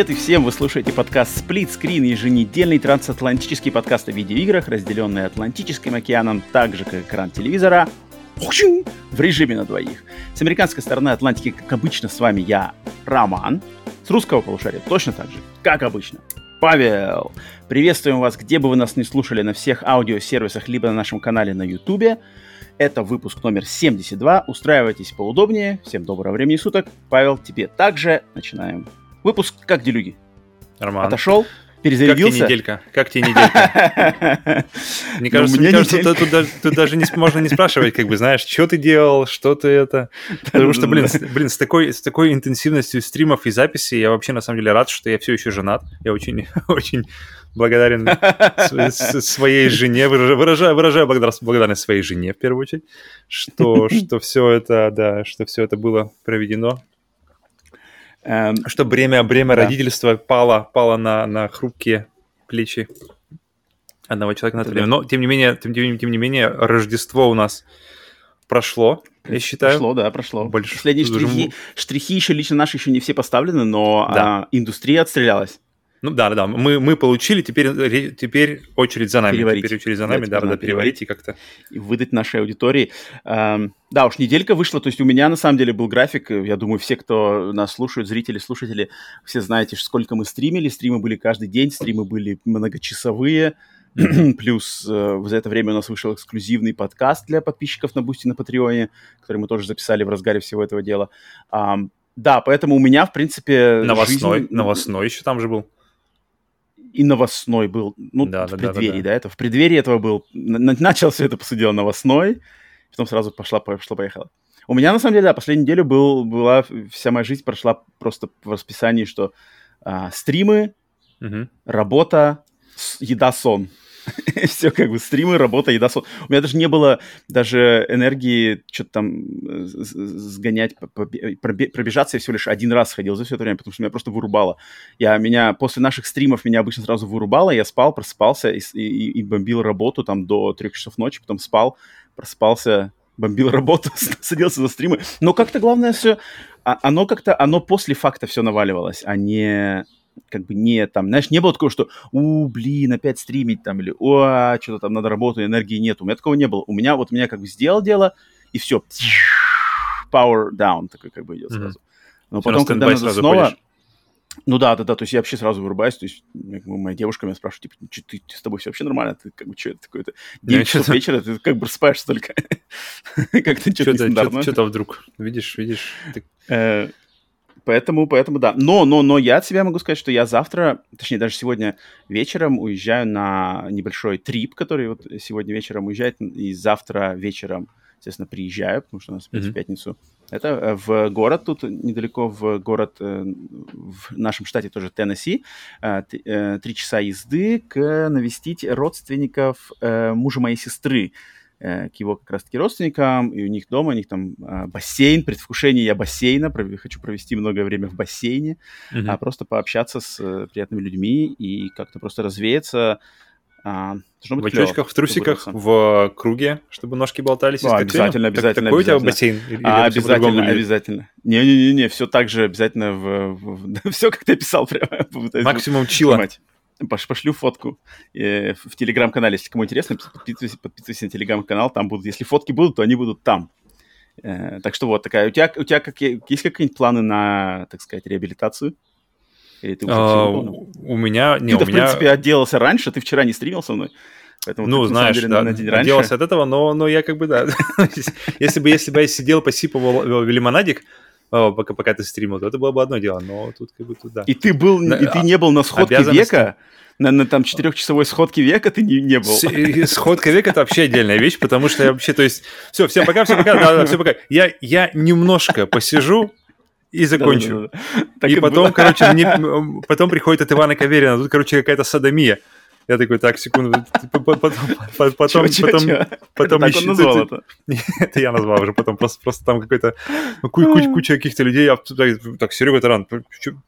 Привет и всем! Вы слушаете подкаст Split Screen, еженедельный трансатлантический подкаст о видеоиграх, разделенный Атлантическим океаном, так же как экран телевизора, в режиме на двоих. С американской стороны Атлантики, как обычно, с вами я, Роман. С русского полушария точно так же, как обычно. Павел! Приветствуем вас, где бы вы нас не слушали, на всех аудиосервисах, либо на нашем канале на YouTube. Это выпуск номер 72. Устраивайтесь поудобнее. Всем доброго времени суток. Павел, тебе также. Начинаем Выпуск как делюги? Нормально. Отошел? Перезарядился? Как тебе неделька? Как тебе неделька? Мне кажется, мне кажется тут, даже не, можно не спрашивать, как бы, знаешь, что ты делал, что ты это... Потому что, блин, блин с, такой, с такой интенсивностью стримов и записей я вообще, на самом деле, рад, что я все еще женат. Я очень, очень благодарен своей жене, выражаю, выражаю благодарность своей жене, в первую очередь, что, что все это, да, что все это было проведено Эм, что бремя, бремя да. родительства пало, пало на, на хрупкие плечи одного человека на это время. Но, тем не менее, тем, тем, тем не менее, Рождество у нас прошло, я считаю. Прошло, да, прошло. Больше. Последние штрихи, штрихи еще лично наши еще не все поставлены, но да. а, индустрия отстрелялась. Ну да, да. Мы, мы получили, теперь, теперь очередь за нами. Переварить. Теперь очередь за нами, да, да, да, переварить и как-то. И выдать нашей аудитории. Эм, да, уж неделька вышла, то есть у меня на самом деле был график, я думаю, все, кто нас слушают, зрители, слушатели, все знаете, сколько мы стримили. Стримы были каждый день, стримы были многочасовые. Плюс э, за это время у нас вышел эксклюзивный подкаст для подписчиков на Boosty, на Patreon е, который мы тоже записали в разгаре всего этого дела. Um, да, поэтому у меня, в принципе... Новостной, жизнь... новостной еще там же был и новостной был, ну, да, в да, преддверии, да, да, да, это в преддверии этого был, начал все это, по сути дела, новостной, потом сразу пошла, пошла, поехала. У меня, на самом деле, да, последнюю неделю был, была, вся моя жизнь прошла просто в расписании, что а, стримы, угу. работа, еда, сон. все как бы стримы, работа, еда, сон. У меня даже не было даже энергии что-то там э, сгонять, пробежаться. Я всего лишь один раз ходил за все это время, потому что меня просто вырубало. Я, меня после наших стримов меня обычно сразу вырубало, я спал, просыпался и, и, и бомбил работу там до трех часов ночи, потом спал, просыпался, бомбил работу, садился за стримы. Но как-то главное все, а, оно как-то, оно после факта все наваливалось, а не как бы не там, знаешь, не было такого, что, у, блин, опять стримить там, или, о, что-то там надо работать, энергии нет. У меня такого не было. У меня, вот меня как бы сделал дело, и все, power down, такой как бы идет сразу. Но потом, когда надо снова... Ну да, да, да, то есть я вообще сразу вырубаюсь, то есть моя девушка меня спрашивает, типа, что ты, с тобой все вообще нормально, ты как бы, что это такое-то, 9 часов вечера, ты как бы просыпаешься только, как ты что-то нестандартно. Что-то вдруг, видишь, видишь. Поэтому, поэтому да. Но, но, но я от себя могу сказать, что я завтра, точнее даже сегодня вечером уезжаю на небольшой трип, который вот сегодня вечером уезжает, и завтра вечером, естественно, приезжаю, потому что у нас опять mm-hmm. в пятницу. Это э, в город, тут недалеко в город, э, в нашем штате тоже Теннесси, э, три часа езды к навестить родственников мужа моей сестры. Э, к его как раз-таки родственникам, и у них дома, у них там а, бассейн, предвкушение я бассейна, хочу провести много время в бассейне, mm-hmm. а просто пообщаться с э, приятными людьми и как-то просто развеяться. А, в очочках, в трусиках, в круге, чтобы ножки болтались. Ну, обязательно, обязательно. Так, такой обязательно. у тебя бассейн? Или а, обязательно, обязательно. Не-не-не, все так же обязательно, в, в, в, все как ты писал прямо. Максимум чила. Снимать пошлю фотку э, в телеграм-канале. Если кому интересно, подписывайтесь, подписывайтесь на телеграм-канал, там будут, если фотки будут, то они будут там. Э, так что вот такая. У тебя, у тебя какие, есть какие-нибудь планы на, так сказать, реабилитацию? Или ты уже а, у меня... Не, ты, у в меня... принципе, отделался раньше, ты вчера не стримил со мной. Поэтому ну, ты, знаешь, деле, да, на день отделался от этого, но, но я как бы, да. если, бы, если бы я сидел, посипывал лимонадик, пока, пока ты стримил, то это было бы одно дело, но тут как бы туда. И ты был, на, и ты не был на сходке века? На, на там четырехчасовой сходке века ты не, не был. С, сходка века это вообще отдельная вещь, потому что я вообще, то есть, все, всем пока, всем пока, да, да, все пока. Я, я немножко посижу, и закончу. Да, да, да. И потом, было. короче, мне, потом приходит от Ивана Каверина, тут, короче, какая-то садомия. Я такой, так, секунду, потом, потом, потом, потом назвал это? Я назвал уже потом, просто, просто там какой-то куча, куча каких-то людей, так, Серега Таран,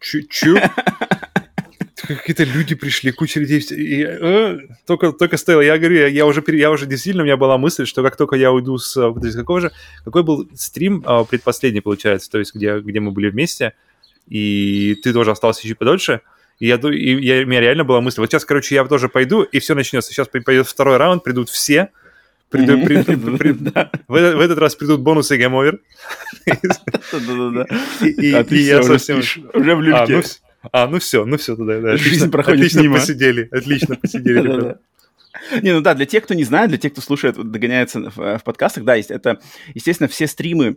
чё? какие-то люди пришли, куча людей, и, э, только, только стоило, я говорю, я, я уже, я уже действительно, у меня была мысль, что как только я уйду с, то есть какого же, какой был стрим а, предпоследний, получается, то есть где, где мы были вместе, и ты тоже остался еще подольше, и, я, и я, у меня реально была мысль, вот сейчас, короче, я тоже пойду, и все начнется. Сейчас пойдет второй раунд, придут все, Приду, при, при, да. в, в этот раз придут бонусы game over. И я совсем... Уже в люльке. А, ну все, ну все тогда. Да, Жизнь проходит Отлично посидели, отлично посидели. Не, ну да, для тех, кто не знает, для тех, кто слушает, догоняется в, в подкастах, да, есть это, естественно, все стримы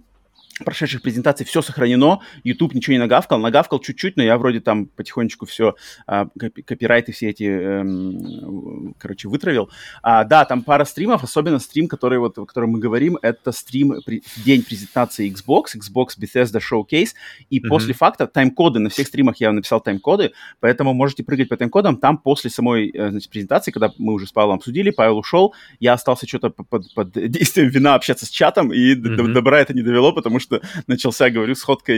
прошедших презентаций все сохранено, YouTube ничего не нагавкал, нагавкал чуть-чуть, но я вроде там потихонечку все, а, копи копирайты все эти, эм, короче, вытравил. А, да, там пара стримов, особенно стрим, который вот, о котором мы говорим, это стрим при, день презентации Xbox, Xbox Bethesda Showcase, и mm-hmm. после факта тайм-коды, на всех стримах я написал тайм-коды, поэтому можете прыгать по тайм-кодам, там после самой, э, значит, презентации, когда мы уже с Павлом обсудили, Павел ушел, я остался что-то под, под действием вина общаться с чатом, и mm-hmm. до добра это не довело, потому что что начался, говорю, сходка,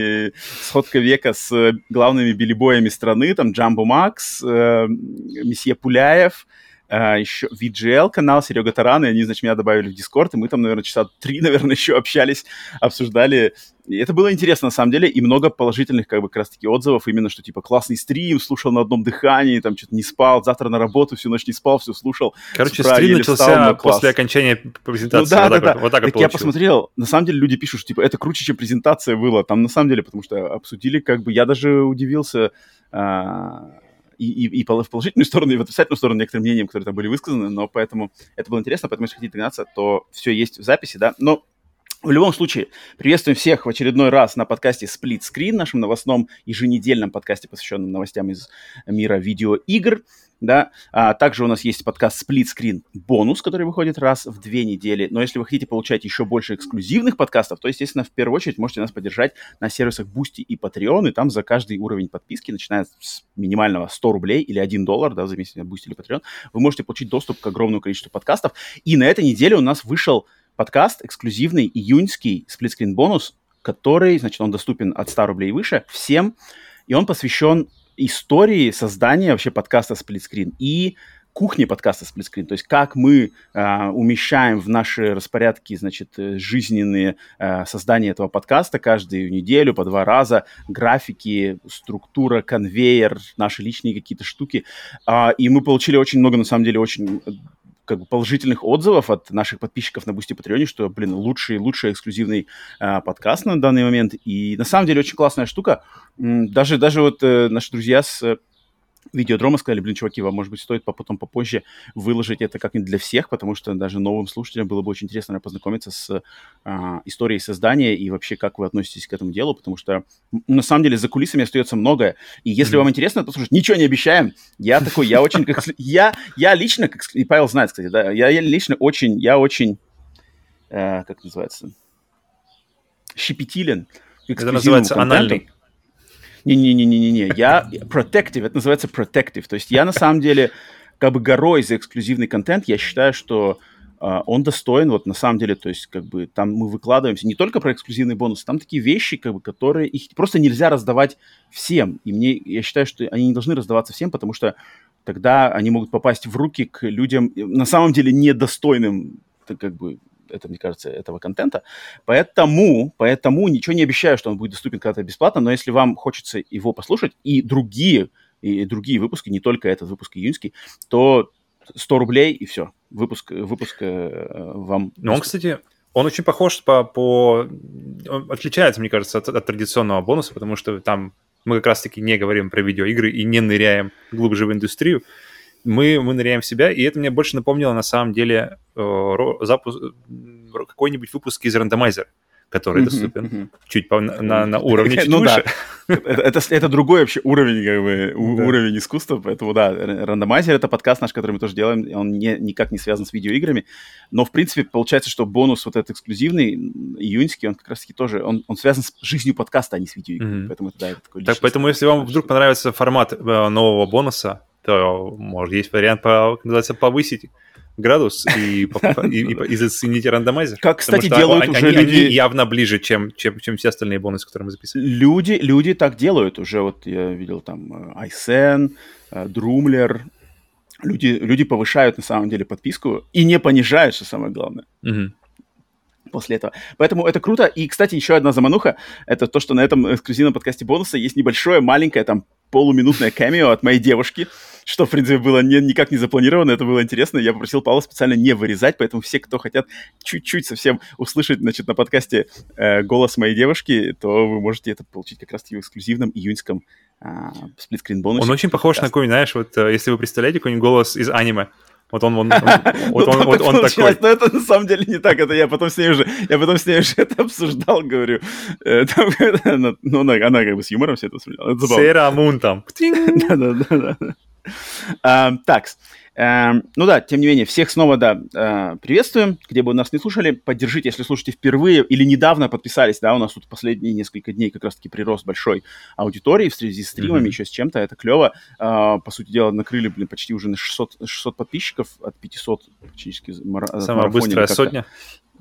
сходка века с главными билибоями страны, там Джамбо Макс, э, месье Пуляев, Uh, еще VGL канал, Серега Таран, и они, значит, меня добавили в Дискорд, и мы там, наверное, часа три, наверное, еще общались, обсуждали. И это было интересно, на самом деле, и много положительных, как бы, как раз-таки отзывов, именно, что, типа, классный стрим, слушал на одном дыхании, там, что-то не спал, завтра на работу всю ночь не спал, все слушал. Короче, стрим начался встал, после окончания презентации. Ну, да, вот да, так, да. Вот так, так я посмотрел, на самом деле люди пишут, что, типа, это круче, чем презентация была, там, на самом деле, потому что обсудили, как бы, я даже удивился, а, и, и, и в положительную сторону, и в отрицательную сторону некоторым мнениям, которые там были высказаны, но поэтому это было интересно, поэтому если хотите догнаться, то все есть в записи, да, но в любом случае, приветствуем всех в очередной раз на подкасте Split Screen, нашем новостном еженедельном подкасте, посвященном новостям из мира видеоигр да. А также у нас есть подкаст Split Screen бонус, который выходит раз в две недели. Но если вы хотите получать еще больше эксклюзивных подкастов, то, естественно, в первую очередь можете нас поддержать на сервисах Boosty и Patreon, и там за каждый уровень подписки, начиная с минимального 100 рублей или 1 доллар, да, в зависимости от Boosty или Patreon, вы можете получить доступ к огромному количеству подкастов. И на этой неделе у нас вышел подкаст эксклюзивный июньский Screen бонус, который, значит, он доступен от 100 рублей и выше всем, и он посвящен истории создания вообще подкаста Сплитскрин и кухни подкаста Сплитскрин, то есть как мы э, умещаем в наши распорядки, значит, э, жизненные э, создания этого подкаста каждую неделю по два раза, графики, структура, конвейер, наши личные какие-то штуки. Э, и мы получили очень много, на самом деле, очень как бы положительных отзывов от наших подписчиков на Boosty, Patreon е, что, блин, лучший, лучший эксклюзивный э, подкаст на данный момент. И на самом деле очень классная штука. Даже, даже вот э, наши друзья с видеодрома сказали, блин, чуваки, вам, может быть, стоит потом попозже выложить это как-нибудь для всех, потому что даже новым слушателям было бы очень интересно наверное, познакомиться с а, историей создания и вообще, как вы относитесь к этому делу, потому что, на самом деле, за кулисами остается многое. И если mm-hmm. вам интересно, то, слушайте, ничего не обещаем. Я такой, я очень, как... Я, я лично, как... И Павел знает, кстати, да, я, я лично очень, я очень, э, как называется, щепетилен. Это называется контенту. анальный. Не-не-не-не-не. Я protective, это называется protective. То есть я на самом деле как бы горой за эксклюзивный контент. Я считаю, что Uh, он достоин, вот на самом деле, то есть как бы там мы выкладываемся не только про эксклюзивные бонусы, там такие вещи, как бы, которые их просто нельзя раздавать всем. И мне, я считаю, что они не должны раздаваться всем, потому что тогда они могут попасть в руки к людям на самом деле недостойным, как бы, это, мне кажется, этого контента. Поэтому, поэтому ничего не обещаю, что он будет доступен когда-то бесплатно, но если вам хочется его послушать и другие, и другие выпуски, не только этот выпуск июньский, то 100 рублей и все. Выпуск, выпуск э, вам... Ну, он, кстати, он очень похож по... по... Он отличается, мне кажется, от, от традиционного бонуса, потому что там мы как раз-таки не говорим про видеоигры и не ныряем глубже в индустрию мы, мы ныряем в себя, и это мне больше напомнило на самом деле э, запуск, какой-нибудь выпуск из рандомайзера который доступен mm-hmm. чуть по, на, на уровне чуть ну, выше. Да. это, это, это другой вообще уровень, как бы, да. уровень искусства, поэтому да, рандомайзер это подкаст наш, который мы тоже делаем, он не, никак не связан с видеоиграми, но в принципе получается, что бонус вот этот эксклюзивный, июньский, он как раз таки тоже, он, он связан с жизнью подкаста, а не с видеоиграми, mm-hmm. поэтому это, да, это такой Так, поэтому если вам вдруг понравится формат э, нового бонуса, то, может, есть вариант, по, называется, повысить градус и, и, и, и заценить рандомайзер. Как, кстати, делают они, уже они, люди... Они явно ближе, чем, чем, чем все остальные бонусы, которые мы записали. Люди, люди так делают уже. Вот я видел там Айсен, Друмлер. Люди, люди повышают на самом деле подписку и не понижают, что самое главное. Угу после этого. Поэтому это круто. И, кстати, еще одна замануха. Это то, что на этом эксклюзивном подкасте бонуса есть небольшое, маленькое, там, полуминутное камео от моей девушки, что, в принципе, было не, никак не запланировано, это было интересно. Я попросил Павла специально не вырезать, поэтому все, кто хотят чуть-чуть совсем услышать, значит, на подкасте э, голос моей девушки, то вы можете это получить как раз-таки в эксклюзивном июньском э, сплитскрин бонусе. Он очень похож на какой-нибудь, знаешь, вот э, если вы представляете какой-нибудь голос из аниме, вот он, он, он, вот он, вот он такой. Но это на самом деле не так. Это я потом с ней уже, я потом с ней уже это обсуждал, говорю. Э, ну, она, как бы с юмором все это вспоминала. Сера Мун там. Да-да-да. Так, ну да, тем не менее, всех снова, да, э, приветствуем, где бы нас не слушали. Поддержите, если слушаете впервые или недавно подписались, да, у нас тут последние несколько дней как раз-таки прирост большой аудитории в связи с стримами, mm-hmm. еще с чем-то, это клево. Э, по сути дела, накрыли, блин, почти уже на 600, 600 подписчиков от 500 практически. Самая быстрая сотня.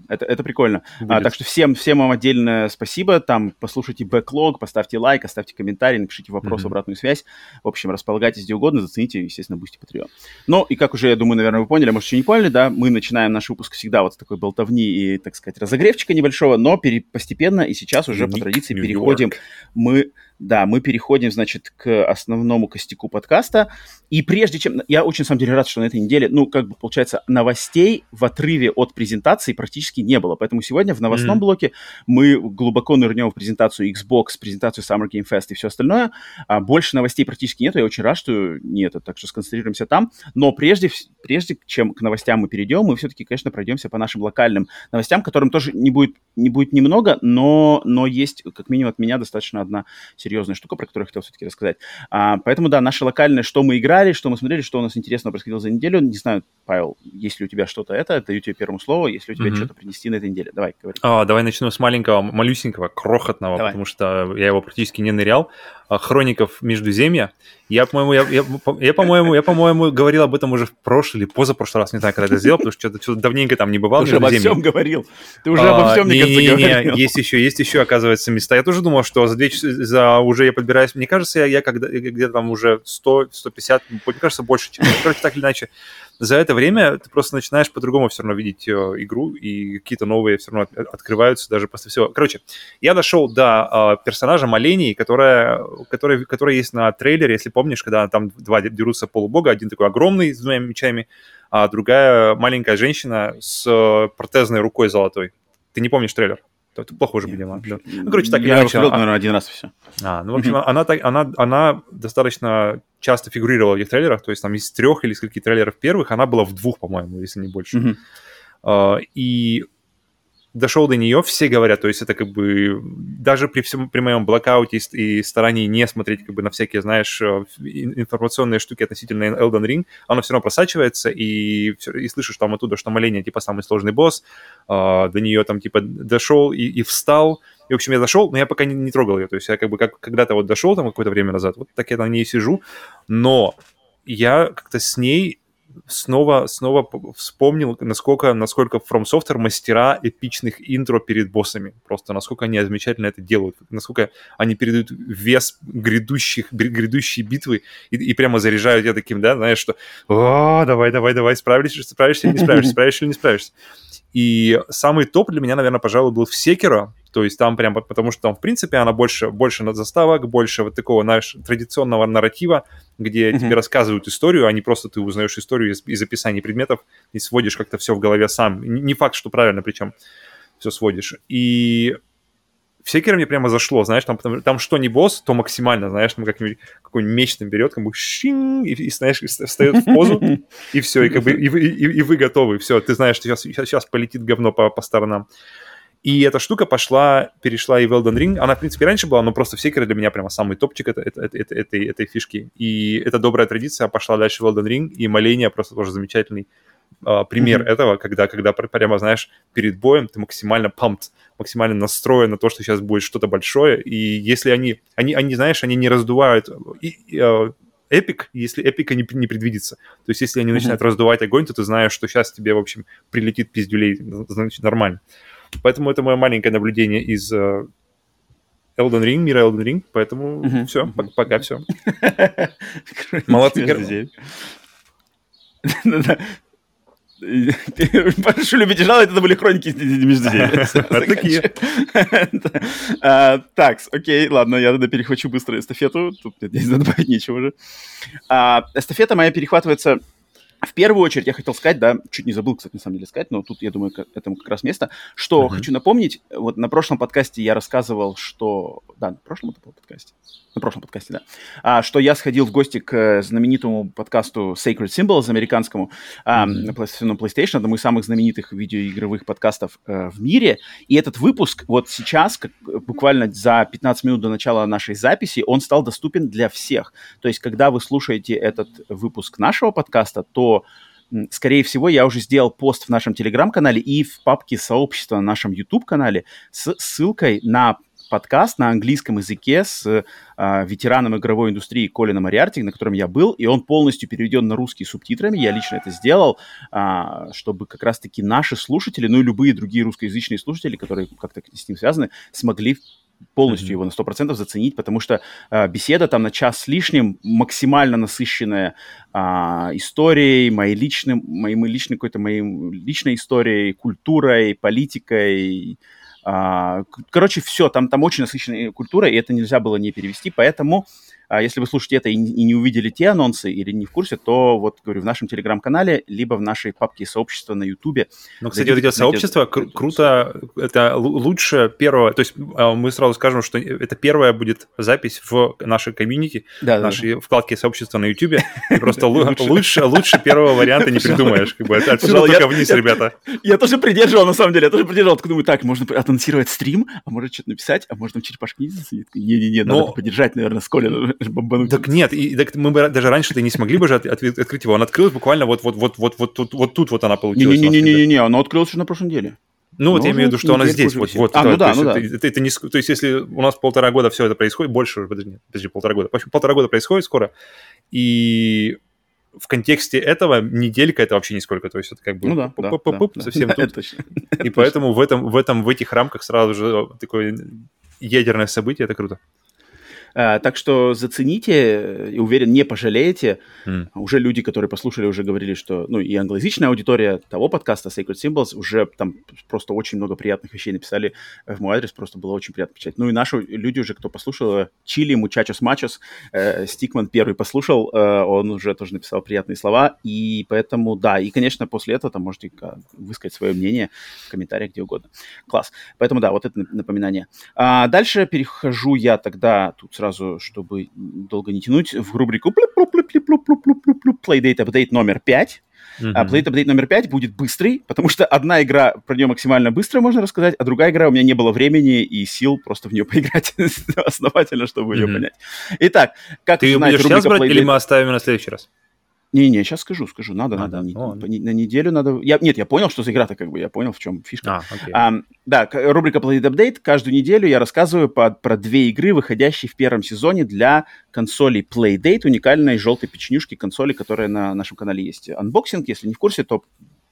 Это, это прикольно. А, так что всем, всем вам отдельное спасибо. Там послушайте бэклог, поставьте лайк, оставьте комментарий, напишите вопрос, mm-hmm. обратную связь. В общем, располагайтесь где угодно, зацените, естественно, будьте Patreon. Ну, и как уже, я думаю, наверное, вы поняли, а может, еще не поняли, да, мы начинаем наш выпуск всегда вот с такой болтовни и, так сказать, разогревчика небольшого, но пере- постепенно и сейчас уже по традиции переходим мы да, мы переходим, значит, к основному костяку подкаста. И прежде чем... Я очень, на самом деле, рад, что на этой неделе, ну, как бы, получается, новостей в отрыве от презентации практически не было. Поэтому сегодня в новостном mm-hmm. блоке мы глубоко нырнем в презентацию Xbox, презентацию Summer Game Fest и все остальное. А больше новостей практически нет. Я очень рад, что нет, так что сконцентрируемся там. Но прежде, прежде чем к новостям мы перейдем, мы все-таки, конечно, пройдемся по нашим локальным новостям, которым тоже не будет, не будет немного, но, но есть, как минимум, от меня достаточно одна серьезная штука, про которую я хотел все-таки рассказать. А, поэтому, да, наше локальное, что мы играли, что мы смотрели, что у нас интересного происходило за неделю. Не знаю, Павел, есть ли у тебя что-то это, даю тебе первому слову, если у тебя mm-hmm. что-то принести на этой неделе. Давай, говори. А, давай начну с маленького, малюсенького, крохотного, давай. потому что я его практически не нырял. А, Хроников Междуземья. Я, по-моему, я, я, я, по-моему, я, по-моему, говорил об этом уже в прошлый или позапрошлый раз, не знаю, когда это сделал, потому что что-то, что-то давненько там не бывал. Ты уже обо всем говорил. Ты уже а, обо всем, мне кажется, говорил. Есть еще, есть еще, оказывается, места. Я тоже думал, что за две за уже я подбираюсь. Мне кажется, я, я когда где-то там уже 100, 150, мне кажется, больше, чем. Короче, так или иначе, за это время ты просто начинаешь по-другому все равно видеть э, игру, и какие-то новые все равно открываются даже после всего. Короче, я дошел до э, персонажа Малении, которая, которая, которая есть на трейлере, если помнишь, когда там два дерутся полубога, один такой огромный с двумя мечами, а другая маленькая женщина с э, протезной рукой золотой. Ты не помнишь трейлер? Это плохо уже, видимо. Ну, короче, так я иначе. Я наверное, один раз все. А, ну, в общем, она, так, она, она достаточно часто фигурировала в этих трейлерах, то есть там из трех или скольких трейлеров первых она была в двух, по-моему, если не больше. Mm-hmm. Uh, и дошел до нее, все говорят, то есть это как бы даже при всем при моем блокауте и старании не смотреть как бы на всякие, знаешь, э, информационные штуки относительно Elden Ring, оно все равно просачивается, и, и слышишь там оттуда, что моление типа самый сложный босс, э, до нее там типа дошел и, и встал, и, в общем, я зашел, но я пока не, не трогал ее, то есть я как бы как, когда-то вот дошел там какое-то время назад, вот так я на ней сижу, но я как-то с ней снова, снова вспомнил, насколько, насколько From Software мастера эпичных интро перед боссами. Просто насколько они замечательно это делают, насколько они передают вес грядущих, грядущей битвы и, и прямо заряжают я таким, да, знаешь, что «О, давай, давай, давай, справишься, справишься или не справишься, справишься или не справишься». И самый топ для меня, наверное, пожалуй, был в Секеро, то есть там прям, потому что там, в принципе, она больше, больше заставок, больше вот такого, знаешь, традиционного нарратива, где mm-hmm. тебе рассказывают историю, а не просто ты узнаешь историю из, из описаний предметов и сводишь как-то все в голове сам. Не факт, что правильно, причем все сводишь. И в Секере мне прямо зашло, знаешь, там, там, там что не босс, то максимально, знаешь, там как-нибудь какой-нибудь меч там берет, как бы шин, и, и, знаешь, встает в позу, и все, и как бы, и, и, и, и вы готовы, все, ты знаешь, что сейчас, сейчас полетит говно по, по сторонам. И эта штука пошла, перешла и в Elden Ring. Она, в принципе, раньше была, но просто в Секере для меня прямо самый топчик это, это, это, это, этой, этой фишки. И эта добрая традиция пошла дальше в Elden Ring, и моление просто тоже замечательный uh, пример mm-hmm. этого, когда, когда прямо, знаешь, перед боем ты максимально pumped, максимально настроен на то, что сейчас будет что-то большое, и если они, они, они знаешь, они не раздувают, и, и, uh, эпик, если эпика не, не предвидится. То есть если они начинают mm-hmm. раздувать огонь, то ты знаешь, что сейчас тебе, в общем, прилетит пиздюлей, значит, нормально. Поэтому это мое маленькое наблюдение из uh, Elden Ring, мира Elden Ring, поэтому mm-hmm. все, mm-hmm. пока все. Молодцы. Прошу любить и жаловать, это были хроники между Такие. А, так, окей, ладно, я тогда перехвачу быстро эстафету. Тут здесь добавить нечего уже. А, эстафета моя перехватывается в первую очередь я хотел сказать, да, чуть не забыл, кстати, на самом деле сказать, но тут, я думаю, к этому как раз место, что uh-huh. хочу напомнить, вот на прошлом подкасте я рассказывал, что... Да, на прошлом это был подкасте? На прошлом подкасте, да. А, что я сходил в гости к знаменитому подкасту Sacred Symbols, американскому, а, uh-huh. на PlayStation, одному из самых знаменитых видеоигровых подкастов а, в мире, и этот выпуск вот сейчас, как, буквально за 15 минут до начала нашей записи, он стал доступен для всех. То есть, когда вы слушаете этот выпуск нашего подкаста, то скорее всего, я уже сделал пост в нашем телеграм-канале и в папке сообщества на нашем YouTube-канале с ссылкой на подкаст на английском языке с э, ветераном игровой индустрии Колином Ариарти, на котором я был, и он полностью переведен на русский субтитрами. Я лично это сделал, э, чтобы как раз-таки наши слушатели, ну и любые другие русскоязычные слушатели, которые как-то с ним связаны, смогли полностью mm-hmm. его на 100% заценить, потому что э, беседа там на час с лишним, максимально насыщенная э, историей, моей личной, моей, моей личной какой-то моей личной историей, культурой, политикой. Э, короче, все, там, там очень насыщенная культура, и это нельзя было не перевести, поэтому а если вы слушаете это и, и не увидели те анонсы или не в курсе, то вот, говорю, в нашем телеграм-канале, либо в нашей папке сообщества на Ютубе. Ну, кстати, вот эти сообщества, кру- круто, это лучше первого, то есть а, мы сразу скажем, что это первая будет запись в нашей комьюнити, да, нашей да. вкладке сообщества на Ютубе. Просто лучше, лучше первого варианта не придумаешь. Как бы. Отсюда только вниз, ребята. Я тоже придерживал, на самом деле, я тоже придерживал. Думаю, так, можно анонсировать стрим, а может что-то написать, а можно черепашки Не-не-не, надо поддержать, наверное, с Колином бомбануть. Так нет, и, так мы бы даже раньше-то не смогли бы же от, от, открыть его. Он открылся буквально вот, вот, вот, вот, вот, вот, вот тут вот она получилась. Не-не-не, оно открылось уже на прошлой неделе. Ну, вот я имею в виду, что она здесь, вот, вот. А, ну да, ну да. Это, это не, то есть, если у нас полтора года все это происходит, больше, подожди, нет, подожди, полтора года, в общем, полтора года происходит скоро, и в контексте этого неделька это вообще нисколько, то есть это как бы ну, да, да, да, совсем тут. И поэтому в этом, в этом, в этих рамках сразу же такое ядерное событие, это круто. А, так что зацените, и уверен, не пожалеете. Mm. Уже люди, которые послушали, уже говорили, что, ну, и англоязычная аудитория того подкаста Sacred Symbols уже там просто очень много приятных вещей написали в мой адрес, просто было очень приятно почитать. Ну и наши люди уже, кто послушал, Чили, Мучачос Мачос, э, Стикман первый послушал, э, он уже тоже написал приятные слова, и поэтому, да, и, конечно, после этого там можете высказать свое мнение в комментариях где угодно. Класс. Поэтому, да, вот это напоминание. А дальше перехожу я тогда тут сразу сразу, чтобы долго не тянуть, в рубрику Playdate Update номер 5. Uh-huh. А Playdate Update номер 5 будет быстрый, потому что одна игра, про нее максимально быстро можно рассказать, а другая игра, у меня не было времени и сил просто в нее поиграть основательно, чтобы uh-huh. ее понять. Итак, как Ты ее будешь сейчас брать Playdate... или мы оставим на следующий раз? Не-не, сейчас скажу, скажу. Надо, а, надо. Да? Не, ну, на, неделю надо... Я, нет, я понял, что за игра-то как бы, я понял, в чем фишка. А, okay. а, да, рубрика Play Update. Каждую неделю я рассказываю по, про две игры, выходящие в первом сезоне для консолей Playdate, уникальной желтой печенюшки консоли, которая на нашем канале есть. Unboxing, если не в курсе, то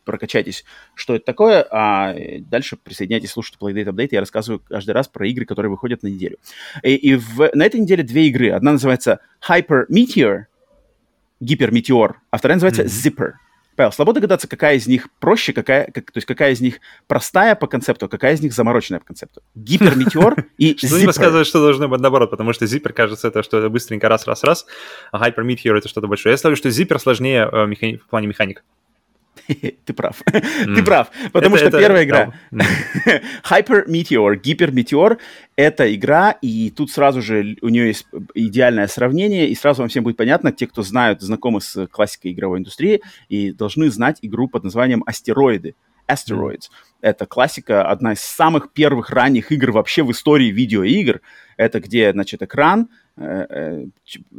прокачайтесь, что это такое, а дальше присоединяйтесь, слушайте Playdate Update, я рассказываю каждый раз про игры, которые выходят на неделю. И, и в, на этой неделе две игры. Одна называется Hyper Meteor, гиперметеор, а вторая называется mm-hmm. Zipper. Павел, слабо догадаться, какая из них проще, какая, как, то есть какая из них простая по концепту, какая из них замороченная по концепту. Гиперметеор и Что не рассказывать, что должно быть наоборот, потому что Zipper, кажется, это что-то быстренько раз-раз-раз, а Hypermeteor это что-то большое. Я ставлю, что Zipper сложнее э, в плане механик. Ты прав. Ты прав. Потому что первая игра Hyper Meteor, Гипер Meteor это игра, и тут сразу же у нее есть идеальное сравнение, и сразу вам всем будет понятно, те, кто знают, знакомы с классикой игровой индустрии, и должны знать игру под названием Астероиды. Asteroids. Это классика, одна из самых первых ранних игр вообще в истории видеоигр. Это где, значит, экран, Э, э,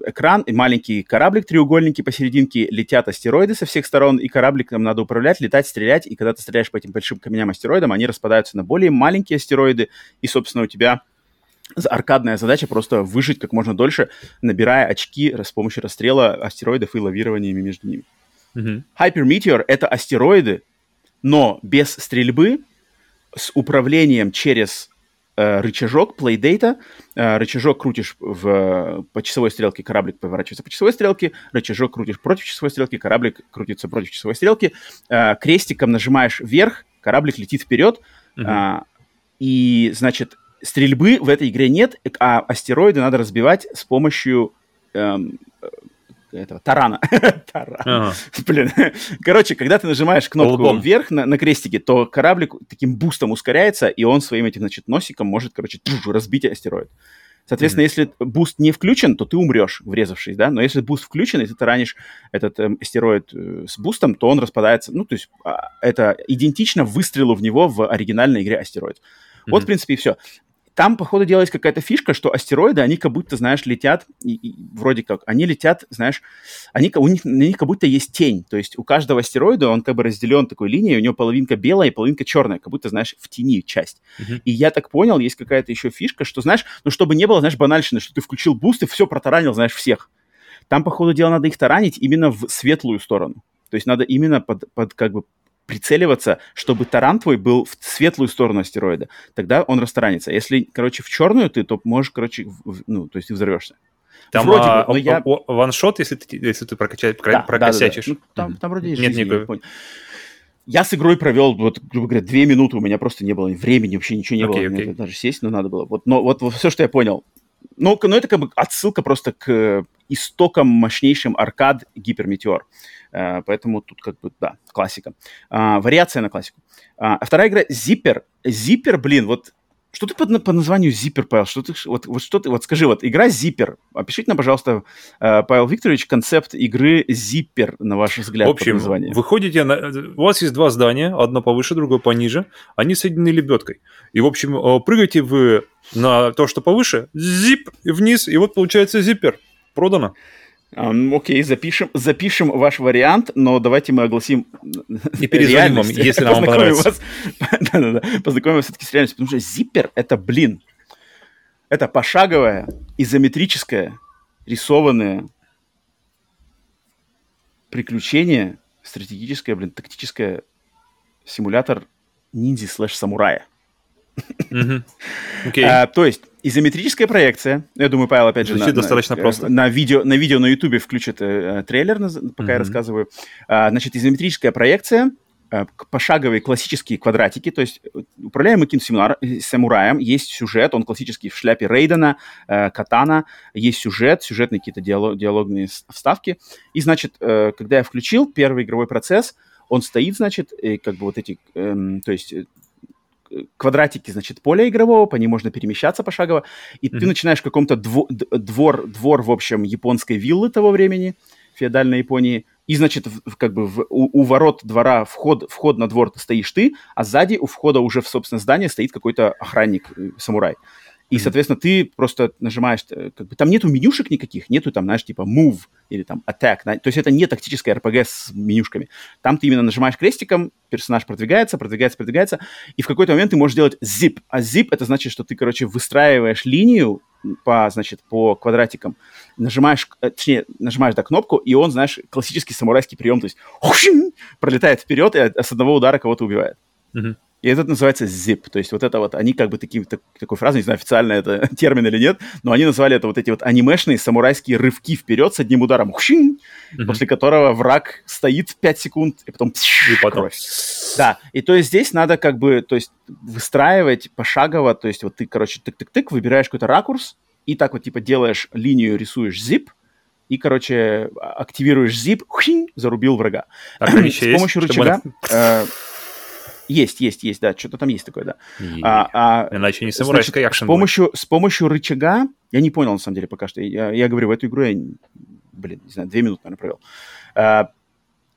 экран и маленький кораблик треугольники посерединке летят астероиды со всех сторон, и корабликом надо управлять, летать, стрелять, и когда ты стреляешь по этим большим камням астероидам, они распадаются на более маленькие астероиды, и, собственно, у тебя аркадная задача просто выжить как можно дольше, набирая очки с помощью расстрела астероидов и лавированиями между ними. Mm-hmm. Hyper Meteor — это астероиды, но без стрельбы, с управлением через рычажок Playdata. Э, рычажок крутишь в, по часовой стрелке, кораблик поворачивается по часовой стрелке, рычажок крутишь против часовой стрелки, кораблик крутится против часовой стрелки. Э, крестиком нажимаешь вверх, кораблик летит вперед. Mm-hmm. Э, и, значит, стрельбы в этой игре нет, а астероиды надо разбивать с помощью эм, э, этого тарана. Таран. Ага. Блин. Короче, когда ты нажимаешь кнопку Лбом. вверх на, на крестике, то кораблик таким boost ом ускоряется, и он своим этим, значит, носиком может, короче, разбить астероид. Соответственно, mm-hmm. если boost не включен, то ты умрешь, врезавшись, да. Но если boost включен, и ты таранишь этот э, астероид э, с boost ом, то он распадается. Ну, то есть э, это идентично выстрелу в него в оригинальной игре астероид. Mm-hmm. Вот, в принципе, и все там, походу, делалась какая-то фишка, что астероиды, они как будто, знаешь, летят, и, и, вроде как, они летят, знаешь, они, у них, на них как будто есть тень. То есть у каждого астероида он как бы разделен такой линией, у него половинка белая и половинка черная, как будто, знаешь, в тени часть. Uh-huh. И я так понял, есть какая-то еще фишка, что, знаешь, ну, чтобы не было, знаешь, банальщины, что ты включил boost и все протаранил, знаешь, всех. Там, походу, дело надо их таранить именно в светлую сторону. То есть надо именно под, под как бы прицеливаться, чтобы таран твой был в светлую сторону астероида. Тогда он растаранится. Если, короче, в черную ты, то можешь, короче, в, ну, то есть ты взорвешься. Там вроде а, бы, но я... ваншот, если ты, если ты прокачаешь, да, прокосячишь. Да, да, да. Ну, там, там вроде Нет жизни, никакой... Я с игрой провел, вот, грубо говоря, две минуты, у меня просто не было времени, вообще ничего не okay, было, okay. мне даже сесть, но надо было. Вот, но вот, вот все, что я понял. Ну, но это как бы отсылка просто к истокам мощнейшим аркад Гиперметеор. Э, поэтому тут как бы, да, классика. А, вариация на классику. А, вторая игра Zipper. Zipper, блин, вот что ты по, по названию Zipper, Павел? Что ты, вот, вот что ты, вот скажи, вот игра Zipper. Опишите нам, пожалуйста, э, Павел Викторович, концепт игры Zipper, на ваш взгляд, В общем, вы ходите, на, у вас есть два здания, одно повыше, другое пониже, они соединены лебедкой. И, в общем, э, прыгаете вы на то, что повыше, зип, вниз, и вот получается Zipper. Продано. Окей, запишем, запишем ваш вариант, но давайте мы огласим И перезвоним вам, если нам понравится. Вас, да, да, да, познакомим вас все-таки с реальностью, потому что зиппер — это, блин, это пошаговое, изометрическое, рисованное приключение, стратегическое, блин, тактическое симулятор ниндзя слэш-самурая. Mm-hmm. Okay. А, то есть изометрическая проекция. Я думаю, Павел опять же на, достаточно на, просто. На видео на видео на YouTube включит э, трейлер, пока mm-hmm. я рассказываю. А, значит, изометрическая проекция э, пошаговые классические квадратики, то есть э, управляемый каким-то э, самураем, есть сюжет, он классический в шляпе Рейдена, э, Катана, есть сюжет, сюжетные какие-то диалог, диалогные вставки. И, значит, э, когда я включил первый игровой процесс, он стоит, значит, и как бы вот эти, эм, то есть квадратики, значит, поля игрового, по ним можно перемещаться пошагово, и mm-hmm. ты начинаешь в каком-то дво- двор, двор, в общем, японской виллы того времени, феодальной Японии, и, значит, в, как бы в, у, у ворот двора вход, вход на двор стоишь ты, а сзади у входа уже в, собственно, здание стоит какой-то охранник, э, самурай. И, соответственно, ты просто нажимаешь, э, как бы там нету менюшек никаких, нету там, знаешь, типа move или там attack. То есть это не тактическая RPG с менюшками. Там ты именно нажимаешь крестиком, персонаж продвигается, продвигается, продвигается, и в какой-то момент ты можешь делать zip. А zip это значит, что ты, короче, выстраиваешь линию по, значит, по квадратикам, нажимаешь, э, точнее, нажимаешь, да, кнопку, и он, знаешь, классический самурайский прием, то есть пролетает вперед и с одного удара кого-то убивает. Mm-hmm. И это называется zip. То есть вот это вот, они как бы такие, так, такой фразой, не знаю, официально это термин или нет, но они назвали это вот эти вот анимешные самурайские рывки вперед с одним ударом, хшин, mm-hmm. после которого враг стоит 5 секунд, и потом, пш, и потом. кровь. Да, и то есть здесь надо как бы, то есть выстраивать пошагово, то есть вот ты, короче, тык-тык-тык, выбираешь какой-то ракурс, и так вот типа делаешь линию, рисуешь zip, и, короче, активируешь zip, хшин, зарубил врага. А с помощью рычага... Чтобы... Есть, есть, есть, да, что-то там есть такое, да. И... А, а, Иначе не самурайская акшен с помощью, с помощью рычага, я не понял, на самом деле, пока что, я, я говорю, в эту игру я, блин, не знаю, две минуты, наверное, провел. А,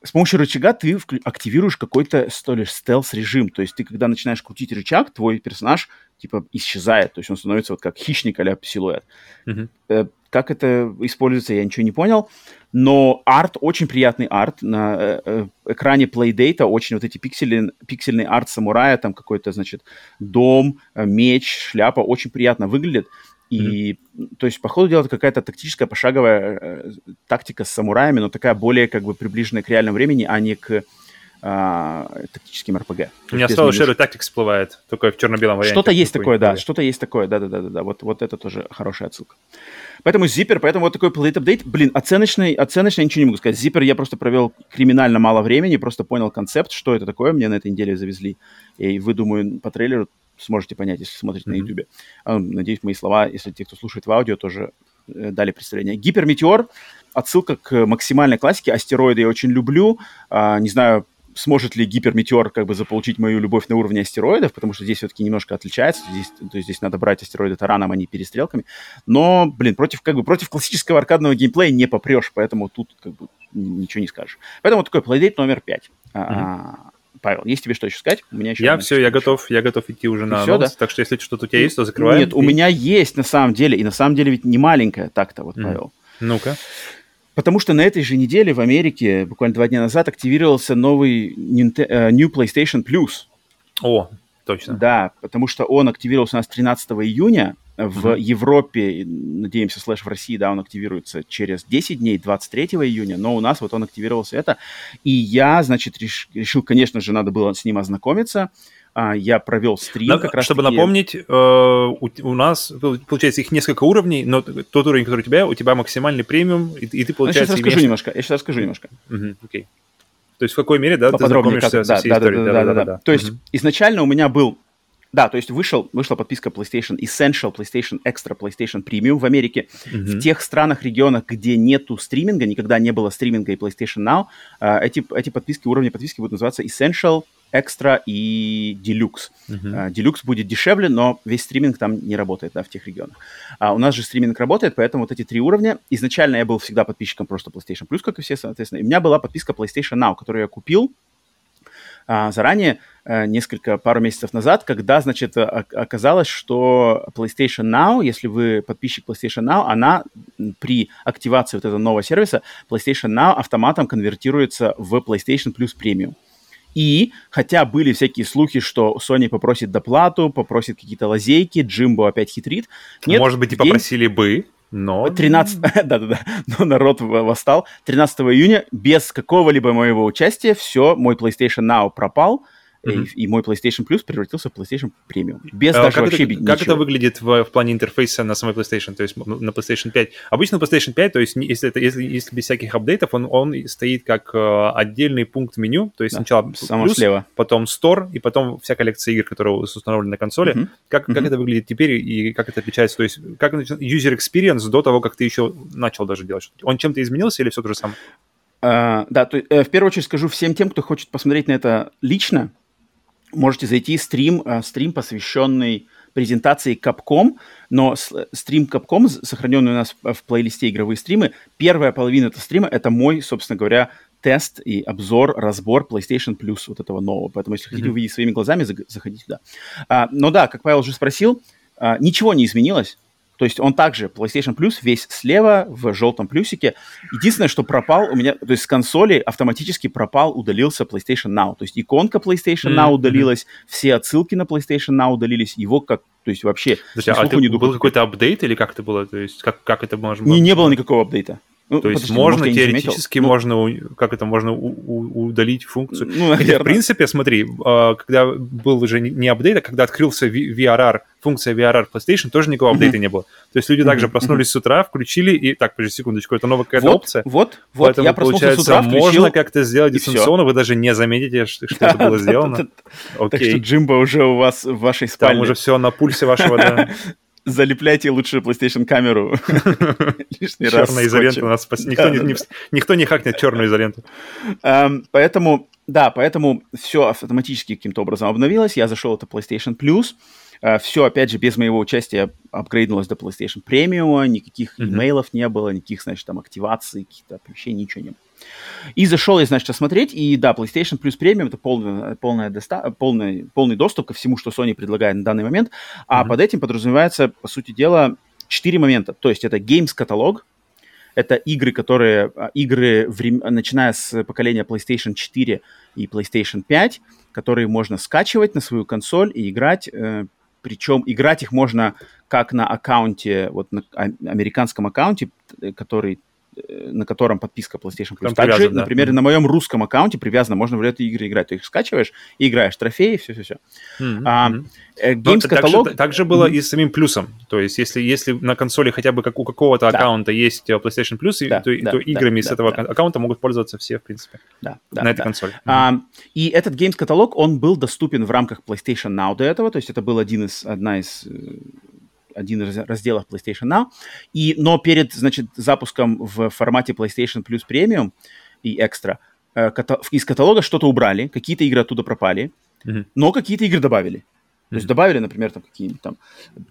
с помощью рычага ты активируешь какой-то, что ли, стелс-режим. То есть ты, когда начинаешь крутить рычаг, твой персонаж, типа, исчезает. То есть он становится вот как хищник а силуэт. Mm-hmm. Как это используется, я ничего не понял. Но арт, очень приятный арт. На э, э экране Playdate очень вот эти пиксели, пиксельный арт самурая, там какой-то, значит, дом, э, меч, шляпа, очень приятно выглядит. И, mm-hmm. то есть, по ходу дела, какая-то тактическая пошаговая э, тактика с самураями, но такая более как бы приближенная к реальному времени, а не к а, тактическим РПГ. У меня сразу Shadow Tactics всплывает, только в черно-белом варианте. Что-то есть такое, да, что-то есть такое, да-да-да-да, вот, вот это тоже хорошая отсылка. Поэтому Zipper, поэтому вот такой Plate Update, блин, оценочный, оценочный ничего не могу сказать. Zipper я просто провел криминально мало времени, просто понял концепт, что это такое, мне на этой неделе завезли. И вы, думаю, по трейлеру сможете понять, если смотрите mm-hmm. на YouTube. А, надеюсь, мои слова, если те, кто слушает в аудио, тоже э, дали представление. Гиперметеор, отсылка к максимальной классике. Астероиды я очень люблю. А, не знаю, сможет ли гиперметеор как бы заполучить мою любовь на уровне астероидов, потому что здесь все-таки немножко отличается. Здесь, то есть здесь надо брать астероиды тараном, а не перестрелками. Но, блин, против, как бы, против классического аркадного геймплея не попрешь, поэтому тут как бы ничего не скажешь. Поэтому такой Playdate номер пять. Mm-hmm. Павел, есть тебе что еще сказать? У меня еще я все, я готов, я готов идти уже на все, анонс, да? так что если что-то у тебя есть, то закрываем. Нет, и... у меня есть на самом деле, и на самом деле ведь не маленькая так-то вот, mm. Павел. Ну-ка. Потому что на этой же неделе в Америке, буквально два дня назад, активировался новый э, New PlayStation Plus. О, точно. Да, потому что он активировался у нас 13 июня. В mm-hmm. Европе, надеемся, слэш в России, да, он активируется через 10 дней, 23 июня, но у нас вот он активировался это. И я, значит, реш, решил, конечно же, надо было с ним ознакомиться. А, я провел стрим да, как раз Чтобы таки... напомнить, э, у, у нас, получается, их несколько уровней, но тот уровень, который у тебя, у тебя максимальный премиум, и, и ты, получается, ну, я сейчас расскажу немножко, я сейчас расскажу немножко. Угу, окей. То есть в какой мере, да, ты знакомишься как, да, со всей да, историей? Да, да, да, да, да, да. То есть угу. изначально у меня был да, то есть вышел, вышла подписка PlayStation Essential, PlayStation Extra, PlayStation Premium в Америке. Mm-hmm. В тех странах, регионах, где нету стриминга, никогда не было стриминга и PlayStation Now, э, эти, эти подписки, уровни подписки будут называться Essential, Extra и Deluxe. Uh-huh. Deluxe будет дешевле, но весь стриминг там не работает, да, в тех регионах. А у нас же стриминг работает, поэтому вот эти три уровня. Изначально я был всегда подписчиком просто PlayStation Plus, как и все, соответственно. И у меня была подписка PlayStation Now, которую я купил а, заранее, а, несколько, пару месяцев назад, когда, значит, оказалось, что PlayStation Now, если вы подписчик PlayStation Now, она при активации вот этого нового сервиса PlayStation Now автоматом конвертируется в PlayStation Plus Premium. И, хотя были всякие слухи, что Sony попросит доплату, попросит какие-то лазейки, Джимбо опять хитрит. Нет, Может быть, и попросили день... бы, но... 13... Да-да-да, но народ восстал. 13 июня без какого-либо моего участия все, мой PlayStation Now пропал. Mm-hmm. И, и мой PlayStation Plus превратился в PlayStation Premium. Без а, даже как вообще это, ничего. Как это выглядит в, в плане интерфейса на самой PlayStation, то есть на PlayStation 5? Обычно PlayStation 5, то есть если, это, если, если без всяких апдейтов, он, он стоит как э, отдельный пункт меню, то есть да, сначала плюс, слева. потом Store, и потом вся коллекция игр, которые установлены на консоли. Mm-hmm. Как, mm-hmm. как это выглядит теперь и как это отличается? То есть как user experience до того, как ты еще начал даже делать что-то? Он чем-то изменился или все то же самое? Uh, да, то, uh, в первую очередь скажу всем тем, кто хочет посмотреть на это лично, можете зайти стрим, э, стрим, посвященный презентации Capcom, но стрим Capcom, сохраненный у нас в плейлисте игровые стримы, первая половина этого стрима — это мой, собственно говоря, тест и обзор, разбор PlayStation Plus вот этого нового. Поэтому, если mm-hmm. хотите увидеть своими глазами, заходите туда. А, но да, как Павел уже спросил, а, ничего не изменилось. То есть он также, PlayStation Plus, весь слева в желтом плюсике. Единственное, что пропал у меня, то есть с консоли автоматически пропал, удалился PlayStation Now. То есть иконка PlayStation Now mm-hmm. удалилась, все отсылки на PlayStation Now удалились, его как, то есть вообще... Подожди, а ты, не был какой-то апдейт или как это было? То есть как, как это можно было? Не, не было никакого апдейта. Ну, То есть можно может, теоретически, можно, как это, можно у, у, удалить функцию. Ну, Хотя, в принципе, смотри, а, когда был уже не апдейт, а когда открылся VRR, функция VRR PlayStation, тоже никакого апдейта mm-hmm. не было. То есть люди mm-hmm. также проснулись mm-hmm. с утра, включили, и так, подожди секундочку, это новая какая-то вот, опция. Вот, вот, Поэтому, я проснулся с утра, включил, можно как-то сделать дистанционно, вы даже не заметите, что, это было сделано. Так что Джимбо уже у вас в вашей спальне. Там уже все на пульсе вашего. залепляйте лучше PlayStation камеру лишний раз. Черная изолента нас спасет. Никто, не, хакнет черную изоленту. Поэтому, да, поэтому все автоматически каким-то образом обновилось. Я зашел это PlayStation Plus. Uh, все, опять же, без моего участия апгрейднулось до PlayStation Premium, никаких имейлов не было, никаких, значит, там, активаций, каких-то оповещений, ничего не было. И зашел я, значит, смотреть, и да, PlayStation Plus Premium это полный, полная доста- полный, полный доступ ко всему, что Sony предлагает на данный момент, а mm-hmm. под этим подразумевается, по сути дела, четыре момента. То есть это Games каталог, это игры, которые, а, игры, врем... начиная с поколения PlayStation 4 и PlayStation 5, которые можно скачивать на свою консоль и играть. Э, причем играть их можно как на аккаунте, вот на американском аккаунте, который на котором подписка PlayStation Plus. Там Также, да. например, mm-hmm. на моем русском аккаунте привязано, можно в эту игры играть. Ты их скачиваешь и играешь, трофеи, все-все-все. Mm-hmm. А, э, Games каталог... Также, было mm-hmm. и с самим плюсом. То есть, если, если на консоли хотя бы как у какого-то да. аккаунта есть э, PlayStation Plus, да, то, да, то играми да, с этого да. аккаунта могут пользоваться все, в принципе, да, да, на этой да. консоли. Mm-hmm. И этот Games каталог, он был доступен в рамках PlayStation Now до этого, то есть это был один из, одна из один из разделов PlayStation Now. И, но перед, значит, запуском в формате PlayStation Plus Premium и Extra э, из каталога что-то убрали, какие-то игры оттуда пропали, mm-hmm. но какие-то игры добавили. То есть добавили, например, там какие-нибудь там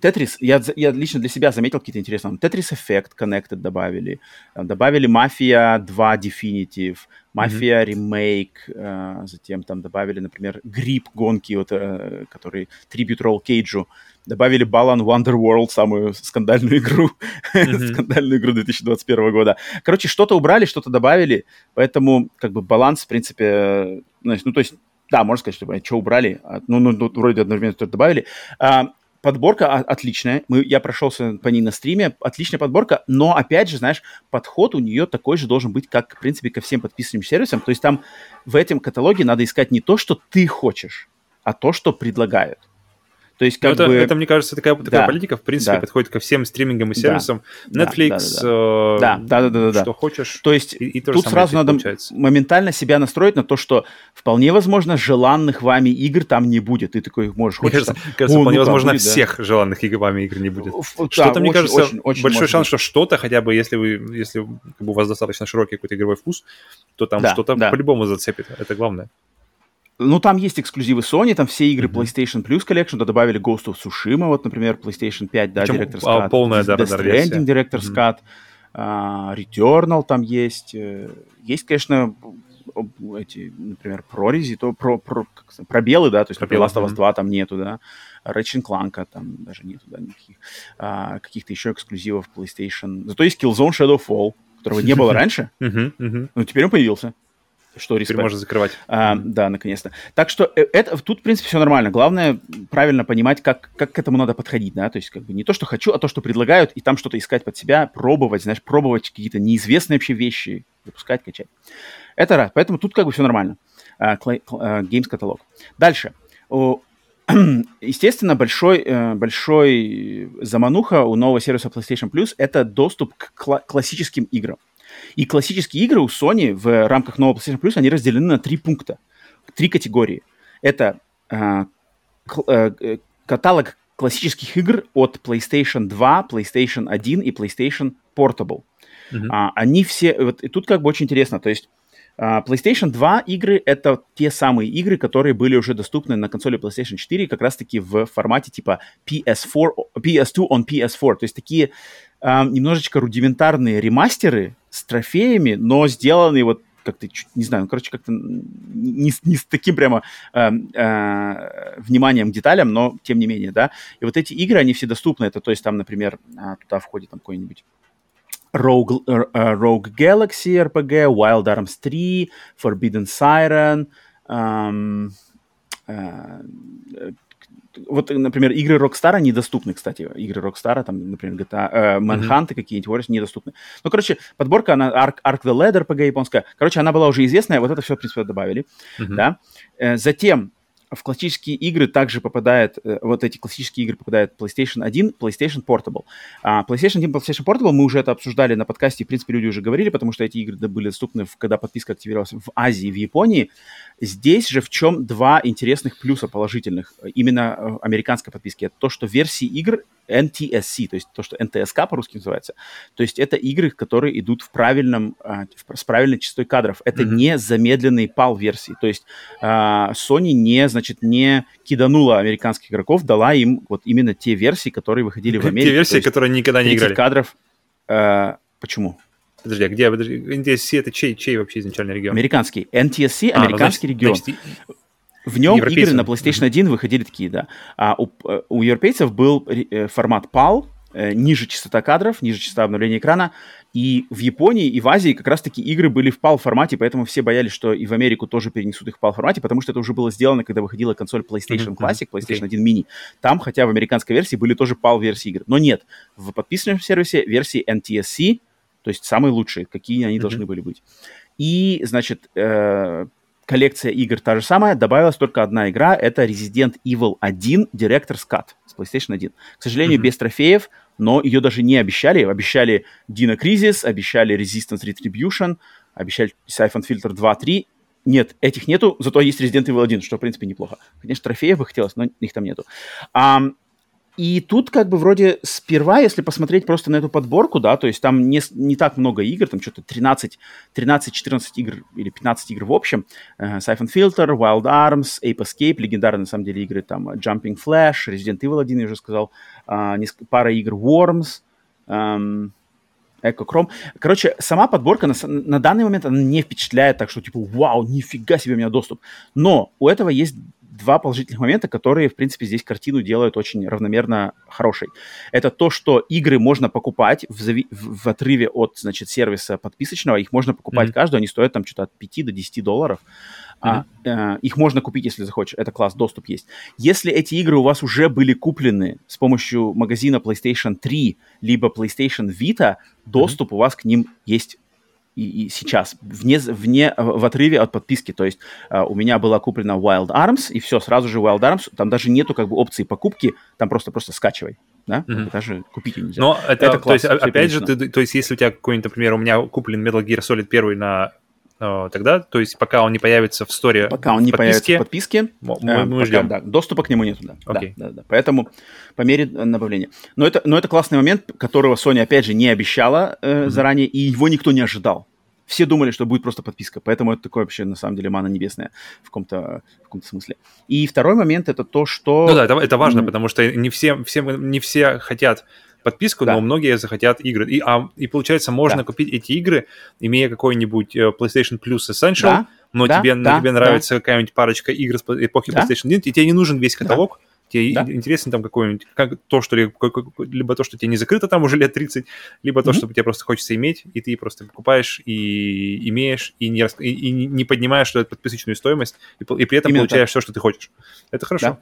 Tetris, я, я лично для себя заметил какие-то интересные. Tetris Effect Connected добавили, добавили Mafia 2 Definitive, Mm-hmm. Remake, э, затем там добавили, например, Grip гонки, вот, э, который трибют Ролл Кейджу, добавили Balan Wonderworld, самую скандальную игру, mm-hmm. скандальную игру 2021 года. Короче, что-то убрали, что-то добавили, поэтому как бы баланс, в принципе, ну, ну то есть да, можно сказать, что, что убрали. А, ну, ну, ну вроде одновременно что-то добавили. А, подборка отличная. Мы, я прошелся по ней на стриме. Отличная подборка. Но, опять же, знаешь, подход у нее такой же должен быть, как, в принципе, ко всем подписанным сервисам. То есть там в этом каталоге надо искать не то, что ты хочешь, а то, что предлагают. То есть, как это, бы... это, мне кажется, такая, такая да, политика, в принципе, да. подходит ко всем стримингам и сервисам. Да, Netflix, да, да, да, да, да, да, что хочешь. То есть, и, и тут сразу надо получается. моментально себя настроить на то, что вполне возможно желанных вами игр там не будет. Ты такой можешь... Хочешь, кажется, там, кажется вполне ну, возможно будет, всех да. желанных игр вами игр не будет. Что-то, да, мне очень, кажется, очень, очень большой шанс, быть. что что-то, хотя бы если вы, если как бы, у вас достаточно широкий какой-то игровой вкус, то там да, что-то да. по-любому зацепит. Это главное. Ну, там есть эксклюзивы Sony, там все игры mm-hmm. PlayStation Plus Collection, да, добавили Ghost of Tsushima, вот, например, PlayStation 5, да, Причем, Director's а, Cut. полная, да, Death Stranding, Director's mm-hmm. Cut, uh, Returnal там есть. Э, есть, конечно, эти, например, прорези, то про, про, как, пробелы, да, то есть, например, Last of Us 2 там нету, да, Ratchet Clank там даже нету, да, никаких, а, каких-то еще эксклюзивов PlayStation. Зато есть Killzone Shadowfall, которого не было раньше, но теперь он появился что респект. Теперь можно закрывать. А, да, наконец-то. Так что э, это, тут, в принципе, все нормально. Главное правильно понимать, как, как к этому надо подходить, да, то есть как бы не то, что хочу, а то, что предлагают, и там что-то искать под себя, пробовать, знаешь, пробовать какие-то неизвестные вообще вещи, выпускать, качать. Это раз. Поэтому тут как бы все нормально. Uh, uh, Games каталог. Дальше. Естественно, большой, uh, большой замануха у нового сервиса PlayStation Plus это доступ к кла- классическим играм. И классические игры у Sony в рамках нового PlayStation Plus, они разделены на три пункта, три категории. Это э, э, каталог классических игр от PlayStation 2, PlayStation 1 и PlayStation Portable. Uh-huh. А, они все... Вот, и тут как бы очень интересно. То есть Uh, PlayStation 2 игры — это те самые игры, которые были уже доступны на консоли PlayStation 4 как раз-таки в формате типа PS4, PS2 on PS4. То есть такие немножечко рудиментарные ремастеры с трофеями, но сделанные вот как-то, не знаю, ну, короче, как-то не, не с таким прямо э, э, вниманием к деталям, но тем не менее, да. И вот эти игры, они все доступны. Это, то есть там, например, а, туда входит там какой-нибудь Rogue, uh, Rogue Galaxy RPG, Wild Arms 3, Forbidden Siren, um, uh, вот, например, игры Rockstar недоступны, кстати. Игры Rockstar, там, например, GTA, э, Manhunt mm-hmm. какие-нибудь, Warriors недоступны. Ну, короче, подборка, она Ark, Ark the Ladder, PG японская. Короче, она была уже известная, вот это все, в принципе, добавили, mm-hmm. да. Э, затем в классические игры также попадает, э, вот эти классические игры попадают PlayStation 1, PlayStation Portable. А PlayStation 1, PlayStation Portable, мы уже это обсуждали на подкасте, в принципе, люди уже говорили, потому что эти игры были доступны, когда подписка активировалась в Азии, в Японии. Здесь же в чем два интересных плюса положительных именно э, американской подписки. Это то, что версии игр NTSC, то есть то, что NTSK по-русски называется. То есть это игры, которые идут в правильном, с правильной частотой кадров. Это mm-hmm. не замедленные PAL-версии. То есть а, Sony не, значит, не киданула американских игроков, дала им вот именно те версии, которые выходили в Америке. Те версии, которые никогда не играли. кадров. А, почему? Подожди, а где? Подожди, NTSC это чей, чей вообще изначальный регион? Американский. NTSC, а, американский ну, значит, регион. Значит, в нем игры на PlayStation 1 выходили такие, да. А у, э, у европейцев был э, формат PAL, э, ниже частота кадров, ниже частота обновления экрана. И в Японии и в Азии как раз-таки игры были в PAL формате, поэтому все боялись, что и в Америку тоже перенесут их в PAL формате, потому что это уже было сделано, когда выходила консоль PlayStation Classic, PlayStation 1 Mini. Там, хотя в американской версии были тоже PAL версии игр. Но нет, в подписанном сервисе версии NTSC, то есть самые лучшие, какие они mm-hmm. должны были быть. И, значит, э, коллекция игр та же самая, добавилась только одна игра, это Resident Evil 1 Director's Cut с PlayStation 1. К сожалению, mm-hmm. без трофеев, но ее даже не обещали. Обещали Dino Crisis, обещали Resistance Retribution, обещали Siphon Filter 2.3. Нет, этих нету, зато есть Resident Evil 1, что, в принципе, неплохо. Конечно, трофеев бы хотелось, но их там нету. Um, и тут как бы вроде сперва, если посмотреть просто на эту подборку, да, то есть там не, не так много игр, там что-то 13, 13-14 игр или 15 игр в общем. Uh, Siphon Filter, Wild Arms, Ape Escape, легендарные на самом деле игры, там Jumping Flash, Resident Evil 1, я уже сказал, uh, пара игр Worms, um, Echo Chrome. Короче, сама подборка на, на данный момент она не впечатляет так, что типа, вау, нифига себе у меня доступ. Но у этого есть два положительных момента, которые, в принципе, здесь картину делают очень равномерно хорошей. Это то, что игры можно покупать в, зави- в, в отрыве от, значит, сервиса подписочного. Их можно покупать mm-hmm. каждую, они стоят там что-то от 5 до 10 долларов. Mm-hmm. А, э, их можно купить, если захочешь. Это класс, доступ есть. Если эти игры у вас уже были куплены с помощью магазина PlayStation 3 либо PlayStation Vita, доступ mm-hmm. у вас к ним есть и, и сейчас, вне, вне, в отрыве от подписки. То есть uh, у меня была куплена Wild Arms, и все, сразу же Wild Arms, там даже нету как бы опции покупки, там просто-просто скачивай. Да? Mm-hmm. Даже купить нельзя. Но это, это класс, то есть, опять же, ты, то есть, если у тебя какой-нибудь, например, у меня куплен Metal Gear Solid 1 на э, тогда, то есть пока он не появится в сторе Пока он не появится в подписке, мы, мы пока, ждем. Да, доступа к нему нету, да. Okay. да, да, да. Поэтому по мере добавления. Но это, но это классный момент, которого Sony, опять же, не обещала э, mm-hmm. заранее, и его никто не ожидал все думали, что будет просто подписка, поэтому это такое вообще, на самом деле, мана небесная в каком-то, в каком-то смысле. И второй момент это то, что... Ну да, это, это важно, mm-hmm. потому что не все, все, не все хотят подписку, да. но многие захотят игры. И, а, и получается, можно да. купить эти игры, имея какой-нибудь э, PlayStation Plus Essential, да. но да, тебе, да, тебе нравится да. какая-нибудь парочка игр с эпохи да. PlayStation 1, и тебе не нужен весь каталог, да Тебе да? интересно там какое-нибудь, как, то, что либо то, что тебе не закрыто там уже лет 30, либо mm-hmm. то, что тебе просто хочется иметь, и ты просто покупаешь и имеешь, и не, и, и не поднимаешь эту подписочную стоимость, и, и при этом Именно получаешь так. все, что ты хочешь. Это хорошо. Да.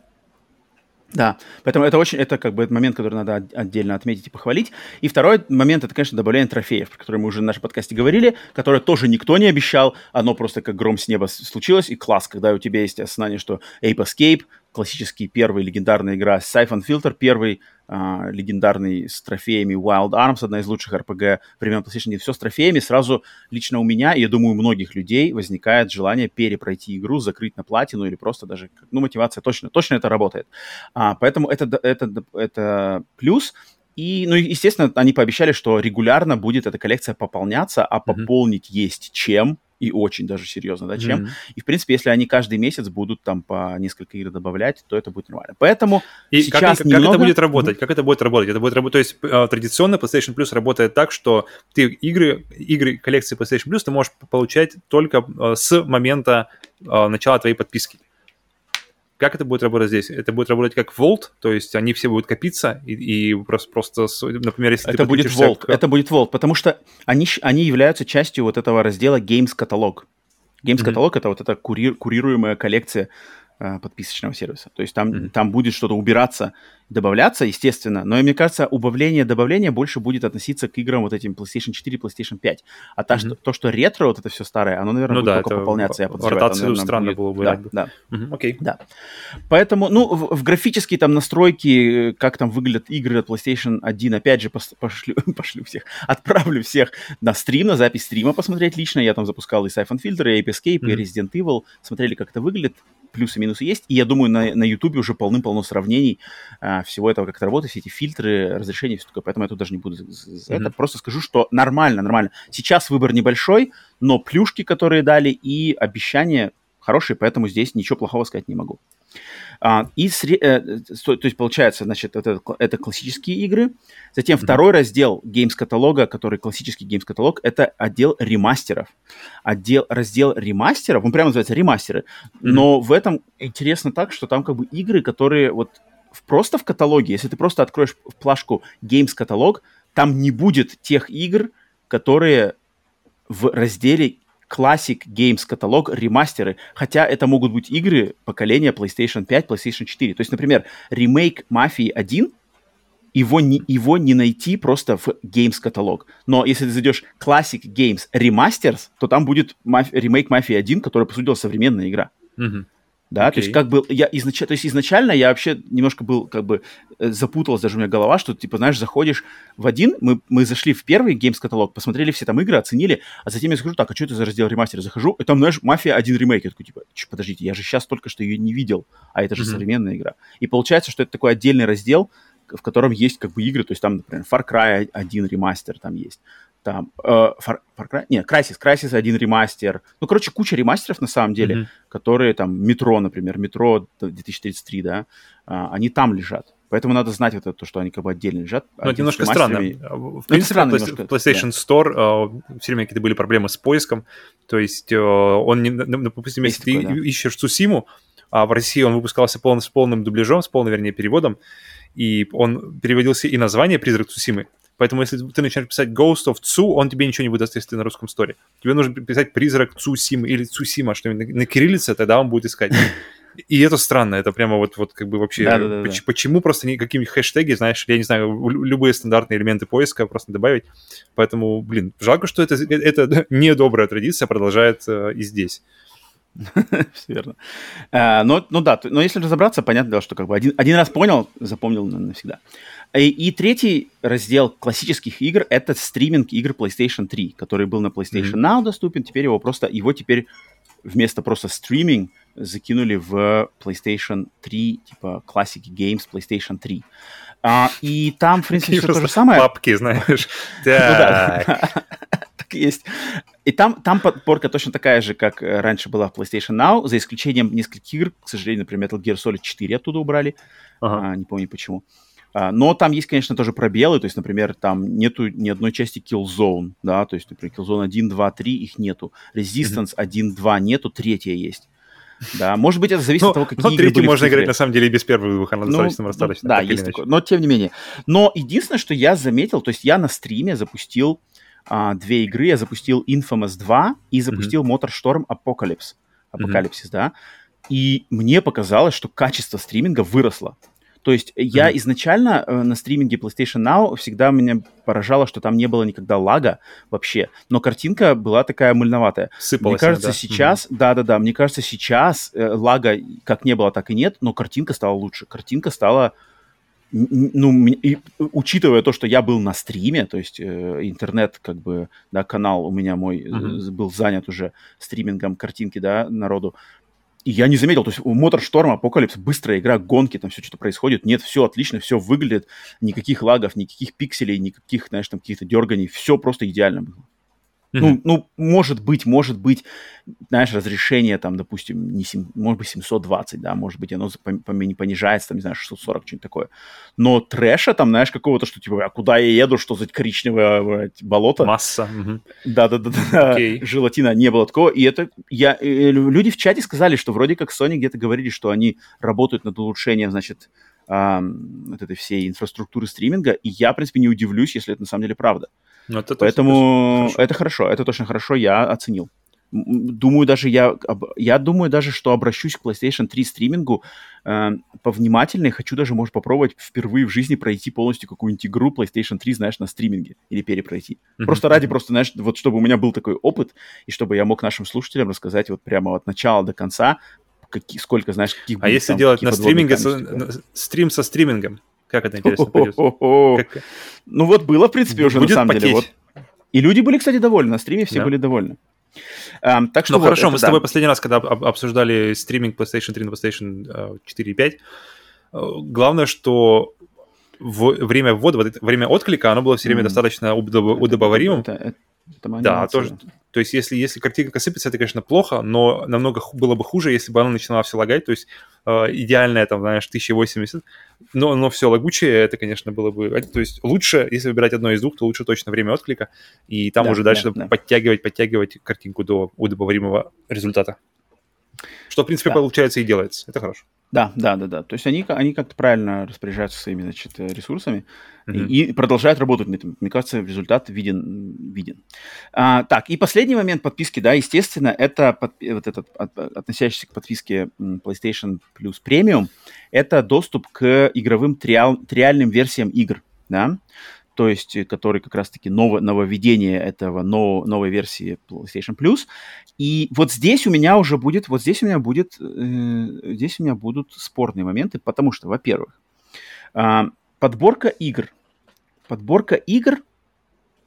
Да, поэтому это очень, это как бы этот момент, который надо отдельно отметить и похвалить. И второй момент, это, конечно, добавление трофеев, про которые мы уже в нашем подкасте говорили, которые тоже никто не обещал, оно просто как гром с неба случилось, и класс, когда у тебя есть осознание, что Ape Escape, классический первый легендарная игра Siphon Filter, первый э, легендарный с трофеями Wild Arms, одна из лучших RPG времен PlayStation, все с трофеями. Сразу лично у меня, и я думаю, у многих людей возникает желание перепройти игру, закрыть на платину или просто даже, ну, мотивация точно, точно это работает. А, поэтому это, это, это плюс. И, ну, естественно, они пообещали, что регулярно будет эта коллекция пополняться, а пополнить mm-hmm. есть чем и очень даже серьезно, да, чем. Mm-hmm. И, в принципе, если они каждый месяц будут там по несколько игр добавлять, то это будет нормально. Поэтому и сейчас как, немного... как это будет работать? Mm-hmm. Как это будет работать? Это будет работать, то есть э, традиционно PlayStation Plus работает так, что ты игры, игры коллекции PlayStation Plus ты можешь получать только э, с момента э, начала твоей подписки. Как это будет работать здесь? Это будет работать как Vault, то есть они все будут копиться, и, и просто, просто, например, если это ты будет Vault, к... это будет Vault, потому что они, они являются частью вот этого раздела Games Catalog. Games Catalog mm-hmm. это вот эта кури, курируемая коллекция подписочного сервиса. То есть там, mm-hmm. там будет что-то убираться добавляться, естественно, но мне кажется, убавление добавление больше будет относиться к играм вот этим PlayStation 4, PlayStation 5. А та, mm-hmm. что, то, что ретро, вот это все старое, оно, наверное, ну, будет да, только пополняться, я подозреваю. Ротацию наверное, странно будет... было бы. Да, да. Mm-hmm. Okay. да. Поэтому, ну, в, в графические там настройки, как там выглядят игры от PlayStation 1, опять же, пошлю, пошлю всех, отправлю всех на стрим, на запись стрима посмотреть лично. Я там запускал и Siphon Filter, и Ape Escape, mm-hmm. и Resident Evil. Смотрели, как это выглядит плюсы-минусы есть. И я думаю, на, на YouTube уже полным-полно сравнений а, всего этого, как это работает, все эти фильтры, разрешения, все такое. Поэтому я тут даже не буду mm-hmm. это. Просто скажу, что нормально, нормально. Сейчас выбор небольшой, но плюшки, которые дали, и обещания хорошие, поэтому здесь ничего плохого сказать не могу. А, и сре- э, то, то есть получается, значит, это, это классические игры. Затем mm-hmm. второй раздел Games каталога, который классический Games каталог, это отдел ремастеров. Отдел, раздел ремастеров, он прямо называется ремастеры. Mm-hmm. Но в этом интересно так, что там как бы игры, которые вот просто в каталоге, если ты просто откроешь плашку Games каталог, там не будет тех игр, которые в разделе Classic Games каталог, ремастеры, хотя это могут быть игры поколения PlayStation 5, PlayStation 4. То есть, например, ремейк Мафии 1, его не, его не найти просто в Games каталог. Но если ты зайдешь Classic Games Remasters, то там будет маф... ремейк Мафии 1, который, по сути, современная игра. Mm-hmm. Да, okay. то есть как бы я изнач... то есть изначально я вообще немножко был как бы э, запуталась даже у меня голова, что типа знаешь заходишь в один, мы мы зашли в первый геймс каталог, посмотрели все там игры, оценили, а затем я скажу, так, а что это за раздел ремастер? Захожу, и там знаешь мафия один ремейк, я такой типа, подождите, я же сейчас только что ее не видел, а это же mm-hmm. современная игра. И получается, что это такой отдельный раздел, в котором есть как бы игры, то есть там, например, Far Cry 1 ремастер там есть, там, э, Far, Far Cry, нет, Crysis, Crysis 1 ремастер, ну, короче, куча ремастеров на самом деле, mm-hmm. которые там, Метро, например, Метро 2033, да, э, они там лежат. Поэтому надо знать вот это, то, что они как бы отдельно лежат. Ну, это немножко странно. В принципе, странно немножко, PlayStation да. Store uh, все время какие-то были проблемы с поиском. То есть uh, он, не, допустим, если есть ты такое, да. ищешь Сусиму, а в России он выпускался полным, с полным дубляжом, с полным, вернее, переводом, и он переводился и название «Призрак Цусимы». Поэтому если ты начнешь писать Ghost of Tsu, он тебе ничего не выдаст, если ты на русском сторе. Тебе нужно писать «Призрак Цусимы» или «Цусима», что-нибудь на, на кириллице, тогда он будет искать. И это странно, это прямо вот, вот как бы вообще... Да, да, да, почему, почему просто никакими хэштеги, знаешь, я не знаю, любые стандартные элементы поиска просто добавить. Поэтому, блин, жалко, что это, это недобрая традиция продолжает э, и здесь. Все верно. А, но, ну да, но если разобраться, понятно что как бы один, один раз понял, запомнил навсегда. И, и третий раздел классических игр — это стриминг игр PlayStation 3, который был на PlayStation mm-hmm. Now доступен, теперь его просто, его теперь вместо просто стриминг закинули в PlayStation 3, типа Classic Games PlayStation 3. А, и там, в принципе, все то же самое. Папки, знаешь. Так есть. И там, там подборка точно такая же, как э, раньше была в PlayStation Now, за исключением нескольких игр. К сожалению, например, Metal Gear Solid 4 оттуда убрали. Ага. А, не помню почему. А, но там есть, конечно, тоже пробелы. То есть, например, там нету ни одной части Killzone, да, то есть, например, Killzone 1, 2, 3 их нету. Resistance mm-hmm. 1, 2 нету, третья есть. Да, может быть, это зависит но, от того, какие но игры были можно играть, на самом деле, и без первых двух, она ну, достаточно достаточно. Да, есть такое, но тем не менее. Но единственное, что я заметил, то есть я на стриме запустил а, две игры. Я запустил Infamous 2 и запустил mm-hmm. MotorStorm Apocalypse. Апокалипсис, mm-hmm. да. И мне показалось, что качество стриминга выросло. То есть mm-hmm. я изначально э, на стриминге PlayStation Now всегда меня поражало, что там не было никогда лага вообще, но картинка была такая мыльноватая. Сыпалась мне кажется, она, да. сейчас, mm-hmm. да-да-да, мне кажется, сейчас э, лага как не было, так и нет, но картинка стала лучше. Картинка стала ну, и, учитывая то, что я был на стриме, то есть э, интернет, как бы, да, канал у меня мой uh-huh. был занят уже стримингом картинки, да, народу, и я не заметил, то есть MotorStorm Apocalypse, быстрая игра, гонки, там все что-то происходит, нет, все отлично, все выглядит, никаких лагов, никаких пикселей, никаких, знаешь, там каких-то дерганий, все просто идеально было. Mm-hmm. Ну, ну, может быть, может быть, знаешь, разрешение там, допустим, не 7, может быть, 720, да, может быть, оно понижается, там, не знаю, 640, что-нибудь такое. Но трэша там, знаешь, какого-то, что типа, а куда я еду, что за коричневое болото? Масса. Да-да-да, okay. желатина, не было такого. И это, я, э, люди в чате сказали, что вроде как Sony где-то говорили, что они работают над улучшением, значит, вот этой всей инфраструктуры стриминга, и я, в принципе, не удивлюсь, если это на самом деле правда. Ну, это Поэтому хорошо. это хорошо, это точно хорошо, я оценил. Думаю, даже я, я думаю даже, что обращусь к PlayStation 3 стримингу э, повнимательнее. Хочу даже, может, попробовать впервые в жизни пройти полностью какую-нибудь игру PlayStation 3, знаешь, на стриминге или перепройти. Mm-hmm. Просто ради, просто, знаешь, вот чтобы у меня был такой опыт, и чтобы я мог нашим слушателям рассказать вот прямо от начала до конца, какие, сколько, знаешь, каких... А если там, делать на стриминге, со, стрим со стримингом? Как это интересно как... Ну вот было, в принципе, уже Будет на самом потеть. деле. Вот. И люди были, кстати, довольны. На стриме все да. были довольны. Um, так что ну вот, хорошо, мы с тобой последний раз, когда обсуждали стриминг PlayStation 3 на PlayStation 4 и 5, главное, что в, время ввода, время отклика, оно было все время mm. достаточно удобоваримым. Это, это, это да, тоже. То есть, если, если картинка сыпется, это, конечно, плохо, но намного было бы хуже, если бы она начинала все лагать. То есть, э, идеальная, там, знаешь, 1080, но, но все лагучее, это, конечно, было бы... То есть, лучше, если выбирать одно из двух, то лучше точно время отклика, и там да, уже дальше да, да. подтягивать, подтягивать картинку до удобоваримого результата. Что, в принципе, да. получается и делается. Это хорошо. Да, да, да, да. То есть они, они как-то правильно распоряжаются своими, значит, ресурсами mm-hmm. и, и продолжают работать на этом. Мне кажется, результат виден. виден. А, так, и последний момент подписки, да, естественно, это под, вот этот, от, относящийся к подписке PlayStation Plus Premium, это доступ к игровым триал, триальным версиям игр, да то есть, э, который как раз-таки ново, нововведение этого нов, новой версии PlayStation Plus. И вот здесь у меня уже будет, вот здесь у меня будет, э, здесь у меня будут спорные моменты, потому что, во-первых, э, подборка игр, подборка игр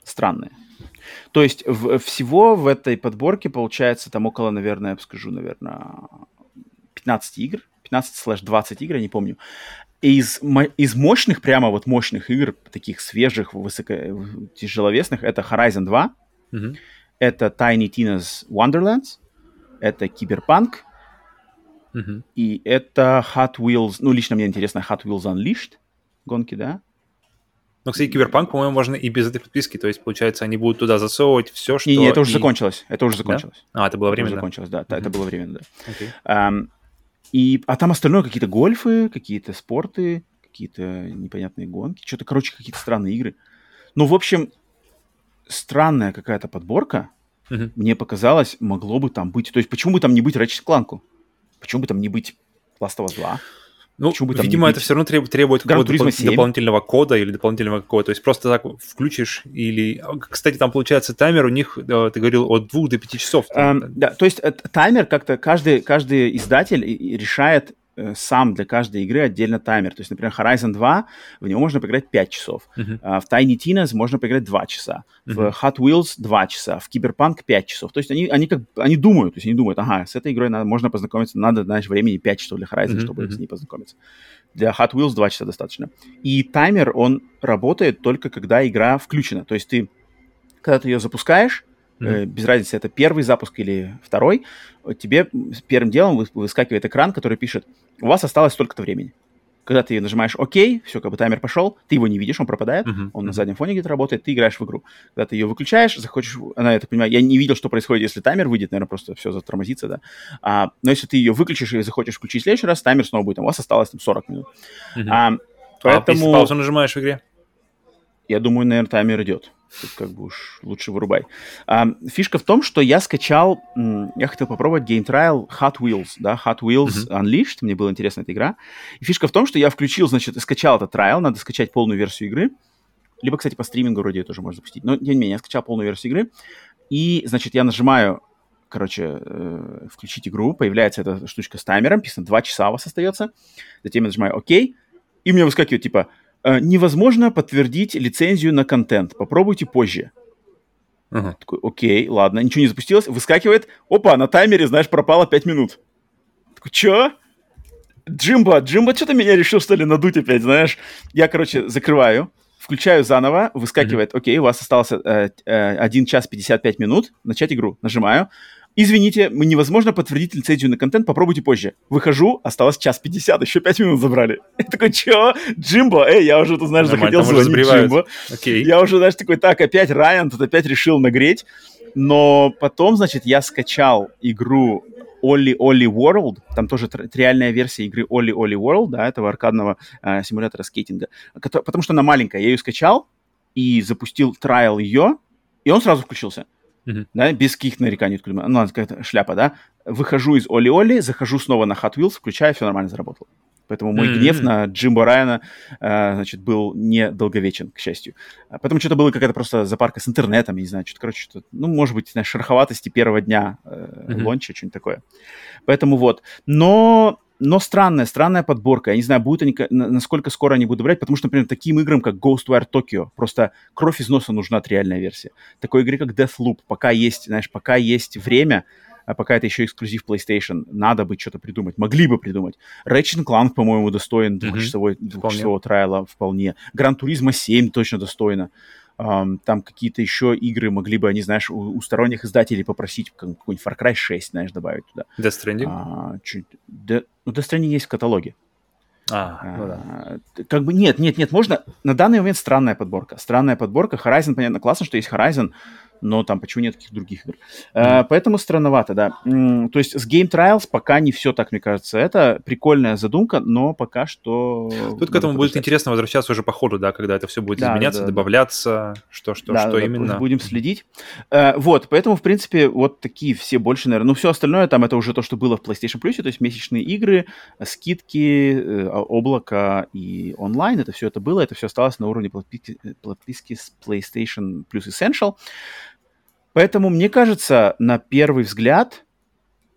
странная. То есть в, всего в этой подборке получается там около, наверное, я скажу, наверное, 15 игр, 15-20 игр, я не помню из, из мощных, прямо вот мощных игр, таких свежих, высоко, тяжеловесных, это Horizon 2, mm-hmm. это Tiny Tina's Wonderlands, это Киберпанк, mm-hmm. и это Hot Wheels, ну, лично мне интересно, Hot Wheels Unleashed гонки, да? Ну, кстати, Киберпанк, по-моему, можно и без этой подписки, то есть, получается, они будут туда засовывать все, что... Не, не это уже и... закончилось, это уже закончилось. Да? А, это было временно, это закончилось, да, mm-hmm. это было временно, да. Okay. Um, и, а там остальное какие-то гольфы, какие-то спорты, какие-то непонятные гонки, что-то, короче, какие-то странные игры. Ну, в общем, странная какая-то подборка, uh-huh. мне показалось, могло бы там быть. То есть, почему бы там не быть Ratchet Clank? Почему бы там не быть Last of Us 2? Ну, видимо, это все равно требует, требует какого-то допол- дополнительного кода или дополнительного какого-то. То есть просто так включишь или... Кстати, там получается таймер у них, э, ты говорил, от двух до пяти часов. Um, да, то есть э, таймер как-то каждый, каждый издатель решает сам для каждой игры отдельно таймер. То есть, например, Horizon 2, в него можно поиграть 5 часов. Uh-huh. Uh, в Tiny Tina's можно поиграть 2 часа. Uh-huh. В Hot Wheels 2 часа. В Cyberpunk 5 часов. То есть они, они как они думают, то есть они думают, ага, с этой игрой надо, можно познакомиться, надо, знаешь, времени 5 часов для Horizon, uh-huh. чтобы uh-huh. с ней познакомиться. Для Hot Wheels 2 часа достаточно. И таймер, он работает только когда игра включена. То есть ты, когда ты ее запускаешь, mm-hmm. без разницы, это первый запуск или второй, тебе первым делом выскакивает экран, который пишет, у вас осталось столько-то времени. Когда ты нажимаешь ОК, все, как бы таймер пошел, ты его не видишь, он пропадает, uh-huh, он на заднем фоне где-то работает, ты играешь в игру. Когда ты ее выключаешь, захочешь, она, я так понимаю, я не видел, что происходит, если таймер выйдет, наверное, просто все затормозится, да. А, но если ты ее выключишь и захочешь включить в следующий раз, таймер снова будет, у вас осталось там 40 минут. Uh-huh. А, поэтому... А если паузу нажимаешь в игре? Я думаю, наверное, таймер идет. Тут как бы уж лучше вырубай. А, фишка в том, что я скачал, я хотел попробовать Game Trial Hot Wheels, да, Hot Wheels uh-huh. Unleashed, мне была интересна эта игра. И фишка в том, что я включил, значит, скачал этот трайл, надо скачать полную версию игры. Либо, кстати, по стримингу вроде тоже можно запустить. Но, тем не менее, я скачал полную версию игры. И, значит, я нажимаю, короче, э, включить игру, появляется эта штучка с таймером, писано 2 часа у вас остается. Затем я нажимаю ОК, и у меня выскакивает, типа, невозможно подтвердить лицензию на контент. Попробуйте позже. Ага. Такой, окей, ладно, ничего не запустилось. Выскакивает, опа, на таймере, знаешь, пропало 5 минут. Такой, чё? Джимба, Джимба что-то меня решил, что ли, надуть опять, знаешь. Я, короче, закрываю, включаю заново, выскакивает, окей, у вас осталось э, э, 1 час 55 минут, начать игру. Нажимаю, Извините, невозможно подтвердить лицензию на контент, попробуйте позже. Выхожу, осталось час 50, еще 5 минут забрали. Я такой, чё? Джимбо? Эй, я уже, ты знаешь, захотел звонить Джимбо. Okay. Я уже, знаешь, такой, так, опять Райан тут опять решил нагреть. Но потом, значит, я скачал игру Olli Olli World, там тоже реальная версия игры Olli Olli World, да, этого аркадного э, симулятора скейтинга, потому что она маленькая, я ее скачал и запустил трайл ее, и он сразу включился mm-hmm. да, без каких нареканий, ну, какая-то шляпа, да, выхожу из Оли-Оли, захожу снова на Hot Wheels, включаю, все нормально заработало. Поэтому мой mm-hmm. гнев на Джимбо Райана, э, значит, был недолговечен, к счастью. А Поэтому что-то было какая-то просто запарка с интернетом, я не знаю, что-то, короче, что-то, ну, может быть, знаешь, шероховатости первого дня э, mm-hmm. лонча, что-нибудь такое. Поэтому вот. Но но странная, странная подборка. Я не знаю, будут они, насколько скоро они будут брать, потому что, например, таким играм, как Ghostwire Tokyo, просто кровь из носа нужна от реальная версия. Такой игры, как Deathloop, пока есть, знаешь, пока есть время, а пока это еще эксклюзив PlayStation, надо бы что-то придумать. Могли бы придумать. Ratchet Clank, по-моему, достоин двухчасовой, mm-hmm. двухчасового трайла вполне. Gran Turismo 7 точно достойно там какие-то еще игры могли бы, они, знаешь, у, у сторонних издателей попросить какой-нибудь Far Cry 6, знаешь, добавить туда. Death Stranding? А, чуть, de, ну, Death Stranding есть в каталоге. А, ну да. А, как бы нет, нет, нет, можно... На данный момент странная подборка. Странная подборка. Horizon, понятно, классно, что есть Horizon, но там почему нет таких других игр? Mm-hmm. поэтому странновато, да. То есть с Game Trials пока не все так, мне кажется. Это прикольная задумка, но пока что... Тут к этому будет интересно возвращаться уже по ходу, да, когда это все будет да, изменяться, да, добавляться, что, что, да, что да, именно. Будем следить. Uh, вот, поэтому, в принципе, вот такие все больше, наверное. Ну, все остальное там это уже то, что было в PlayStation Plus, то есть месячные игры, скидки, э, облако и онлайн, это все это было, это все осталось на уровне подписки, подписки с PlayStation Plus Essential. Поэтому, мне кажется, на первый взгляд,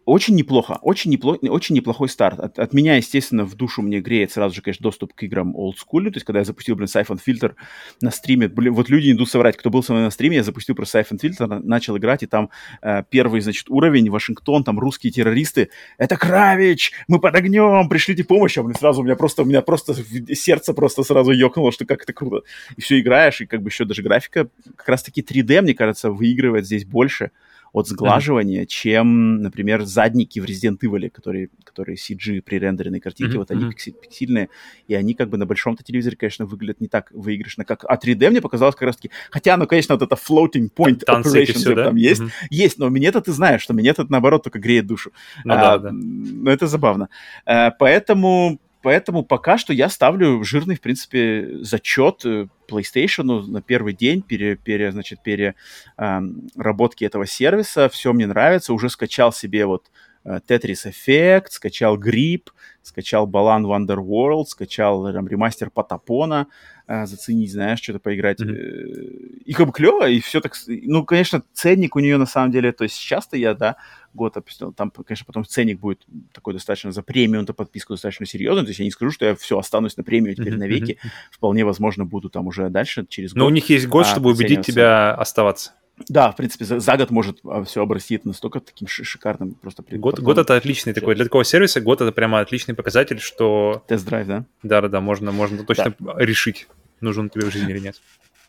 очень неплохо, очень, непло, очень неплохой старт. От, от меня, естественно, в душу мне греет сразу же, конечно, доступ к играм School. То есть, когда я запустил, блин, Siphon Filter на стриме, блин, вот люди идут соврать, кто был со мной на стриме, я запустил про Siphon Filter, начал играть, и там э, первый, значит, уровень, Вашингтон, там русские террористы. Это Кравич! Мы под огнем! Пришлите помощь! А блин, сразу у меня просто, у меня просто сердце просто сразу ёкнуло, что как это круто. И все играешь, и как бы еще даже графика, как раз-таки 3D, мне кажется, выигрывает здесь больше от сглаживания, mm-hmm. чем, например, задники в Resident Evil, которые, которые CG при рендеренной картинке, mm-hmm. вот они пиксель, пиксельные, и они как бы на большом-то телевизоре, конечно, выглядят не так выигрышно, как... А 3D мне показалось как раз-таки... Хотя, ну, конечно, вот это floating point Танцы operation все, да? там есть, mm-hmm. есть, но мне-то ты знаешь, что мне это наоборот только греет душу. Ну, а, да, да. Но это забавно. А, поэтому Поэтому пока что я ставлю жирный, в принципе, зачет э, PlayStation на первый день пере, пере, значит, переработки э, этого сервиса. Все мне нравится. Уже скачал себе вот э, Tetris Effect, скачал Grip, скачал Balan Wonderworld, скачал там, ремастер Потапона, э, заценить, знаешь, что-то поиграть. Mm-hmm. И как бы клево, и все так... Ну, конечно, ценник у нее на самом деле, то есть сейчас-то я, да, год опустил, там, конечно, потом ценник будет такой достаточно за премиум-то подписку достаточно серьезный, то есть я не скажу, что я все останусь на премию теперь mm-hmm. навеки, вполне возможно буду там уже дальше через год. Но у них есть год, а, чтобы убедить тебя оставаться. Да, в принципе, за, за год может а, все обрастить настолько таким шикарным просто. Год, год это отличный такой для такого сервиса. Год это прямо отличный показатель, что. Тест-драйв, да? Да, да, да, можно, можно точно да. решить, нужен тебе в жизни или нет.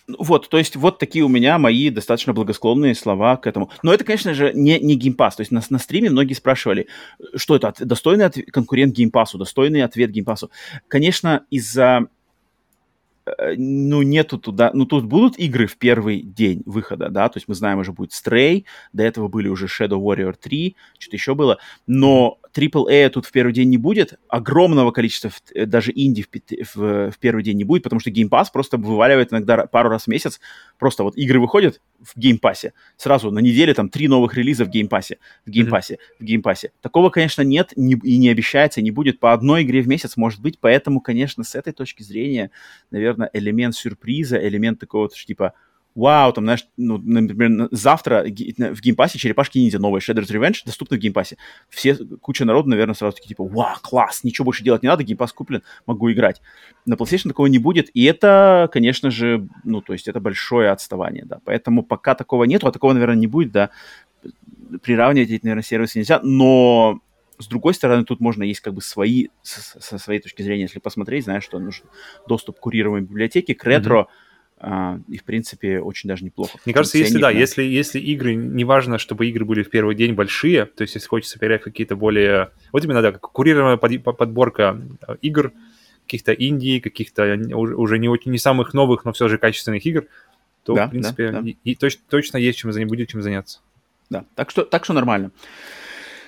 Вот, то есть вот такие у меня мои достаточно благосклонные слова к этому. Но это, конечно же, не, не Game Pass. То есть на, на стриме многие спрашивали, что это, достойный от, конкурент Game Pass у, достойный ответ Game Pass у. Конечно, из-за ну, нету туда, ну, тут будут игры в первый день выхода, да, то есть мы знаем, уже будет Stray, до этого были уже Shadow Warrior 3, что-то еще было, но AAA тут в первый день не будет, огромного количества, э, даже инди в, в, в первый день не будет, потому что Game Pass просто вываливает иногда пару раз в месяц, просто вот игры выходят в Game Pass, сразу на неделе там три новых релиза в Game Pass, в Game Pass, mm-hmm. в Game Pass. Такого, конечно, нет не, и не обещается, не будет по одной игре в месяц, может быть, поэтому, конечно, с этой точки зрения, наверное, элемент сюрприза, элемент такого, типа, вау, там, знаешь, ну, например, завтра в Game Pass е черепашки ниндзя новые Shredder's Revenge доступны в Game Pass е. Все, куча народу, наверное, сразу такие, типа, вау, класс, ничего больше делать не надо, Game Pass куплен, могу играть. На PlayStation такого не будет, и это, конечно же, ну, то есть это большое отставание, да. Поэтому пока такого нету, а такого, наверное, не будет, да. Приравнивать эти, наверное, сервисы нельзя, но с другой стороны, тут можно есть как бы свои, со, со своей точки зрения, если посмотреть, знаешь, что нужен доступ к курируемой библиотеке, к ретро, mm-hmm и, в принципе, очень даже неплохо. Мне кажется, если да, если, если игры, неважно, чтобы игры были в первый день большие, то есть если хочется поиграть какие-то более... Вот именно, да, курированная под, подборка э, игр, каких-то инди, каких-то уже не, очень, не самых новых, но все же качественных игр, то, да, в принципе, да, да. И, и точ, точно есть чем, будет чем заняться. Да, так что, так что нормально.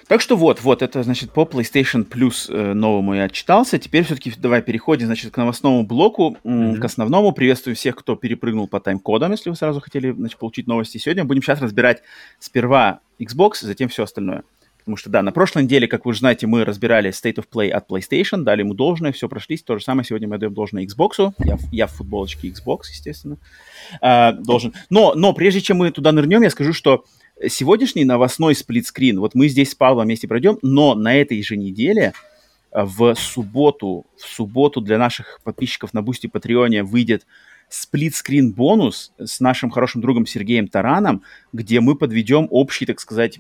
Так что вот, вот, это, значит, по PlayStation Plus э, новому я отчитался. Теперь все-таки давай переходим, значит, к новостному блоку, mm-hmm. к основному. Приветствую всех, кто перепрыгнул по тайм-кодам, если вы сразу хотели, значит, получить новости. Сегодня будем сейчас разбирать сперва Xbox, затем все остальное. Потому что, да, на прошлой неделе, как вы же знаете, мы разбирали State of Play от PlayStation, дали ему должное, все прошлись. То же самое сегодня мы даем должное Xbox. Я, я в футболочке Xbox, естественно, э, должен. Но, но прежде чем мы туда нырнем, я скажу, что сегодняшний новостной сплитскрин, вот мы здесь с Павлом вместе пройдем, но на этой же неделе э, в субботу, в субботу для наших подписчиков на Boosty Patreon е выйдет сплитскрин бонус с нашим хорошим другом Сергеем Тараном, где мы подведем общий, так сказать,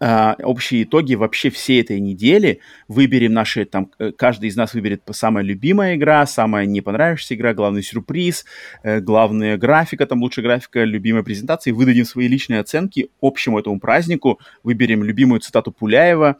Uh, общие итоги вообще всей этой недели. Выберем наши, там, э, каждый из нас выберет самая любимая игра, самая не понравившаяся игра, главный сюрприз, uh, главная графика, там, лучшая графика, любимая презентация. Выдадим свои личные оценки общему этому празднику. Выберем любимую цитату Пуляева.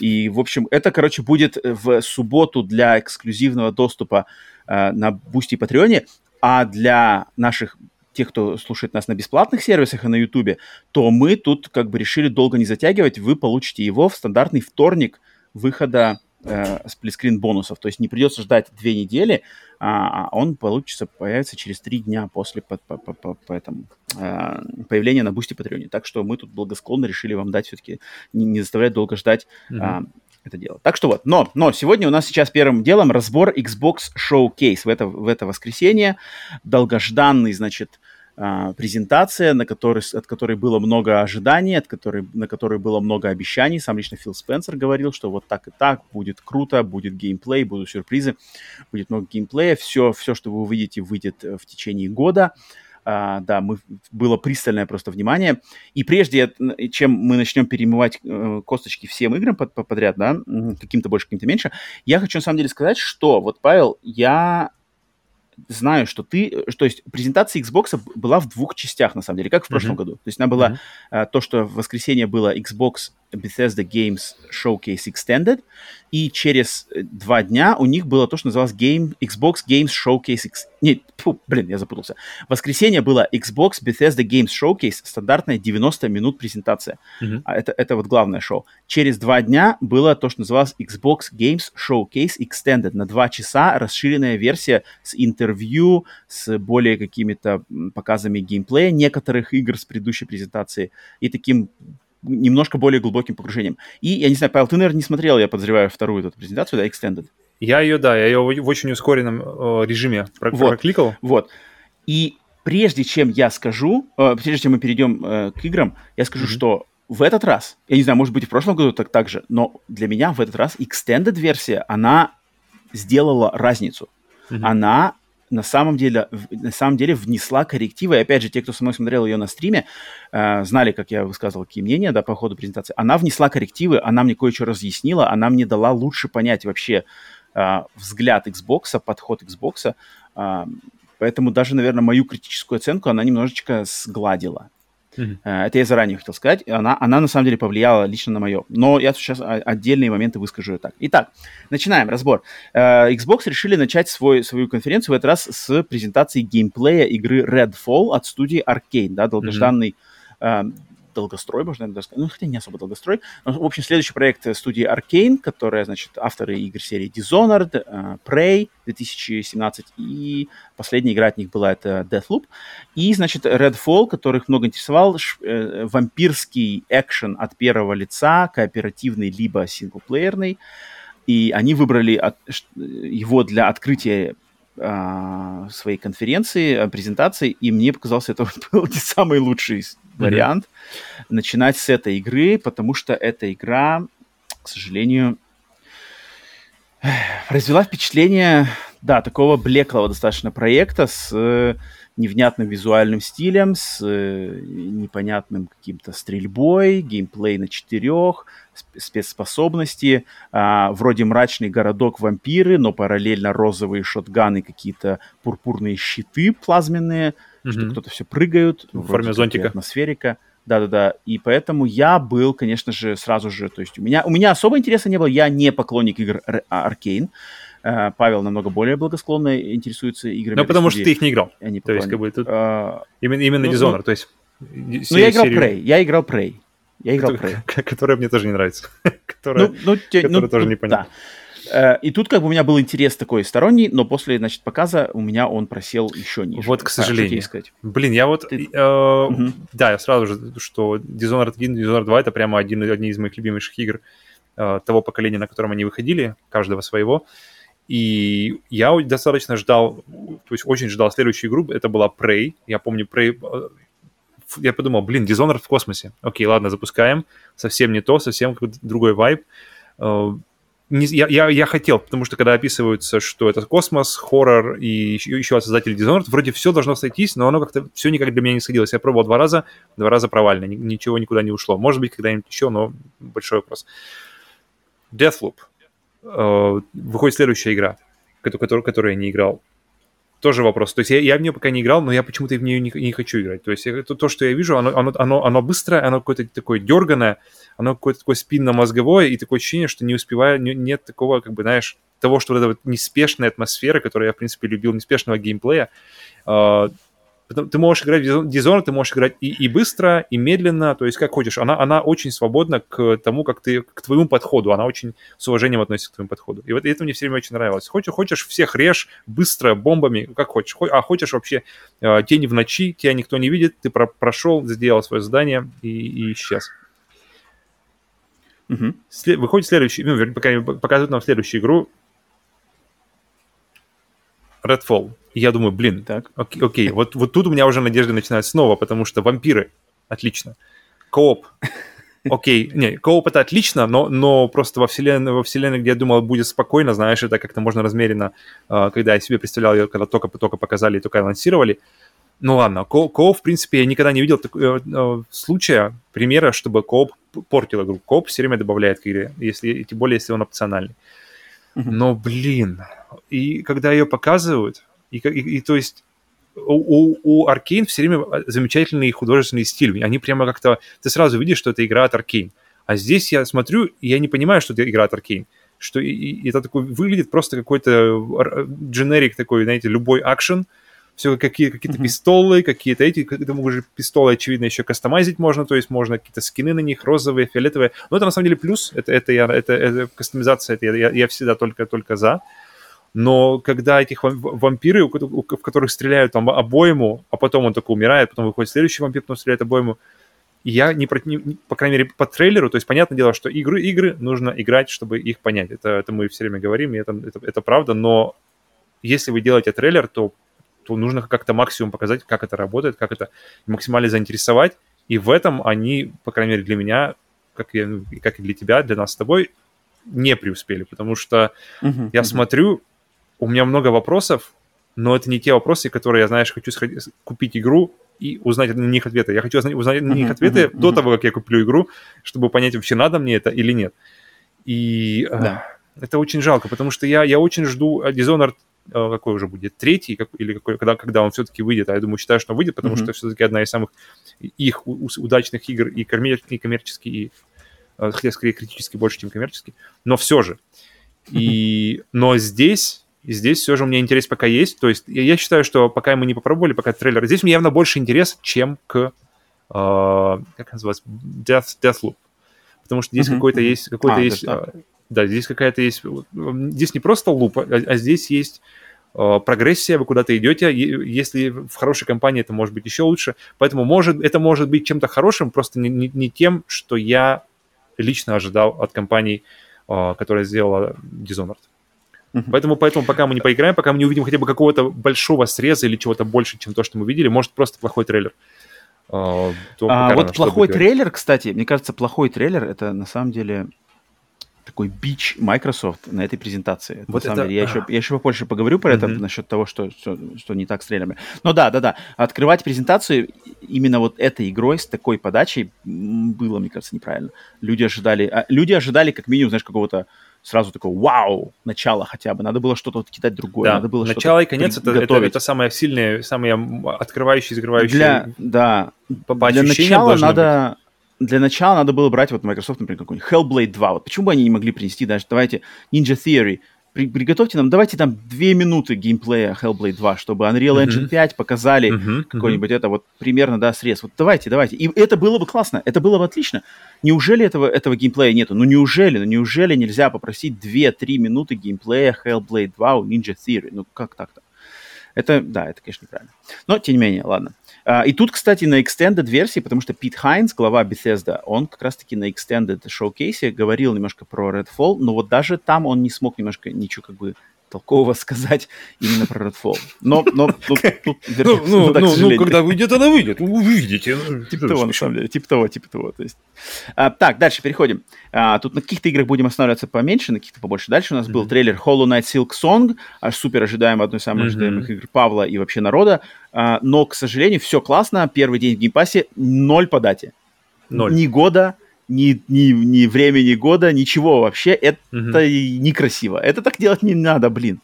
И, в общем, это, короче, будет в субботу для эксклюзивного доступа uh, на Boosty Patreon е. А для наших тех, кто слушает нас на бесплатных сервисах и на Ютубе, то мы тут как бы решили долго не затягивать. Вы получите его в стандартный вторник выхода э, сплитскрин бонусов. То есть не придется ждать две недели, а, а он получится, появится через три дня после по, по, по, по, по этому, э, появления на Boosty Patreon е. Так что мы тут благосклонно решили вам дать все-таки, не, не заставлять долго ждать mm-hmm. э, это дело. Так что вот, но, но сегодня у нас сейчас первым делом разбор Xbox Showcase в это, в это воскресенье. Долгожданный, значит, а, презентация, на которой, от которой было много ожиданий, от которой, на которой было много обещаний. Сам лично Фил Спенсер говорил, что вот так и так, будет круто, будет геймплей, будут сюрпризы, будет много геймплея. Все, все что вы увидите, выйдет э, в течение года. Uh, да, мы, было пристальное просто внимание. И прежде, чем мы начнем перемывать uh, косточки всем играм под, подряд, да, каким-то больше, каким-то меньше, я хочу на самом деле сказать, что вот, Павел, я знаю, что ты, то есть презентация Xbox была в двух частях, на самом деле, как в прошлом mm-hmm. году. То есть она была mm-hmm. а, то, что в воскресенье было Xbox Bethesda Games Showcase Extended, и через э, два дня у них было то, что называлось Game, Xbox Games Showcase... X... Нет, фу, блин, я запутался. В воскресенье было Xbox Bethesda Games Showcase, стандартная 90 минут презентация. Mm-hmm. Это, это вот главное шоу. Через два дня было то, что называлось Xbox Games Showcase Extended. На два часа расширенная версия с интервью, с более какими-то показами геймплея некоторых игр с предыдущей презентации и таким немножко более глубоким погружением. И, я не знаю, Павел, ты, наверное, не смотрел, я подозреваю, вторую эту презентацию, да, Extended? Я ее, да, я ее в очень ускоренном э, режиме про- вот, прокликал. Вот. И прежде чем я скажу, э, прежде чем мы перейдем э, к играм, я скажу, mm-hmm. что в этот раз, я не знаю, может быть, в прошлом году так, так же, но для меня в этот раз Extended версия, она сделала разницу. Mm-hmm. Она на самом деле, на самом деле внесла коррективы. И опять же, те, кто со мной смотрел ее на стриме, э, знали, как я высказывал какие мнения да, по ходу презентации. Она внесла коррективы, она мне кое-что разъяснила, она мне дала лучше понять вообще э, взгляд Xbox, подход Xbox. Э, поэтому даже, наверное, мою критическую оценку она немножечко сгладила. Mm-hmm. Это я заранее хотел сказать. Она, она на самом деле повлияла лично на мое. Но я сейчас отдельные моменты выскажу так. Итак, начинаем разбор. Э, Xbox решили начать свой, свою конференцию в этот раз с презентации геймплея игры Redfall от студии Arkane, да, долгожданный mm-hmm долгострой, можно даже сказать. Ну, хотя не особо долгострой. Но, в общем, следующий проект студии Arkane, которая, значит, авторы игр серии Dishonored, uh, Prey 2017, и последняя игра от них была это Deathloop. И, значит, Redfall, которых много интересовал, э, вампирский экшен от первого лица, кооперативный либо синглплеерный. И они выбрали от, его для открытия своей конференции, презентации, и мне показался это был не самый лучший вариант mm-hmm. начинать с этой игры, потому что эта игра, к сожалению, произвела впечатление, да, такого блеклого достаточно проекта с э, невнятным визуальным стилем, с э, непонятным каким-то стрельбой, геймплей на четырех, спецспособности, а, вроде мрачный городок вампиры, но параллельно розовые шотганы, какие-то пурпурные щиты плазменные, mm-hmm. что кто-то все прыгают. В форме зонтика. Атмосферика. Да-да-да. И поэтому я был, конечно же, сразу же, то есть у меня, у меня особо интереса не было, я не поклонник игр Аркейн. Uh, Павел намного более благосклонно интересуется играми. Ну, потому что ты их не играл. Не то есть, как бы тут uh, именно, именно ну, Dishonored, ну, то есть... Ну, я играл серию... Prey, я играл Prey. Я играл Prey. Которая мне тоже не нравится. которая, ну, ну, те, которая ну, тоже ну, непонятна. Да. Э, и тут как бы у меня был интерес такой сторонний, но после, значит, показа у меня он просел еще ниже. Вот, к сожалению. А, Блин, я вот... Ты... Э, угу. Да, я сразу же, что Dishonored 1 Dishonored 2 это прямо один, одни из моих любимейших игр э, того поколения, на котором они выходили, каждого своего. И я достаточно ждал, то есть очень ждал следующую игру, это была Prey. Я помню, Prey э, я подумал, блин, Dishonored в космосе. Окей, ладно, запускаем. Совсем не то, совсем какой-то другой вайб. Э, не, я, я, я хотел, потому что когда описывается, что это космос, хоррор и еще, еще от создателей Dishonored, вроде все должно сойтись, но оно как-то все никак для меня не сходилось. Я пробовал два раза, два раза провально, ничего никуда не ушло. Может быть, когда-нибудь еще, но большой вопрос. Deathloop. Э, выходит следующая игра, которую, которую я не играл тоже вопрос. То есть я, я в нее пока не играл, но я почему-то в нее не, не хочу играть. То есть это то, что я вижу, оно, оно, оно, оно быстрое, оно какое-то такое дерганое, оно какое-то такое спинно-мозговое, и такое ощущение, что не успеваю, не, нет такого, как бы, знаешь, того, что вот эта вот неспешная атмосфера, которую я, в принципе, любил, неспешного геймплея, э, Ты можешь играть в Dishonored, ты можешь играть и, и быстро, и медленно, то есть как хочешь. Она, она очень свободна к тому, как ты, к твоему подходу. Она очень с уважением относится к твоему подходу. И вот это мне все время очень нравилось. Хочешь, хочешь всех режь быстро, бомбами, как хочешь. А хочешь вообще э, тени в ночи, тебя никто не видит, ты про прошел, сделал свое задание и, и исчез. Угу. След... Выходит следующий, ну, пока показывают нам следующую игру. Redfall. И я думаю, блин, так. окей, окей, вот, вот тут у меня уже надежды начинают снова, потому что вампиры, отлично. Кооп, окей, не, кооп это отлично, но, но просто во вселенной, во вселенной, где я думал, будет спокойно, знаешь, это как-то можно размеренно, а, когда я себе представлял ее, когда только-только показали и только анонсировали. Ну ладно, ко кооп, в принципе, я никогда не видел такого э, э, случая, примера, чтобы кооп портил игру. Кооп все время добавляет к игре, если, тем более, если он опциональный. Но, блин, и когда ее показывают, и, и, и то есть у, у Arkane все время замечательный художественный стиль. Они прямо как-то... Ты сразу видишь, что это игра от Arkane. А здесь я смотрю, и я не понимаю, что это игра от Arkane. Что и, и это такой выглядит просто какой-то дженерик такой, знаете, любой акшен, все какие, какие-то mm-hmm. пистолы, какие-то эти, к тому же пистолы, очевидно, еще кастомизить можно, то есть можно какие-то скины на них, розовые, фиолетовые. Но это на самом деле плюс, это, это, я, это, это кастомизация, это я, я всегда только-только за. Но когда этих вампиры, в которых стреляют там обойму, а потом он только умирает, потом выходит следующий вампир, потом стреляет обойму, я не, не по крайней мере, по трейлеру, то есть понятное дело, что игры, игры нужно играть, чтобы их понять. Это, это мы все время говорим, и это, это, это правда, но если вы делаете трейлер, то то нужно как-то максимум показать, как это работает, как это максимально заинтересовать. И в этом они, по крайней мере, для меня, как и, ну, как и для тебя, для нас с тобой, не преуспели. Потому что uh-huh, я uh-huh. смотрю, у меня много вопросов, но это не те вопросы, которые я, знаешь, хочу сходить, купить игру и узнать на них ответы. Я хочу узнать на них ответы uh-huh, до того, как я куплю игру, чтобы понять, вообще надо мне это или нет. И да. э, это очень жалко, потому что я, я очень жду Dishonored Э, какой уже будет, третий, как, или какой, когда, когда он все-таки выйдет, а я думаю, считаю, что он выйдет, потому mm-hmm. что все-таки одна из самых их удачных игр и, коммер, и коммерчески, и, хотя скорее критически больше, чем коммерчески, но все же. И, но здесь, здесь все же у меня интерес пока есть, то есть я, считаю, что пока мы не попробовали, пока трейлер, здесь у меня явно больше интерес, чем к, э, как называется, Death, Deathloop, потому что здесь mm-hmm. какой-то есть, какой-то а, есть, э, да, здесь какая-то есть... Здесь не просто луп, а, а здесь есть э, прогрессия, вы куда-то идете. Если в хорошей компании, это может быть еще лучше. Поэтому может, это может быть чем-то хорошим, просто не, не, не тем, что я лично ожидал от компании, э, которая сделала Dishonored. Поэтому, поэтому пока мы не поиграем, пока мы не увидим хотя бы какого-то большого среза или чего-то больше, чем то, что мы видели, может просто плохой трейлер. Uh, а, вот плохой трейлер, кстати, мне кажется, плохой трейлер это на самом деле такой бич Microsoft на этой презентации. Вот на самом деле, я еще, я еще попозже поговорю про mm-hmm. это, насчет того, что, что, что не так с трейлерами. Но да, да, да. Открывать презентацию именно вот этой игрой с такой подачей было, мне кажется, неправильно. Люди ожидали, а, люди ожидали как минимум, знаешь, какого-то сразу такого вау, начало хотя бы. Надо было что-то вот кидать другое. Да, надо было начало и конец это, это, это самое сильное, самое открывающее, закрывающее. Для, да, по, по для начала надо... Быть для начала надо было брать вот Microsoft, например, какой-нибудь Hellblade 2. Вот почему бы они не могли принести даже, давайте, Ninja Theory, при, приготовьте нам, давайте там две минуты геймплея Hellblade 2, чтобы Unreal Engine uh-huh. 5 показали uh-huh. какой-нибудь uh-huh. это вот примерно, да, срез. Вот давайте, давайте. И это было бы классно, это было бы отлично. Неужели этого, этого геймплея нету? Ну неужели, ну неужели нельзя попросить 2-3 минуты геймплея Hellblade 2 у Ninja Theory? Ну как так-то? Это, да, это, конечно, неправильно. Но, тем не менее, ладно. А, и тут, кстати, на extended версии, потому что Пит Хайнс, глава Bethesda, он как раз-таки на extended шоу-кейсе говорил немножко про Redfall, но вот даже там он не смог немножко ничего как бы толкового сказать именно про Redfall. Но, но тут, тут ну, ну, ну, ну, когда выйдет, она выйдет. Вы увидите. Типа того, на самом деле. Типа того, типа того. То есть. А, так, дальше переходим. А, тут на каких-то играх будем останавливаться поменьше, на каких-то побольше. Дальше у нас mm-hmm. был трейлер Hollow Knight Silksong, аж супер ожидаемый, одной из самых mm-hmm. ожидаемых игр Павла и вообще народа. А, но, к сожалению, все классно. Первый день в Game Pass е, ноль по дате. Ноль. Ни года, ни, ни, ни времени года, ничего вообще. Это угу. некрасиво. Это так делать не надо, блин.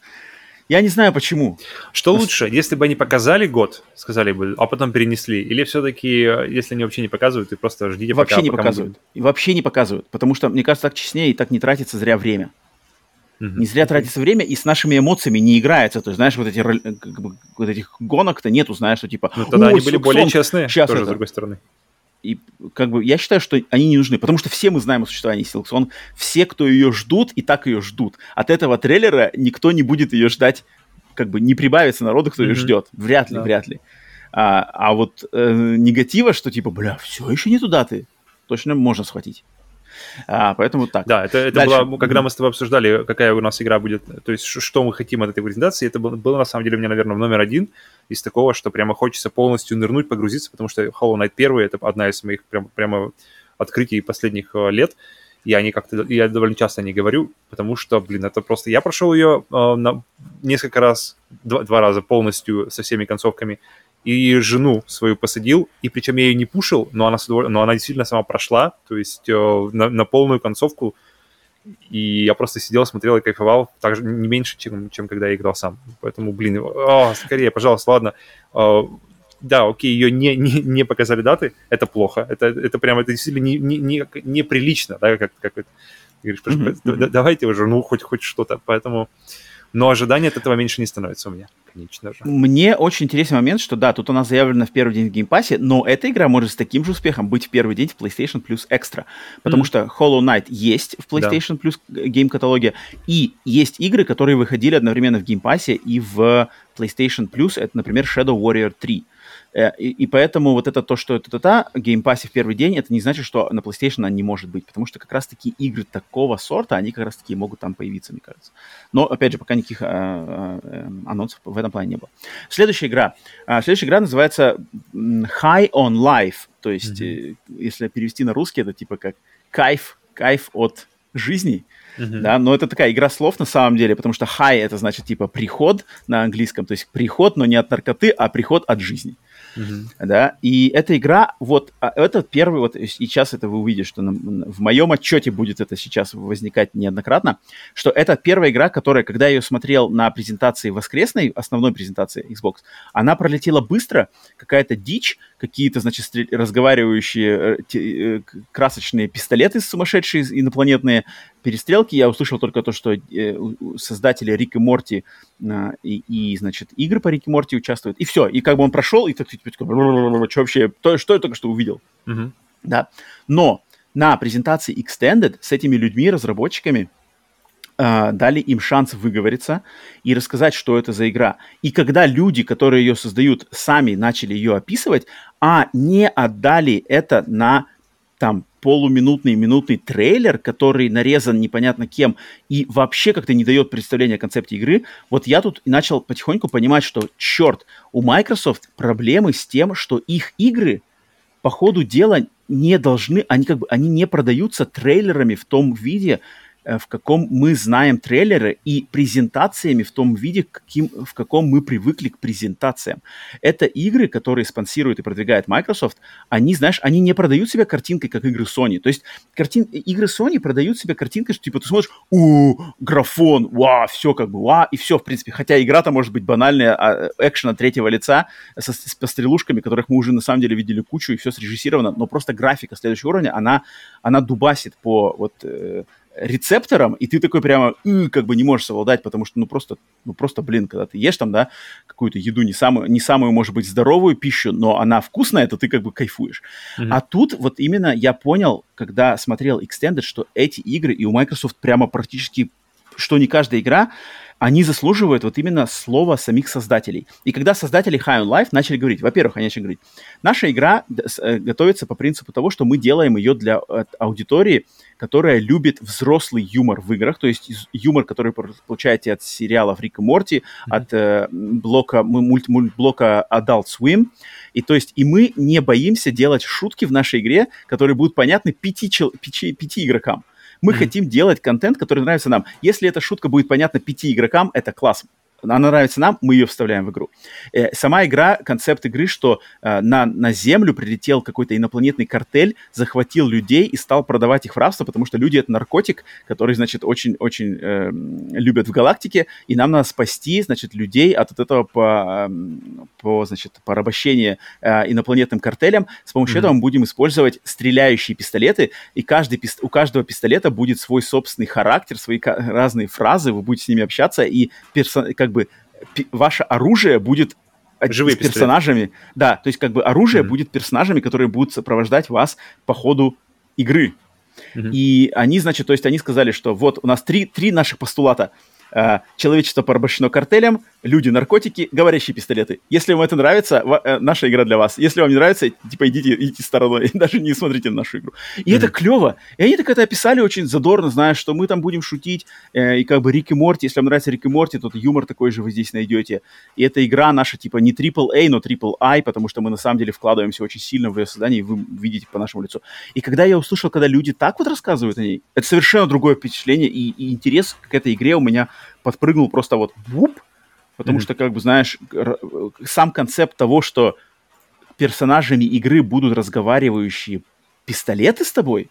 Я не знаю почему. Что лучше, если бы они показали год, сказали бы, а потом перенесли, или все-таки, если они вообще не показывают, и просто ждите вообще пока... не пока показывают. Мы... Вообще не показывают, потому что, мне кажется, так честнее и так не тратится зря время. Mm-hmm. Не зря тратится время и с нашими эмоциями не играется. То есть, знаешь, вот, эти, как бы, вот этих гонок-то нету, знаешь, что типа... Ну, тогда они были более честные, сейчас тоже, это. с другой стороны. И как бы я считаю, что они не нужны, потому что все мы знаем о существовании Silk все, кто ее ждут, и так ее ждут. От этого трейлера никто не будет ее ждать, как бы не прибавится народу, кто mm-hmm. ее ждет. Вряд ли, да. вряд ли. А, а вот э, негатива, что типа, бля, все еще не туда ты, точно можно схватить. А, поэтому так. Да, это, это было, когда мы с тобой обсуждали, какая у нас игра будет, то есть что мы хотим от этой презентации, это было, было на самом деле у меня, наверное, номер один из такого, что прямо хочется полностью нырнуть, погрузиться, потому что Hollow Knight 1 это одна из моих прям, прямо открытий последних э, лет. Я не как-то, я довольно часто не говорю, потому что, блин, это просто... Я прошел ее э, на несколько раз, два, два раза полностью со всеми концовками, и жену свою посадил, и причем я ее не пушил, но она, но она действительно сама прошла, то есть э, на, на полную концовку, и я просто сидел, смотрел и кайфовал, так же не меньше, чем, чем когда я играл сам. Поэтому, блин, о, скорее, пожалуйста, ладно. Э, да, окей, ее не, не, не показали даты, это плохо, это, это прямо, это действительно не, не, не, неприлично, да, как, как ты говоришь, mm-hmm. давайте уже, ну, хоть, хоть что-то, поэтому, но ожидания от этого меньше не становится у меня конечно же. Мне очень интересный момент, что да, тут у нас заявлено в первый день в Game Pass е, но эта игра может с таким же успехом быть в первый день в PlayStation Plus Extra, потому mm. что Hollow Knight есть в PlayStation да. Plus game каталоге, и есть игры, которые выходили одновременно в Game Pass е и в PlayStation Plus, это, например, Shadow Warrior 3. Э, и, и поэтому вот это то, что это та Game Pass е в первый день, это не значит, что на PlayStation она не может быть, потому что как раз-таки игры такого сорта, они как раз-таки могут там появиться, мне кажется. Но, опять же, пока никаких а, а, анонсов в этом плане не было. Следующая игра. А, следующая игра называется High on Life, то есть, mm-hmm. если перевести на русский, это типа как кайф, кайф от жизни. Uh-huh. Да, но это такая игра слов на самом деле, потому что high это значит типа приход на английском, то есть приход, но не от наркоты, а приход от жизни. Uh-huh. Да, и эта игра, вот, а, это первый, вот сейчас это вы увидите, что на, в моем отчете будет это сейчас возникать неоднократно, что это первая игра, которая, когда я ее смотрел на презентации воскресной, основной презентации Xbox, она пролетела быстро, какая-то дичь, какие-то, значит, разговаривающие э, э, красочные пистолеты сумасшедшие инопланетные, перестрелки. Я услышал только то, что э, создатели Рик и Морти э, и, и, значит, игры по Рик и Морти участвуют. И все. И как бы он прошел, и так, что вообще, то, что я только что увидел. Uh-huh. Да. Но на презентации Extended с этими людьми, разработчиками, э, дали им шанс выговориться и рассказать, что это за игра. И когда люди, которые ее создают, сами начали ее описывать, а не отдали это на там полуминутный, минутный трейлер, который нарезан непонятно кем и вообще как-то не дает представления о концепте игры, вот я тут начал потихоньку понимать, что, черт, у Microsoft проблемы с тем, что их игры по ходу дела не должны, они как бы, они не продаются трейлерами в том виде, в каком мы знаем трейлеры и презентациями в том виде, каким, в каком мы привыкли к презентациям. Это игры, которые спонсирует и продвигает Microsoft, они, знаешь, они не продают себя картинкой, как игры Sony. То есть картин... игры Sony продают себя картинкой, что типа ты смотришь, у графон, ва, все как бы, ва, и все, в принципе. Хотя игра-то может быть банальная, а, экшена третьего лица со, с пострелушками, которых мы уже на самом деле видели кучу, и все срежиссировано, но просто графика следующего уровня, она, она дубасит по вот э, рецептором, и ты такой прямо как бы не можешь совладать, потому что, ну, просто, ну, просто, блин, когда ты ешь там, да, какую-то еду, не самую, не самую, может быть, здоровую пищу, но она вкусная, то ты как бы кайфуешь. Mm-hmm. А тут вот именно я понял, когда смотрел Extended, что эти игры, и у Microsoft прямо практически, что не каждая игра, они заслуживают вот именно слова самих создателей. И когда создатели High on Life начали говорить, во-первых, они начали говорить, наша игра э, готовится по принципу того, что мы делаем ее для аудитории, которая любит взрослый юмор в играх, то есть юмор, который получаете от сериалов Рик и Морти, mm-hmm. от э, блока, мульт, мультблока Adult Swim, и то есть и мы не боимся делать шутки в нашей игре, которые будут понятны пяти, пяти, пяти игрокам. Мы mm-hmm. хотим делать контент, который нравится нам. Если эта шутка будет понятна пяти игрокам, это класс. Она нравится нам, мы ее вставляем в игру. Э, сама игра, концепт игры, что э, на, на Землю прилетел какой-то инопланетный картель, захватил людей и стал продавать их в рабство, потому что люди — это наркотик, который, значит, очень-очень э, любят в галактике, и нам надо спасти, значит, людей от, от этого по, по, значит, порабощения э, инопланетным картелям. С помощью mm-hmm. этого мы будем использовать стреляющие пистолеты, и каждый, у каждого пистолета будет свой собственный характер, свои разные фразы, вы будете с ними общаться, и персо- как бы ваше оружие будет Живые с персонажами. Да, то есть как бы оружие mm-hmm. будет персонажами, которые будут сопровождать вас по ходу игры. Mm-hmm. И они, значит, то есть они сказали, что вот у нас три, три наших постулата – Э, человечество порабощено картелем, люди, наркотики, говорящие пистолеты. Если вам это нравится, э, наша игра для вас. Если вам не нравится, типа идите, идите стороной, даже не смотрите на нашу игру. И mm-hmm. это клево. И они так это описали очень задорно, зная, что мы там будем шутить, э, и как бы Рик и Морти, если вам нравится Рик и Морти, то юмор такой же вы здесь найдете. И эта игра наша типа не AAA, но AAA, потому что мы на самом деле вкладываемся очень сильно в ее создание, и вы видите по нашему лицу. И когда я услышал, когда люди так вот рассказывают о ней, это совершенно другое впечатление, и, и интерес к этой игре у меня подпрыгнул просто вот вуп, потому mm-hmm. что, как бы, знаешь, сам концепт того, что персонажами игры будут разговаривающие пистолеты с тобой,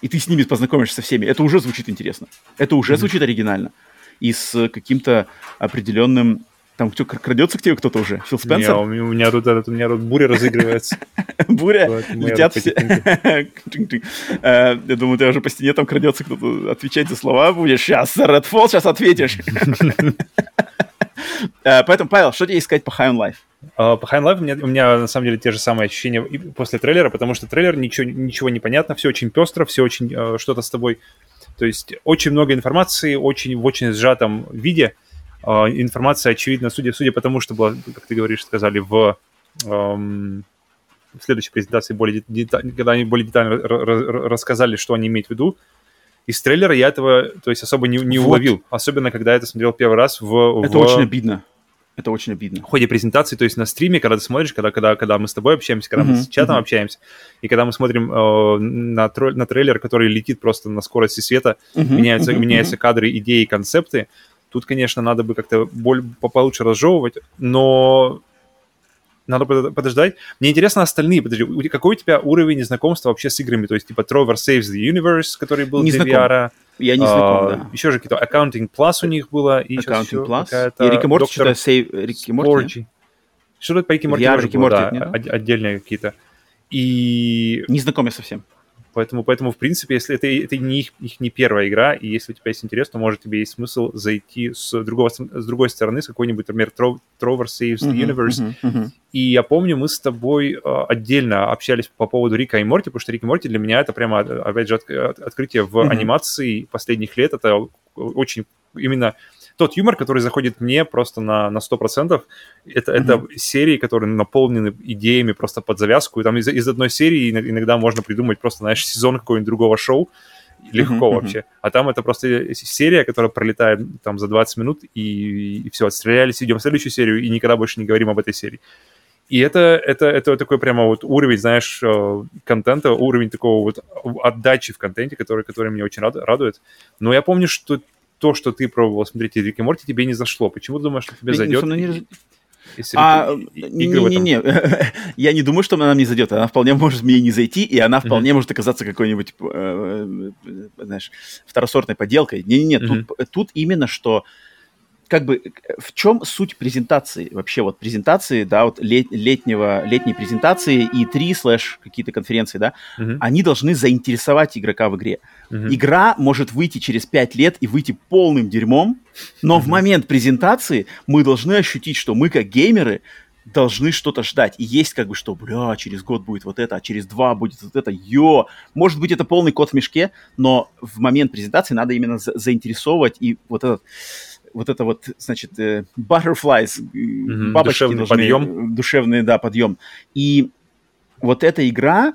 и ты с ними познакомишься со всеми, это уже звучит интересно. Это уже mm-hmm. звучит оригинально. И с каким-то определенным там что, крадется к тебе кто-то уже? Фил Спенсер? Не, у меня тут, этот, у меня тут буря разыгрывается. Буря? Летят все. Э, я думаю, ты уже по стене там крадется кто-то. Отвечать за слова будешь. Сейчас, Redfall, сейчас ответишь. Э, поэтому, Павел, что тебе искать по High on Life? Uh, по High on Life у меня, у меня на самом деле те же самые ощущения после трейлера, потому что трейлер ничего, ничего не понятно, все очень пестро, все очень что-то с тобой. То есть очень много информации, очень в очень сжатом виде. А, информация, очевидно, судя, судя по тому, что было, как ты говоришь, сказали в, эм, в следующей презентации, более деталь, когда они более детально рассказали, что они имеют в виду, из трейлера я этого, то есть, особо не, не вот. уловил. Особенно, когда я это смотрел первый раз в... Это в... очень обидно. Это очень обидно. В ходе презентации, то есть на стриме, когда ты смотришь, когда, когда, когда мы с тобой общаемся, когда mm-hmm. мы с чатом mm-hmm. общаемся, и когда мы смотрим э, на, тро- на трейлер, который летит просто на скорости света, mm-hmm. меняются, mm-hmm. меняются кадры, идеи, концепты, Тут, конечно, надо бы как-то боль получше разжевывать, но надо подождать. Мне интересно остальные. Подожди, какой у тебя уровень знакомства вообще с играми? То есть, типа, Trover Saves the Universe, который был не для знаком. VR. Я не знаком, а, да. Еще же какие-то Accounting Plus у них было. И Accounting Plus. И Рик и Морти что-то. Рик и Морти, Что-то по Рик и Морти, Рик и Морти да, отдельные какие-то. И... Не знакомы совсем. Поэтому, поэтому, в принципе, если это, это не их, их не первая игра, и если у тебя есть интерес, то, может, тебе есть смысл зайти с, другого, с другой стороны, с какой-нибудь, например, Trover Saves the Universe. Uh-huh, uh-huh, uh-huh. И я помню, мы с тобой э, отдельно общались по поводу Рика и Морти, потому что Рик и Морти для меня это прямо, опять же, от, открытие в uh-huh. анимации последних лет. Это очень именно тот юмор, который заходит мне просто на, на 100%, это, mm-hmm. это серии, которые наполнены идеями просто под завязку, и там из, из одной серии иногда можно придумать просто, знаешь, сезон какого-нибудь другого шоу, легко mm-hmm. вообще. А там это просто серия, которая пролетает там за 20 минут, и, и все, отстрелялись, идем в следующую серию, и никогда больше не говорим об этой серии. И это, это, это такой прямо вот уровень, знаешь, э, контента, уровень такого вот отдачи в контенте, который, который меня очень радует. Но я помню, что то, что ты пробовал смотреть из Рик и Морти, тебе не зашло. Почему думаешь, что тебе зайдет? Не... Если а, не-не-не, я не думаю, что она мне зайдет. Она вполне может мне не зайти, и она вполне mm-hmm. может оказаться какой-нибудь, э, э, знаешь, второсортной поделкой. Не-не-не, mm-hmm. тут, тут именно что как бы в чем суть презентации вообще вот презентации, да, вот лет, летнего летней презентации и три слэш какие-то конференции, да, uh-huh. они должны заинтересовать игрока в игре. Uh-huh. Игра может выйти через пять лет и выйти полным дерьмом, но uh-huh. в момент презентации мы должны ощутить, что мы как геймеры должны что-то ждать. И есть как бы что, бля, через год будет вот это, а через два будет вот это, йо. Может быть, это полный код в мешке, но в момент презентации надо именно за- заинтересовывать и вот этот вот это вот, значит, э, butterflies, mm-hmm. бабочки душевный должны, подъем. Душевный, да, подъем. И вот эта игра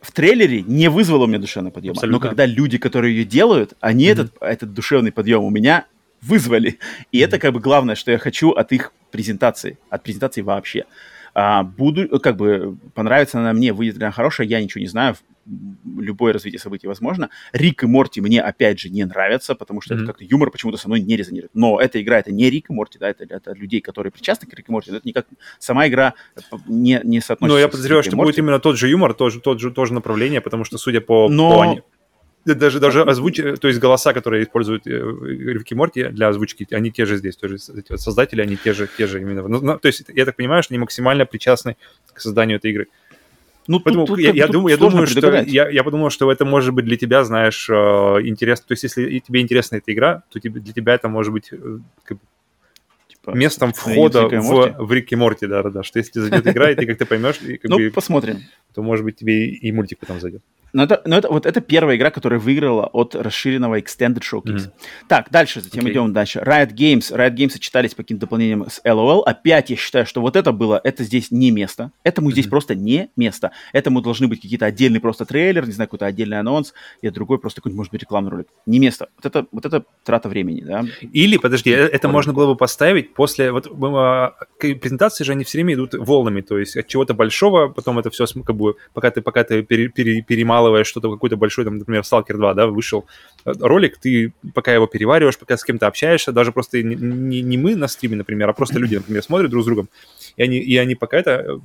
в трейлере не вызвала у меня душевный подъем. Абсолютно. Но когда люди, которые ее делают, они mm-hmm. этот, этот душевный подъем у меня вызвали. И mm-hmm. это как бы главное, что я хочу от их презентации, от презентации вообще. А, буду, как бы, понравится она мне, выйдет ли она хорошая, я ничего не знаю любое развитие событий возможно. Рик и Морти мне, опять же, не нравятся, потому что mm-hmm. это как-то юмор почему-то со мной не резонирует. Но эта игра, это не Рик и Морти, да, это, это людей, которые причастны к Рик и Морти. Это никак... Сама игра не, не соотносится Но я подозреваю, что будет именно тот же юмор, тоже, тот же, тоже направление, потому что, судя по... Но... по даже, даже озвуч... то есть голоса, которые используют э, Рик и Морти для озвучки, они те же здесь, тоже создатели, они те же, те же именно. Ну, ну, то есть я так понимаю, что они максимально причастны к созданию этой игры. Ну, Поэтому тут, я, тут, я, тут думаю, я думаю, что я, я подумал, что это может быть для тебя, знаешь, э, интересно. То есть, если тебе интересна эта игра, то тебе, для тебя это может быть э, как, типа, местом входа в, в Рик и Морти, да, да, да. Что если зайдет игра, и ты как-то поймешь, и как ну, бы, посмотрим. То, может быть, тебе и мультик потом зайдет. Но это, но это, вот это первая игра, которая выиграла от расширенного Extended Showcase. Mm-hmm. Так, дальше, затем okay. идем дальше. Riot Games. Riot Games сочетались по каким-то дополнениям с LOL. Опять я считаю, что вот это было, это здесь не место. Этому mm-hmm. здесь просто не место. Этому должны быть какие-то отдельные просто трейлер, не знаю, какой-то отдельный анонс, и другой просто какой-нибудь, может быть, рекламный ролик. Не место. Вот это, вот это трата времени, да. Или, подожди, это Ролик. можно было бы поставить после... Вот а, презентации же они все время идут волнами, то есть от чего-то большого, потом это все как бы, пока ты, пока ты пере, пере, перемалываешь что-то, какой-то большой, там, например, Stalker 2, да, вышел э, ролик, ты пока его перевариваешь, пока с кем-то общаешься, даже просто не, не, не мы на стриме, например, а просто люди, например, смотрят друг с другом, и они, и они пока это,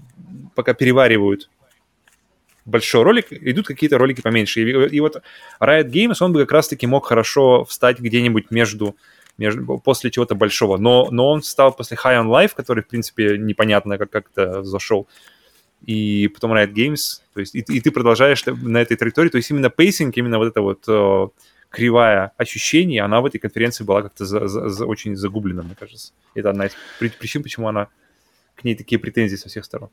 пока переваривают большой ролик, идут какие-то ролики поменьше. И, и вот Riot Games, он бы как раз-таки мог хорошо встать где-нибудь между, между после чего-то большого. Но, но он встал после High on Life, который, в принципе, непонятно как как-то зашел и потом Riot Games, то есть и, и ты продолжаешь на этой траектории, то есть именно pacing, именно вот это вот о, кривая ощущений, она в этой конференции была как-то за, за, за, очень загублена, мне кажется. Это одна из причин, почему она к ней такие претензии со всех сторон.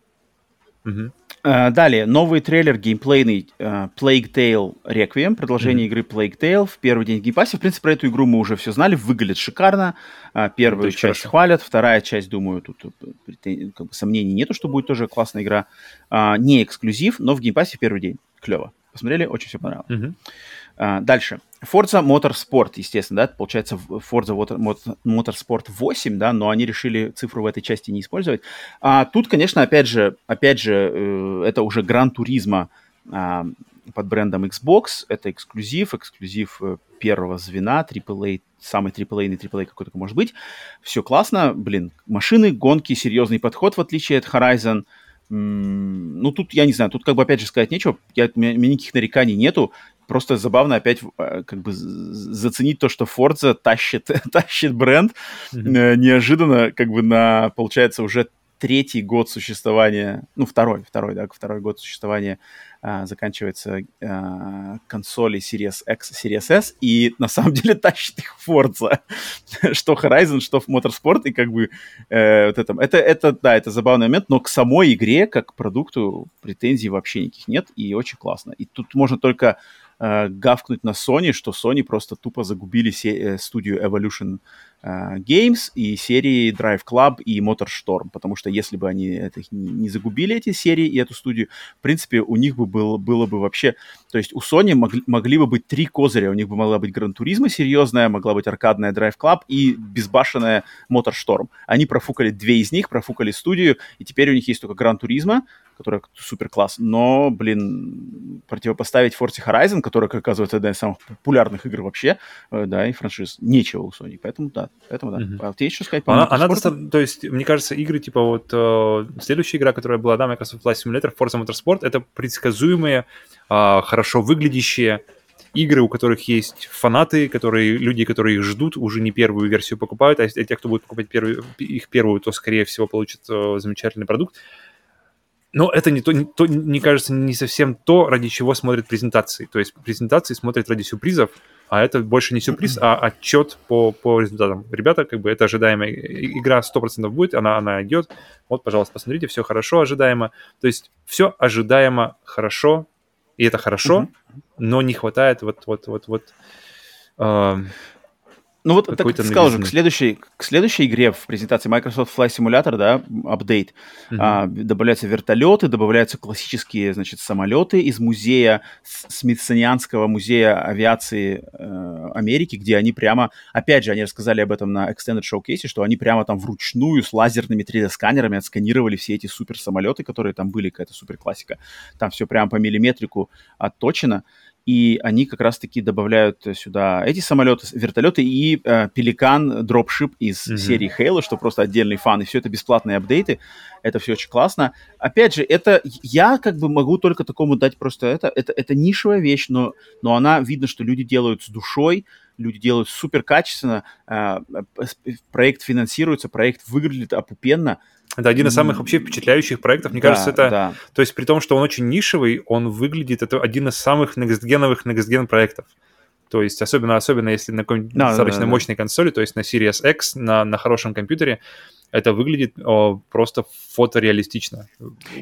Угу. Далее, новый трейлер геймплейный uh, Plague Tale Requiem, продолжение mm-hmm. игры Plague Tale в первый день в Game Pass е. В принципе, про эту игру мы уже все знали, выглядит шикарно. Uh, первую часть хорошо. хвалят, вторая часть, думаю, тут как бы, сомнений нету, что будет тоже классная игра. Uh, не эксклюзив, но в Game Pass е в первый день. Клево. Посмотрели, очень все понравилось. Mm-hmm. А, дальше. Forza Motorsport, естественно, да, получается Forza Motorsport 8, да, но они решили цифру в этой части не использовать. А тут, конечно, опять же, опять же, э, это уже Гран Туризма а, под брендом Xbox, это эксклюзив, эксклюзив э, первого звена, AAA, самый AAA, AAA какой только может быть. Все классно, блин, машины, гонки, серьезный подход, в отличие от Horizon. Ну, тут, я не знаю, тут как бы опять же сказать нечего, я, у меня никаких нареканий нету просто забавно опять э, как бы заценить то, что Forza тащит, тащит бренд mm-hmm. неожиданно, как бы на, получается, уже третий год существования, ну, второй, второй, да, второй год существования а, заканчивается а, консоли Series X, Series S, и на самом деле тащит их Forza, что Horizon, что в Motorsport, и как бы э, вот это, это, это, да, это забавный момент, но к самой игре, как к продукту, претензий вообще никаких нет, и очень классно. И тут можно только э, гавкнуть на Sony, что Sony просто тупо загубили се- э, студию Evolution э, Games и серии Drive Club и Motorstorm, потому что если бы они это, не, загубили эти серии и эту студию, в принципе, у них бы было, было бы вообще... То есть у Sony могли, могли бы быть три козыря. У них бы могла быть Гран Туризма серьезная, могла быть аркадная Drive Club и безбашенная Motorstorm. Они профукали две из них, профукали студию, и теперь у них есть только Гран Туризма, которая супер класс. Но, блин, противопоставить Forza Horizon, которая, как оказывается, одна из самых популярных игр вообще, э, да, и франшиз, нечего у Sony. Поэтому, да, поэтому, да. Mm-hmm. А тебе еще сказать она, она доста... То есть, мне кажется, игры, типа вот э, следующая игра, которая была, да, Microsoft Flight Simulator, Forza Motorsport, это предсказуемые, э, хорошо выглядящие игры, у которых есть фанаты, которые, люди, которые их ждут, уже не первую версию покупают, а те, кто будет покупать первую, их первую, то, скорее всего, получат э, замечательный продукт. Но это не то, не, то, не кажется, не совсем то, ради чего смотрят презентации. То есть презентации смотрят ради сюрпризов, а это больше не сюрприз, а отчет по, по результатам. Ребята, как бы это ожидаемая игра 100% будет, она, она идет. Вот, пожалуйста, посмотрите, все хорошо, ожидаемо. То есть все ожидаемо хорошо, и это хорошо, но не хватает вот, вот, вот, вот э, Ну вот так ты сказал же, к следующей, к следующей игре в презентации Microsoft Flight Simulator, да, апдейт, uh-huh. а, добавляются вертолеты, добавляются классические, значит, самолеты из музея, Смитсонианского музея авиации э, Америки, где они прямо, опять же, они рассказали об этом на Extended Showcase, что они прямо там вручную с лазерными 3D-сканерами отсканировали все эти суперсамолеты, которые там были, какая-то суперклассика. Там все прямо по миллиметрику отточено и они как раз-таки добавляют сюда эти самолеты, вертолеты и э, Пеликан дропшип из mm-hmm. серии Halo, что просто отдельный фан, и все это бесплатные апдейты, это все очень классно. Опять же, это я как бы могу только такому дать просто это, это, это нишевая вещь, но, но она видно, что люди делают с душой, люди делают супер качественно, э, проект финансируется, проект выглядит опупенно, это один из самых вообще впечатляющих проектов. Мне да, кажется, это... Да. То есть при том, что он очень нишевый, он выглядит... Это один из самых некстгеновых некстген проектов. То есть особенно, особенно если на какой-нибудь да, достаточно да, да, мощной консоли, то есть на Series X, на, на хорошем компьютере, это выглядит о, просто фотореалистично.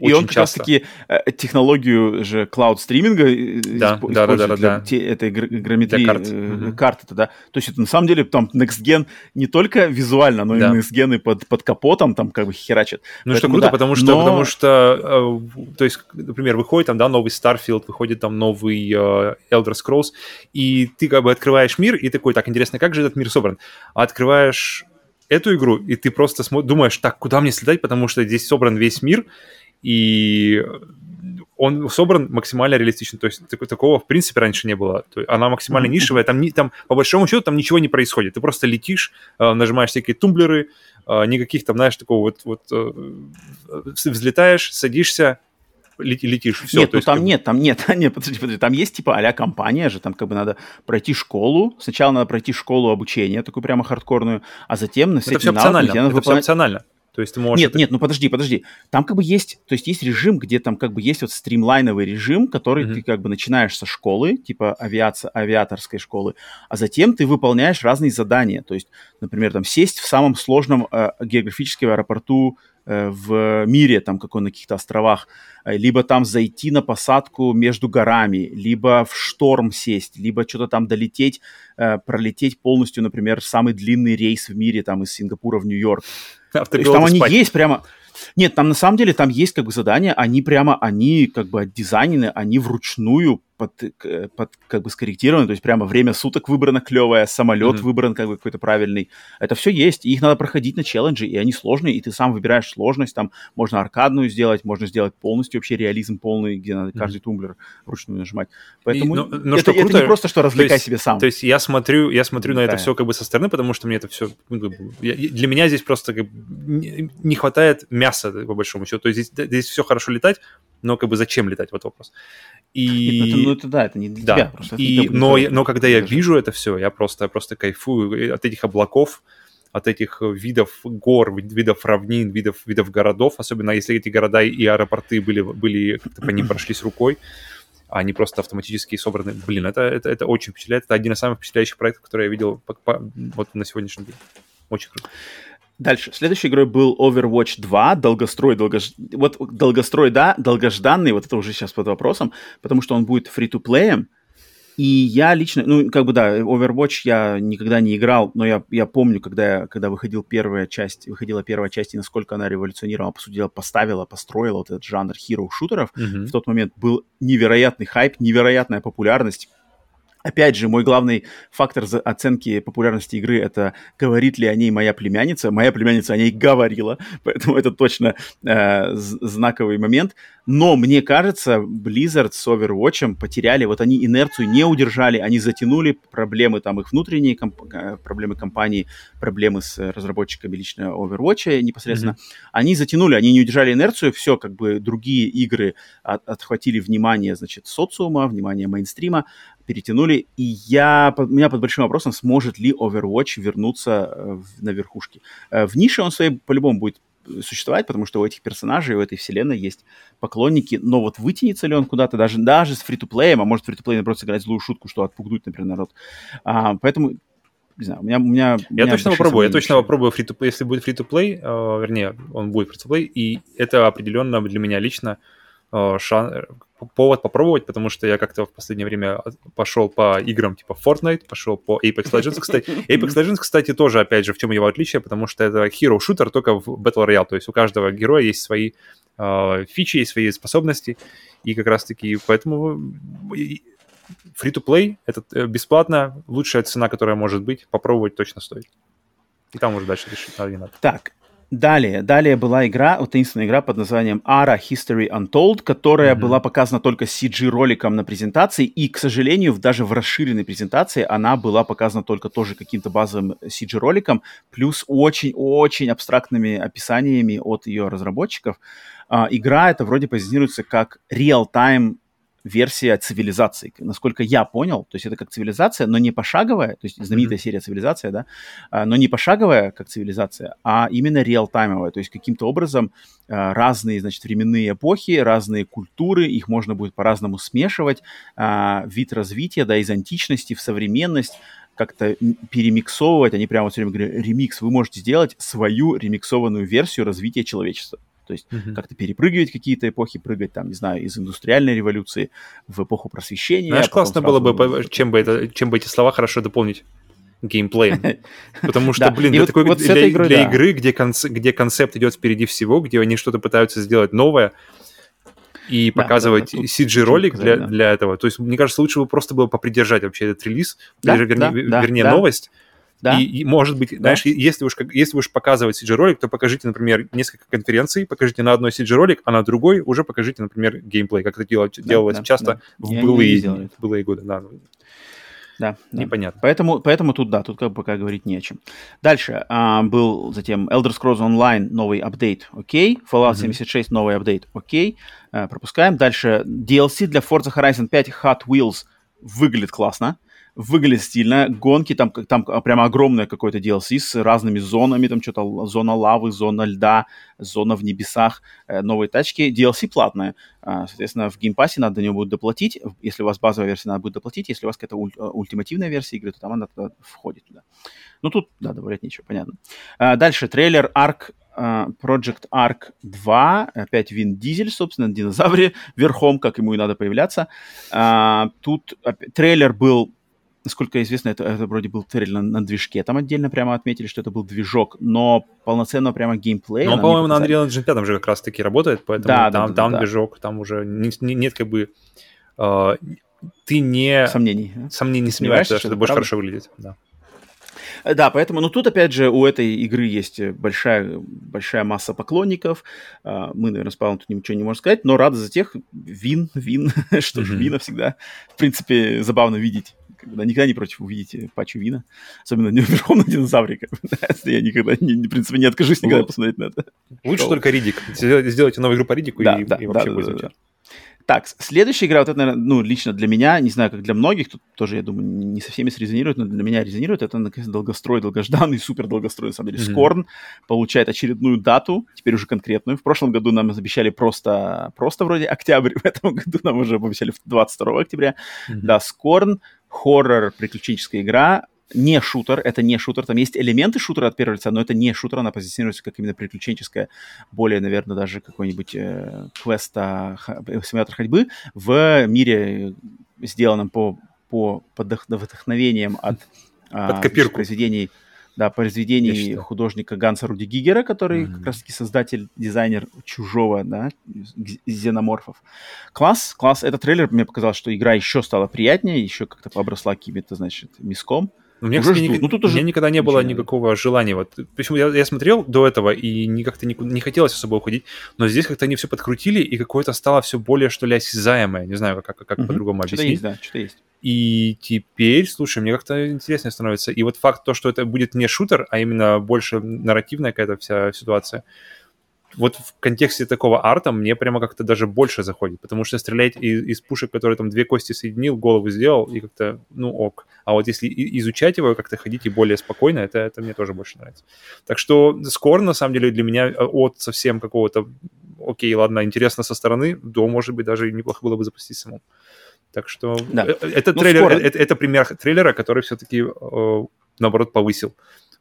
И он как раз-таки э, технологию же клауд-стриминга э, да, исп- да, да, да, для да. Те, этой геометрии карт. Э, карты. Да? То есть это на самом деле там Next Gen не только визуально, но да. и Next Gen под, под капотом там как бы херачит. Ну Поэтому, что круто, да. потому что, но... потому что э, то есть, например, выходит там, да, новый Starfield, выходит там новый э, Elder Scrolls, и ты как бы открываешь мир, и такой, так, интересно, как же этот мир собран? А открываешь эту игру, и ты просто думаешь, так, куда мне слетать, потому что здесь собран весь мир, и он собран максимально реалистично. То есть так, такого, в принципе, раньше не было. То есть, она максимально нишевая, там, не, там, по большому счету, там ничего не происходит. Ты просто летишь, э, нажимаешь всякие тумблеры, э, никаких там, знаешь, такого вот, вот э, взлетаешь, садишься, летишь, все. Нет, ну там как... нет, там нет, нет, подожди, подожди, там есть типа а компания же, там как бы надо пройти школу, сначала надо пройти школу обучения, такую прямо хардкорную, а затем на все Это все опционально, это выполнять... все опционально. То есть ты можешь... Нет, нет, ну подожди, подожди. Там как бы есть, то есть есть режим, где там как бы есть вот стримлайновый режим, который mm-hmm. ты как бы начинаешь со школы, типа авиация, авиаторской школы, а затем ты выполняешь разные задания. То есть, например, там сесть в самом сложном э, географическом аэропорту Э, в мире, там, какой на каких-то островах, э, либо там зайти на посадку между горами, либо в шторм сесть, либо что-то там долететь, э, пролететь полностью, например, самый длинный рейс в мире, там, из Сингапура в Нью-Йорк. А То есть там они спать. есть прямо... Нет, там на самом деле там есть как бы задания, они прямо, они как бы дизайнены, они вручную под, под как бы скорректированы, то есть прямо время суток выбрано клевое, самолет mm-hmm. выбран как бы какой-то правильный. Это все есть, и их надо проходить на челленджи, и они сложные, и ты сам выбираешь сложность, там можно аркадную сделать, можно сделать полностью вообще реализм полный, где надо mm-hmm. каждый тумблер вручную нажимать. Поэтому и, но, но это, что круто, это не просто, что развлекай есть, себе сам. То есть я смотрю, я смотрю на это все как бы со стороны, потому что мне это все... Ну, для меня здесь просто как бы, не хватает мяса, по большому счету. То есть здесь, здесь все хорошо летать, но как бы зачем летать, вот вопрос. И... Это, ну, это да, это не для да. тебя просто. И, но, но когда я вижу это все, я просто, просто кайфую от этих облаков, от этих видов гор, видов равнин, видов, видов городов, особенно если эти города и аэропорты были, были как-то по ним прошлись рукой, они просто автоматически собраны. Блин, это, это, это очень впечатляет. Это один из самых впечатляющих проектов, которые я видел по, по, вот на сегодняшний день. Очень круто. Дальше. Следующей игрой был Overwatch 2, долгострой, долгож... вот долгострой, да, долгожданный, вот это уже сейчас под вопросом, потому что он будет фри-то-плеем, и я лично, ну, как бы, да, Overwatch я никогда не играл, но я, я помню, когда, когда выходил первая часть, выходила первая часть, и насколько она революционировала, по сути дела, поставила, построила вот этот жанр хиро-шутеров. Mm-hmm. В тот момент был невероятный хайп, невероятная популярность Опять же, мой главный фактор оценки популярности игры — это говорит ли о ней моя племянница. Моя племянница о ней говорила, поэтому это точно э, знаковый момент. Но мне кажется, Blizzard с Overwatch потеряли, вот они инерцию не удержали, они затянули проблемы там их внутренние, комп э, проблемы компании, проблемы с разработчиками лично Overwatch непосредственно. Mm-hmm. Они затянули, они не удержали инерцию, все, как бы другие игры от, отхватили внимание, значит, социума, внимание мейнстрима, перетянули, и я, у меня под большим вопросом, сможет ли Overwatch вернуться э, на верхушке. Э, в нише он своей по-любому будет существовать, потому что у этих персонажей, у этой вселенной есть поклонники, но вот вытянется ли он куда-то, даже, даже с фри-то-плеем, а может фри-то-плей просто сыграть злую шутку, что отпугнуть, например, народ. А, поэтому не знаю, у меня... У меня я меня точно попробую, я точно попробую фри если будет фри-то-плей, э, вернее, он будет фри-то-плей, и это определенно для меня лично э, шан... повод попробовать, потому что я как-то в последнее время пошел по играм типа Fortnite, пошел по Apex Legends, кстати. Apex Legends, кстати, тоже, опять же, в чем его отличие, потому что это hero-шутер только в Battle Royale, то есть у каждого героя есть свои э, фичи, есть свои способности, и как раз-таки поэтому free-to-play, это э, бесплатно, лучшая цена, которая может быть, попробовать точно стоит. И там уже дальше решить, надо не надо. Так, Далее, далее была игра, вот таинственная игра под названием Ara History Untold, которая mm-hmm. была показана только CG-роликом на презентации, и, к сожалению, даже в расширенной презентации она была показана только тоже каким-то базовым CG-роликом, плюс очень-очень абстрактными описаниями от ее разработчиков. А, игра это вроде позиционируется как real-time версия цивилизации, насколько я понял, то есть это как цивилизация, но не пошаговая, то есть знаменитая mm-hmm. серия цивилизация, да, а, но не пошаговая как цивилизация, а именно реал-таймовая, то есть каким-то образом а, разные, значит, временные эпохи, разные культуры, их можно будет по-разному смешивать, а, вид развития, да, из античности в современность, как-то перемиксовывать, они прямо все время говорят, ремикс, вы можете сделать свою ремиксованную версию развития человечества. То есть mm-hmm. как-то перепрыгивать какие-то эпохи, прыгать там, не знаю, из индустриальной революции в эпоху просвещения. Знаешь, классно было бы, чем бы, это, чем бы эти слова хорошо дополнить геймплеем. Потому что, блин, для, такой, для, игры, где, где концепт идет впереди всего, где они что-то пытаются сделать новое, и показывать CG-ролик для, для этого. То есть, мне кажется, лучше бы просто было попридержать вообще этот релиз, вернее, новость, да. И, и может быть, да. знаешь, если уж, если уж показывать CG-ролик, то покажите, например, несколько конференций, покажите на одной CG-ролик, а на другой уже покажите, например, геймплей, как это делалось, да, делалось да, часто да. в былые, былые годы. Да. Да, непонятно. Да. Поэтому, поэтому тут, да, тут как бы пока говорить не о чем. Дальше а, был затем Elder Scrolls Online новый апдейт, окей. Fallout mm-hmm. 76 новый апдейт, окей. А, пропускаем. Дальше DLC для Forza Horizon 5 Hot Wheels выглядит классно выглядит стильно. Гонки, там, там прямо огромное какое-то DLC с разными зонами, там что-то зона лавы, зона льда, зона в небесах, э, новые тачки. DLC платная. А, соответственно, в Game Pass е надо до нее будет доплатить. Если у вас базовая версия, надо будет доплатить. Если у вас какая-то уль- э, ультимативная версия игры, то там она туда входит туда. Ну, тут, да, добавлять нечего, понятно. А, дальше, трейлер Ark Uh, Project Ark 2, опять Вин Дизель, собственно, на динозавре верхом, как ему и надо появляться. Тут трейлер был насколько известно, это, это вроде был трейлер на, на движке. Там отдельно прямо отметили, что это был движок, но полноценного прямо геймплея. Ну, по-моему, на Unreal Engine 5 же как раз-таки работает, поэтому да, там, да, там да, движок, там уже не, не, нет как бы... Э, ты не... Сомнений. Сомнений не сомневаешься, что, что это будет хорошо выглядеть, да. Э, да, поэтому, ну тут опять же у этой игры есть большая, большая масса поклонников. А, мы, наверное, с Павлом тут ничего не можем сказать, но рады за тех. Вин, вин, что же, вина всегда, в принципе, забавно видеть когда никогда не против увидеть пачу вина, особенно не верхом на динозаврика. Я никогда, не, в принципе, не откажусь никогда посмотреть на это. Лучше только Ридик. Сделайте новую игру по Ридику и, и вообще пользуйтесь. Так, следующая игра, вот это, наверное, ну, лично для меня, не знаю, как для многих, тут тоже, я думаю, не со всеми срезонирует, но для меня резонирует, это, наконец, долгострой, долгожданный, супер долгострой, на самом деле, mm-hmm. Скорн получает очередную дату, теперь уже конкретную. В прошлом году нам обещали просто, просто вроде октябрь, в этом году нам уже обещали 22 октября. Mm-hmm. Да, Скорн, хоррор, приключенческая игра, не шутер, это не шутер, там есть элементы шутера от первого лица, но это не шутер, она позиционируется как именно приключенческая, более, наверное, даже какой-нибудь э, квеста, симулятор ходьбы в мире, сделанном по, по под вдохновением от а, произведений да, произведений художника Ганса Руди Гигера, который mm-hmm. как раз-таки создатель, дизайнер «Чужого», да, зеноморфов. Класс, класс. Этот трейлер мне показал, что игра еще стала приятнее, еще как-то побросла какими-то, значит, миском. У меня, кстати, ник... ну, тут уже... у меня никогда не было никакого желания. Вот. Почему я, я смотрел до этого и не как-то не, не хотелось особо уходить, но здесь как-то они все подкрутили, и какое-то стало все более, что ли, осязаемое. Не знаю, как, как, как по-другому объяснить. Что-то есть, да, что-то есть. И теперь, слушай, мне как-то интереснее становится. И вот факт то, что это будет не шутер, а именно больше нарративная какая-то вся ситуация, вот в контексте такого арта мне прямо как-то даже больше заходит, потому что стрелять из, из пушек, которые там две кости соединил, голову сделал, и как-то, ну, ок. А вот если изучать его, как-то ходить и более спокойно, это, это мне тоже больше нравится. Так что скоро, на самом деле, для меня э, от совсем какого-то, окей, ладно, интересно со стороны, до, может быть, даже неплохо было бы запустить самому. Так что да. Э, это, ну, трейлер, это, это пример трейлера, который все-таки, э, наоборот, повысил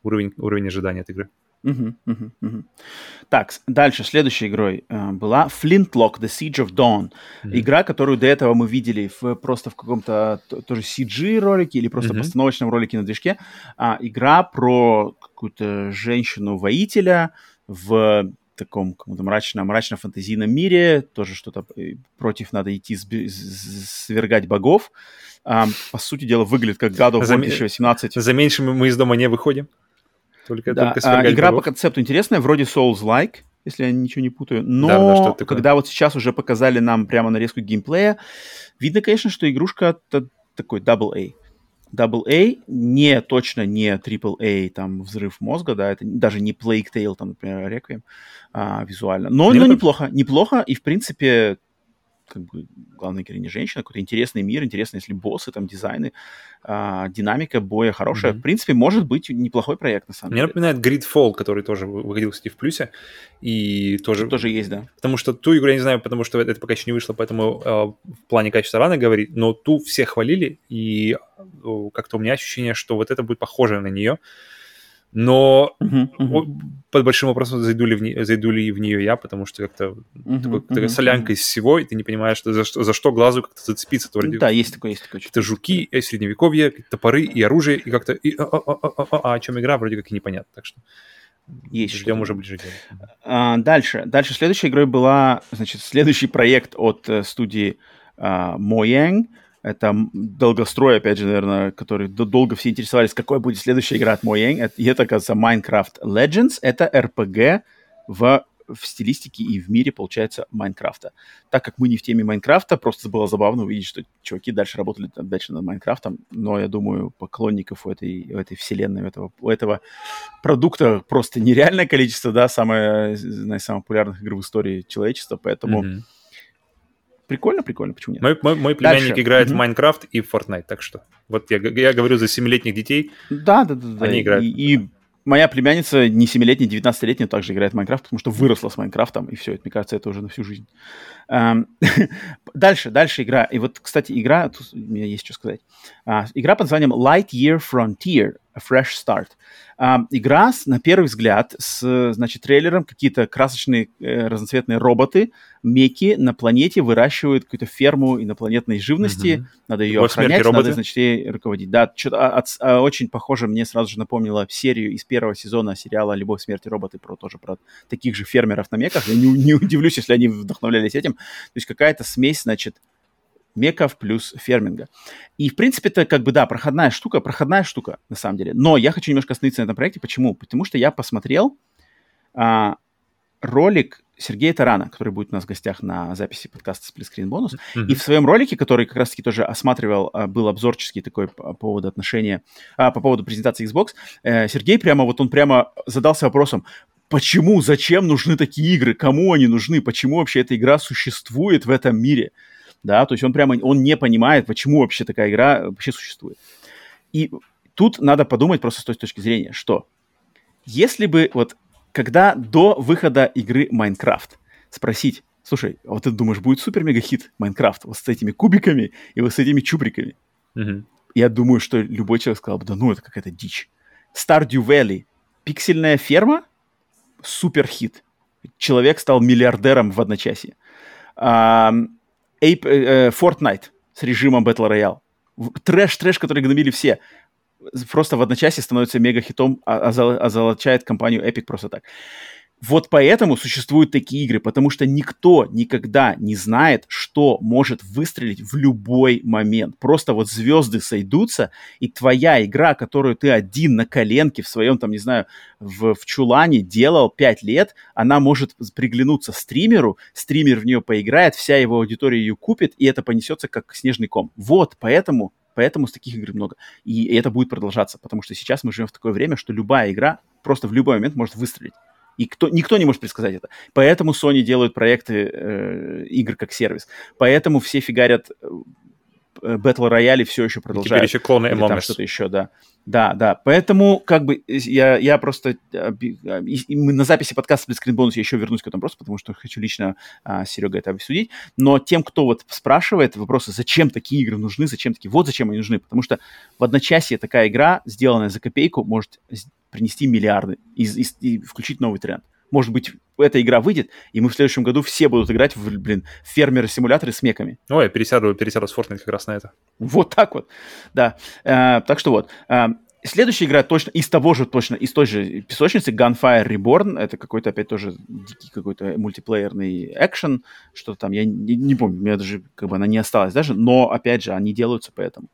уровень, уровень ожидания от игры. Угу, угу, угу. Так, дальше, следующей игрой э, была Flintlock, The Siege of Dawn. Mm-hmm. Игра, которую до этого мы видели в, просто в каком-то тоже CG-ролике или просто mm-hmm. постановочном ролике на движке. А, игра про какую-то женщину-воителя в таком каком-то мрачном, мрачно-фантазийном мире. Тоже что-то э, против надо идти свергать богов. А, по сути дела, выглядит как God of War за, 2018. За меньшим мы из дома не выходим. Только, да, только а, игра по концепту интересная, вроде Souls-like, если я ничего не путаю. Но да, да, когда вот сейчас уже показали нам прямо нарезку геймплея, видно, конечно, что игрушка такой double A. Double A не точно не triple A, там, взрыв мозга, да, это даже не Plague Tale, там, например, Requiem а, визуально. Но, но неплохо, неплохо, и, в принципе, как бы главная героиня женщина, какой-то интересный мир, интересно, если боссы, там, дизайны, а, динамика боя хорошая. Mm-hmm. В принципе, может быть неплохой проект, на самом Мне деле. напоминает Gridfall, который тоже выходил, кстати, в плюсе, и тоже... Тоже есть, да. Потому что ту игру я не знаю, потому что это пока еще не вышло, поэтому э, в плане качества рано говорить, но ту все хвалили, и э, как-то у меня ощущение, что вот это будет похоже на нее, но uh-huh, uh-huh. под большим вопросом, зайду ли, в не, зайду ли в нее я, потому что как-то uh-huh, такой, uh-huh, солянка uh-huh. из всего, и ты не понимаешь, что, за, что, за что глазу как-то зацепиться. Вроде, да, есть такое, есть такое. Это жуки, и средневековье, топоры и оружие, и как-то... И, а, а, а, а, а, а о чем игра, вроде как и непонятно, так что... Есть Ждем что-то. уже ближе к а, Дальше. Дальше следующей игрой была, значит, следующий проект от э, студии э, Mojang, это долгострой, опять же, наверное, который долго все интересовались, какой будет следующая игра от Mojang. И это, оказывается, Minecraft Legends. Это RPG в, в стилистике и в мире, получается, Майнкрафта. Так как мы не в теме Майнкрафта, просто было забавно увидеть, что чуваки дальше работали дальше над Майнкрафтом. Но я думаю, поклонников у этой, у этой вселенной, у этого, у этого продукта просто нереальное количество, да, самое, из самых популярных игр в истории человечества, поэтому... Mm-hmm Прикольно, прикольно, почему нет? Мой, мой, мой племянник Дальше. играет mm-hmm. в Minecraft и в Fortnite, так что вот я, я говорю за 7-летних детей. Да, да, да. Они да. играют. И, и моя племянница не 7-летняя, 19-летняя также играет в Minecraft, потому что выросла с Minecraft ом, и все, это, мне кажется, это уже на всю жизнь. дальше, дальше игра. И вот, кстати, игра, тут у меня есть что сказать. А, игра под названием Lightyear Frontier, Fresh Start. А, игра, на первый взгляд, с, значит, трейлером, какие-то красочные э, разноцветные роботы, меки на планете выращивают какую-то ферму инопланетной живности. Mm-hmm. Надо ее Любовь охранять, надо, значит, ей руководить. Да, что-то от, от, очень похоже, мне сразу же напомнило серию из первого сезона сериала «Любовь, смерть и роботы» про тоже про таких же фермеров на меках. Я не, не удивлюсь, если они вдохновлялись этим. То есть какая-то смесь, значит, меков плюс ферминга. И, в принципе, это как бы, да, проходная штука, проходная штука, на самом деле. Но я хочу немножко остановиться на этом проекте. Почему? Потому что я посмотрел а, ролик Сергея Тарана, который будет у нас в гостях на записи подкаста «Сплитскрин бонус». Mm-hmm. И в своем ролике, который как раз-таки тоже осматривал, а, был обзорческий такой по поводу отношения, а, по поводу презентации Xbox, э, Сергей прямо, вот он прямо задался вопросом, почему, зачем нужны такие игры, кому они нужны, почему вообще эта игра существует в этом мире да, то есть он прямо, он не понимает, почему вообще такая игра вообще существует. И тут надо подумать просто с той точки зрения, что если бы вот когда до выхода игры Майнкрафт спросить, слушай, а вот ты думаешь, будет супер-мега-хит Майнкрафт вот с этими кубиками и вот с этими чубриками? Mm-hmm. Я думаю, что любой человек сказал бы, да ну это какая-то дичь. Stardew Valley, пиксельная ферма, супер-хит. Человек стал миллиардером в одночасье. Ape, э, э, Fortnite с режимом Battle Royale. Трэш, трэш, который гномили все. Просто в одночасье становится мега-хитом, а, а озолочает компанию Epic просто так. Вот поэтому существуют такие игры, потому что никто никогда не знает, что может выстрелить в любой момент. Просто вот звезды сойдутся, и твоя игра, которую ты один на коленке в своем, там, не знаю, в, в чулане делал 5 лет, она может приглянуться стримеру, стример в нее поиграет, вся его аудитория ее купит, и это понесется как снежный ком. Вот, поэтому Поэтому с таких игр много. И, это будет продолжаться, потому что сейчас мы живем в такое время, что любая игра просто в любой момент может выстрелить. И кто, никто не может предсказать это. Поэтому Sony делают проекты э, игр как сервис. Поэтому все фигарят э, Battle Royale все еще продолжают. Теперь еще клоны Among Us. что-то еще, да. Да, да. Поэтому, как бы, я, я просто... А, мы на записи подкаста Блицкрин Бонус я еще вернусь к этому просто, потому что хочу лично а, Серега это обсудить. Но тем, кто вот спрашивает вопросы, зачем такие игры нужны, зачем такие... Вот зачем они нужны. Потому что в одночасье такая игра, сделанная за копейку, может принести миллиарды и, и, и включить новый тренд. Может быть, эта игра выйдет, и мы в следующем году все будут играть в, блин, фермеры-симуляторы с меками. Ой, я пересяду, пересяду с Fortnite как раз на это. Вот так вот, да. Э, так что вот. Э, следующая игра точно из того же, точно, из той же песочницы Gunfire Reborn. Это какой-то опять тоже дикий какой-то мультиплеерный экшен. Что-то там, я не, не помню, у меня даже как бы она не осталась даже. Но, опять же, они делаются поэтому.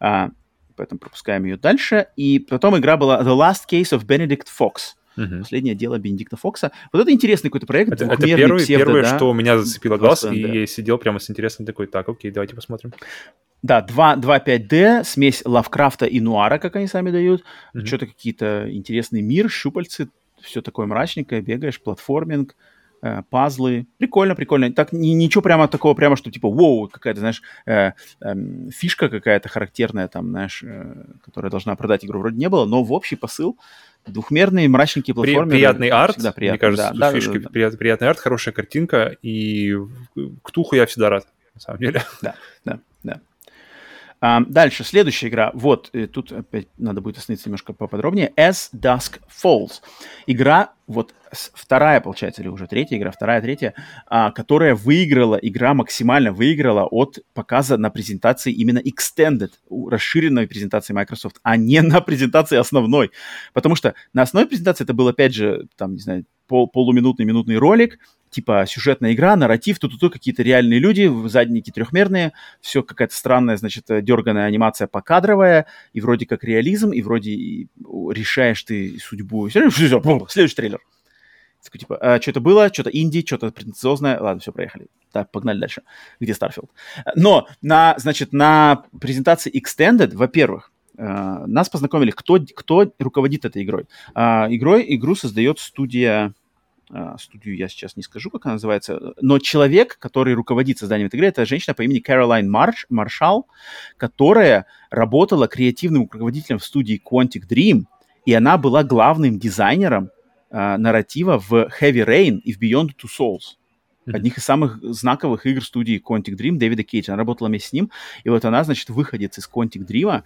А, поэтому пропускаем ее дальше. И потом игра была The Last Case of Benedict Fox. Uh-huh. Последнее дело Бенедикта Фокса. Вот это интересный какой-то проект. Это, это первый, псевдо, первое, да? что у меня зацепило глаз, Просто, и да. я сидел прямо с интересным такой, так, окей, давайте посмотрим. Да, 2, 2.5D, смесь Лавкрафта и Нуара, как они сами дают. Uh-huh. Что-то какие-то интересный мир, щупальцы, все такое мрачненькое, бегаешь, платформинг. Э, пазлы. Прикольно, прикольно. Так ни, ничего прямо такого, прямо что типа, воу, какая-то, знаешь, э, э, фишка какая-то характерная там, знаешь, э, которая должна продать игру вроде не было, но в общий посыл двухмерные мрачненькие платформы. приятный арт, всегда приятный, мне кажется, да, фишка, да, да, да. Прият, приятный арт, хорошая картинка, и к Туху я всегда рад, на самом деле. Да, да, дальше, следующая игра. Вот, э, тут опять надо будет остановиться немножко поподробнее. As Dusk Falls. Игра, вот вторая, получается, или уже третья игра, вторая, третья, а, которая выиграла, игра максимально выиграла от показа на презентации именно Extended, расширенной презентации Microsoft, а не на презентации основной. Потому что на основной презентации это был, опять же, там, не знаю, пол, полуминутный, минутный ролик, типа сюжетная игра, нарратив, тут-тут какие-то реальные люди, задники трехмерные, все какая-то странная, значит, дерганая анимация покадровая, и вроде как реализм, и вроде решаешь ты судьбу. Следующий трейлер. Такой, типа, а, что-то было, что-то инди, что-то претенциозное. Ладно, все, проехали. Так, погнали дальше. Где Starfield? Но на, значит, на презентации Extended, во-первых, Uh, нас познакомили, кто, кто руководит этой игрой. Uh, игрой игру создает студия а, студию я сейчас не скажу, как она называется, но человек, который руководит созданием этой игры, это женщина по имени Кэролайн Марш, Маршал, которая работала креативным руководителем в студии Quantic Dream, и она была главным дизайнером э, нарратива в Heavy Rain и в Beyond Two Souls. Mm-hmm. Одних из самых знаковых игр студии Quantic Dream, Дэвида Кейджа. Она работала вместе с ним, и вот она, значит, выходец из Quantic Dream,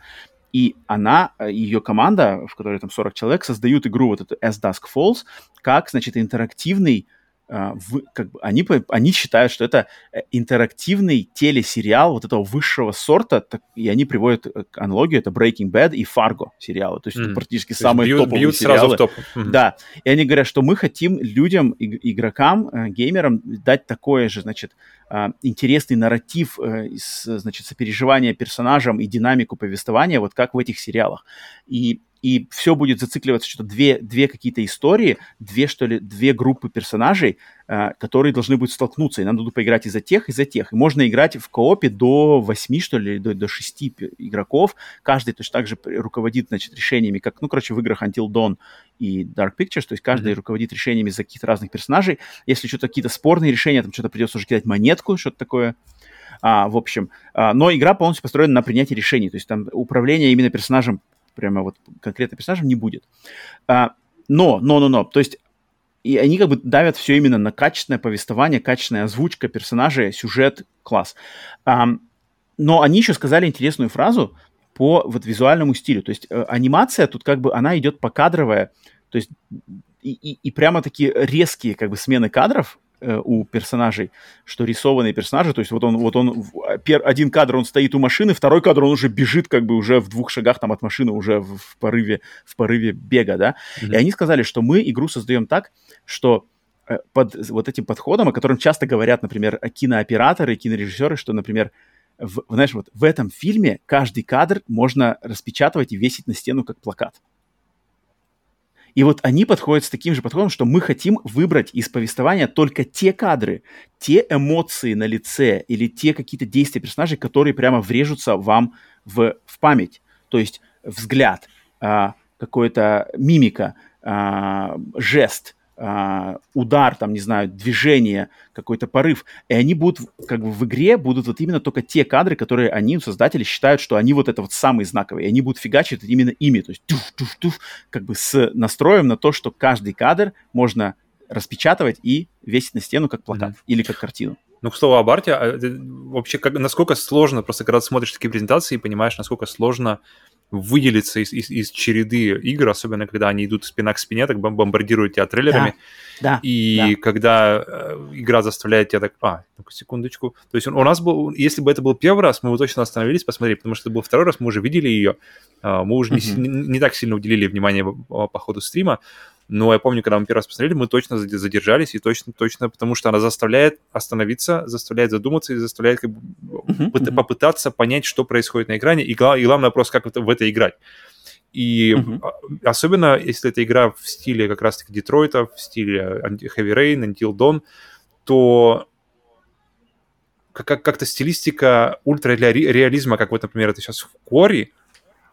и она, э, ее команда, в которой там 40 человек, создают игру вот эту As Dusk Falls, как, значит, интерактивный а, в, как бы, они, они считают, что это э, интерактивный телесериал вот этого высшего сорта, так, и они приводят э, к аналогию, это Breaking Bad и Fargo сериалы, то есть mm. это практически то самые бьют, топовые бьют сериалы. Сразу в топ. Mm-hmm. Да, и они говорят, что мы хотим людям, игрокам, геймерам дать такое же, значит, а, интересный нарратив, значит, сопереживание персонажам и динамику повествования, вот как в этих сериалах. И и все будет зацикливаться, что две, две какие-то истории, две, что ли, две группы персонажей, э, которые должны будут столкнуться, и нам надо поиграть и за тех, и за тех. И можно играть в коопе до восьми, что ли, до, до шести игроков. Каждый точно так же руководит, значит, решениями, как, ну, короче, в играх Until Dawn и Dark Pictures, то есть каждый mm-hmm. руководит решениями за каких-то разных персонажей. Если что-то какие-то спорные решения, там что-то придется уже кидать монетку, что-то такое. А, в общем, а, но игра полностью построена на принятии решений, то есть там управление именно персонажем прямо вот конкретно персонажем не будет. А, но, но, но, но, то есть и они как бы давят все именно на качественное повествование, качественная озвучка персонажей, сюжет, класс. А, но они еще сказали интересную фразу по вот визуальному стилю. То есть э, анимация тут как бы, она идет покадровая, то есть и, и, и прямо такие резкие как бы смены кадров у персонажей, что рисованные персонажи, то есть вот он, вот он, пер, один кадр он стоит у машины, второй кадр он уже бежит как бы уже в двух шагах там от машины, уже в, в порыве, в порыве бега, да, mm-hmm. и они сказали, что мы игру создаем так, что э, под вот этим подходом, о котором часто говорят, например, кинооператоры, кинорежиссеры, что, например, в, знаешь, вот в этом фильме каждый кадр можно распечатывать и весить на стену как плакат. И вот они подходят с таким же подходом, что мы хотим выбрать из повествования только те кадры, те эмоции на лице или те какие-то действия персонажей, которые прямо врежутся вам в, в память. То есть взгляд, а, какой-то мимика, а, жест, а, удар, там, не знаю, движение, какой-то порыв. И они будут, как бы в игре будут вот именно только те кадры, которые они, создатели, считают, что они вот это вот самые знаковые. И они будут фигачить именно ими. То есть туф-туф-туф, как бы с настроем на то, что каждый кадр можно распечатывать и весить на стену как плакат mm-hmm. или как картину. Ну, к слову о Барте, а, вообще, как, насколько сложно, просто когда ты смотришь такие презентации и понимаешь, насколько сложно выделиться из, из, из череды игр, особенно когда они идут спина к спине, так бомбардируют тебя трейлерами. Да, да, и да. когда э, игра заставляет тебя так... А, ну секундочку. То есть у нас был... Если бы это был первый раз, мы бы точно остановились посмотреть, потому что это был второй раз, мы уже видели ее. Э, мы уже uh-huh. не, не так сильно уделили внимание по, по ходу стрима. Но я помню, когда мы первый раз посмотрели, мы точно задержались, и точно, точно, потому что она заставляет остановиться, заставляет задуматься и заставляет как бы, uh-huh, попытаться понять, что происходит на экране, и, и главный вопрос, как в это играть. И uh-huh. особенно, если это игра в стиле как раз-таки Детройта, в стиле Heavy Rain, Until Dawn, то как- как-то стилистика ультра-реализма, как вот, например, это сейчас в Quarry,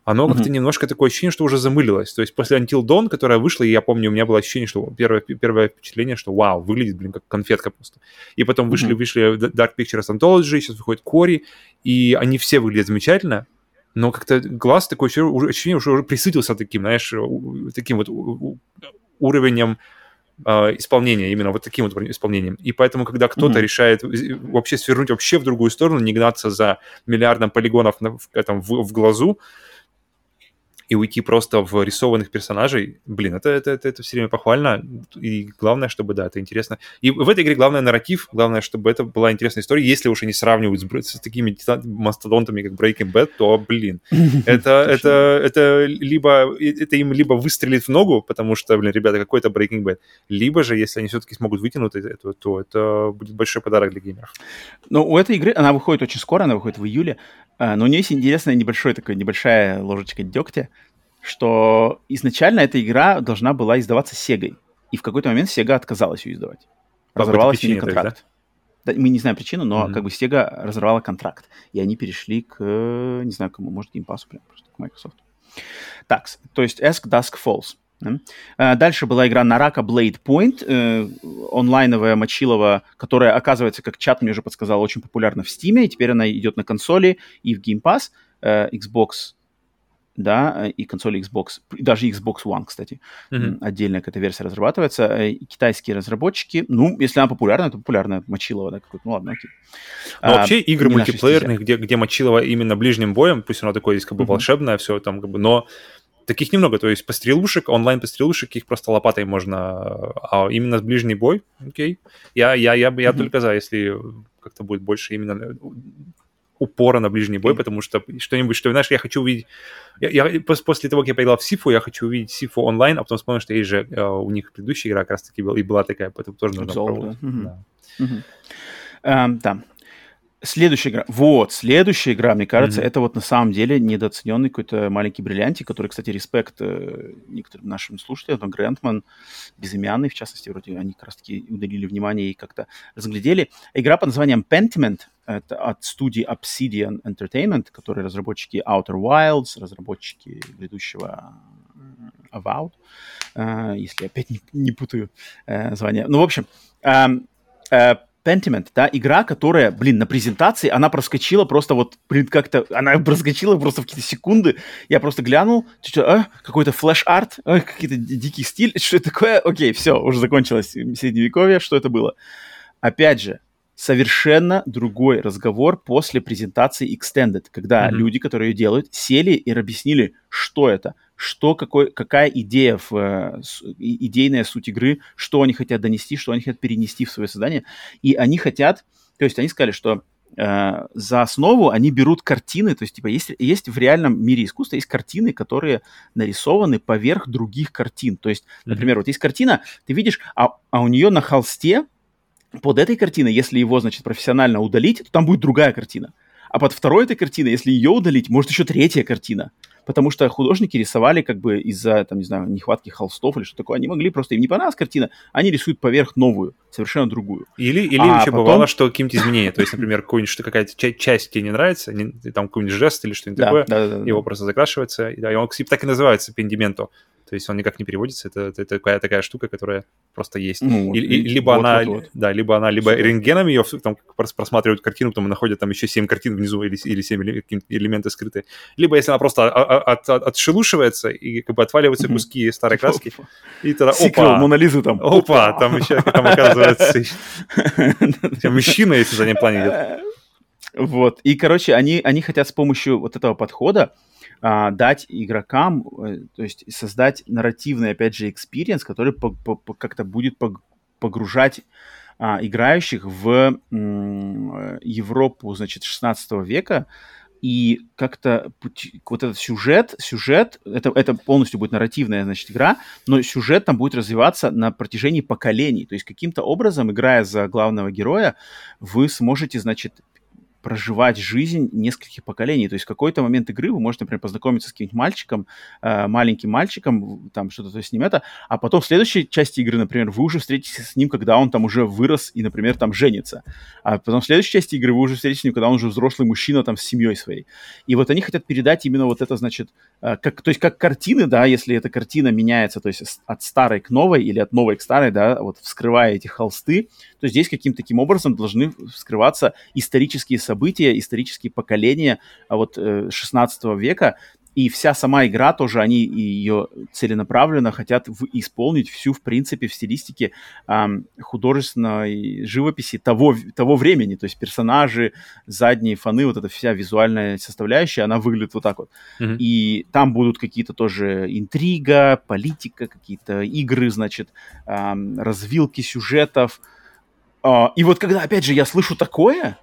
оно mm-hmm. как-то немножко такое ощущение, что уже замылилось. То есть после Until Dawn, которая вышла, и я помню, у меня было ощущение, что первое, первое впечатление, что вау, выглядит, блин, как конфетка просто. И потом вышли, mm-hmm. вышли Dark Pictures Anthology, сейчас выходит Кори, и они все выглядят замечательно, но как-то глаз такое ощущение, что уже присытился таким, знаешь, таким вот уровнем э, исполнения, именно вот таким вот исполнением. И поэтому, когда кто-то mm-hmm. решает вообще свернуть вообще в другую сторону, не гнаться за миллиардом полигонов на, в, этом, в, в глазу, и уйти просто в рисованных персонажей, блин, это, это, это, это все время похвально. И главное, чтобы, да, это интересно. И в этой игре главное нарратив, главное, чтобы это была интересная история. Если уж они сравнивают с, с такими мастодонтами, как Breaking Bad, то, блин, это, это, это либо, это им либо выстрелит в ногу, потому что, блин, ребята, какой-то Breaking Bad, либо же, если они все-таки смогут вытянуть это, то это будет большой подарок для геймеров. Ну, у этой игры, она выходит очень скоро, она выходит в июле, а, но у нее есть интересная небольшой такой, небольшая ложечка дегтя, что изначально эта игра должна была издаваться Sega, и в какой-то момент Sega отказалась ее издавать. Разорвала с ними контракт. Да? да, мы не знаем причину, но mm-hmm. как бы Sega разорвала контракт, и они перешли к, не знаю кому, может, Game Pass, прям просто к Microsoft. Так, то есть Ask Dusk Falls. А, дальше была игра Naraka Blade Point, э, онлайновая мочилова, которая, оказывается, как чат мне уже подсказал, очень популярна в Steam, и теперь она идет на консоли и в Game Pass, э, Xbox, да, и консоли Xbox, даже Xbox One, кстати, mm-hmm. отдельная какая-то версия разрабатывается. Э, китайские разработчики, ну, если она популярна, то популярная мочилова, да, какой-то, ну ладно, окей. Но а, вообще игры мультиплеерные, где, где мочилова именно ближним боем, пусть оно такое здесь как бы mm-hmm. волшебное, все там как бы, но Таких немного, то есть пострелушек, онлайн-пострелушек, их просто лопатой можно, а именно ближний бой, окей. Я, я, я, я mm-hmm. только за, если как-то будет больше именно упора на ближний бой, потому что что-нибудь, что, знаешь, я хочу увидеть... Я, я, после того, как я поиграл в Сифу, я хочу увидеть Сифу онлайн, а потом вспомнил, что есть же uh, у них предыдущая игра как раз-таки была, и была такая, поэтому тоже нужно пробовать. Mm-hmm. Да. Mm-hmm. Um, да. Следующая игра. Вот, следующая игра, мне кажется, mm-hmm. это вот на самом деле недооцененный какой-то маленький бриллиантик, который, кстати, респект э, некоторым нашим слушателям, там Грантман, безымянный, в частности, вроде они как раз-таки уделили внимание и как-то разглядели. Игра под названием Pentiment, это от студии Obsidian Entertainment, которые разработчики Outer Wilds, разработчики грядущего э, Avowed, э, если я опять не, не путаю э, название. Ну, в общем, э, э, Pentiment, да, игра, которая, блин, на презентации, она проскочила просто вот, блин, как-то, она проскочила просто в какие-то секунды, я просто глянул, а, какой-то флеш-арт, а, какой-то дикий стиль, что это такое, окей, все, уже закончилось средневековье, что это было? Опять же, совершенно другой разговор после презентации Extended, когда mm-hmm. люди, которые ее делают, сели и объяснили, что это, что какой, какая идея, в, э, идейная суть игры, что они хотят донести, что они хотят перенести в свое создание. И они хотят, то есть они сказали, что э, за основу они берут картины, то есть типа есть, есть в реальном мире искусства есть картины, которые нарисованы поверх других картин. То есть, например, mm-hmm. вот есть картина, ты видишь, а, а у нее на холсте под этой картиной, если его, значит, профессионально удалить, то там будет другая картина. А под второй этой картиной, если ее удалить, может еще третья картина потому что художники рисовали как бы из-за, там, не знаю, нехватки холстов или что такое, они могли просто, им не понравилась картина, они рисуют поверх новую, совершенно другую. Или, или а еще потом... бывало, что какие-нибудь изменения, то есть, например, какой-нибудь, что какая-то часть тебе не нравится, там какой-нибудь жест или что-нибудь такое, его просто закрашивается, и, он, так и называется, пендименто, то есть он никак не переводится, это, это, это такая, такая штука, которая просто есть. Ну, и, и, либо вот, она, вот, вот. да, либо она, либо Супер. рентгеном ее там просматривают картину, потом находят там еще 7 картин внизу или, или 7 элементы скрыты. Либо если она просто от, от, отшелушивается и как бы отваливаются куски старой краски, и тогда опа! Мона Лиза там. Опа, там еще там оказывается мужчина, если, на заднем плане идет. Вот. И, короче, они, они хотят с помощью вот этого подхода а, дать игрокам, э, то есть создать нарративный, опять же, experience, который по, по, как-то будет погружать а, играющих в м, Европу, значит, 16 века, и как-то вот этот сюжет, сюжет, это, это полностью будет нарративная, значит, игра, но сюжет там будет развиваться на протяжении поколений. То есть каким-то образом, играя за главного героя, вы сможете, значит, проживать жизнь нескольких поколений. То есть в какой-то момент игры вы можете, например, познакомиться с каким-нибудь мальчиком, э, маленьким мальчиком, там что-то то с ним это, а потом в следующей части игры, например, вы уже встретитесь с ним, когда он там уже вырос и, например, там женится. А потом в следующей части игры вы уже встретитесь с ним, когда он уже взрослый мужчина там с семьей своей. И вот они хотят передать именно вот это, значит, э, как, то есть как картины, да, если эта картина меняется, то есть от старой к новой или от новой к старой, да, вот вскрывая эти холсты, то здесь каким-то таким образом должны вскрываться исторические события, исторические поколения а вот 16 э, века, и вся сама игра тоже, они ее целенаправленно хотят в, исполнить всю, в принципе, в стилистике эм, художественной живописи того, того времени. То есть персонажи, задние фоны, вот эта вся визуальная составляющая, она выглядит вот так вот. Mm-hmm. И там будут какие-то тоже интрига, политика, какие-то игры, значит, эм, развилки сюжетов, а, и вот когда, опять же, я слышу такое,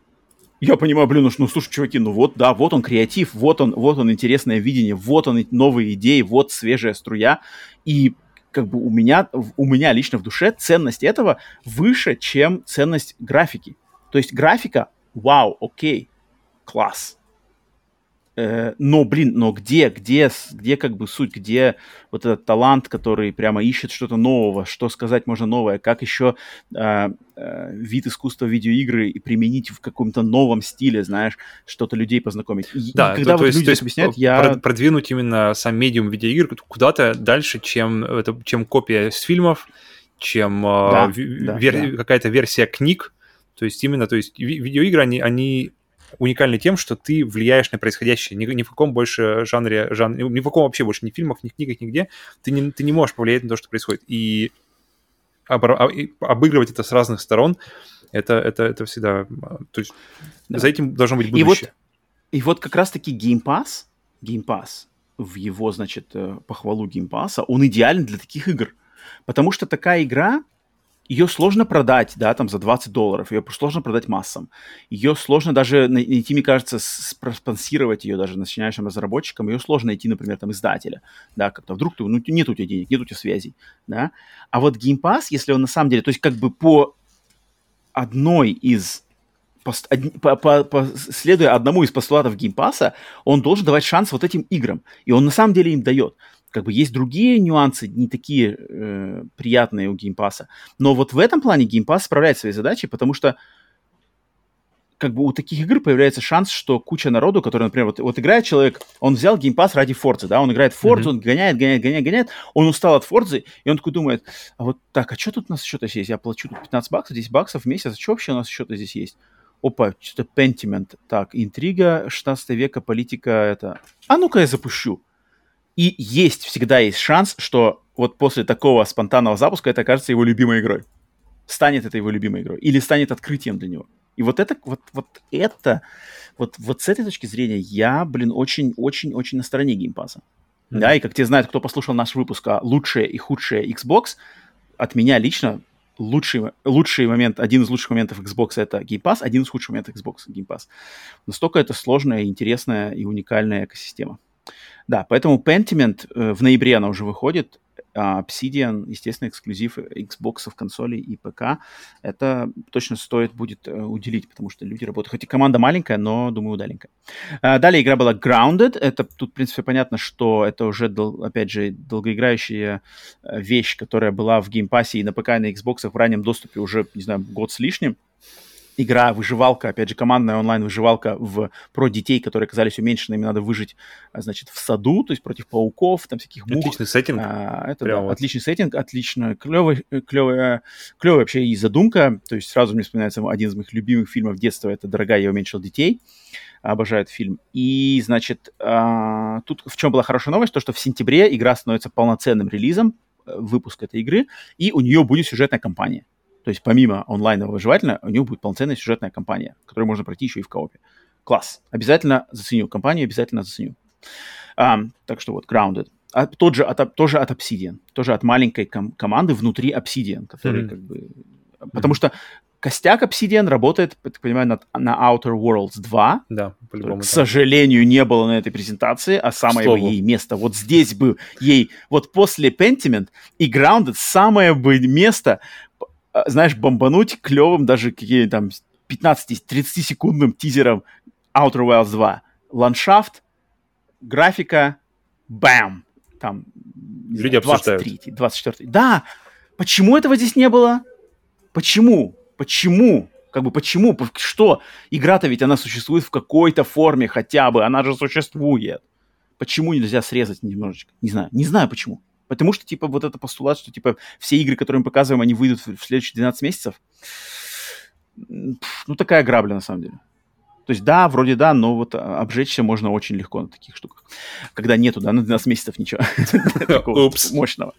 я понимаю, блин, ну, ну слушай, чуваки, ну вот, да, вот он креатив, вот он, вот он интересное видение, вот он новые идеи, вот свежая струя. И как бы у меня, у меня лично в душе ценность этого выше, чем ценность графики. То есть графика, вау, окей, класс. Э, но, блин, но где, где, где как бы суть, где вот этот талант, который прямо ищет что-то нового, что сказать можно новое, как еще э, э, вид искусства видеоигры и применить в каком-то новом стиле, знаешь, что-то людей познакомить. Да, и когда то, вот то есть, люди то есть объясняют, я... Продвинуть именно сам медиум видеоигр куда-то дальше, чем, это, чем копия с фильмов, чем да, э, да, вер... да. какая-то версия книг, то есть именно, то есть видеоигры, они, они уникальны тем, что ты влияешь на происходящее. Ни, ни в каком больше жанре, жан, ни в каком вообще больше, ни в фильмах, ни в книгах, нигде, ты не, ты не можешь повлиять на то, что происходит. И, об, об, обыгрывать это с разных сторон, это, это, это всегда... То есть да. за этим должно быть будущее. И вот, и вот как раз-таки Game Pass, Game Pass в его, значит, э, похвалу Pass, он идеален для таких игр. Потому что такая игра, ее сложно продать, да, там за 20 долларов, ее сложно продать массам. Ее сложно даже найти, мне кажется, спонсировать ее даже начинающим разработчикам, ее сложно найти, например, там издателя, да, как-то вдруг ты, ну, нет у тебя денег, нет у тебя связей, да. А вот Game Pass, если он на самом деле, то есть как бы по одной из по, по, по, следуя одному из постулатов Game Pass а, он должен давать шанс вот этим играм. И он на самом деле им дает как бы есть другие нюансы, не такие э, приятные у Game Pass а. Но вот в этом плане Game Pass справляется своей задачей, потому что как бы у таких игр появляется шанс, что куча народу, который, например, вот, вот играет человек, он взял Game Pass ради Forz ы, да, он играет в Forz у, mm-hmm. он гоняет, гоняет, гоняет, гоняет, он устал от Форзы, и он такой думает, а вот так, а что тут у нас еще-то есть? Я плачу тут 15 баксов, 10 баксов в месяц, а что вообще у нас еще-то здесь есть? Опа, что-то Pentiment. Так, интрига 16 века, политика это... А ну-ка я запущу. И есть, всегда есть шанс, что вот после такого спонтанного запуска это окажется его любимой игрой. Станет это его любимой игрой. Или станет открытием для него. И вот это, вот, вот это, вот, вот с этой точки зрения я, блин, очень-очень-очень на стороне Game Pass а. Mm-hmm. Да, и как те знают, кто послушал наш выпуск о лучшее и худшее Xbox, от меня лично лучший, лучший момент, один из лучших моментов Xbox это Game Pass, один из худших моментов Xbox Game Pass. Настолько это сложная, интересная и уникальная экосистема. Да, поэтому Pentiment э, в ноябре она уже выходит. А Obsidian, естественно, эксклюзив Xbox, консолей и ПК. Это точно стоит будет э, уделить, потому что люди работают. Хоть и команда маленькая, но, думаю, удаленькая. А, далее игра была Grounded. Это тут, в принципе, понятно, что это уже, опять же, долгоиграющая э, вещь, которая была в Game Pass е и на ПК, и на Xbox в раннем доступе уже, не знаю, год с лишним. Игра, выживалка, опять же, командная онлайн-выживалка в, про детей, которые оказались уменьшенными, надо выжить, а, значит, в саду, то есть против пауков, там всяких мух. Отличный сеттинг. А, это, да, вот. отличный сеттинг, отлично, клевый, клевая, клевая вообще и задумка, то есть сразу мне вспоминается один из моих любимых фильмов детства, это «Дорогая, я уменьшил детей», обожаю этот фильм. И, значит, а, тут в чем была хорошая новость, то, что в сентябре игра становится полноценным релизом, э, выпуск этой игры, и у нее будет сюжетная кампания. То есть помимо онлайнового выживательного, у него будет полноценная сюжетная кампания, которую можно пройти еще и в коопе. Класс. Обязательно заценю. Компанию обязательно заценю. Um, так что вот, Grounded. А, тот же от, тоже от Obsidian. Тоже от маленькой ком- команды внутри Obsidian, который mm-hmm. как бы... Потому mm-hmm. что костяк Obsidian работает, я так понимаю, на, на Outer Worlds 2. Да, по-любому. К сожалению, не было на этой презентации, а самое бы ей место. Вот здесь бы ей, вот после Pentiment и Grounded самое бы место знаешь, бомбануть клевым даже какие там 15-30 секундным тизером Outer Wilds 2. Ландшафт, графика, бам! Там, Люди знаю, 23 24 Да! Почему этого здесь не было? Почему? Почему? Как бы почему? Что? Игра-то ведь она существует в какой-то форме хотя бы. Она же существует. Почему нельзя срезать немножечко? Не знаю. Не знаю почему. Потому что, типа, вот это постулат, что, типа, все игры, которые мы показываем, они выйдут в следующие 12 месяцев. Ну, такая грабля, на самом деле. То есть, да, вроде да, но вот а, обжечься можно очень легко на таких штуках. Когда нету, да, на 12 месяцев ничего такого мощного.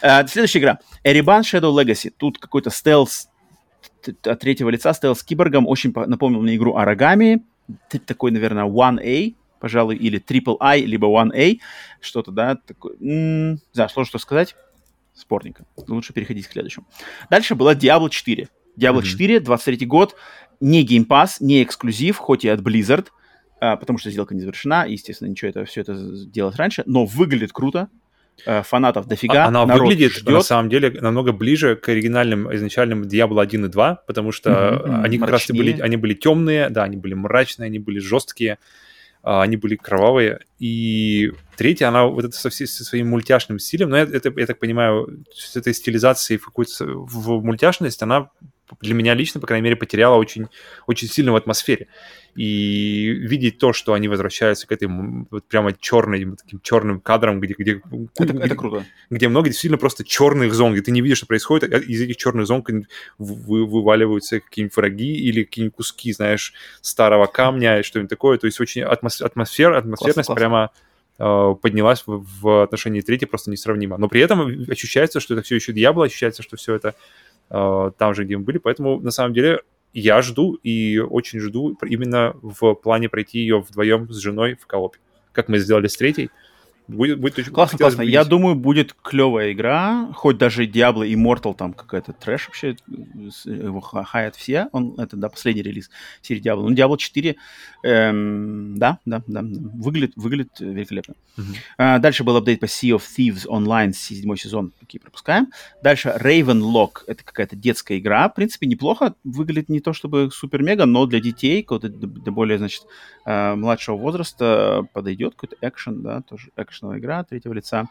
А, следующая игра. Ereban Shadow Legacy. Тут какой-то стелс от третьего лица, стелс киборгом. Очень напомнил мне игру Арагами. Такой, наверное, 1A пожалуй, или Triple I, либо One A, что-то, да, такое. М-м, да, сложно что сказать. Спорненько. Лучше переходить к следующему. Дальше была Diablo 4. Diablo mm-hmm. 4, 23 год, не Game Pass, не эксклюзив, хоть и от Blizzard, а, потому что сделка не завершена, и, естественно, ничего это все это делать раньше, но выглядит круто, а, фанатов дофига. А, она выглядит, ждет. на самом деле, намного ближе к оригинальным изначальным Diablo 1 и 2, потому что mm-hmm, они как раз были, они были темные, да, они были мрачные, они были жесткие. А, они были кровавые. И третья, она вот это со, со своим мультяшным стилем, но это, я так понимаю, с этой стилизацией в какую-то в мультяшность, она для меня лично, по крайней мере, потеряла очень, очень сильно в атмосфере. И видеть то, что они возвращаются к этой вот прямо черной, таким черным кадрам, где, где, это, где, это круто. где много действительно просто черных зон, где ты не видишь, что происходит, а из этих черных зон вы, вываливаются какие-нибудь враги или какие-нибудь куски, знаешь, старого камня, что-нибудь такое. То есть очень атмос, атмосфера, атмосферность классно, прямо э, поднялась в, в отношении третьей просто несравнимо. Но при этом ощущается, что это все еще Диабло, ощущается, что все это там же, где мы были. Поэтому, на самом деле, я жду и очень жду именно в плане пройти ее вдвоем с женой в коопе, как мы сделали с третьей. Будет, будет очень классно, классно. Я думаю, будет клевая игра, хоть даже Diablo Immortal там какая-то трэш вообще, его хаят все, он, это, да, последний релиз серии Diablo. Ну, Diablo 4, эм, да, да, да, выглядит, выглядит великолепно. Uh-huh. А, дальше был апдейт по Sea of Thieves Online, седьмой сезон, какие пропускаем. Дальше Raven Lock, это какая-то детская игра, в принципе, неплохо, выглядит не то чтобы супер-мега, но для детей, какого-то более, значит, э, младшего возраста подойдет, какой-то экшен, да, тоже экшен экшеновая игра третьего лица.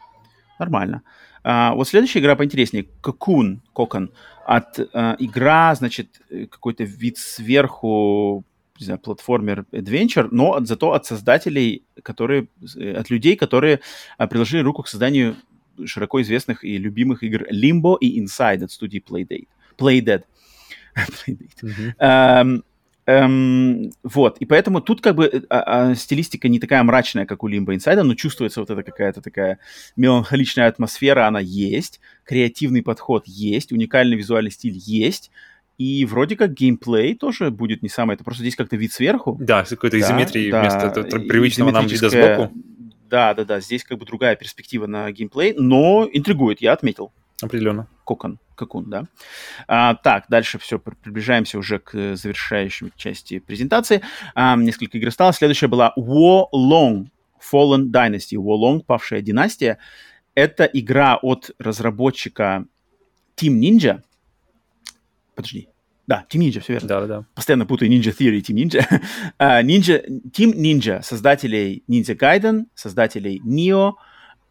Нормально. А, вот следующая игра поинтереснее. Cocoon, Кокон. От а, игра, значит, какой-то вид сверху, не знаю, платформер Adventure, но от, зато от создателей, которые, от людей, которые а, приложили руку к созданию широко известных и любимых игр Limbo и Inside от студии Playdate. Playdead. Playdate. Mm-hmm. Um, Эм, вот, и поэтому тут как бы а, а, стилистика не такая мрачная, как у Limbo Inside, но чувствуется вот эта какая-то такая меланхоличная атмосфера, она есть, креативный подход есть, уникальный визуальный стиль есть, и вроде как геймплей тоже будет не самое, это просто здесь как-то вид сверху. Да, с какой-то да, изометрией да, вместо привычного нам вида сбоку. Да, да, да, здесь как бы другая перспектива на геймплей, но интригует, я отметил. Определенно. Кокон, кокун, да. А, так, дальше все, приближаемся уже к завершающей части презентации. А, несколько игр осталось. Следующая была Long Fallen Dynasty. Long, павшая династия. Это игра от разработчика Team Ninja. Подожди. Да, Team Ninja, все верно. Да, да. Постоянно путаю Ninja Theory и Team Ninja. uh, Ninja. Team Ninja, создателей Ninja Gaiden, создателей Neo,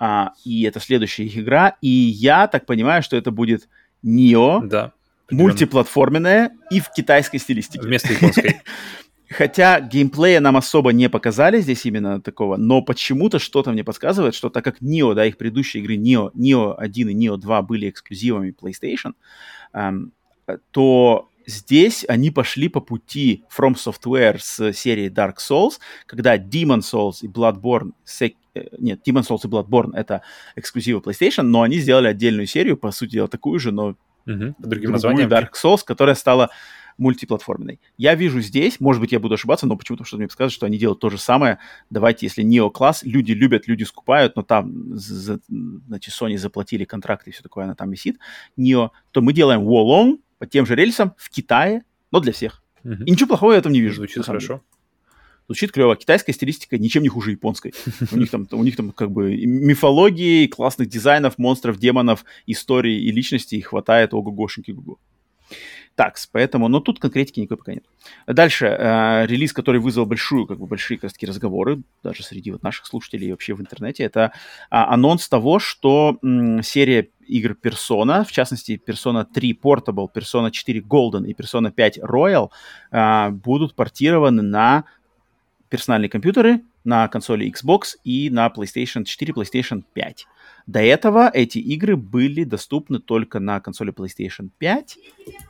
а, и это следующая их игра. И я так понимаю, что это будет Нио. Да. мультиплатформенная и в китайской стилистике. Вместо японской. Хотя геймплея нам особо не показали здесь именно такого, но почему-то что-то мне подсказывает, что так как Neo, да, их предыдущие игры Neo, Neo 1 и Neo 2 были эксклюзивами PlayStation, эм, то здесь они пошли по пути From Software с серией Dark Souls, когда Demon Souls и Bloodborne, Sek... Э, нет, Demon Souls и Bloodborne это эксклюзивы PlayStation, но они сделали отдельную серию, по сути дела такую же, но угу, другим названием. Dark Souls, которая стала мультиплатформенной. Я вижу здесь, может быть, я буду ошибаться, но почему-то что-то мне подсказывает, что они делают то же самое. Давайте, если Neo класс, люди любят, люди скупают, но там, за, значит, Sony заплатили контракты и все такое, она там висит, Neo, то мы делаем Wallong по тем же рельсам в Китае, но для всех. Uh-huh. И ничего плохого я в этом не вижу. Звучит хорошо. Звучит клево. Китайская стилистика ничем не хуже японской. У них там, у них там как бы мифологии, классных дизайнов, монстров, демонов, истории и личностей хватает ого-гошеньки гугу. Так, поэтому, но тут конкретики никакой пока нет. Дальше, э, релиз, который вызвал большую, как бы большие, как таки, разговоры, даже среди вот наших слушателей и вообще в интернете, это а, анонс того, что м, серия игр Persona, в частности, Persona 3 Portable, Persona 4 Golden и Persona 5 Royal, э, будут портированы на персональные компьютеры, на консоли Xbox и на PlayStation 4, PlayStation 5. До этого эти игры были доступны только на консоли PlayStation 5,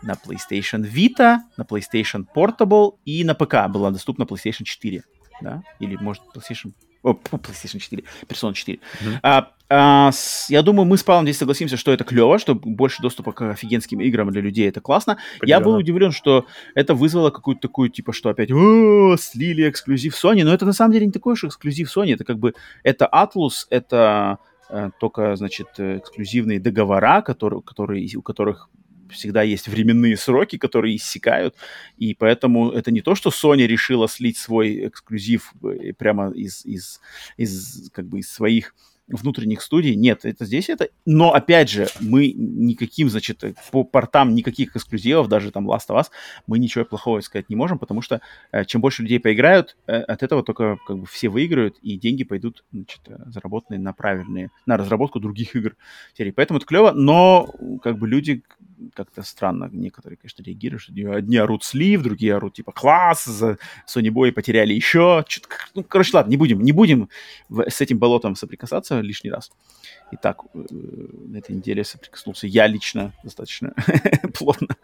на PlayStation Vita, на PlayStation Portable и на ПК была доступна PlayStation 4. Да? Или, может, PlayStation... О, PlayStation 4, Persona 4. Mm-hmm. А, а, с, я думаю, мы с Павлом здесь согласимся, что это клево, что больше доступа к офигенским играм для людей это классно. Я был удивлен, что это вызвало какую-то такую, типа, что опять О, слили эксклюзив Sony, но это на самом деле не такой уж эксклюзив Sony, это как бы, это Atlus, это Э, только, значит, эксклюзивные договора, которые, которые, у которых всегда есть временные сроки, которые иссякают, и поэтому это не то, что Sony решила слить свой эксклюзив э, прямо из, из, из, как бы из своих внутренних студий. Нет, это здесь это. Но, опять же, мы никаким, значит, по портам никаких эксклюзивов, даже там Last of Us, мы ничего плохого сказать не можем, потому что э, чем больше людей поиграют, э, от этого только как бы все выиграют, и деньги пойдут, значит, э, заработанные на правильные, на разработку других игр серии. Поэтому это клево, но как бы люди как-то странно некоторые, конечно, реагируют, что одни орут слив, другие орут типа класс, за Sony Boy потеряли еще. Ну, короче, ладно, не будем, не будем с этим болотом соприкасаться лишний раз. И так э, на этой неделе соприкоснулся я лично достаточно плотно.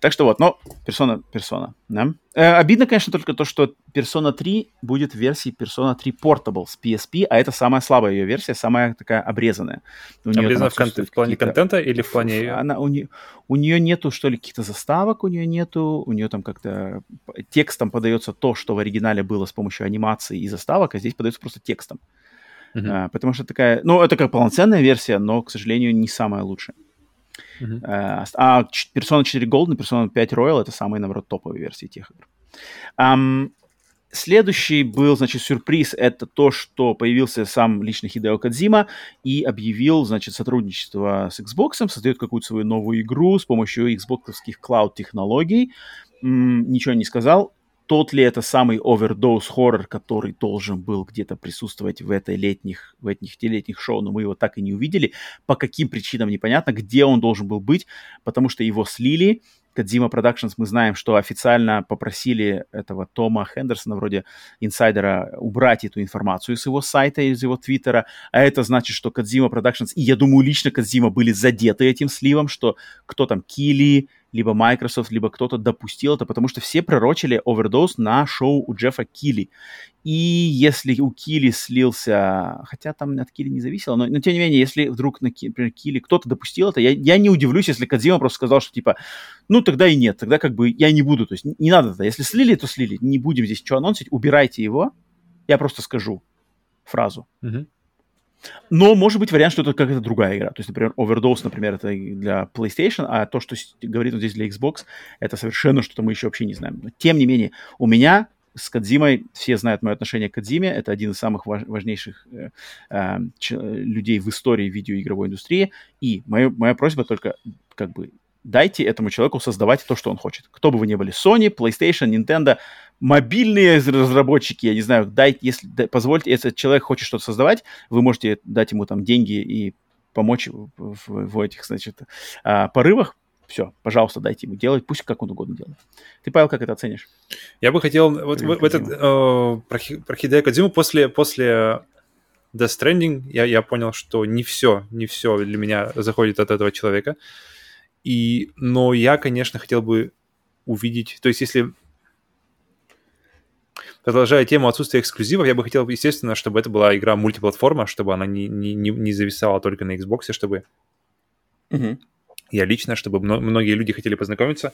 Так что вот, но персона, персона, да. Э, обидно, конечно, только то, что Persona 3 будет в версии Persona 3 Portable с PSP, а это самая слабая ее версия, самая такая обрезанная. У обрезанная в, кон- в плане контента или в плане... Она, у, нее, у нее нету, что ли, каких-то заставок, у нее нету, у нее там как-то текстом подается то, что в оригинале было с помощью анимации и заставок, а здесь подается просто текстом. Uh-huh. А, потому что такая, ну, это как полноценная версия, но, к сожалению, не самая лучшая. Uh-huh. А, а Persona 4 Gold и Persona 5 Royal это самые, наоборот, топовые версии тех игр. Um, Следующий был, значит, сюрприз. Это то, что появился сам лично Хидео Кадзима и объявил, значит, сотрудничество с Xbox, создает какую-то свою новую игру с помощью Xbox клауд-технологий. Ничего не сказал тот ли это самый овердоз хоррор, который должен был где-то присутствовать в этой летних, в этих летних шоу, но мы его так и не увидели. По каким причинам непонятно, где он должен был быть, потому что его слили. Кадзима Productions мы знаем, что официально попросили этого Тома Хендерсона, вроде инсайдера, убрать эту информацию с его сайта, из его твиттера, а это значит, что Кадзима Productions, и я думаю, лично Кадзима были задеты этим сливом, что кто там, Кили, либо Microsoft, либо кто-то допустил это, потому что все пророчили овердоз на шоу у Джеффа Килли. И если у Килли слился, хотя там от Килли не зависело, но, но тем не менее, если вдруг, на, например, Килли кто-то допустил это, я, я не удивлюсь, если Кадзима просто сказал, что типа, ну тогда и нет, тогда как бы я не буду, то есть не надо тогда, если слили, то слили, не будем здесь что анонсить, убирайте его, я просто скажу фразу. Uh-huh. Но может быть вариант, что это какая-то другая игра. То есть, например, Overdose, например, это для PlayStation, а то, что говорит он здесь для Xbox, это совершенно что-то мы еще вообще не знаем. Но тем не менее, у меня с Кадзимой, все знают мое отношение к Кадзиме, это один из самых важ, важнейших э, э, людей в истории видеоигровой индустрии, и моя, моя просьба только как бы дайте этому человеку создавать то, что он хочет. Кто бы вы ни были, Sony, PlayStation, Nintendo, мобильные разработчики, я не знаю, дайте, если да, позвольте, если человек хочет что-то создавать, вы можете дать ему там деньги и помочь в, в, в этих, значит, а, порывах. все, пожалуйста, дайте ему делать, пусть как он угодно делает. Ты, Павел, как это оценишь? Я бы хотел вот в, в этот э, про, про Хидео Кодзиму после, после Death Stranding я, я понял, что не все, не все для меня заходит от этого человека. И, но я, конечно, хотел бы увидеть, то есть если продолжая тему отсутствия эксклюзивов, я бы хотел, естественно, чтобы это была игра мультиплатформа, чтобы она не, не, не зависала только на Xbox, чтобы угу я лично, чтобы многие люди хотели познакомиться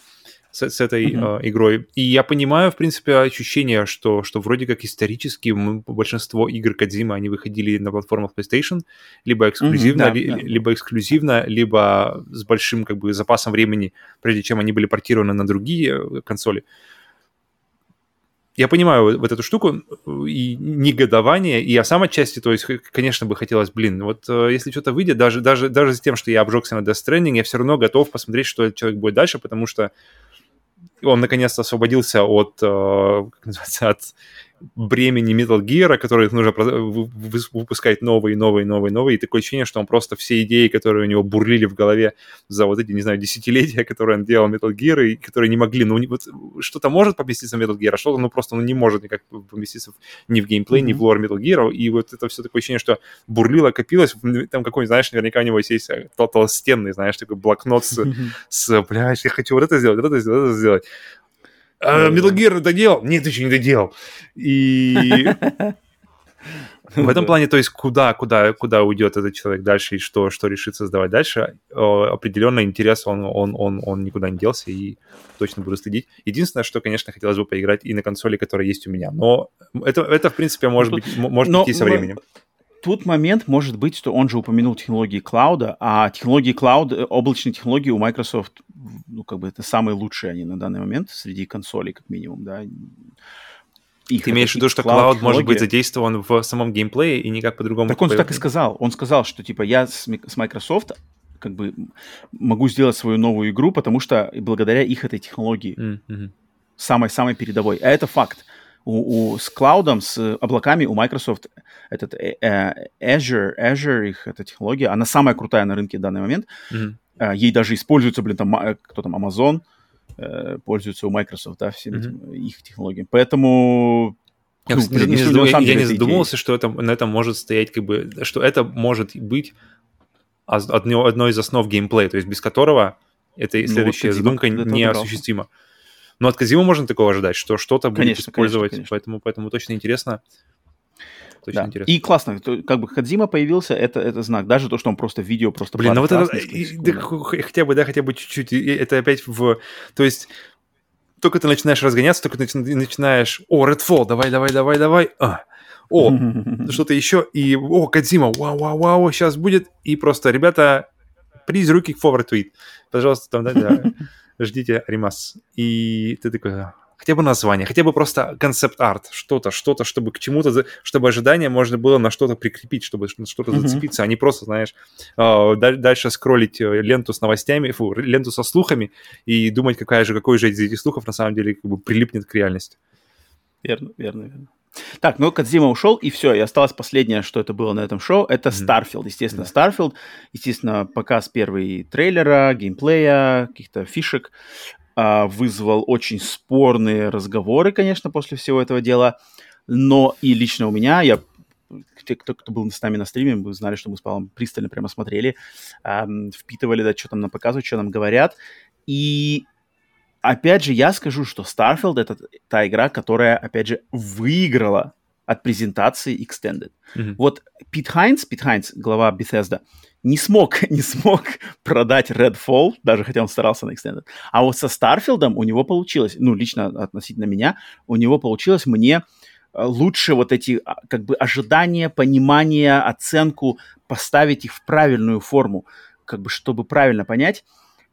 с, с этой mm-hmm. э, игрой. И я понимаю, в принципе, ощущение, что, что вроде как исторически большинство игр Кадзима, они выходили на платформах PlayStation, либо эксклюзивно, mm-hmm, ли, да. либо эксклюзивно, либо с большим как бы запасом времени, прежде чем они были портированы на другие э, консоли я понимаю вот эту штуку и негодование, и я сам отчасти, то есть, конечно, бы хотелось, блин, вот э, если что-то выйдет, даже, даже, даже с тем, что я обжегся на Death Stranding, я все равно готов посмотреть, что этот человек будет дальше, потому что он наконец-то освободился от, э, как называется, от бремени Metal Gear, который нужно выпускать новые, новые, новые, новые, и такое ощущение, что он просто все идеи, которые у него бурлили в голове за вот эти, не знаю, десятилетия, которые он делал Metal Gear, и которые не могли, ну, вот что-то может поместиться в Metal Gear, а что-то, ну, просто ну, не может никак поместиться ни в геймплей, mm-hmm. ни в лор Metal Gear, и вот это все такое ощущение, что бурлило, копилось, там какой-нибудь, знаешь, наверняка у него есть э, тол толстенный, знаешь, такой блокнот с, mm-hmm. с блядь, я хочу вот это сделать, вот это сделать, вот это сделать. А, Metal Gear доделал? Нет, еще не доделал. И в этом плане, то есть куда, куда, куда уйдет этот человек дальше и что, что решит создавать дальше, определенно интерес, он, он, он, он никуда не делся и точно буду следить. Единственное, что, конечно, хотелось бы поиграть и на консоли, которая есть у меня, но это, это в принципе, может быть, может но, идти со временем тут момент может быть, что он же упомянул технологии клауда, а технологии клауд, э, облачные технологии у Microsoft, ну, как бы это самые лучшие они на данный момент среди консолей, как минимум, да. Их Ты имеешь в виду, что клауд может быть задействован в самом геймплее и никак по-другому? Так он так и сказал. Он сказал, что типа я с, с Microsoft как бы могу сделать свою новую игру, потому что благодаря их этой технологии mm-hmm. самой-самой передовой. А это факт у, у, с клаудом, с облаками у Microsoft этот э, э, Azure, Azure, их эта технология, она самая крутая на рынке в данный момент. Mm-hmm. Ей даже используется, блин, там, кто там, Amazon, э, пользуется у Microsoft, да, всеми mm-hmm. их технологиями. Поэтому я, ну, блин, не задум... я, я не задумывался, что это, на этом может стоять, как бы, что это может быть одно, одной из основ геймплея, то есть без которого эта ну, следующая вот, задумка неосуществима. Но от Казима можно такого ожидать, что что-то будет конечно, использовать, конечно, конечно. Поэтому, поэтому точно интересно. Точно да. интересно. И классно, как бы Хадзима появился, это, это знак. Даже то, что он просто видео, просто Блин, ну вот это, да, хотя бы, да, хотя бы чуть-чуть. Это опять в... То есть только ты начинаешь разгоняться, только ты начинаешь... О, Redfall, давай, давай, давай, давай. А. О, что-то еще. И, о, Кадзима, вау, вау, вау, сейчас будет. И просто, ребята, please, руки forward tweet. Пожалуйста, там, да, да ждите ремас. И ты такой, хотя бы название, хотя бы просто концепт-арт, что-то, что-то, чтобы к чему-то, чтобы ожидание можно было на что-то прикрепить, чтобы на что-то mm-hmm. зацепиться, а не просто, знаешь, а, дальше скроллить э, ленту с новостями, фу, ленту со слухами и думать, какая же, какой же из этих слухов на самом деле как бы прилипнет к реальности. Верно, верно, верно. Так, ну Кадзима ушел, и все, и осталось последнее, что это было на этом шоу, это Starfield, естественно, yeah. Starfield, естественно, показ первый трейлера, геймплея, каких-то фишек, а, вызвал очень спорные разговоры, конечно, после всего этого дела, но и лично у меня, я те, кто, кто был с нами на стриме, вы знали, что мы с Павлом пристально прямо смотрели, эм, впитывали, да, что там нам показывают, что нам говорят. И опять же, я скажу, что Starfield это та игра, которая, опять же, выиграла от презентации Extended. Mm-hmm. Вот Пит Хайнс, Пит Хайнс, глава Bethesda, не смог, не смог продать Redfall, даже хотя он старался на Extended. А вот со Starfield у него получилось, ну, лично относительно меня, у него получилось мне э, лучше вот эти а, как бы ожидания, понимание, оценку поставить их в правильную форму, как бы чтобы правильно понять,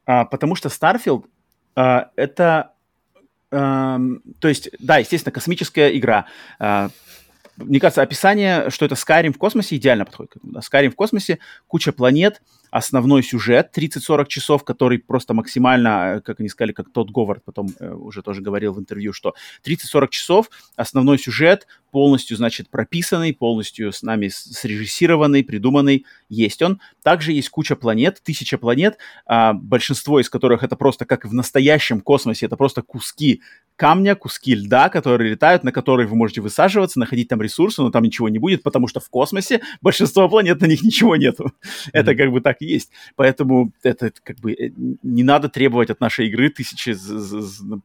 а, потому что Starfield это, то есть, да, естественно, космическая игра. А, мне кажется, описание, что это Skyrim в космосе, идеально подходит к этому. Skyrim в космосе, куча планет, основной сюжет 30-40 часов, который просто максимально, э, как они сказали, как тот Говард потом э, уже тоже говорил в интервью, что 30-40 часов, основной сюжет полностью, значит, прописанный, полностью с нами срежиссированный, придуманный, есть он. Также есть куча планет, тысяча планет, а, большинство из которых это просто, как в настоящем космосе, это просто куски камня, куски льда, которые летают, на которые вы можете высаживаться, находить там ресурсы, но там ничего не будет, потому что в космосе большинство планет на них ничего нету. Mm-hmm. Это как бы так есть. Поэтому это как бы э, не надо требовать от нашей игры тысячи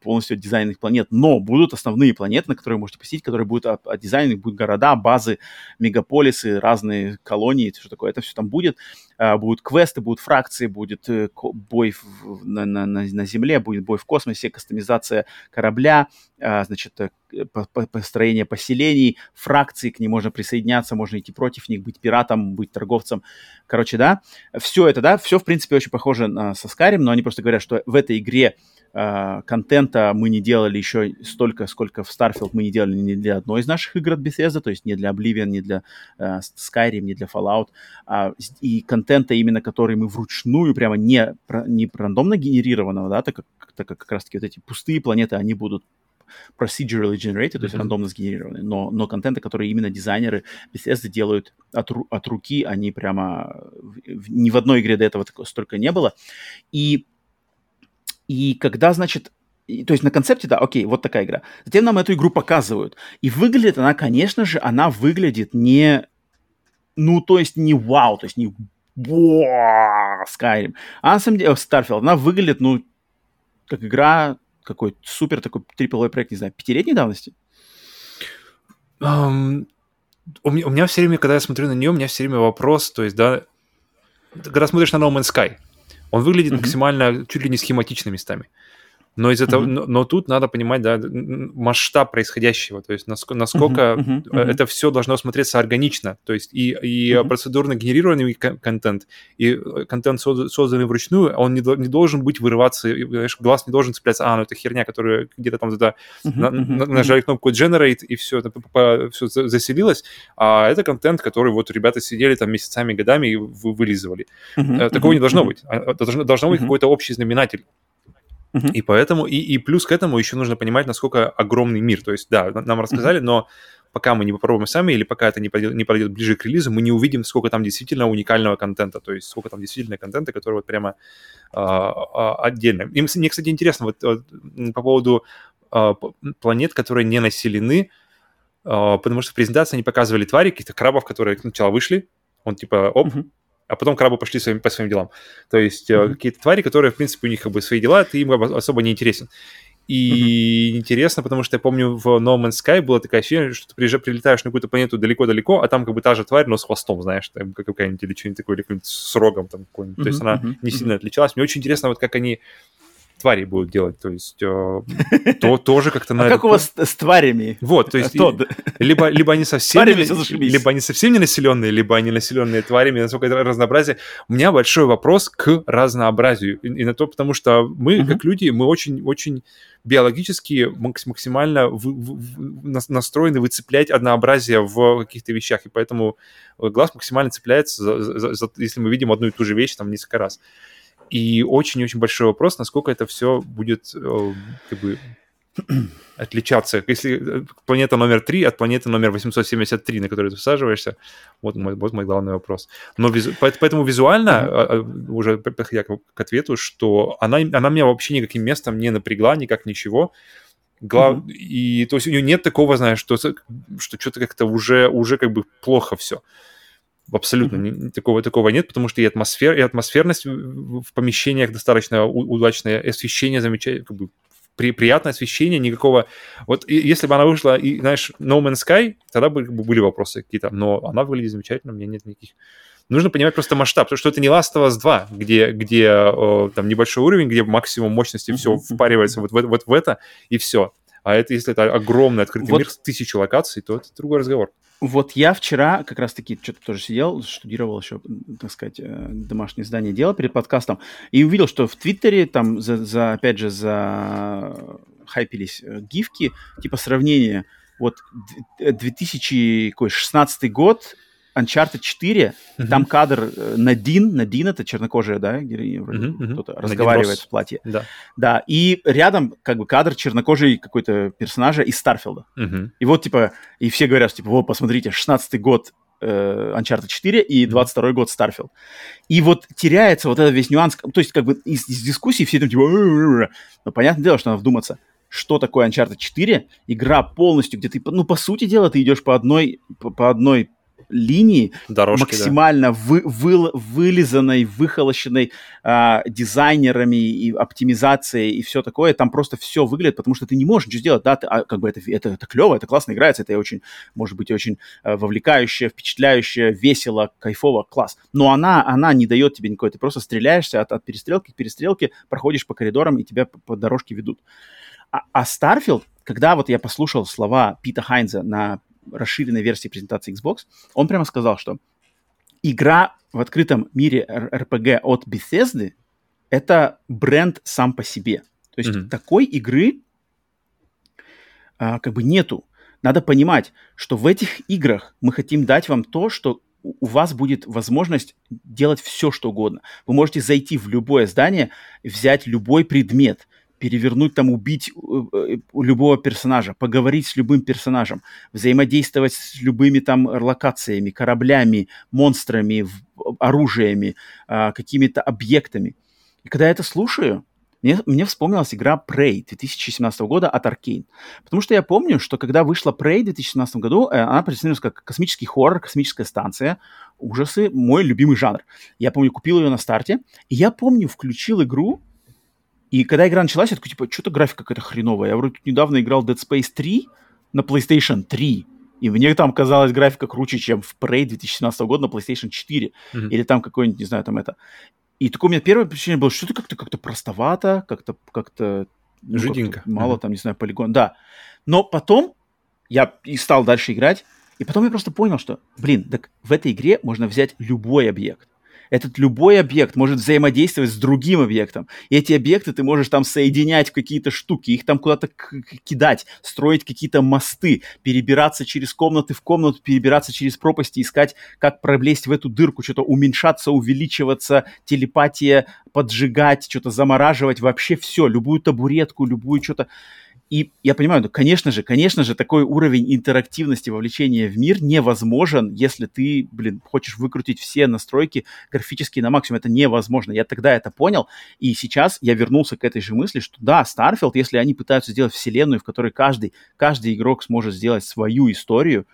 полностью дизайнерных планет, но будут основные планеты, на которые вы можете посетить, которые будут от, от дизайнерных, будут города, базы, мегаполисы, разные колонии, что такое, это все там будет. А, будут квесты, будут фракции, будет э, бой в, на, на, на Земле, будет бой в космосе, кастомизация корабля, а, значит, э, построение поселений, фракции, к ним можно присоединяться, можно идти против них, быть пиратом, быть торговцем. Короче, да, все это, да, все, в принципе, очень похоже на, со Skyrim, но они просто говорят, что в этой игре Uh, контента мы не делали еще столько, сколько в Starfield мы не делали ни для одной из наших игр от Bethesda, то есть не для Oblivion, не для uh, Skyrim, не для Fallout. Uh, и контента именно, который мы вручную, прямо не, не рандомно генерированного, да, так как, так как как раз-таки вот эти пустые планеты, они будут procedurally generated, то есть mm-hmm. рандомно сгенерированные, но, но контента, который именно дизайнеры Bethesda делают от, от руки, они прямо ни в одной игре до этого столько не было. И и когда, значит, и, то есть на концепте, да, окей, вот такая игра. Затем нам эту игру показывают. И выглядит она, конечно же, она выглядит не... Ну, то есть не вау, то есть не Skyrim. А на самом деле, Starfield, она выглядит, ну, как игра какой супер такой AAA проект, не знаю, пятилетней давности? Um, у, меня, у меня все время, когда я смотрю на нее, у меня все время вопрос, то есть, да, когда смотришь на No Man's Sky, он выглядит mm-hmm. максимально чуть ли не схематично местами. Но из этого, mm-hmm. но, но тут надо понимать, да, масштаб происходящего, то есть насколько, насколько mm-hmm. Mm-hmm. это все должно смотреться органично, то есть и, и mm-hmm. процедурно генерированный контент, и э, контент, созданный вручную, он не, не должен быть вырываться, знаешь, глаз не должен цепляться, а, ну это херня, которая где-то там туда mm-hmm. на, на, нажали кнопку generate, и все, это, все заселилось, а это контент, который вот ребята сидели там месяцами, годами и вы, вылизывали. Mm-hmm. Такого не должно быть. А, должно, должно быть mm-hmm. какой-то общий знаменатель. Uh-huh. И поэтому, и, и плюс к этому еще нужно понимать, насколько огромный мир. То есть, да, нам рассказали, uh-huh. но пока мы не попробуем сами, или пока это не подойдет, не подойдет ближе к релизу, мы не увидим, сколько там действительно уникального контента, то есть сколько там действительно контента, который вот прямо э, отдельно. И мне, кстати, интересно вот, вот по поводу э, планет, которые не населены, э, потому что в презентации они показывали твари, каких-то крабов, которые сначала вышли, он типа, оп, uh-huh а потом крабы пошли своим, по своим делам. То есть mm-hmm. какие-то твари, которые, в принципе, у них как бы свои дела, ты им особо не интересен. И mm-hmm. интересно, потому что я помню, в No Man's Sky было такое ощущение, что ты приезжаешь, прилетаешь на какую-то планету далеко-далеко, а там как бы та же тварь, но с хвостом, знаешь, там какая-нибудь или что-нибудь такое, или какой-нибудь с рогом там какой-нибудь. Mm-hmm. То есть она mm-hmm. не сильно отличалась. Мне очень интересно, вот как они твари будут делать, то есть э, то тоже как-то а как у вас с тварями? Вот, то есть либо либо они совсем либо они совсем не населенные, либо они населенные тварями, насколько это разнообразие. У меня большой вопрос к разнообразию и на то, потому что мы как люди мы очень очень биологически максимально настроены выцеплять однообразие в каких-то вещах, и поэтому глаз максимально цепляется, если мы видим одну и ту же вещь там несколько раз. И очень-очень большой вопрос, насколько это все будет э, как бы отличаться. Если э, планета номер 3 от планеты номер 873, на которую ты всаживаешься, вот мой, вот мой главный вопрос. Но визу, поэтому визуально, mm-hmm. уже подходя к, к ответу, что она, она меня вообще никаким местом не напрягла, никак ничего. Глав... Mm-hmm. И то есть у нее нет такого, знаешь, что, что что-то как-то уже, уже как бы плохо все. Абсолютно mm-hmm. такого, такого нет, потому что и, атмосфер, и атмосферность в, в помещениях достаточно удачная, освещение замечательное, как бы при, приятное освещение, никакого... Вот если бы она вышла, и, знаешь, No Man's Sky, тогда бы были вопросы какие-то, но она выглядит замечательно, у меня нет никаких... Нужно понимать просто масштаб, потому что это не Last of Us 2, где, где о, там небольшой уровень, где максимум мощности mm-hmm. все впаривается вот, вот, вот в это, и все. А это, если это огромный открытый вот. мир с тысячей локаций, то это другой разговор. Вот я вчера как раз-таки что-то тоже сидел, штудировал еще, так сказать, э, домашнее задание делал перед подкастом, и увидел, что в Твиттере там, за, за опять же, за хайпились э, гифки, типа сравнения вот 2016 год, Uncharted 4, uh-huh. там кадр э, Надин, Надин это чернокожая, да, героиня, uh-huh, uh-huh. кто-то разговаривает в платье. Да. Да, и рядом как бы кадр чернокожей какой-то персонажа из Старфилда. Uh-huh. И вот типа, и все говорят, типа, вот, посмотрите, 16 год э, Uncharted 4 и 22 год Starfield. И вот теряется вот этот весь нюанс, то есть как бы из, из дискуссии все там типа, но понятное дело, что надо вдуматься, что такое Uncharted 4, игра полностью, где ты, ну, по сути дела, ты идешь по одной, по, по одной линии, Дорожки, максимально да. вы, вы, вылизанной, выхолощенной а, дизайнерами и оптимизацией и все такое. Там просто все выглядит, потому что ты не можешь ничего сделать. Да, ты, а, как бы это, это, это клево, это классно играется, это очень, может быть, очень а, вовлекающе, впечатляюще, весело, кайфово, класс. Но она, она не дает тебе никакой. Ты просто стреляешься от, от перестрелки к перестрелке, проходишь по коридорам, и тебя по, по дорожке ведут. А, а Starfield, когда вот я послушал слова Пита Хайнза на расширенной версии презентации Xbox, он прямо сказал, что игра в открытом мире RPG от Bethesda — это бренд сам по себе. То есть mm-hmm. такой игры а, как бы нету. Надо понимать, что в этих играх мы хотим дать вам то, что у вас будет возможность делать все, что угодно. Вы можете зайти в любое здание, взять любой предмет, перевернуть там, убить э, э, любого персонажа, поговорить с любым персонажем, взаимодействовать с любыми там локациями, кораблями, монстрами, оружиями, а, какими-то объектами. И когда я это слушаю, мне, мне вспомнилась игра Prey 2017 года от Arkane. Потому что я помню, что когда вышла Prey в 2017 году, э, она позиционировалась как космический хоррор, космическая станция, ужасы, мой любимый жанр. Я помню, купил ее на старте, и я помню, включил игру, и когда игра началась, я такой, типа, что-то графика какая-то хреновая. Я вроде недавно играл Dead Space 3 на PlayStation 3, и мне там казалась графика круче, чем в Prey 2017 года на PlayStation 4. Mm-hmm. Или там какой-нибудь, не знаю, там это. И такое у меня первое впечатление было, что это как-то как простовато, как-то как-то ну, Жиденько. Как мало mm-hmm. там, не знаю, полигон. Да. Но потом я и стал дальше играть, и потом я просто понял, что, блин, так в этой игре можно взять любой объект этот любой объект может взаимодействовать с другим объектом. И эти объекты ты можешь там соединять в какие-то штуки, их там куда-то кидать, строить какие-то мосты, перебираться через комнаты в комнату, перебираться через пропасти, искать, как пролезть в эту дырку, что-то уменьшаться, увеличиваться, телепатия, поджигать, что-то замораживать, вообще все, любую табуретку, любую что-то. И я понимаю, ну, конечно же, конечно же, такой уровень интерактивности, вовлечения в мир невозможен, если ты, блин, хочешь выкрутить все настройки графические на максимум. Это невозможно. Я тогда это понял, и сейчас я вернулся к этой же мысли, что да, Starfield, если они пытаются сделать вселенную, в которой каждый, каждый игрок сможет сделать свою историю,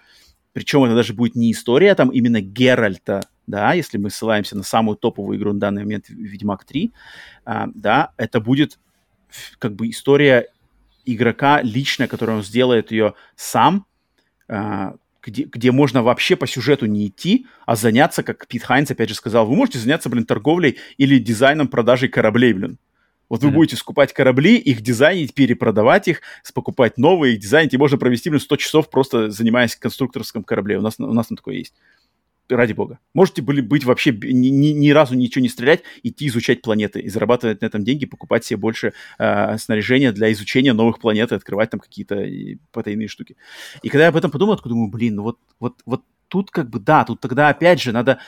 причем это даже будет не история там именно Геральта, да, если мы ссылаемся на самую топовую игру на данный момент, Ведьмак 3, а, да, это будет как бы история игрока лично, который он сделает ее сам, э, где, где можно вообще по сюжету не идти, а заняться, как Пит Хайнс опять же сказал, вы можете заняться, блин, торговлей или дизайном продажей кораблей, блин. Вот вы mm-hmm. будете скупать корабли, их дизайнить, перепродавать их, покупать новые, их дизайнить, и можно провести, блин, 100 часов просто занимаясь конструкторским кораблем. У нас, у нас там такое есть ради бога. Можете были быть вообще ни, ни, ни разу ничего не стрелять, идти изучать планеты и зарабатывать на этом деньги, покупать себе больше э, снаряжения для изучения новых планет и открывать там какие-то потайные штуки. И когда я об этом подумал, я думаю, блин, ну вот, вот, вот тут как бы, да, тут тогда опять же надо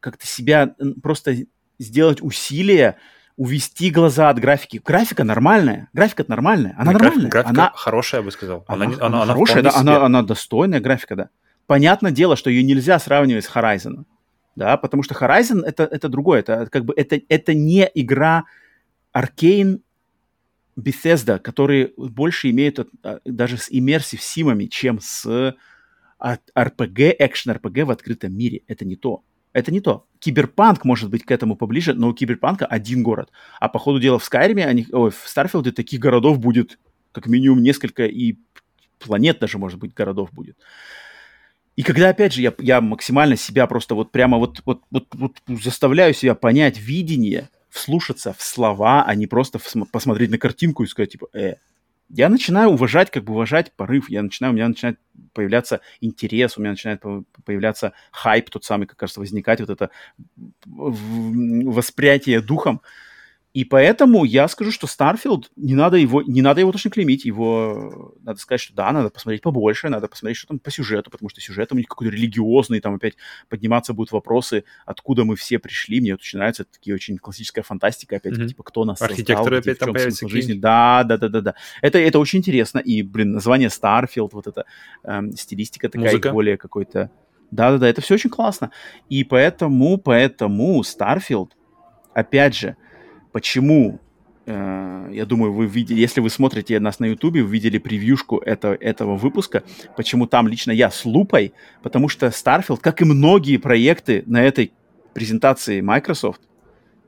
как-то себя просто сделать усилие, увести глаза от графики. Графика нормальная, графика нормальная, она Граф, нормальная. Графика она хорошая, я бы сказал. Она, она, она, она хорошая, да, она, она достойная графика, да. Понятное дело, что ее нельзя сравнивать с Horizon, да, потому что Horizon это, это другое, это как бы это, это не игра Arcane Bethesda, которые больше имеют а, даже с immersive симами, чем с RPG, экшен RPG в открытом мире. Это не то. Это не то. Киберпанк может быть к этому поближе, но у Киберпанка один город. А по ходу дела в Skyrim е, они, ой, в Starfield е таких городов будет как минимум несколько, и планет даже, может быть, городов будет. И когда, опять же, я, я максимально себя просто вот прямо вот, вот, вот, вот заставляю себя понять видение, вслушаться в слова, а не просто посмотреть на картинку и сказать, типа, э, я начинаю уважать, как бы уважать порыв, я начинаю, у меня начинает появляться интерес, у меня начинает появляться хайп тот самый, как кажется, возникать вот это восприятие духом. И поэтому я скажу, что Starfield, не надо его, не надо его точно клеймить, его, надо сказать, что да, надо посмотреть побольше, надо посмотреть, что там по сюжету, потому что сюжет у них какой-то религиозный, там опять подниматься будут вопросы, откуда мы все пришли, мне очень нравится, это такие очень классическая фантастика, опять mm-hmm. типа, кто нас Архитекторы создал, опять там появятся жизни. Да, да, да, да, да. Это, это очень интересно, и, блин, название Starfield, вот эта эм, стилистика такая Музыка. более какой-то... Да-да-да, это все очень классно. И поэтому, поэтому Starfield, опять же, Почему? Э, я думаю, вы видели, если вы смотрите нас на YouTube, вы видели превьюшку это, этого выпуска. Почему там лично я с лупой? Потому что Starfield, как и многие проекты на этой презентации Microsoft,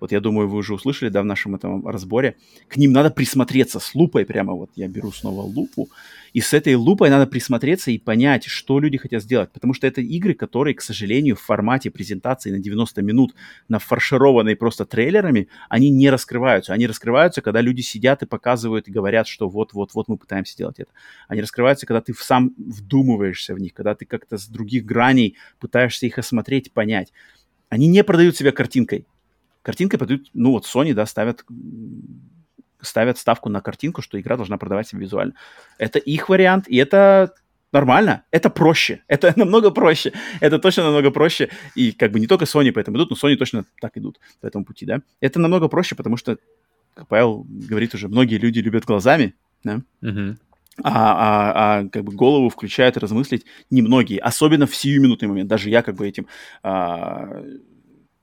вот я думаю, вы уже услышали, да, в нашем этом разборе, к ним надо присмотреться с лупой, прямо вот я беру снова лупу, и с этой лупой надо присмотреться и понять, что люди хотят сделать. Потому что это игры, которые, к сожалению, в формате презентации на 90 минут, нафаршированные просто трейлерами, они не раскрываются. Они раскрываются, когда люди сидят и показывают и говорят, что вот-вот-вот мы пытаемся делать это. Они раскрываются, когда ты сам вдумываешься в них, когда ты как-то с других граней пытаешься их осмотреть, понять. Они не продают себя картинкой. Картинкой продают, ну вот Sony, да, ставят ставят ставку на картинку, что игра должна продавать себя визуально. Это их вариант, и это нормально, это проще, это намного проще, это точно намного проще, и как бы не только Sony поэтому идут, но Sony точно так идут по этому пути, да. Это намного проще, потому что, как Павел говорит уже, многие люди любят глазами, да, uh-huh. а, а, а как бы голову включают размыслить немногие, особенно в сиюминутный момент, даже я как бы этим а,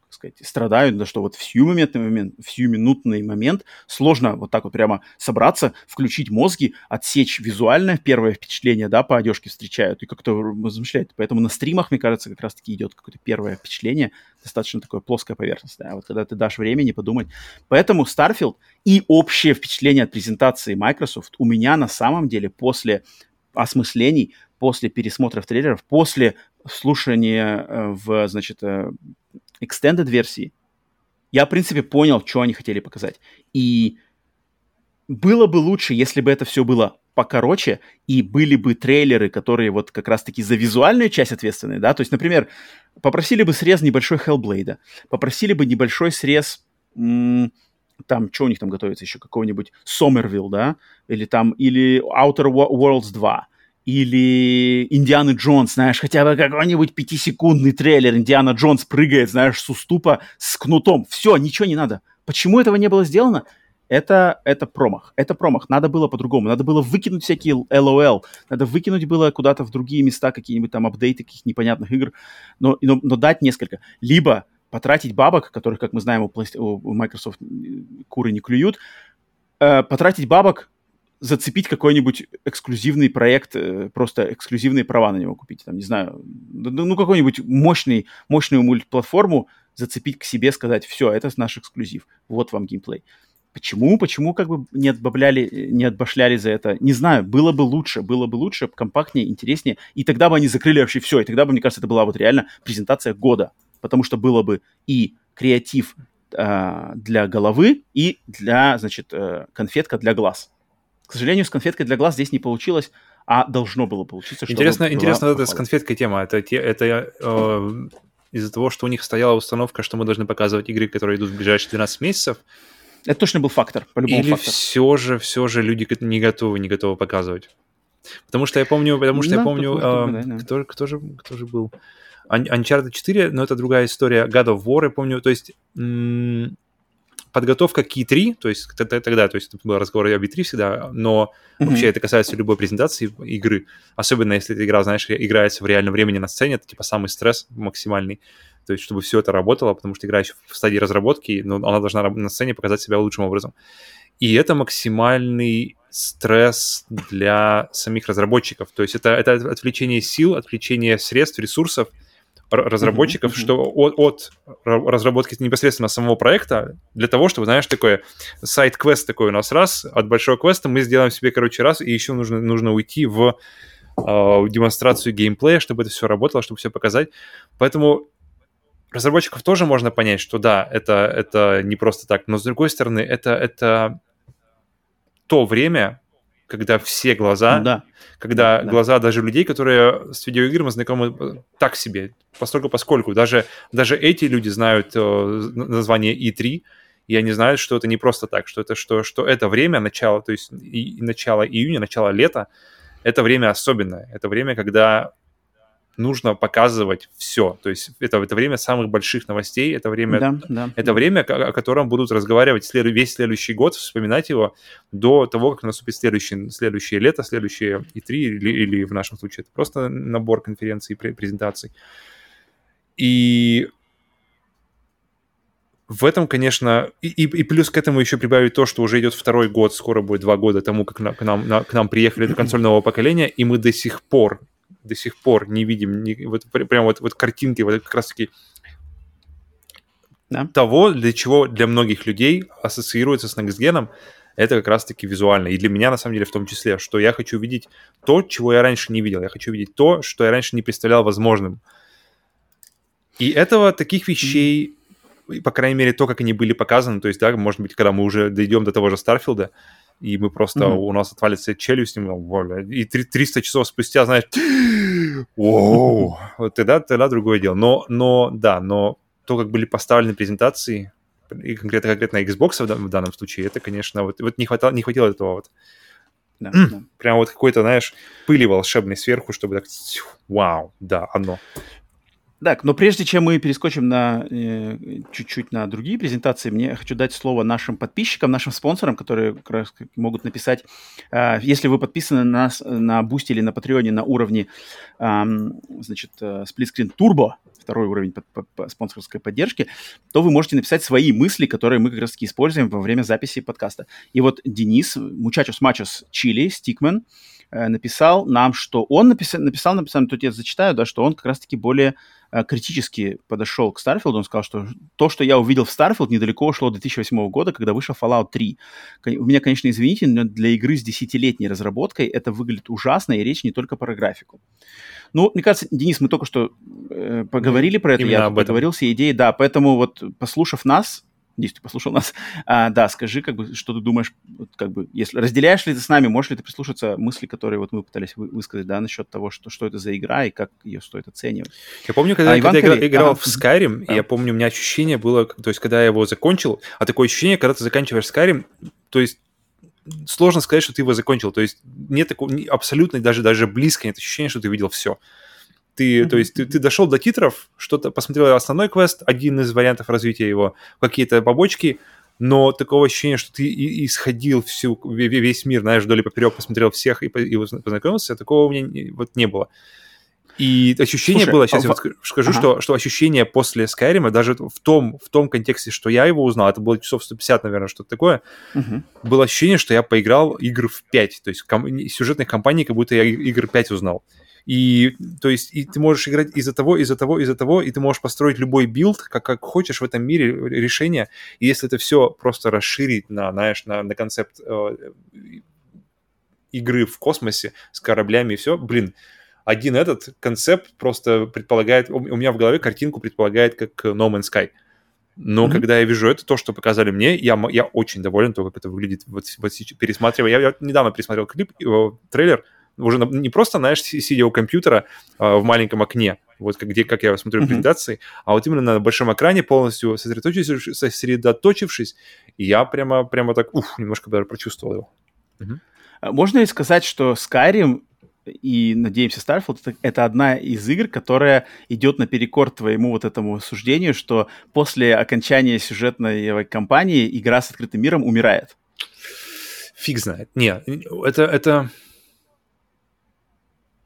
сказать, страдают, да, что вот в сиюминутный момент, в сиюминутный момент сложно вот так вот прямо собраться, включить мозги, отсечь визуальное первое впечатление, да, по одежке встречают и как-то размышляют. Поэтому на стримах, мне кажется, как раз-таки идет какое-то первое впечатление, достаточно такое плоская поверхность, да, вот когда ты дашь времени подумать. Поэтому Starfield и общее впечатление от презентации Microsoft у меня на самом деле после осмыслений, после пересмотров трейлеров, после слушания э, в, значит, э, extended версии, я, в принципе, понял, что они хотели показать. И было бы лучше, если бы это все было покороче, и были бы трейлеры, которые вот как раз-таки за визуальную часть ответственны, да, то есть, например, попросили бы срез небольшой Hellblade, попросили бы небольшой срез, м- там, что у них там готовится еще, какого-нибудь Сомервилл, да, или там, или Outer Worlds 2, или Индиана Джонс, знаешь, хотя бы какой-нибудь пятисекундный трейлер, Индиана Джонс прыгает, знаешь, с уступа с кнутом. Все, ничего не надо. Почему этого не было сделано? Это, это промах. Это промах. Надо было по-другому. Надо было выкинуть всякие LOL. Надо выкинуть было куда-то в другие места какие-нибудь там апдейты каких непонятных игр. Но, но, но дать несколько. Либо потратить бабок, которых, как мы знаем, у, у Microsoft куры не клюют, э, потратить бабок зацепить какой-нибудь эксклюзивный проект, э, просто эксклюзивные права на него купить, там, не знаю, ну, какой-нибудь мощный, мощную мультиплатформу зацепить к себе, сказать, все, это наш эксклюзив, вот вам геймплей. Почему, почему как бы не отбавляли, не отбашляли за это? Не знаю, было бы лучше, было бы лучше, компактнее, интереснее, и тогда бы они закрыли вообще все, и тогда бы, мне кажется, это была вот реально презентация года, потому что было бы и креатив э, для головы, и для, значит, э, конфетка для глаз. К сожалению, с конфеткой для глаз здесь не получилось, а должно было получиться. Интересно, интересно это с конфеткой тема. Это, это э, из-за того, что у них стояла установка, что мы должны показывать игры, которые идут в ближайшие 12 месяцев. Это точно был фактор, по-любому Или фактор. все же, все же люди не готовы, не готовы показывать. Потому что я помню, потому что да, я помню, э, да, да. Кто, кто, же, кто же был? Uncharted 4, но это другая история. God of War, я помню, то есть подготовка к E3, то есть тогда, то есть это был разговор об E3 всегда, но mm-hmm. вообще это касается любой презентации игры, особенно если эта игра, знаешь, играется в реальном времени на сцене, это типа самый стресс максимальный, то есть чтобы все это работало, потому что игра еще в стадии разработки, но она должна на сцене показать себя лучшим образом. И это максимальный стресс для самих разработчиков. То есть это, это отвлечение сил, отвлечение средств, ресурсов – разработчиков, mm-hmm. что от, от разработки непосредственно самого проекта для того, чтобы, знаешь, такое сайт-квест такой у нас раз, от большого квеста мы сделаем себе, короче, раз, и еще нужно, нужно уйти в э, демонстрацию геймплея, чтобы это все работало, чтобы все показать. Поэтому разработчиков тоже можно понять, что да, это, это не просто так, но с другой стороны, это, это то время, когда все глаза, да. когда да, глаза даже людей, которые с видеоиграми знакомы э, так себе, постольку поскольку. Даже, даже эти люди знают э, название E3, и они знают, что это не просто так, что это, что, что это время, начало, то есть и, и начало июня, начало лета, это время особенное. Это время, когда нужно показывать все. То есть это, это время самых больших новостей, это время, да, да, это да. время, о котором будут разговаривать след, весь следующий год, вспоминать его до того, как наступит следующее, следующее лето, следующее и три или, или в нашем случае это просто набор конференций и презентаций. И в этом, конечно, и, и, плюс к этому еще прибавить то, что уже идет второй год, скоро будет два года тому, как на, к, нам, на, к нам приехали до консольного поколения, и мы до сих пор до сих пор не видим ни, вот прям вот, вот картинки, вот как раз-таки да. того, для чего для многих людей ассоциируется с Next это как раз-таки визуально. И для меня, на самом деле, в том числе, что я хочу видеть то, чего я раньше не видел. Я хочу видеть то, что я раньше не представлял возможным. И этого, таких вещей, по крайней мере, то, как они были показаны, то есть, да, может быть, когда мы уже дойдем до того же Старфилда, и мы просто, mm-hmm. у нас отвалится челюсть, и 300 часов спустя, знаешь, вот тогда, тогда другое дело. Но, но, да, но то, как были поставлены презентации, и конкретно, конкретно Xbox в, в данном случае, это, конечно, вот, вот не, хватало, не хватило этого вот. Да, да. Прям вот какой-то, знаешь, пыли волшебной сверху, чтобы так, вау, да, оно. Так, но прежде чем мы перескочим на э, чуть-чуть на другие презентации, мне хочу дать слово нашим подписчикам, нашим спонсорам, которые как раз могут написать, э, если вы подписаны на нас на Boosty или на Патреоне на уровне, э, значит, э, Split Turbo, второй уровень по, по, по спонсорской поддержки, то вы можете написать свои мысли, которые мы как раз таки используем во время записи подкаста. И вот Денис, Мучачос Мачос Чили, Стикмен, э, написал нам, что он написал, написал, написал, тут я зачитаю, да, что он как раз-таки более Э, критически подошел к Starfield, он сказал, что то, что я увидел в Starfield, недалеко ушло до 2008 года, когда вышел Fallout 3. У меня, конечно, извините, но для игры с десятилетней разработкой это выглядит ужасно, и речь не только про графику. Ну, мне кажется, Денис, мы только что э, поговорили про это, Именно я поговорил все идеи, да, поэтому вот, послушав нас, Надеюсь, ты послушал нас. А, да, скажи, как бы, что ты думаешь, как бы, если разделяешь ли ты с нами, можешь ли ты прислушаться мысли, которые вот мы пытались вы, высказать, да, насчет того, что, что это за игра и как ее стоит оценивать. Я помню, когда, а, когда я играл, играл а, в Skyrim, да. я помню, у меня ощущение было, то есть, когда я его закончил, а такое ощущение, когда ты заканчиваешь Skyrim, то есть сложно сказать, что ты его закончил. То есть нет такого, абсолютно даже, даже близко нет ощущения, что ты видел все. Ты, mm-hmm. то есть, ты, ты дошел до титров, что-то посмотрел основной квест, один из вариантов развития его, какие-то побочки, но такого ощущения, что ты исходил всю, весь мир, знаешь, вдоль и поперек, посмотрел всех и, и познакомился, такого у меня вот не было. И ощущение Слушай, было, сейчас а, я вот скажу, ага. что, что ощущение после Skyrim, даже в том, в том контексте, что я его узнал, это было часов 150, наверное, что-то такое, угу. было ощущение, что я поиграл игр в 5, то есть ком- сюжетных кампаний, как будто я игр 5 узнал. И, то есть, и ты можешь играть из-за того, из-за того, из-за того, и ты можешь построить любой билд, как, как хочешь в этом мире решение. И если это все просто расширить на, знаешь, на, на концепт э, игры в космосе с кораблями и все, блин, один этот концепт просто предполагает, у меня в голове картинку предполагает как No Man's Sky. Но mm-hmm. когда я вижу это, то, что показали мне, я, я очень доволен то, как это выглядит. Вот, вот пересматривая, я, я недавно пересмотрел клип, э, трейлер, уже не просто, знаешь, сидя у компьютера а, в маленьком окне, вот как, где, как я смотрю mm-hmm. презентации, а вот именно на большом экране полностью сосредоточившись, сосредоточившись, и я прямо, прямо так, ух, немножко даже прочувствовал его. Mm-hmm. Можно ли сказать, что Skyrim и, надеемся, Starfield это, это одна из игр, которая идет наперекор твоему вот этому суждению, что после окончания сюжетной кампании игра с открытым миром умирает? Фиг знает. Не, это, это,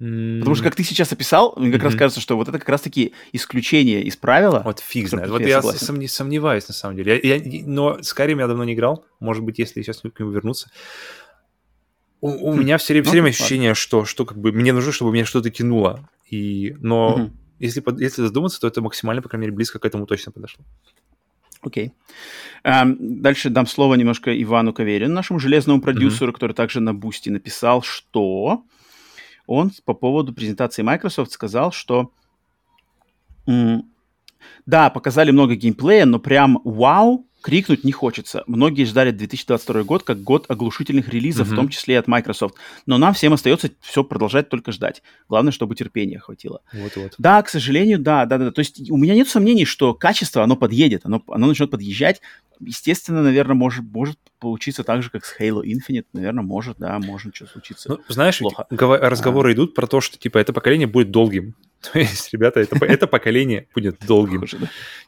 Потому что, как ты сейчас описал, мне как mm-hmm. раз кажется, что вот это как раз-таки исключение из правила. Вот фиг знает. Вот я, сомне, сомневаюсь, на самом деле. Я, я, но с я давно не играл. Может быть, если сейчас к нему вернуться. У, у хм. меня все время, все время ощущение, что, что как бы мне нужно, чтобы меня что-то тянуло. И, но mm-hmm. если, если задуматься, то это максимально, по крайней мере, близко к этому точно подошло. Окей. Okay. Um, дальше дам слово немножко Ивану Каверину, нашему железному продюсеру, mm-hmm. который также на Boosty написал, что он по поводу презентации Microsoft сказал, что да, показали много геймплея, но прям вау крикнуть не хочется. Многие ждали 2022 год как год оглушительных релизов, mm-hmm. в том числе и от Microsoft. Но нам всем остается все продолжать только ждать. Главное, чтобы терпения хватило. Вот-вот. Да, к сожалению, да, да, да. То есть у меня нет сомнений, что качество, оно подъедет, оно, оно начнет подъезжать. Естественно, наверное, может, может получиться так же, как с Halo Infinite. Наверное, может, да, может что случиться. Ну, знаешь, плохо. разговоры а. идут про то, что, типа, это поколение будет долгим. То есть, ребята, это, это поколение будет долгим.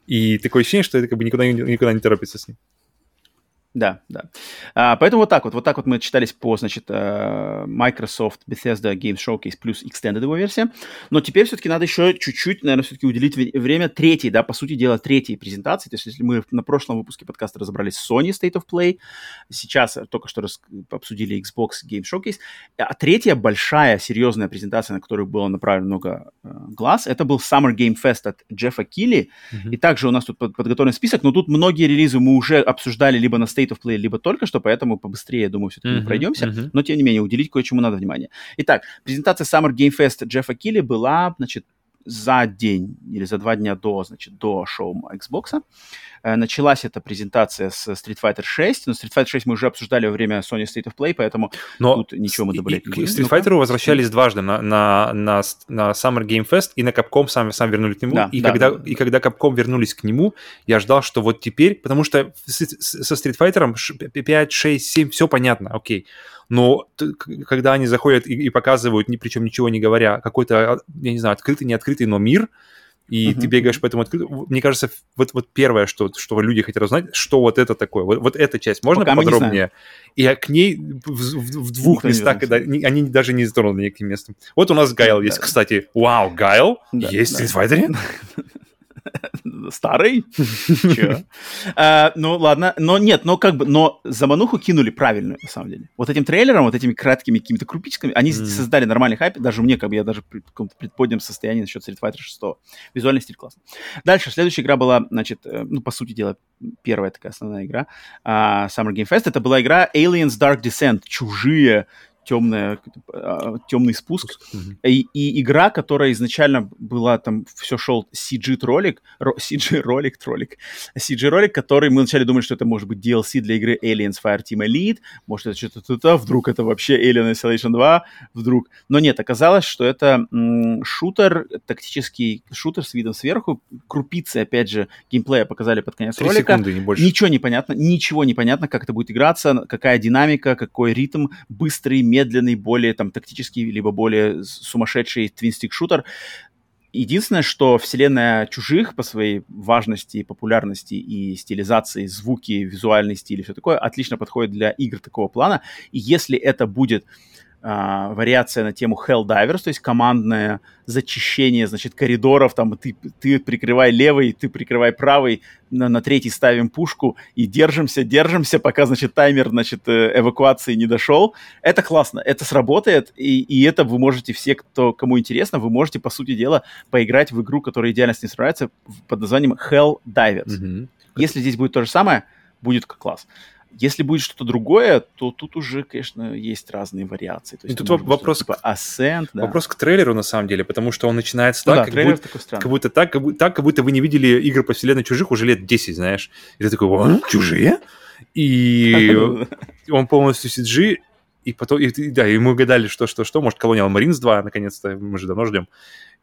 И такое ощущение, что это как бы никуда, никуда не торопится с ним. Да, да. А, поэтому вот так вот, вот так вот мы читались по, значит, э, Microsoft Bethesda Games Showcase плюс Extended его версия. Но теперь все-таки надо еще чуть-чуть, наверное, все-таки уделить время третьей, да, по сути дела, третьей презентации. То есть если мы на прошлом выпуске подкаста разобрались с Sony State of Play, сейчас только что раз, обсудили Xbox Game Showcase, а третья большая, серьезная презентация, на которую было направлено много э, глаз, это был Summer Game Fest от Джеффа Килли. Mm-hmm. И также у нас тут подготовлен список, но тут многие релизы мы уже обсуждали либо на State State of Play, либо только что, поэтому побыстрее, я думаю, все-таки mm-hmm, пройдемся. Mm-hmm. Но, тем не менее, уделить кое-чему надо внимание. Итак, презентация Summer Game Fest Джеффа Килли была, значит, за день или за два дня до, значит, до шоу Xbox. Э, началась эта презентация с Street Fighter 6, но Street Fighter 6 мы уже обсуждали во время Sony State of Play, поэтому но тут ничего мы добавлять не будем. Street Fighter возвращались дважды на, на, на, на Summer Game Fest и на Capcom сами, сами вернулись к нему. Да, и, да, когда, да. и когда Capcom вернулись к нему, я ждал, что вот теперь, потому что со Street Fighter 5, 6, 7, все понятно, окей. Но когда они заходят и, и показывают, ни, причем ничего не говоря, какой-то, я не знаю, открытый, не открытый, но мир, и uh-huh. ты бегаешь по этому открытому. Мне кажется, вот, вот первое, что, что люди хотят узнать, что вот это такое, вот, вот эта часть, можно Пока подробнее? И к ней в, в, в двух Никто местах, когда они даже не затронули никаким местом. Вот у нас Гайл есть, кстати. Вау, Гайл? Да, есть да. в Street Старый? Че? А, ну, ладно. Но нет, но как бы, но замануху кинули правильную, на самом деле. Вот этим трейлером, вот этими краткими какими-то крупичками, они создали нормальный хайп, даже мне, как бы, я даже в каком-то предподнем состоянии насчет Street Fighter 6. Визуальный стиль классный. Дальше, следующая игра была, значит, э, ну, по сути дела, первая такая основная игра uh, Summer Game Fest. Это была игра Aliens Dark Descent. Чужие темная, а, темный спуск. Mm-hmm. И, и игра, которая изначально была там, все шел CG-ролик, CG-ролик, тролик, CG-ролик, который мы вначале думали, что это может быть DLC для игры Aliens Fireteam Elite, может это что-то вдруг это вообще Alien Isolation 2, вдруг. Но нет, оказалось, что это м- шутер, тактический шутер с видом сверху, крупицы, опять же, геймплея показали под конец Три ролика. Секунды, не больше. Ничего не понятно, ничего не понятно, как это будет играться, какая динамика, какой ритм, быстрый, медленный, более там тактический, либо более сумасшедший твинстик-шутер. Единственное, что вселенная чужих по своей важности, популярности и стилизации, звуки, визуальный стиль и все такое отлично подходит для игр такого плана. И если это будет а, вариация на тему Helldivers, то есть командное зачищение, значит, коридоров, там, ты, ты прикрывай левый, ты прикрывай правый, на, на третий ставим пушку и держимся, держимся, пока, значит, таймер, значит, э, эвакуации не дошел. Это классно, это сработает, и, и это вы можете, все, кто, кому интересно, вы можете, по сути дела, поиграть в игру, которая идеально с ней справляется, под названием Helldivers. Mm-hmm. Если здесь будет то же самое, будет класс. Если будет что-то другое, то тут уже, конечно, есть разные вариации. То есть, тут вопрос, типа Ascent, да. вопрос к трейлеру, на самом деле, потому что он начинается ну, так, да, как, будто, как будто так, как будто, так, как будто вы не видели игры по вселенной чужих уже лет 10, знаешь. И ты такой, чужие? И он полностью CG, и потом, и, да, и мы гадали, что, что, что, может, Colonial Marines 2, наконец-то, мы же давно ждем.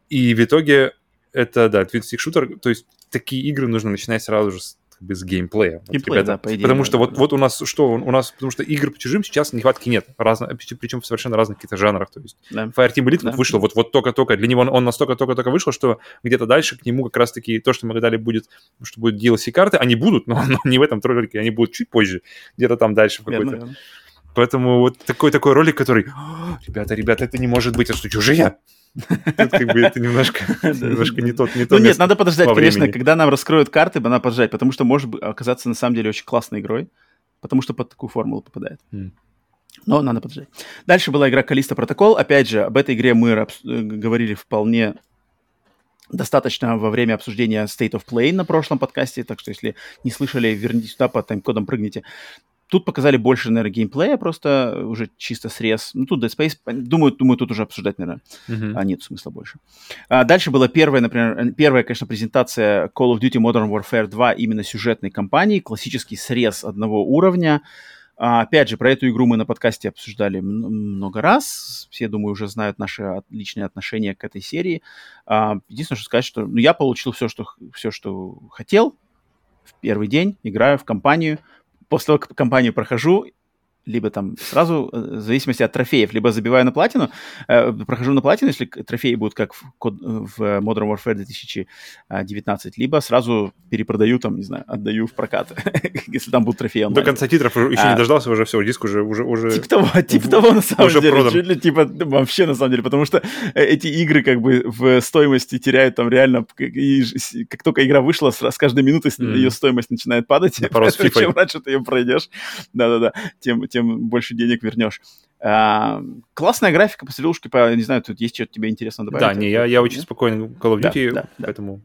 И в итоге это, да, Twin Stick Shooter, то есть такие игры нужно начинать сразу же с без геймплея. Геймплей, вот, да, по идее. Потому что да, вот, да. вот у нас что, у нас, потому что игр по чужим сейчас нехватки нет, разно, причем в совершенно разных каких-то жанрах. То есть да. Fireteam Elite да. вышел вот, вот только-только, для него он, он настолько только-только вышел, что где-то дальше к нему как раз-таки то, что мы гадали будет, что будет DLC-карты, они будут, но, но не в этом ролике, они будут чуть позже, где-то там дальше в какой-то. Верно, верно. Поэтому вот такой-такой ролик, который, ребята, ребята, это не может быть, а что, чужие? Тут как бы это немножко, немножко не тот, не то Ну нет, надо подождать, конечно, когда нам раскроют карты, надо подождать, потому что может оказаться на самом деле очень классной игрой, потому что под такую формулу попадает. Но надо подождать. Дальше была игра Калиста Протокол. Опять же, об этой игре мы э, говорили вполне достаточно во время обсуждения State of Play на прошлом подкасте, так что если не слышали, вернитесь сюда, по тайм-кодам прыгните. Тут показали больше, наверное, геймплея, просто уже чисто срез. Ну, тут Dead Space, думаю, думаю тут уже обсуждать, наверное, uh-huh. а, нет смысла больше. А, дальше была первая, например, э, первая, конечно, презентация Call of Duty Modern Warfare 2 именно сюжетной кампании, классический срез одного уровня. А, опять же, про эту игру мы на подкасте обсуждали много раз. Все, думаю, уже знают наши личные отношения к этой серии. А, единственное, что сказать, что ну, я получил все, что, все, что хотел в первый день, играю в компанию, после того, как компанию прохожу, либо там сразу, э, в зависимости от трофеев, либо забиваю на платину, э, прохожу на платину, если трофеи будут как в, в Modern Warfare 2019, либо сразу перепродаю там, не знаю, отдаю в прокат, если там будут трофеи онлайн. До конца титров еще а, не дождался, уже все, диск уже... уже, уже типа того, типа того, на самом деле, продан. чуть ли типа вообще на самом деле, потому что э, эти игры как бы в стоимости теряют там реально, и, как только игра вышла, с, с каждой минутой mm. ее стоимость начинает падать, чем раньше ты ее пройдешь, да-да-да, тем, тем больше денег вернешь. А, классная графика по по, не знаю, тут есть что-то тебе интересно добавить? Да, не, я, я очень спокойно Call of Duty, да, да, поэтому...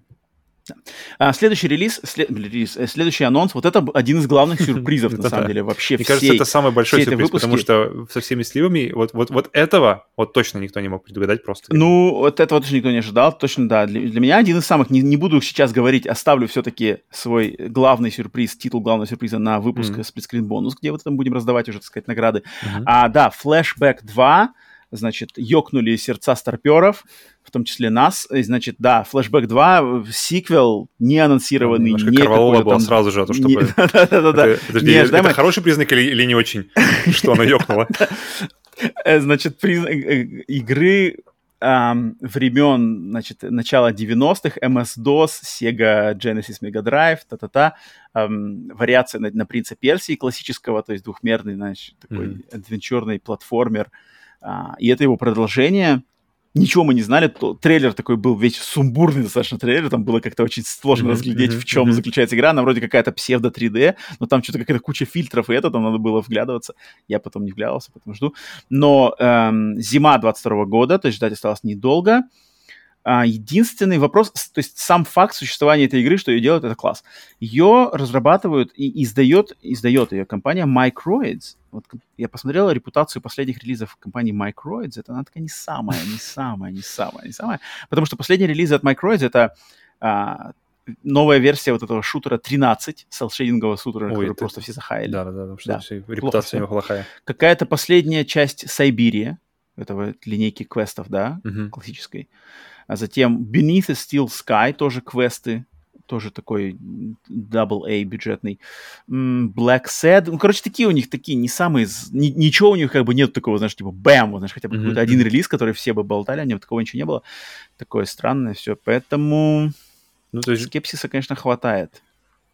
А, следующий релиз, след, релиз, э, следующий анонс, вот это один из главных сюрпризов, на самом деле, вообще Мне кажется, это самый большой сюрприз, потому что со всеми сливами вот, вот, вот этого вот точно никто не мог предугадать просто. Ну, вот этого точно никто не ожидал, точно, да. Для, для меня один из самых, не, не буду сейчас говорить, оставлю все-таки свой главный сюрприз, титул главного сюрприза на выпуск mm-hmm. сплитскрин бонус, где вот там будем раздавать уже, так сказать, награды. Mm-hmm. А, да, Flashback 2, значит, ёкнули сердца старперов, в том числе нас. И, значит, да, Flashback 2, сиквел не анонсированный, Немножко не какой-то там... сразу же, а то чтобы... Да-да-да. Это хороший признак или не очень, что она ёкнула? Э, значит, признак э, игры времен, значит, начала 90-х, MS-DOS, Sega Genesis Mega Drive, та-та-та, эм, вариация на, на принца Персии классического, то есть двухмерный, значит, такой mm-hmm. адвенчурный платформер, а, и это его продолжение. Ничего мы не знали. То, трейлер такой был весь сумбурный достаточно трейлер. Там было как-то очень сложно mm-hmm, разглядеть, mm-hmm, в чем mm-hmm. заключается игра. Она вроде какая-то псевдо 3D, но там что-то какая-то куча фильтров, и это там надо было вглядываться. Я потом не вглядывался, потому жду. Но эм, зима 22 года, то есть ждать осталось недолго. Единственный вопрос, то есть сам факт существования этой игры, что ее делают, это класс. Ее разрабатывают и издает, издает ее компания Microids. Вот я посмотрел репутацию последних релизов компании Microids, это она такая не самая, не самая, не самая, не самая, потому что последние релизы от Microids это а, новая версия вот этого шутера 13, селшейдингового шутера, Ой, который это... просто все захаяли. Да, да, да, потому что да. Все, репутация плохо, плохая. Какая-то последняя часть Сайбирия, этого линейки квестов, да, uh-huh. классической. А затем Beneath a Steel Sky, тоже квесты, тоже такой double A бюджетный. Black Sad, ну, короче, такие у них, такие не самые, ни, ничего у них как бы нет такого, знаешь, типа бэм, вот, знаешь, хотя бы mm-hmm. какой-то один релиз, который все бы болтали, а нет, такого ничего не было. Такое странное все, поэтому ну, то есть... скепсиса, конечно, хватает.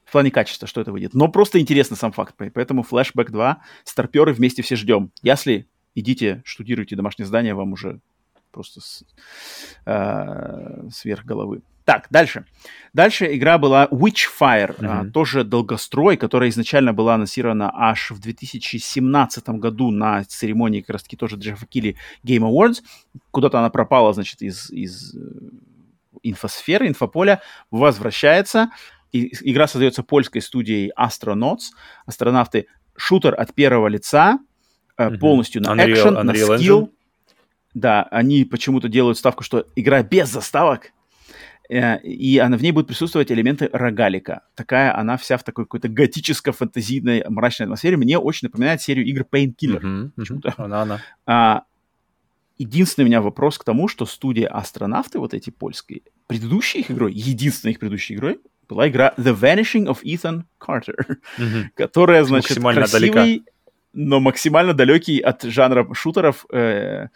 В плане качества, что это выйдет. Но просто интересно сам факт. Поэтому Flashback 2, старперы вместе все ждем. Если идите, штудируйте домашнее здание, вам уже просто с, э, сверх головы. Так, дальше. Дальше игра была Witchfire, mm-hmm. а, тоже долгострой, которая изначально была анонсирована аж в 2017 году на церемонии как раз-таки тоже Джеффа Килли Game Awards. Куда-то она пропала, значит, из, из э, инфосферы, инфополя, возвращается. И, игра создается польской студией Astronauts. Астронавты шутер от первого лица, mm-hmm. полностью на Unreal, экшен, на скилл. Engine? Да, они почему-то делают ставку, что игра без заставок, э, и она, в ней будут присутствовать элементы рогалика. Такая она вся в такой какой-то готическо-фантазийной мрачной атмосфере. Мне очень напоминает серию игр Painkiller. Mm-hmm, почему-то. Она, она. А, единственный у меня вопрос к тому, что студия Астронавты, вот эти польские, предыдущей их игрой, единственной их предыдущей игрой, была игра The Vanishing of Ethan Carter, mm-hmm. которая, значит, максимально красивый, далека. но максимально далекий от жанра шутеров э,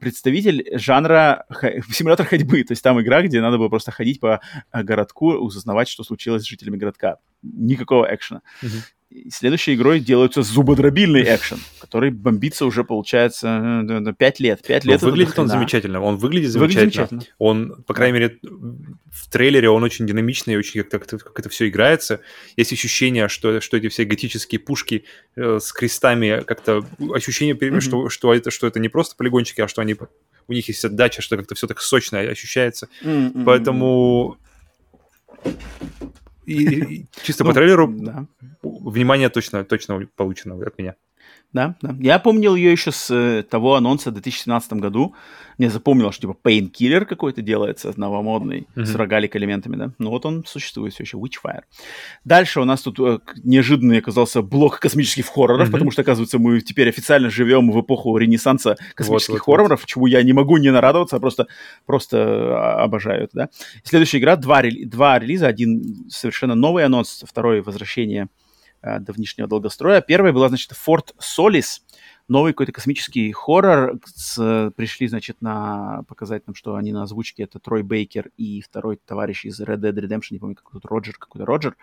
представитель жанра симулятор ходьбы. То есть там игра, где надо было просто ходить по э, городку, узнавать, что случилось с жителями городка. Никакого экшена. Uh-huh следующей игрой делается зубодробильный экшен, который бомбится уже, получается, 5 лет. 5 лет выглядит он замечательно. Он выглядит замечательно. выглядит замечательно. Он, по крайней мере, в трейлере он очень динамичный, очень как, как, как это все играется. Есть ощущение, что, что эти все готические пушки э, с крестами, как-то ощущение, mm-hmm. что, что, это, что это не просто полигончики, а что они у них есть отдача, что как-то все так сочно ощущается. Mm-hmm. Поэтому И, и, чисто ну, по трейлеру да. внимание точно, точно получено от меня. Да, да. Я помнил ее еще с э, того анонса в 2017 году. Мне запомнилось, что типа Painkiller какой-то делается, новомодный, mm-hmm. с рогалик элементами, да. Ну вот он существует все еще, Witchfire. Дальше у нас тут э, неожиданный оказался блок космических хорроров, mm-hmm. потому что, оказывается, мы теперь официально живем в эпоху ренессанса космических вот, хорроров, вот. чему я не могу не нарадоваться, а просто, просто а, обожаю это, да. Следующая игра, два, два релиза, один совершенно новый анонс, второй возвращение давнишнего долгостроя. Первая была, значит, Fort Solis, новый какой-то космический хоррор. С, пришли, значит, на показать нам, что они на озвучке. Это Трой Бейкер и второй товарищ из Red Dead Redemption, не помню, какой-то Роджер, какой-то Роджер,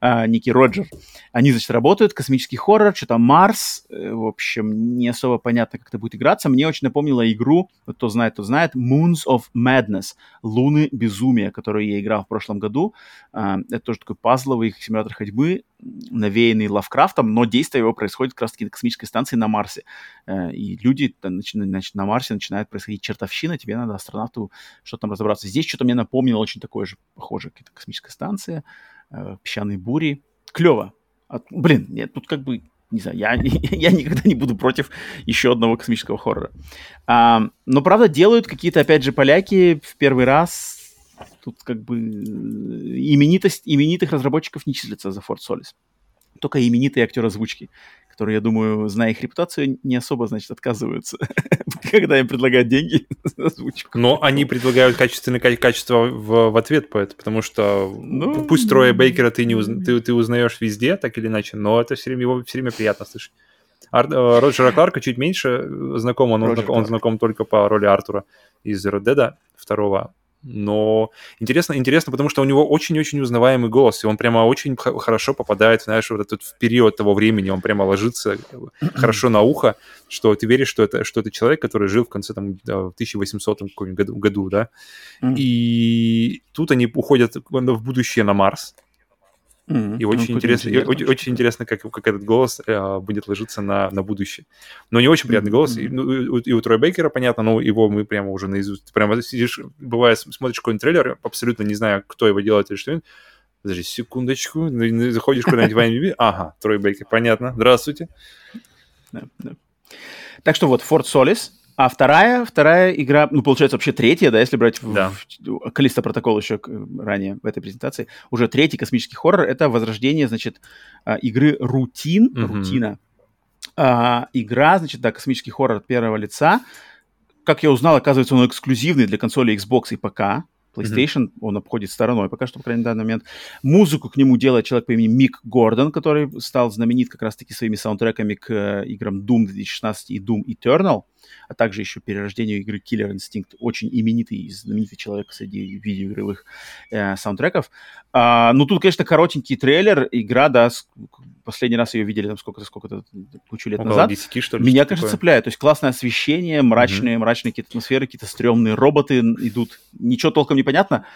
а, Ники Роджер. Они, значит, работают, космический хоррор, что-то Марс. Э, в общем, не особо понятно, как это будет играться. Мне очень напомнило игру, кто знает, кто знает, Moons of Madness, Луны Безумия, которую я играл в прошлом году. А, это тоже такой пазловый симулятор ходьбы, навеянный Лавкрафтом, но действие его происходит как раз-таки на космической станции на Марсе. Э, и люди значит, на Марсе начинают происходить чертовщина, тебе надо астронавту что-то там разобраться. Здесь что-то мне напомнило очень такое же, похоже, какая-то космическая станция, э, песчаные бури. Клево. От, блин, нет, тут как бы не знаю, я, я никогда не буду против еще одного космического хоррора. А, но, правда, делают какие-то, опять же, поляки в первый раз Тут как бы э, именитость, именитых разработчиков не числится за Fort Solis. Только именитые актеры озвучки, которые, я думаю, зная их репутацию, не особо, значит, отказываются, когда им предлагают деньги за озвучку. Но они предлагают качественное качество в, в ответ, потому что ну, пусть Троя Бейкера ты, не уз... ты, ты узнаешь везде, так или иначе, но это все время, его все время приятно слышать. Ар... Э, Роджера Кларка чуть меньше знаком, он, он, он знаком только по роли Артура из Red Dead второго, но интересно, интересно, потому что у него очень-очень узнаваемый голос, и он прямо очень хорошо попадает, знаешь, вот этот в период того времени, он прямо ложится хорошо на ухо, что ты веришь, что это, что это человек, который жил в конце там в 1800 году, году, да, и тут они уходят в будущее на Марс, Mm-hmm. И очень ну, интересно, и, очень, очень интересно, как, как этот голос э, будет ложиться на, на будущее. Но не очень приятный mm-hmm. голос. И, ну, и у Троя Бейкера, понятно, но его мы прямо уже наизусть... Прямо сидишь, бывает, смотришь какой-нибудь трейлер, абсолютно не знаю, кто его делает или что Подожди, секундочку. Заходишь куда-нибудь в IMDb. Ага, Трой Бейкер, понятно. Здравствуйте. Да, да. Так что вот, Fort Solis, а вторая, вторая игра, ну, получается, вообще третья, да, если брать да. в, в Калиста протокол еще ранее в этой презентации, уже третий космический хоррор, это возрождение, значит, а, игры Рутин, mm-hmm. Рутина. А, игра, значит, да, космический хоррор от первого лица. Как я узнал, оказывается, он эксклюзивный для консоли Xbox и ПК. PlayStation, mm-hmm. он обходит стороной пока что, по крайней мере, на данный момент. Музыку к нему делает человек по имени Мик Гордон, который стал знаменит как раз-таки своими саундтреками к э, играм Doom 2016 и Doom Eternal а также еще перерождению игры Killer Instinct, очень именитый и знаменитый человек среди видеоигровых э, саундтреков. А, ну, тут, конечно, коротенький трейлер, игра, да, последний раз ее видели там сколько-то, сколько-то, кучу лет Около назад. 10, что ли, Меня, что кажется, такое? цепляет. То есть классное освещение, мрачные, mm-hmm. мрачные какие-то атмосферы, какие-то стрёмные роботы идут. Ничего толком не понятно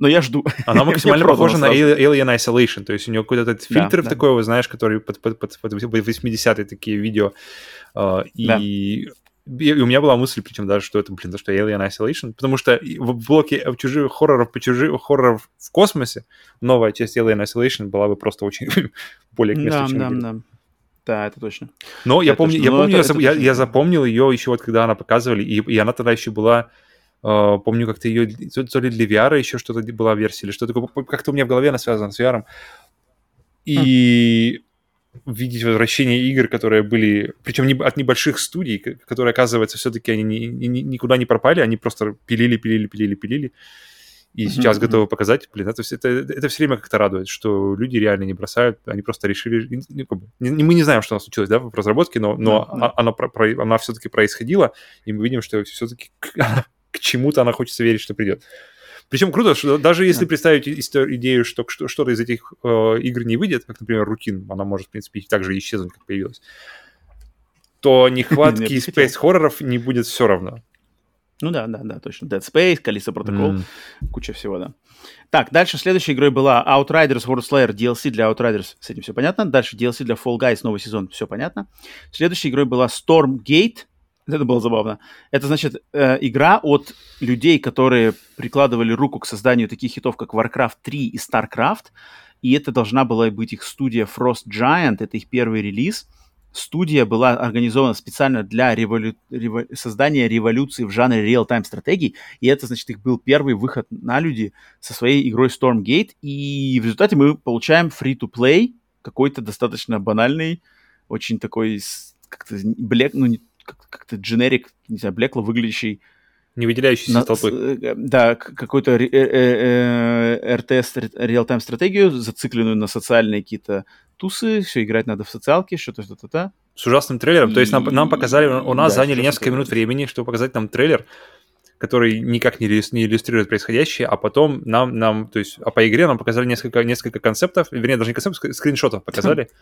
но я жду. Она максимально похожа на Alien Isolation, то есть у нее какой-то этот фильтр да, такой, да. знаешь, который под, под, под, под 80-е такие видео, uh, и. И у меня была мысль, причем даже, что это, блин, то, что Alien Isolation, потому что в блоке чужих хорроров по чужих хорроров в космосе новая часть Alien Isolation была бы просто очень более к месту, да, да, да. Да, это точно. Но я помню, я, помню это, я, это я, я запомнил ее еще вот, когда она показывали, и, и она тогда еще была, э, помню, как-то ее, то, ли для VR еще что-то была версия, или что-то как-то у меня в голове она связана с VR. И хм видеть возвращение игр, которые были, причем не, от небольших студий, которые, оказывается, все-таки они ни, ни, никуда не пропали, они просто пилили, пилили, пилили, пилили. И mm-hmm. сейчас готовы показать, блин, это, это, это все время как-то радует, что люди реально не бросают, они просто решили, не, мы не знаем, что у нас случилось, да, в разработке, но, но mm-hmm. она, она, про, она все-таки происходила, и мы видим, что все-таки к, к чему-то она хочется верить, что придет. Причем круто, что даже если представить идею, что что-то из этих э, игр не выйдет, как, например, рутин, она может, в принципе, также исчезнуть, как появилась, то нехватки спейс-хорроров не будет все равно. Ну да, да, да, точно. Dead Space, Callisto Protocol, mm. куча всего, да. Так, дальше следующей игрой была Outriders World Slayer DLC для Outriders, с этим все понятно. Дальше DLC для Fall Guys, новый сезон, все понятно. Следующей игрой была Stormgate, это было забавно. Это значит э, игра от людей, которые прикладывали руку к созданию таких хитов, как Warcraft 3 и StarCraft. и это должна была быть их студия Frost Giant, это их первый релиз. Студия была организована специально для револю... Револю... создания революции в жанре real-time стратегий, и это, значит, их был первый выход на люди со своей игрой Stormgate, и в результате мы получаем free-to-play, какой-то достаточно банальный, очень такой как-то блек, ну, как-то дженерик, не знаю, блекло выглядящий не выделяющийся на, толпы. Э, да, какой-то RTS реал-тайм стратегию, зацикленную на социальные какие-то тусы, все играть надо в социалке, что-то, что-то, то С ужасным трейлером. И... То есть нам, нам показали, у нас да, заняли несколько минут времени, чтобы показать нам трейлер, который никак не, не иллюстрирует происходящее, а потом нам, нам, то есть, а по игре нам показали несколько, несколько концептов, вернее, даже не концептов, скриншотов показали.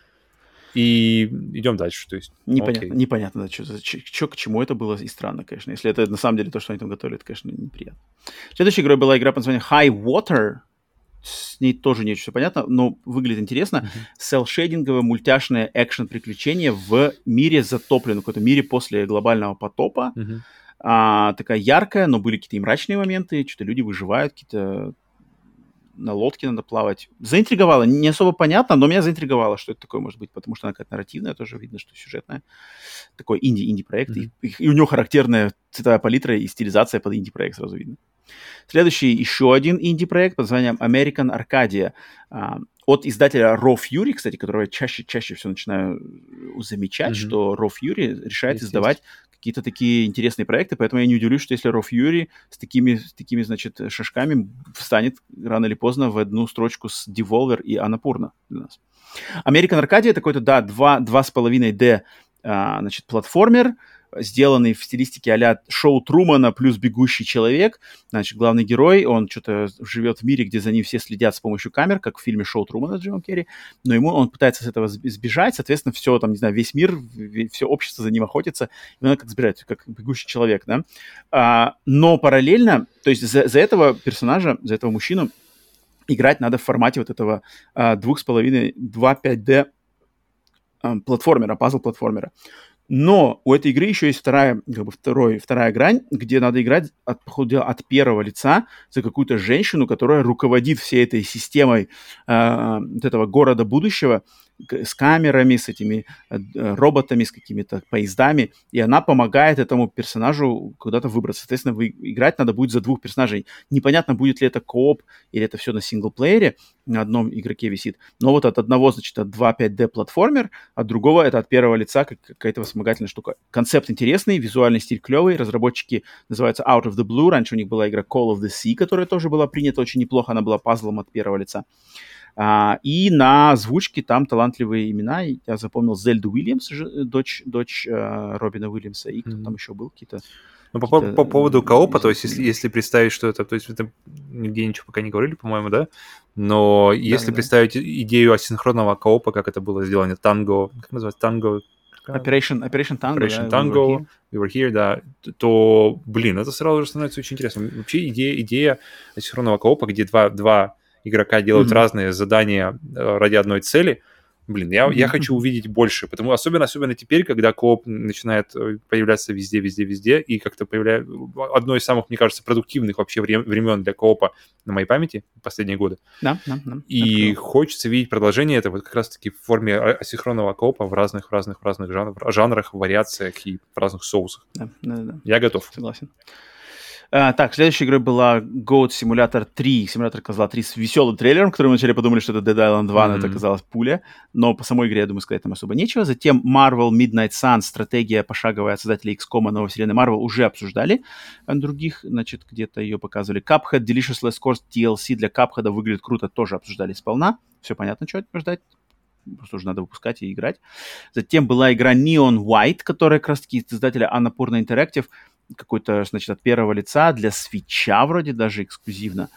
И идем дальше. То есть, непонятно, окей. непонятно, да, что, что, к чему это было, и странно, конечно. Если это на самом деле то, что они там готовили, это, конечно, неприятно. Следующей игрой была игра под названием High Water. С ней тоже не очень понятно, но выглядит интересно. Uh-huh. Селл-шейдинговое мультяшное экшен-приключение в мире затопленном, в каком-то мире после глобального потопа. Uh-huh. А, такая яркая, но были какие-то и мрачные моменты, что-то люди выживают, какие-то на лодке надо плавать. Заинтриговало. Не особо понятно, но меня заинтриговало, что это такое может быть, потому что она какая-то нарративная, тоже видно, что сюжетная. Такой инди, инди-проект. Mm-hmm. И, и у него характерная цветовая палитра и стилизация под инди-проект сразу видно. Следующий еще один инди-проект под названием American Arcadia. А, от издателя Raw Fury, кстати, которого я чаще, чаще все начинаю замечать, mm-hmm. что Raw Fury решает издавать какие-то такие интересные проекты, поэтому я не удивлюсь, что если Raw Fury с такими, с такими, значит, шажками встанет рано или поздно в одну строчку с Devolver и Annapurna для нас. American Arcadia это какой-то, да, 2,5D, а, значит, платформер, сделанный в стилистике а шоу Трумана плюс «Бегущий человек». Значит, главный герой, он что-то живет в мире, где за ним все следят с помощью камер, как в фильме «Шоу Трумана» с Джимом Керри, но ему он пытается с этого сбежать, соответственно, все, там, не знаю, весь мир, все общество за ним охотится, и он как сбежать, как «Бегущий человек», да. А, но параллельно, то есть за, за этого персонажа, за этого мужчину играть надо в формате вот этого а, двух с половиной 2.5D а, платформера, пазл-платформера. Но у этой игры еще есть вторая, как бы второй, вторая грань, где надо играть от, походу, от первого лица за какую-то женщину, которая руководит всей этой системой э, вот этого города будущего, с камерами, с этими э, роботами, с какими-то поездами, и она помогает этому персонажу куда-то выбраться. Соответственно, вы, играть надо будет за двух персонажей. Непонятно, будет ли это кооп или это все на синглплеере, на одном игроке висит. Но вот от одного, значит, от 2.5D платформер, от другого это от первого лица какая-то вспомогательная штука. Концепт интересный, визуальный стиль клевый, разработчики называются Out of the Blue, раньше у них была игра Call of the Sea, которая тоже была принята очень неплохо, она была пазлом от первого лица. А, и на озвучке там талантливые имена. Я запомнил Зельду Уильямс, дочь, дочь а, Робина Уильямса, и кто mm-hmm. там еще был, какие-то... Ну, по, по поводу коопа, то есть если, если представить, что это, то есть это нигде ничего пока не говорили, по-моему, да? Но если да, представить да. идею асинхронного коопа, как это было сделано, танго, как называется, танго... Operation, Operation Tango, Operation да, Tango, we were, here, да, то, блин, это сразу же становится очень интересным. Вообще идея, идея асинхронного коопа, где два, два игрока делают mm-hmm. разные задания э, ради одной цели. Блин, я, я хочу увидеть больше, потому особенно, особенно теперь, когда кооп начинает э, появляться везде, везде, везде, и как-то появляется одно из самых, мне кажется, продуктивных вообще времен для коопа на моей памяти последние годы. Да, да, да. И да, хочется видеть продолжение этого как раз-таки в форме асинхронного коопа в разных, разных, разных жанрах, жанрах, вариациях и в разных соусах. Да, да, да. Я готов. Согласен. А, так, следующей игрой была Goat Simulator 3, симулятор Козла 3 с веселым трейлером, который мы вначале подумали, что это Dead Island 2, mm-hmm. но это оказалась пуля. Но по самой игре, я думаю, сказать там особо нечего. Затем Marvel Midnight Sun, стратегия пошаговая от создателей XCOM новой вселенной Marvel уже обсуждали. А других, значит, где-то ее показывали. Cuphead, Delicious Last Course DLC для Cuphead выглядит круто, тоже обсуждали сполна. Все понятно, что ждать просто уже надо выпускать и играть. Затем была игра Neon White, которая как раз-таки из издателя Annapurna Interactive какой-то, значит, от первого лица для свеча вроде даже эксклюзивно.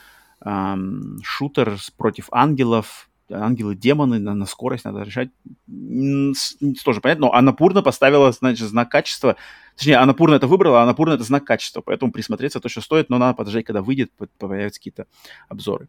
Эм, шутер против ангелов, ангелы-демоны на, на скорость надо решать. Тоже понятно, но Анапурна поставила, значит, знак качества. Точнее, Анапурна это выбрала, а Анапурна это знак качества, поэтому присмотреться точно стоит, но надо подождать, когда выйдет, появятся какие-то обзоры.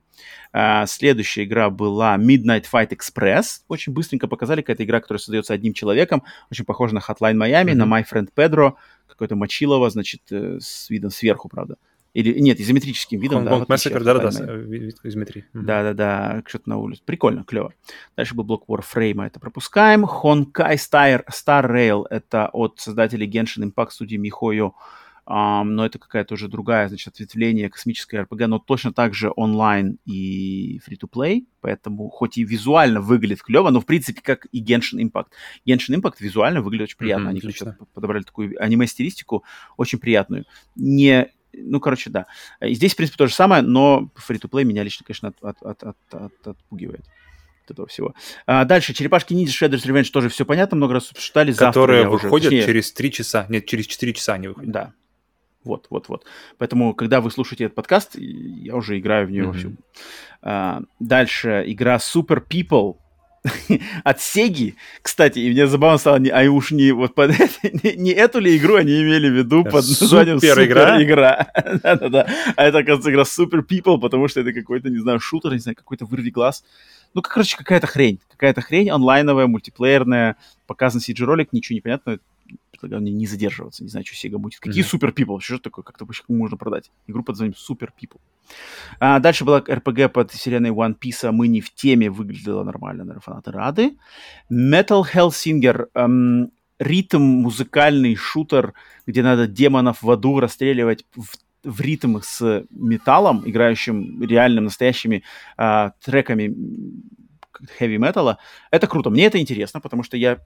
А, следующая игра была Midnight Fight Express. Очень быстренько показали, какая-то игра, которая создается одним человеком, очень похожа на Hotline Miami, mm-hmm. на My Friend Pedro, какой-то Мочилова, значит, э, с видом сверху, правда Или, нет, изометрическим видом. Hong Kong да, Massacre, да-да-да, вид изометрии. Да-да-да, что-то на улице. Прикольно, клево. Дальше был блок Warframe, это пропускаем. Honkai Star, Star Rail, это от создателей Genshin Impact студии Михойо. Um, но это какая-то уже другая, значит, ответвление космической RPG, но точно так же онлайн и free-to-play, поэтому хоть и визуально выглядит клево, но в принципе как и Genshin Impact. Genshin Impact визуально выглядит очень приятно, mm-hmm, они отлично. подобрали такую аниме-стилистику очень приятную. Не ну, короче, да. И здесь, в принципе, то же самое, но free-to-play меня лично, конечно, от, от, от, от, от, отпугивает от этого всего. А, дальше, Черепашки Ниндзя Shredder's Revenge тоже все понятно, много раз обсуждали. Которые выходят уже, через 3 часа, нет, через 4 часа они выходят. Да, вот, вот, вот. Поэтому, когда вы слушаете этот подкаст, я уже играю в нее mm-hmm. вовсю. А, дальше игра Super People от Сеги. Кстати, и мне забавно стало, не, а уж не вот под не, не эту ли игру они имели в виду под названием Супер игра. игра. Да-да-да. А это, оказывается, игра Super People, потому что это какой-то, не знаю, шутер, не знаю, какой-то вырви глаз. Ну, короче, какая-то хрень. Какая-то хрень онлайновая, мультиплеерная. Показан CG-ролик, ничего не понятно предлагаю мне не задерживаться. Не знаю, что Sega будет. Какие Super People? Что такое? Как-то можно продать? Игру под названием Super People. А, дальше была RPG под вселенной One Piece. Мы не в теме. Выглядела нормально, наверное, фанаты рады. Metal Hellsinger. Эм, ритм, музыкальный шутер, где надо демонов в аду расстреливать в в ритм с металлом, играющим реальным, настоящими э, треками хэви металла. Это круто. Мне это интересно, потому что я...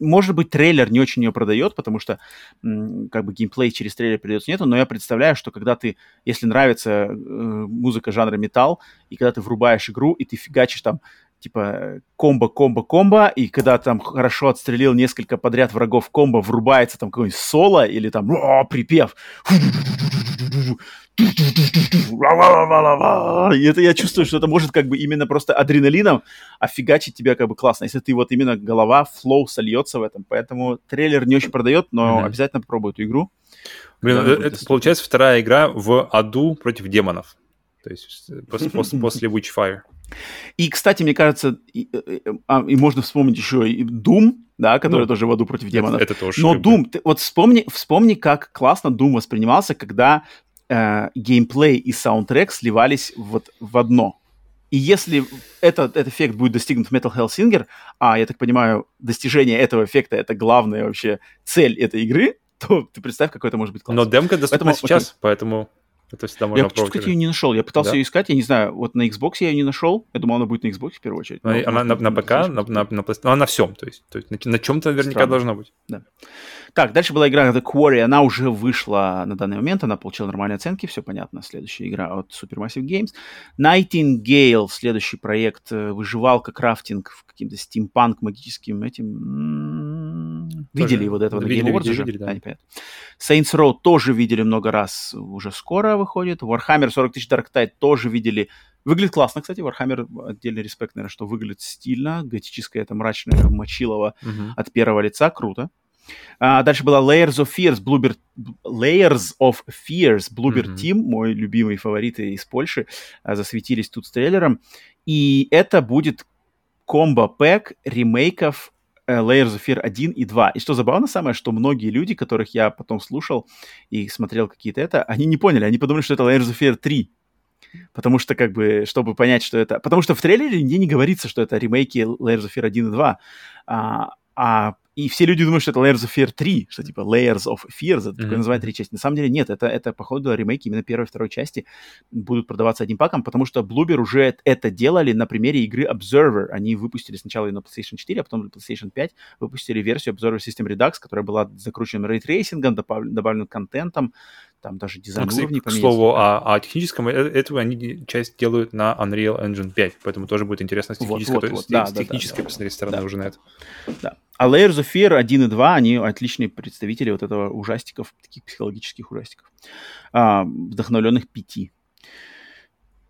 Может быть, трейлер не очень ее продает, потому что как бы геймплей через трейлер передается нету, но я представляю, что когда ты, если нравится э, музыка жанра металл, и когда ты врубаешь игру, и ты фигачишь там типа комбо, комбо, комбо, и когда там хорошо отстрелил несколько подряд врагов комбо, врубается там какой-нибудь соло или там о, припев. И это я чувствую, что это может как бы именно просто адреналином офигачить тебя как бы классно. Если ты вот именно голова, флоу сольется в этом. Поэтому трейлер не очень продает, но mm-hmm. обязательно попробуй эту игру. Блин, это, это получается вторая игра в аду против демонов. То есть э, после, после, после Witchfire. И, кстати, мне кажется, и, и, э, э, а, и можно вспомнить еще и Doom, да, который ну, тоже в аду против демонов. Это, это тоже. Но Doom, ты, вот вспомни, вспомни, как классно Doom воспринимался, когда э, геймплей и саундтрек сливались вот в одно. И если этот, этот эффект будет достигнут в Metal Hellsinger, а я так понимаю, достижение этого эффекта это главная вообще цель этой игры, то ты представь, какой это может быть класс. Но демка доступна поэтому, сейчас, окей. поэтому это всегда можно Я, чуть ее не нашел. Я пытался да? ее искать, я не знаю, вот на Xbox я ее не нашел. Я думал, она будет на Xbox в первую очередь. Но, она на, на ПК, на, на, на, на, она на всем, то есть, то есть на, на чем-то наверняка Странно. должна быть. Да. Так, дальше была игра The Quarry, она уже вышла на данный момент, она получила нормальные оценки, все понятно. Следующая игра от Supermassive Games. Nightingale, следующий проект, э, выживалка, крафтинг в каким-то стимпанк магическим этим. Видели его до этого видели, на Game Awards видели, Да. А, Saints Row тоже видели много раз, уже скоро выходит. Warhammer 40 тысяч Dark Tide тоже видели. Выглядит классно, кстати, Warhammer, отдельный респект, наверное, что выглядит стильно, готическое, это мрачное мочилово uh-huh. от первого лица, круто. А, дальше была Layers of Fears, Bluebird, Layers of Fears, Bluebird mm-hmm. Team, мой любимый фаворит из Польши, а, засветились тут с трейлером. И это будет комбо-пэк ремейков Layers of Fear 1 и 2. И что забавно самое, что многие люди, которых я потом слушал и смотрел какие-то это, они не поняли, они подумали, что это Layers of Fear 3. Потому что, как бы, чтобы понять, что это... Потому что в трейлере нигде не говорится, что это ремейки Layers of Fear 1 и 2. А, а и все люди думают, что это Layers of Fear 3, что типа Layers of Fear, это mm-hmm. такое называют три части. На самом деле нет, это, это походу ремейки именно первой и второй части будут продаваться одним паком, потому что Bloober уже это делали на примере игры Observer. Они выпустили сначала ее на PlayStation 4, а потом на PlayStation 5 выпустили версию Observer: System Redux, которая была закручена ray tracing ом, добавленным контентом, там даже дизайн ну, уровней К слову, о, о техническом, э, этого они часть делают на Unreal Engine 5, поэтому тоже будет интересно с технической, вот, вот, вот, да, с да, технической да, посмотреть стороны да. уже на это. Да. А Layers of Fear 1 и 2, они отличные представители вот этого ужастиков, таких психологических ужастиков, а, вдохновленных пяти.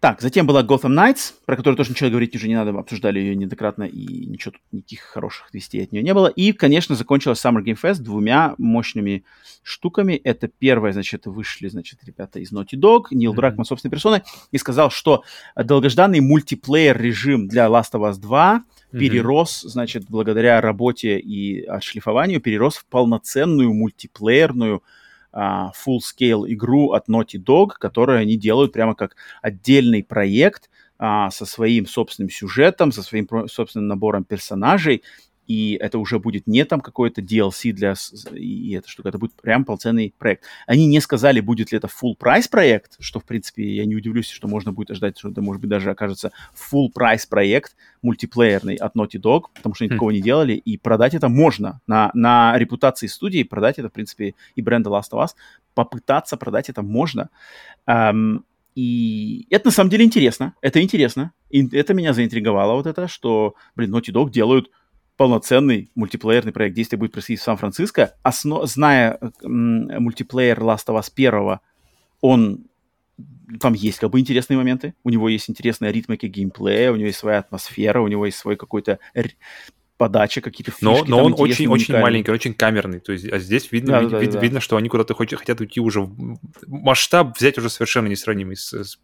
Так, затем была Gotham Knights, про которую тоже ничего говорить уже не надо, мы обсуждали ее неоднократно, и ничего тут, никаких хороших вестей от нее не было. И, конечно, закончилась Summer Game Fest двумя мощными штуками. Это первое, значит, вышли, значит, ребята из Naughty Dog, Нил mm-hmm. Дракман собственной персоной, и сказал, что долгожданный мультиплеер-режим для Last of Us 2 mm-hmm. перерос, значит, благодаря работе и отшлифованию, перерос в полноценную мультиплеерную а, full-scale игру от Naughty Dog, которую они делают прямо как отдельный проект а, со своим собственным сюжетом, со своим собственным набором персонажей, и это уже будет не там какой-то DLC для и эта штука, это будет прям полноценный проект. Они не сказали, будет ли это full прайс проект, что, в принципе, я не удивлюсь, что можно будет ожидать, что это, может быть, даже окажется full прайс проект мультиплеерный от Naughty Dog, потому что они mm. такого не делали, и продать это можно. На, на репутации студии продать это, в принципе, и бренда Last of Us, попытаться продать это можно. Um, и это на самом деле интересно. Это интересно. И это меня заинтриговало вот это, что, блин, Naughty Dog делают полноценный мультиплеерный проект. Действие будет происходить в Сан-Франциско. Осно... Зная мультиплеер Last of Us 1, он там есть как бы интересные моменты, у него есть интересная ритмика геймплея, у него есть своя атмосфера, у него есть свой какой-то подача, какие-то фишки. Но, но он очень, очень маленький, очень камерный. То есть, а здесь видно, да, вид, да, вид, да. видно, что они куда-то хотят уйти уже. Масштаб взять уже совершенно несравнимый с, с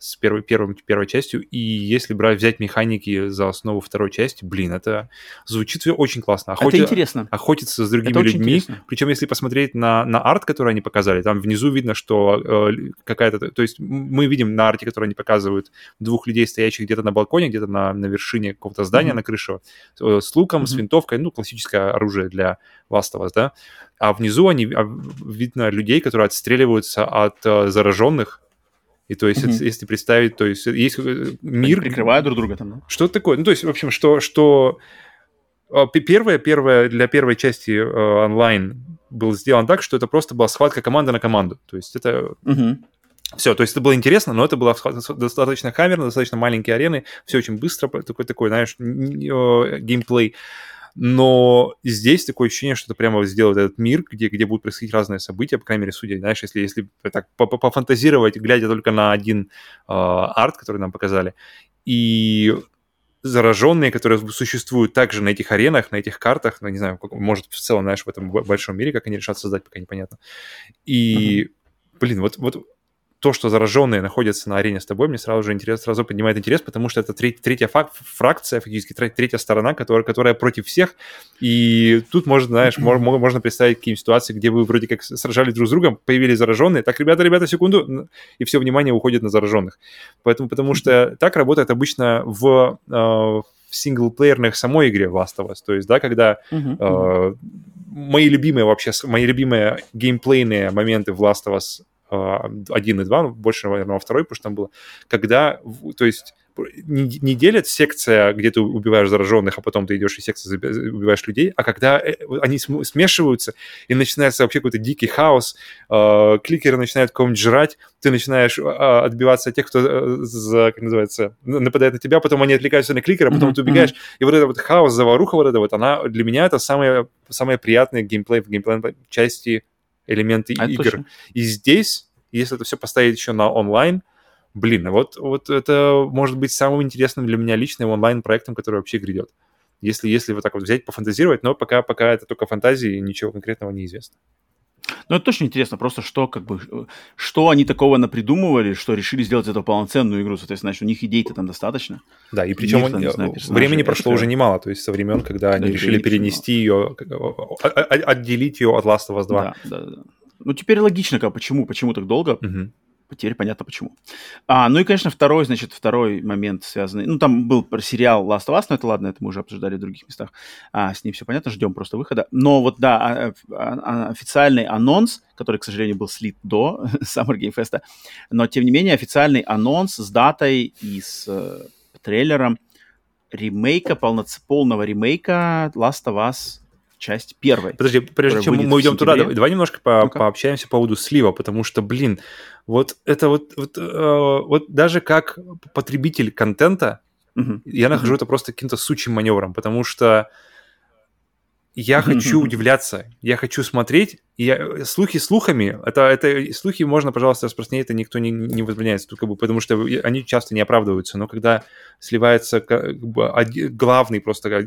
с первой, первой, первой частью. И если брать, взять механики за основу второй части, блин, это звучит очень классно. Охоти... Это интересно. Охотиться с другими это людьми. Причем, если посмотреть на, на арт, который они показали, там внизу видно, что э, какая-то... То есть мы видим на арте, который они показывают, двух людей, стоящих где-то на балконе, где-то на, на вершине какого-то здания, mm-hmm. на крыше, э, с луком, mm-hmm. с винтовкой, ну, классическое оружие для Last of Us, да. А внизу они, а, видно людей, которые отстреливаются от э, зараженных, и то есть, mm-hmm. если, если представить, то есть есть мир... Они прикрывают друг друга там, да? Что такое? Ну, то есть, в общем, что... что а, первое, первое, для первой части э, онлайн был сделан так, что это просто была схватка команды на команду. То есть это... Mm-hmm. Все, то есть это было интересно, но это было достаточно камерно, достаточно маленькие арены, все очень быстро, такой, такой, знаешь, геймплей. Но здесь такое ощущение, что это прямо сделает этот мир, где, где будут происходить разные события, по крайней мере, судя, знаешь, если, если так пофантазировать, глядя только на один э, арт, который нам показали, и зараженные, которые существуют также на этих аренах, на этих картах, ну, не знаю, может, в целом, знаешь, в этом большом мире, как они решат создать, пока непонятно. И, uh-huh. блин, вот, вот то, что зараженные находятся на арене с тобой, мне сразу же интерес, сразу поднимает интерес, потому что это треть, третья фак, фракция, фактически третья сторона, которая, которая против всех. И тут можно, знаешь, можно, можно представить какие ситуации, где вы вроде как сражались друг с другом, появились зараженные. Так, ребята, ребята, секунду, и все внимание уходит на зараженных. Поэтому, потому что так работает обычно в, э, в синглплеерных самой игре в Last of Us. То есть, да, когда э, мои любимые вообще, мои любимые геймплейные моменты в Last of Us один и два, ну, больше, наверное, во второй, потому что там было, когда, то есть не, не делят секция, где ты убиваешь зараженных, а потом ты идешь и секция убиваешь людей, а когда э, они смешиваются, и начинается вообще какой-то дикий хаос, э, кликеры начинают кого-нибудь жрать, ты начинаешь э, отбиваться от тех, кто, э, за, как называется, нападает на тебя, потом они отвлекаются на кликера, потом mm-hmm. ты убегаешь, и вот это вот хаос, заваруха вот это вот, она для меня это самая, самая приятная геймплей в геймплей части элементы а игр. Точно. И здесь, если это все поставить еще на онлайн, блин, вот, вот это может быть самым интересным для меня личным онлайн-проектом, который вообще грядет. Если, если вот так вот взять, пофантазировать, но пока, пока это только фантазии, ничего конкретного не известно. Ну, это точно интересно, просто что, как бы, что они такого напридумывали, что решили сделать эту полноценную игру, соответственно, значит, у них идей-то там достаточно. Да, и причем них, там, знаю, времени прошло уже немало, то есть со времен, когда они решили перенести ее, отделить ее от Last of Us 2. Да, да, да. Ну, теперь логично, почему, почему так долго. Угу. Теперь понятно почему. А, ну и, конечно, второй, значит, второй момент связанный... Ну, там был сериал Last of Us, но это ладно, это мы уже обсуждали в других местах. А, с ним все понятно, ждем просто выхода. Но вот, да, а, а, а, официальный анонс, который, к сожалению, был слит до Summer Game Fest, но, тем не менее, официальный анонс с датой и с э, трейлером ремейка, полноц... полного ремейка Last of Us часть первой. Подожди, прежде чем мы идем туда, давай, давай немножко по, ну пообщаемся по поводу слива, потому что, блин, вот это вот, вот, э, вот даже как потребитель контента, угу. я нахожу угу. это просто каким-то сучим маневром, потому что я хочу удивляться, я хочу смотреть, и я, слухи слухами, это, это слухи можно, пожалуйста, распространять, это никто не, не возбраняется, как бы, потому что они часто не оправдываются, но когда сливается как бы, главный просто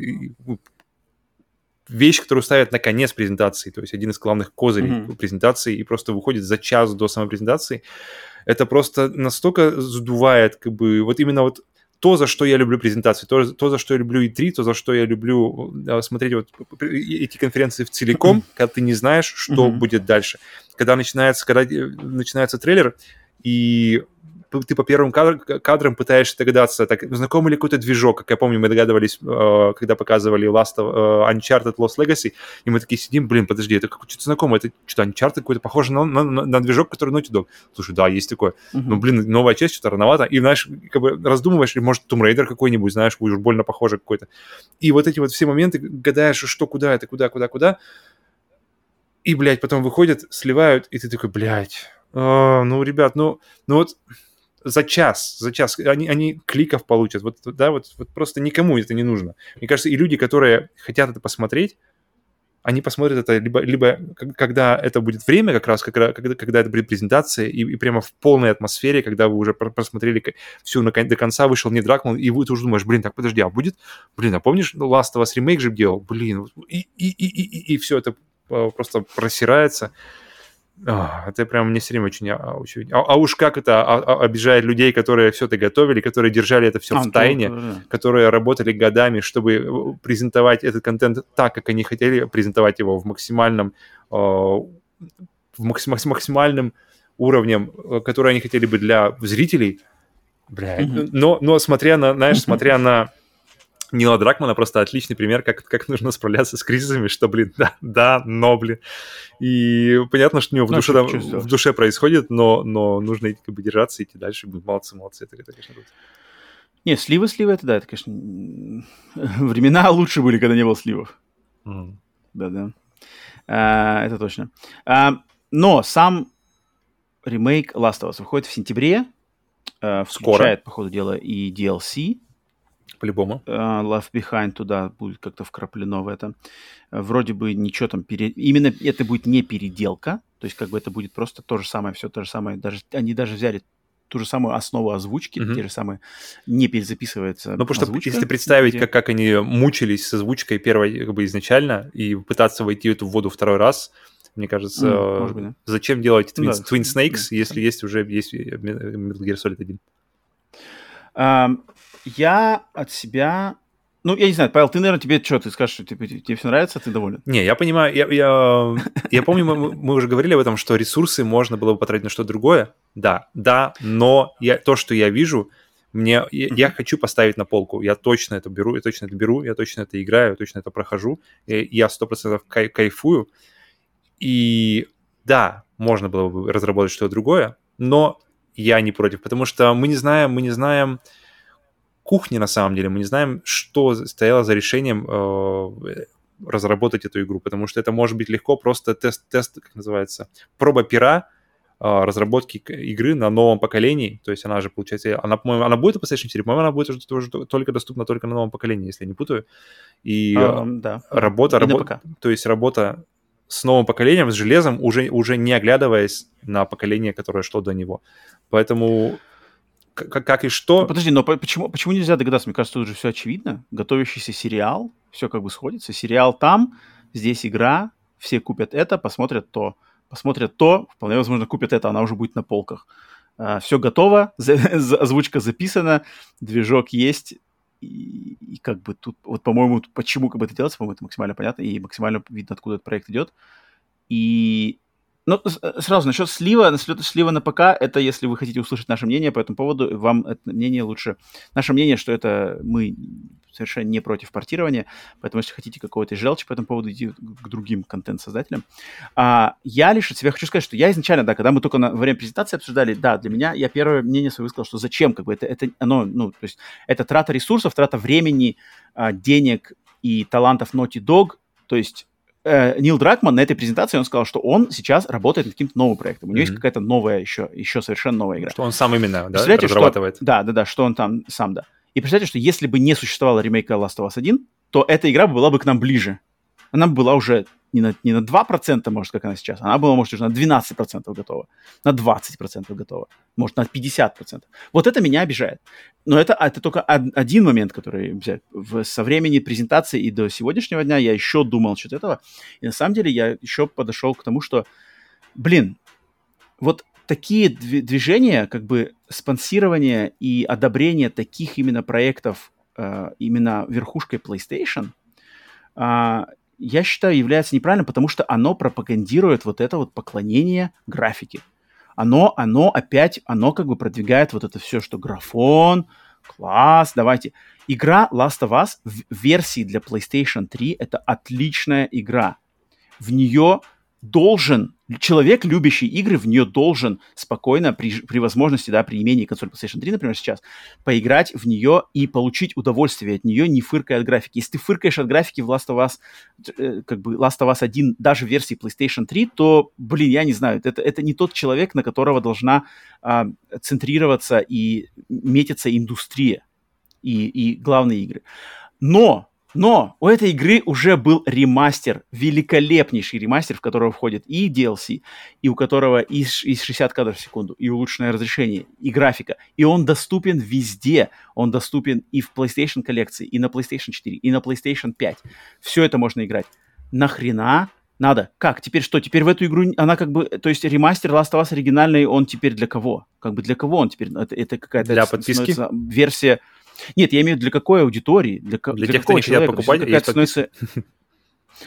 вещь, которую ставят на конец презентации, то есть один из главных козырей mm-hmm. презентации, и просто выходит за час до самой презентации, это просто настолько задувает, как бы, вот именно вот то, за что я люблю презентации, то, то, за что я люблю E3, то, за что я люблю э, смотреть вот эти конференции в целиком, когда ты не знаешь, что будет дальше. Когда начинается, когда э, начинается трейлер, и ты по первым кадрам пытаешься догадаться, так, знакомый ли какой-то движок, как я помню, мы догадывались, э, когда показывали Last of, э, Uncharted Lost Legacy, и мы такие сидим, блин, подожди, это что-то знакомое, это что-то Uncharted какой-то похоже на, на, на, на движок, который Naughty Dog. Слушай, да, есть такое. Uh-huh. Ну, блин, новая часть, что-то рановато. И, знаешь, как бы раздумываешь, может, Tomb Raider какой-нибудь, знаешь, уж больно похоже какой-то. И вот эти вот все моменты, гадаешь, что, куда это, куда, куда, куда, и, блядь, потом выходят, сливают, и ты такой, блядь, а, ну, ребят, ну, ну вот за час, за час они, они кликов получат. Вот, да, вот, вот просто никому это не нужно. Мне кажется, и люди, которые хотят это посмотреть, они посмотрят это либо, либо когда это будет время, как раз, когда, когда, когда это будет презентация, и, и прямо в полной атмосфере, когда вы уже просмотрели все на, до конца, вышел не Дракман, и вы уже думаешь, блин, так, подожди, а будет? Блин, а помнишь, Last of Us ремейк же делал? Блин, и, и, и, и, и все это э, просто просирается. А, это прям мне все время очень... А, очень... А, а уж как это а, а, обижает людей, которые все это готовили, которые держали это все а, в тайне, то, да. которые работали годами, чтобы э, презентовать этот контент так, как они хотели презентовать его в максимальном... В максим, максимальном уровнем, э, который они хотели бы для зрителей. Бля, mm-hmm. но, но смотря на, знаешь, смотря на Нила Дракмана просто отличный пример, как, как нужно справляться с кризисами, что, блин, да, да, но, блин. И понятно, что у него в, ну, душе, там, в душе происходит, но, но нужно как бы держаться, идти дальше. Блин, молодцы, молодцы, это, это конечно, круто. Не, сливы, сливы, это да, это, конечно, времена лучше были, когда не было сливов. Mm. Да-да. А, это точно. А, но сам ремейк Last of Us выходит в сентябре. Включает, Скоро. по ходу дела, и DLC по-любому. Uh, Left Behind туда будет как-то вкраплено в это. Uh, вроде бы ничего там... Пере... Именно это будет не переделка, то есть как бы это будет просто то же самое, все то же самое. Даже, они даже взяли ту же самую основу озвучки, mm-hmm. те же самые, не перезаписывается Ну, потому озвучка, что если представить, где... как, как они мучились с озвучкой первой как бы изначально и пытаться войти в эту воду второй раз, мне кажется, mm, быть, да. зачем делать Twin, да, Twin Snakes, да. если есть уже есть Metal Gear Solid 1? Um, я от себя... Ну, я не знаю, Павел, ты, наверное, тебе что, ты скажешь, что тебе, тебе все нравится, ты доволен? Не, я понимаю, я, я, я помню, мы, мы уже говорили об этом, что ресурсы можно было бы потратить на что-то другое. Да, да, но я, то, что я вижу, мне, я, я хочу поставить на полку. Я точно это беру, я точно это беру, я точно это играю, я точно это прохожу. Я сто процентов кай, кайфую. И да, можно было бы разработать что-то другое, но я не против, потому что мы не знаем, мы не знаем, кухни на самом деле. Мы не знаем, что стояло за решением э, разработать эту игру, потому что это может быть легко просто тест, тест, как называется, проба пера э, разработки игры на новом поколении. То есть она же, получается, она, по-моему, она будет в PlayStation 4, по-моему, она будет уже, уже только доступна только на новом поколении, если я не путаю. И um, да. работа, работа, то есть работа с новым поколением, с железом, уже, уже не оглядываясь на поколение, которое шло до него. Поэтому как, как и что. Ну, подожди, но почему, почему нельзя догадаться? Мне кажется, тут уже все очевидно. Готовящийся сериал, все как бы сходится. Сериал там, здесь игра, все купят это, посмотрят то. Посмотрят то, вполне возможно, купят это, она уже будет на полках. А, все готово, озвучка записана, движок есть, и, и как бы тут, вот, по-моему, почему как бы это делается, по-моему, это максимально понятно, и максимально видно, откуда этот проект идет. И ну, э, сразу, насчет слива, насчет слива на ПК, это если вы хотите услышать наше мнение по этому поводу, вам это мнение лучше... Наше мнение, что это мы совершенно не против портирования, поэтому если хотите какого-то желчи по этому поводу, идите к другим контент-создателям. А, я лишь от себя хочу сказать, что я изначально, да, когда мы только на, время презентации обсуждали, да, для меня, я первое мнение свое высказал, что зачем, как бы, это, это оно, ну, то есть это трата ресурсов, трата времени, а, денег и талантов Naughty Dog, то есть э, Нил Дракман на этой презентации, он сказал, что он сейчас работает над каким-то новым проектом. У него mm-hmm. есть какая-то новая еще, еще совершенно новая игра. Что он сам именно, да, разрабатывает. Что, да, да, да, что он там сам, да. И представьте, что если бы не существовало ремейка Last of Us 1, то эта игра была бы к нам ближе. Она была уже не на, не на 2%, может, как она сейчас, она была, может, уже на 12% готова, на 20% готова, может, на 50%. Вот это меня обижает. Но это, это только один момент, который. В, со времени презентации и до сегодняшнего дня я еще думал насчет этого. И на самом деле я еще подошел к тому, что, блин, вот такие движения, как бы спонсирование и одобрение таких именно проектов э, именно верхушкой PlayStation, э, я считаю, является неправильным, потому что оно пропагандирует вот это вот поклонение графике. Оно, оно опять, оно как бы продвигает вот это все, что графон, класс, давайте. Игра Last of Us в версии для PlayStation 3 это отличная игра. В нее должен, человек, любящий игры, в нее должен спокойно, при, при возможности, да, при имении консоли PlayStation 3, например, сейчас, поиграть в нее и получить удовольствие от нее, не фыркая от графики. Если ты фыркаешь от графики в Last of Us, э, как бы Last of Us 1, даже в версии PlayStation 3, то, блин, я не знаю, это, это не тот человек, на которого должна э, центрироваться и метиться индустрия и, и главные игры. Но но у этой игры уже был ремастер, великолепнейший ремастер, в которого входит и DLC, и у которого и, и 60 кадров в секунду, и улучшенное разрешение, и графика. И он доступен везде. Он доступен и в PlayStation коллекции, и на PlayStation 4, и на PlayStation 5. Все это можно играть. Нахрена надо? Как? Теперь что? Теперь в эту игру она как бы... То есть ремастер Last of Us оригинальный, он теперь для кого? Как бы для кого он теперь? Это, это какая-то... Для подписки? Версия нет, я имею в виду для какой аудитории, для, для, для тех, кто не хотят покупать, есть становится...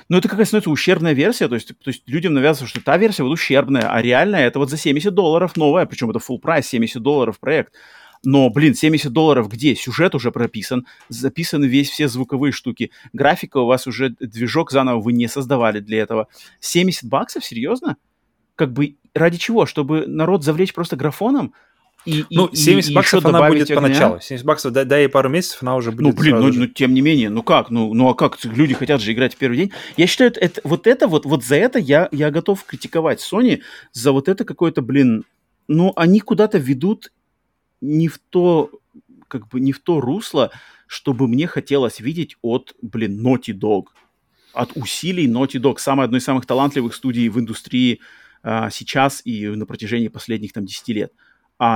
Ну, это какая становится ущербная версия, то есть, то есть людям навязывают, что та версия вот ущербная, а реальная это вот за 70 долларов новая, причем это full прайс, 70 долларов проект. Но, блин, 70 долларов где? Сюжет уже прописан, записаны весь все звуковые штуки, графика у вас уже, движок заново вы не создавали для этого. 70 баксов? Серьезно? Как бы ради чего? Чтобы народ завлечь просто графоном? И, ну, 70 и, баксов и она будет огня. поначалу. 70 баксов, дай, дай пару месяцев, она уже будет Ну, блин, ну, ну, тем не менее, ну как? Ну, ну, а как? Люди хотят же играть в первый день. Я считаю, это, вот это вот, вот за это я, я готов критиковать Sony, за вот это какое-то, блин, ну, они куда-то ведут не в то, как бы не в то русло, чтобы мне хотелось видеть от, блин, Naughty Dog. От усилий Naughty Dog, самой одной из самых талантливых студий в индустрии а, сейчас и на протяжении последних там 10 лет а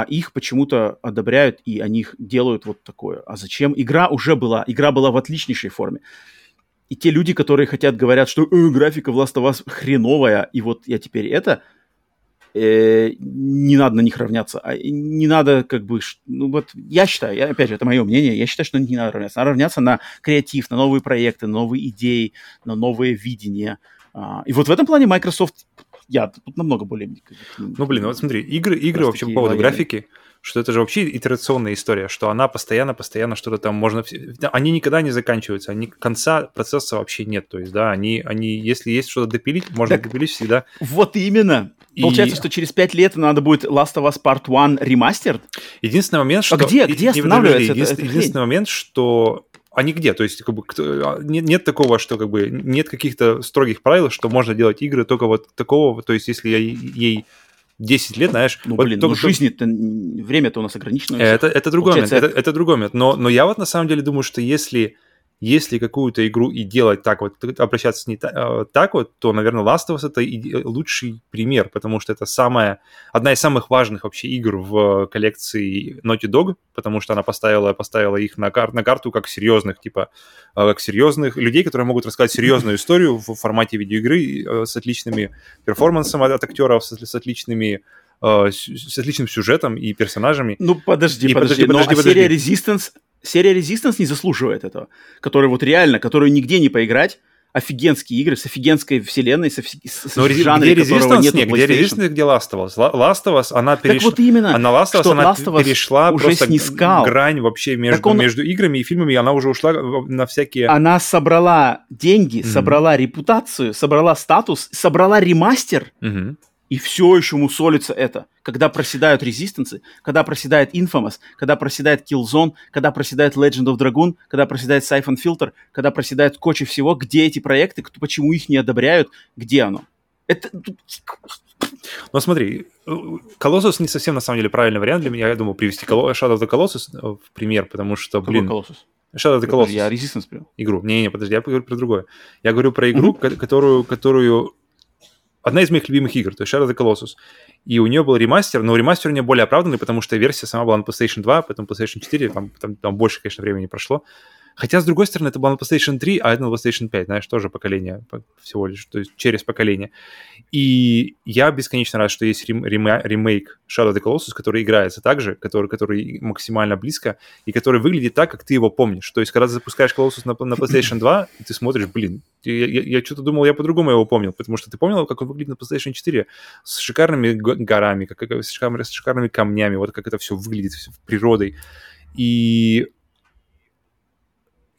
их почему-то одобряют и они их делают вот такое. А зачем? Игра уже была, игра была в отличнейшей форме. И те люди, которые хотят, говорят, что э, графика Last of Us хреновая, и вот я теперь это, э, не надо на них равняться. А не надо как бы, ну вот я считаю, я, опять же, это мое мнение, я считаю, что не надо равняться. Надо равняться на креатив, на новые проекты, на новые идеи, на новые видения. А, и вот в этом плане Microsoft я тут намного более... Ну, блин, вот смотри, игры, игры вообще по поводу лояльные. графики, что это же вообще итерационная история, что она постоянно-постоянно что-то там можно... Они никогда не заканчиваются, они конца процесса вообще нет, то есть, да, они, они если есть что-то допилить, можно так, допилить всегда. Вот именно. И... Получается, что через пять лет надо будет Last of Us Part 1 ремастер? Единственный момент, что... А где, где останавливается Единственный, это, единственный момент, что а нигде. То есть как бы, а, нет, нет такого, что как бы нет каких-то строгих правил, что можно делать игры только вот такого. То есть если я ей 10 лет, знаешь... Ну, вот блин, только... ну жизнь-то, время-то у нас ограничено. Это, это другой момент, это, это другой момент. Но, но я вот на самом деле думаю, что если если какую-то игру и делать так вот, обращаться с ней э, так вот, то, наверное, Last of Us это э, лучший пример, потому что это самая, одна из самых важных вообще игр в коллекции Naughty Dog, потому что она поставила, поставила их на, кар на карту как серьезных, типа, э, как серьезных людей, которые могут рассказать серьезную историю в формате видеоигры с отличными перформансом от актеров, с, с отличными с отличным сюжетом и персонажами. Ну, подожди, и подожди, подожди, подожди, подожди. А серия Resistance серия Resistance не заслуживает этого. Который вот реально, которую нигде не поиграть, офигенские игры с офигенской вселенной, с, с Но жанре, где Resistance, нет, где Resistance, где Last of Us. Last of Us, она перешла... Так вот именно, она Last of Us, она Last of Us перешла уже просто снискал. грань вообще между, он... между играми и фильмами, и она уже ушла на всякие... Она собрала деньги, mm-hmm. собрала репутацию, собрала статус, собрала ремастер, mm-hmm и все еще мусолится это. Когда проседают резистенсы, когда проседает Infamous, когда проседает Killzone, когда проседает Legend of Dragoon, когда проседает Siphon Filter, когда проседает куча всего, где эти проекты, кто, почему их не одобряют, где оно? Это... Ну смотри, Colossus не совсем на самом деле правильный вариант для меня. Я думаю привести Shadow of the Colossus в пример, потому что, блин... Какой Colossus? Shadow of the Colossus. Я Resistance привел. Игру. Не-не, подожди, я говорю про другое. Я говорю про игру, mm-hmm. которую, которую одна из моих любимых игр, то есть Shadow of the Colossus. И у нее был ремастер, но ремастер у нее более оправданный, потому что версия сама была на PlayStation 2, потом PlayStation 4, там, там, там больше, конечно, времени прошло. Хотя, с другой стороны, это было на PlayStation 3, а это на PlayStation 5, знаешь, тоже поколение всего лишь, то есть через поколение. И я бесконечно рад, что есть рем- рем- ремейк Shadow of the Colossus, который играется так же, который, который максимально близко, и который выглядит так, как ты его помнишь. То есть, когда ты запускаешь Colossus на, на PlayStation 2, и ты смотришь, блин, я, я, я что-то думал, я по-другому его помнил, потому что ты помнил, как он выглядит на PlayStation 4 с шикарными горами, как, как, с, шикарными, с шикарными камнями, вот как это все выглядит природой. И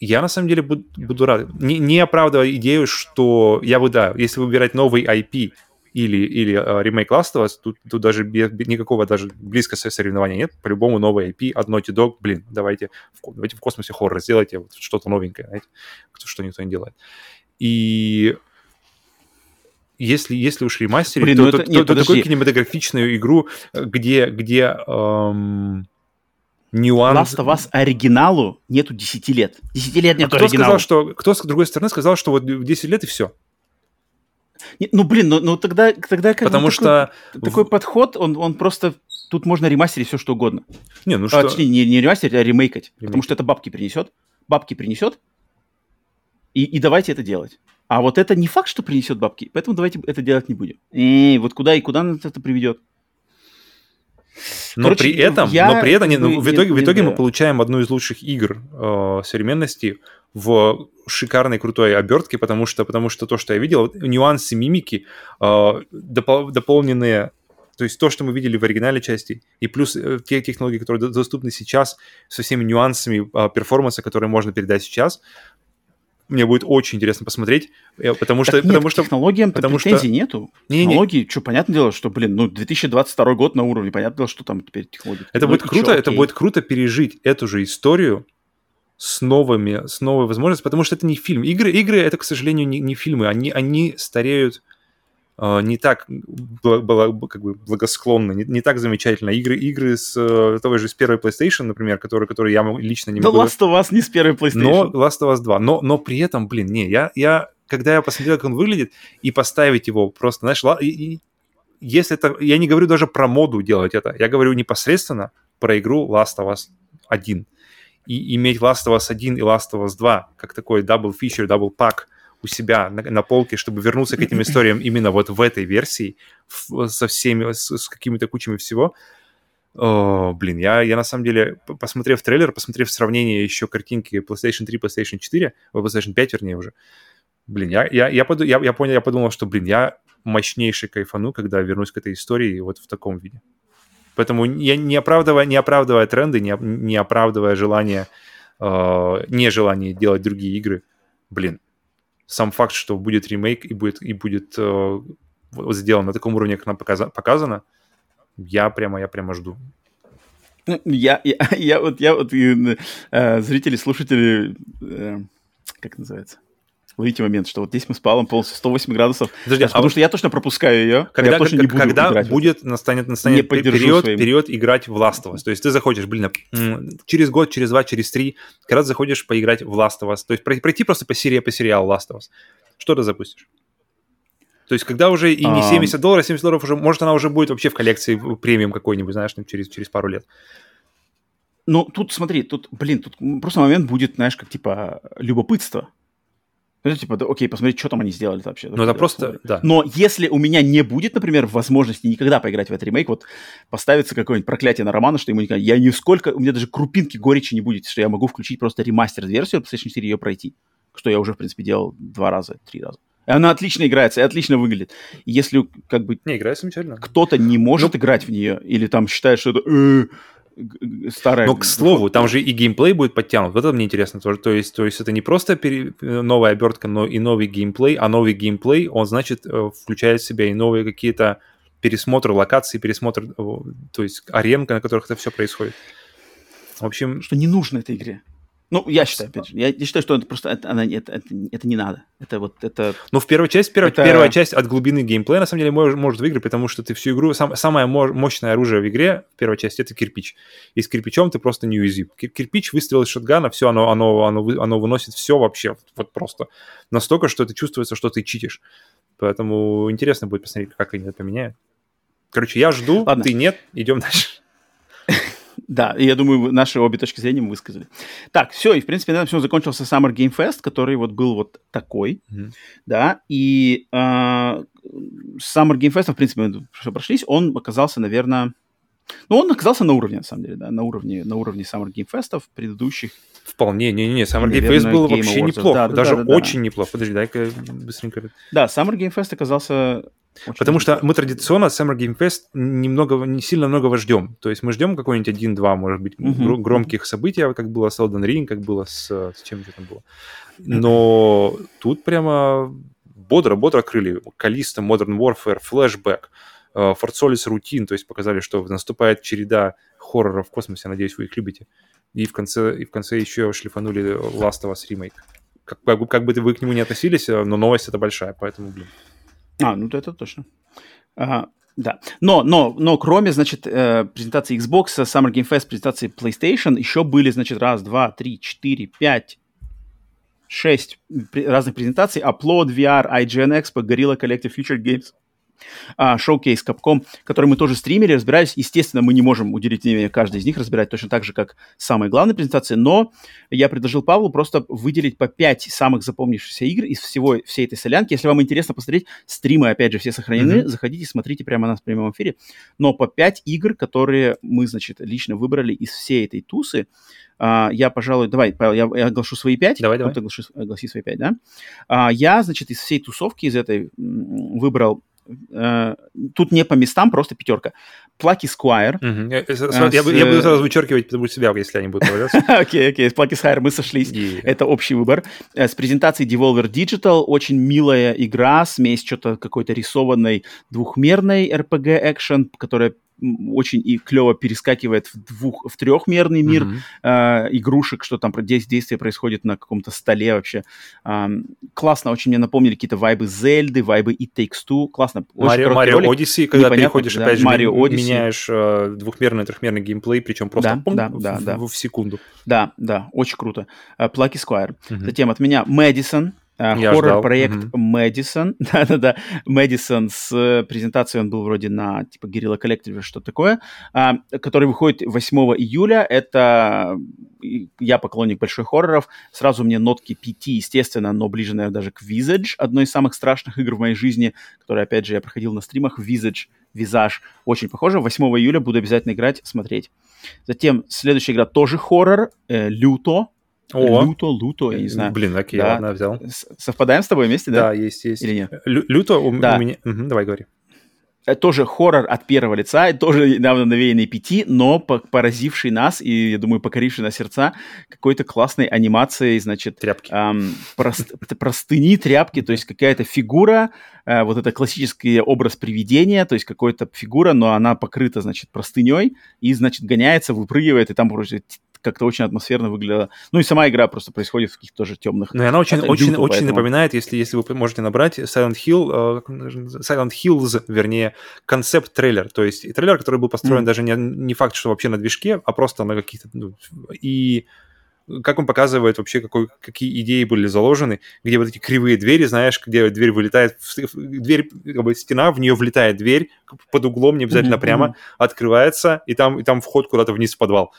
я на самом деле буду, буду рад. Не, не оправдывая идею, что я бы, да, если выбирать новый IP или, или uh, ремейк Last of Us, тут, тут даже без, никакого даже близко соревнования нет. По-любому новый IP от Naughty Dog, блин, давайте в, давайте в космосе хоррор сделайте вот что-то новенькое, знаете, что никто не делает. И если, если уж ремастерить, Блин, то, ну это, то, нет, то, то такую кинематографичную игру, где, где эм, нюанс... Last of Us оригиналу нету 10 лет. 10 лет нету а кто оригиналу. Сказал, что, кто, с другой стороны, сказал, что вот 10 лет и все? ну, блин, ну, ну тогда, тогда как Потому что... Такой, такой подход, он, он просто... Тут можно ремастерить все, что угодно. Не, ну а, что... Точнее, не, не ремастерить, а ремейкать. Ремейк. Потому что это бабки принесет. Бабки принесет. И, и давайте это делать. А вот это не факт, что принесет бабки, поэтому давайте это делать не будем. И вот куда и куда нас это приведет? Но Короче, при этом, я... но при этом, не, ну, в итоге, не, в итоге не, мы получаем одну из лучших игр э, современности в шикарной крутой обертке, потому что, потому что то, что я видел, нюансы мимики, э, допол- дополненные то есть то, что мы видели в оригинале части, и плюс э, те технологии, которые доступны сейчас, со всеми нюансами э, перформанса, которые можно передать сейчас, мне будет очень интересно посмотреть, э, потому что... Так нет, потому что технологиям потому претензий что... нету. Не, технологии, не. что, понятное дело, что, блин, ну, 2022 год на уровне, понятное дело, что там теперь технологии. Это будет круто, это будет круто пережить эту же историю с новыми, с новой возможностью, потому что это не фильм. Игры, игры это, к сожалению, не, не фильмы, они, они стареют не так было как бы благосклонно, не, не так замечательно. Игры, игры с э, того же с первой PlayStation, например, которые, которые я лично не могу... Да Last of Us не с первой PlayStation. Но Last of Us 2. Но, но при этом, блин, не, я, я, когда я посмотрел, как он выглядит, и поставить его просто, знаешь, и, если это... Я не говорю даже про моду делать это, я говорю непосредственно про игру Last of Us 1. И иметь Last of Us 1 и Last of Us 2 как такой double feature, double pack – у себя на, на полке, чтобы вернуться к этим историям именно вот в этой версии, в, со всеми, с, с какими-то кучами всего. О, блин, я, я на самом деле, посмотрев трейлер, посмотрев сравнение еще картинки PlayStation 3, PlayStation 4, PlayStation 5, вернее, уже, блин, я, я, я, поду, я, я понял, я подумал, что, блин, я мощнейший кайфану, когда вернусь к этой истории вот в таком виде. Поэтому я не оправдывая, не оправдывая тренды, не, не оправдывая желание, э, нежелание делать другие игры, блин, сам факт, что будет ремейк и будет, и будет э, сделан на таком уровне, как нам показа- показано, я прямо, я прямо жду. Ну, я, я, я вот, я вот э, зрители, слушатели, э, как называется? Ловите момент, что вот здесь мы с Павлом полностью 108 градусов. Подожди, а потому вот что я точно пропускаю ее. Когда, я точно как, не буду когда будет, настанет, настанет период, период играть в Last of Us. То есть ты заходишь, блин, через год, через два, через три, когда ты заходишь поиграть в Last of Us. То есть пройти просто по серии, по сериалу Last of Us. Что ты запустишь? То есть, когда уже и не 70 долларов, 70 долларов уже, может, она уже будет вообще в коллекции премиум какой-нибудь, знаешь, через, через пару лет. Ну, тут смотри, тут, блин, тут просто момент будет, знаешь, как типа любопытство. Ну, типа, да, окей, посмотреть, что там они сделали вообще. Ну, это просто, да. Но если у меня не будет, например, возможности никогда поиграть в этот ремейк, вот поставится какое-нибудь проклятие на Романа, что ему никогда... Я нисколько... У меня даже крупинки горечи не будет, что я могу включить просто ремастер-версию PlayStation 4 и ее пройти. Что я уже, в принципе, делал два раза, три раза. И она отлично играется и отлично выглядит. И если как бы... Не, играет замечательно. Кто-то не может ну... играть в нее, или там считает, что это... Э, старая... Но, к слову, там же и геймплей будет подтянут. Вот это мне интересно тоже. То есть, то есть это не просто пере... новая обертка, но и новый геймплей, а новый геймплей, он, значит, э, включает в себя и новые какие-то пересмотры локаций, пересмотр, э, то есть арен, на которых это все происходит. В общем... Что не нужно этой игре. Ну, я считаю, опять же, я, считаю, что это просто это, она, это, это, это не надо. Это вот это. Ну, в первой части, первая, это... первая часть от глубины геймплея на самом деле может, может выиграть, потому что ты всю игру сам, самое мощное оружие в игре в первой части это кирпич. И с кирпичом ты просто неуязвим. Кирпич выстрел из шотгана, все, оно, оно, оно, оно выносит все вообще, вот просто настолько, что это чувствуется, что ты читишь. Поэтому интересно будет посмотреть, как они это поменяют. Короче, я жду, Ладно. ты нет, идем дальше. Да, и я думаю, наши обе точки зрения мы высказали. Так, все, и в принципе на этом все закончился Summer Game Fest, который вот был вот такой, mm-hmm. да, и э, Summer Game Fest, в принципе, мы все прошлись, он оказался, наверное, ну, он оказался на уровне, на самом деле, да, на уровне, на уровне Summer Game Fest предыдущих. Вполне, не-не-не, Summer Game Fest был вообще Awards. неплохо, да, даже да, да, очень да. неплохо. Подожди, дай-ка быстренько. Да, Summer Game Fest оказался очень Потому что мы традиционно Summer Game Fest немного, не сильно многого ждем. То есть мы ждем какой-нибудь один-два, может быть, uh-huh. громких событий, как было с Elden Ring, как было с... С чем же там было. Но тут прямо бодро-бодро крыли. Калиста, Modern Warfare, Flashback, Fort Solis Routine, то есть показали, что наступает череда хорроров в космосе, надеюсь, вы их любите. И в конце, и в конце еще шлифанули Last of Us Remake. Как, как, как бы вы к нему не относились, но новость это большая, поэтому, блин. А, ну это точно. Ага, да. Но, но, но кроме, значит, э, презентации Xbox, Summer Game Fest, презентации PlayStation, еще были, значит, раз, два, три, четыре, пять, шесть разных презентаций. Upload VR, IGN Expo, Gorilla Collective Future Games, а, шоу-кейс Capcom, который мы тоже стримили, разбирались. Естественно, мы не можем уделить время каждой из них разбирать точно так же, как самые главные презентации, но я предложил Павлу просто выделить по 5 самых запомнившихся игр из всего, всей этой солянки. Если вам интересно посмотреть, стримы, опять же, все сохранены, mm-hmm. заходите, смотрите прямо нас в прямом эфире. Но по 5 игр, которые мы, значит, лично выбрали из всей этой тусы, Uh, я, пожалуй, давай, Павел, я, я оглашу свои пять. Давай, давай. Вот оглаши, огласи свои пять, да? Uh, я, значит, из всей тусовки, из этой, выбрал Э, тут не по местам, просто пятерка. Плаки Squire. Я, uh, я, с... я буду сразу вычеркивать потому что себя, если они будут появляться. Окей, окей, с Плаки Squire мы сошлись. Это общий выбор. Э, с презентацией Devolver Digital очень милая игра, смесь что-то какой-то рисованной двухмерной RPG-экшен, которая очень и клево перескакивает в двух, в трехмерный мир mm-hmm. э, игрушек, что там действие происходит на каком-то столе вообще. Э, классно, очень мне напомнили какие-то вайбы Зельды, вайбы It Takes Two. Классно. Марио, Марио Odyssey, когда Непонятно, переходишь, да, опять же, Mario Odyssey. меняешь э, двухмерный, трехмерный геймплей, причем просто да, пум, да, да, в, да. В, в секунду. Да, да, очень круто. Uh, Plucky Squire. Mm-hmm. Затем от меня Мэдисон, хоррор-проект Мэдисон. Да-да-да, Мэдисон с презентацией, он был вроде на типа Guerrilla Collective, что такое, а, который выходит 8 июля. Это я поклонник больших хорроров. Сразу мне нотки PT, естественно, но ближе, наверное, даже к Visage, одной из самых страшных игр в моей жизни, которую, опять же, я проходил на стримах. Visage, Визаж, очень похоже. 8 июля буду обязательно играть, смотреть. Затем следующая игра тоже хоррор, э, Люто, о. Люто, Люто, я не знаю. Блин, окей, да. ладно, взял. Совпадаем с тобой вместе, да? Да, есть, есть. Или нет? Лю Люто у, да. у меня... Угу, давай, говори. Это тоже хоррор от первого лица, тоже недавно навеянный пяти, но поразивший нас и, я думаю, покоривший на сердца какой-то классной анимацией, значит... Тряпки. Эм, прост, простыни, тряпки, то есть какая-то фигура, э, вот это классический образ привидения, то есть какая-то фигура, но она покрыта, значит, простыней, и, значит, гоняется, выпрыгивает, и там вроде как-то очень атмосферно выглядела. Ну и сама игра просто происходит в каких-то тоже темных. Ну и она очень, очень, люто, очень поэтому... напоминает, если, если вы можете набрать Silent Hill, uh, Silent Hills, вернее, концепт-трейлер. То есть трейлер, который был построен mm. даже не, не факт, что вообще на движке, а просто на каких-то... Ну, и как он показывает вообще, какой, какие идеи были заложены, где вот эти кривые двери, знаешь, где дверь вылетает, дверь, как бы стена, в нее влетает дверь под углом, не обязательно mm-hmm. прямо, открывается, и там, и там вход куда-то вниз в подвал.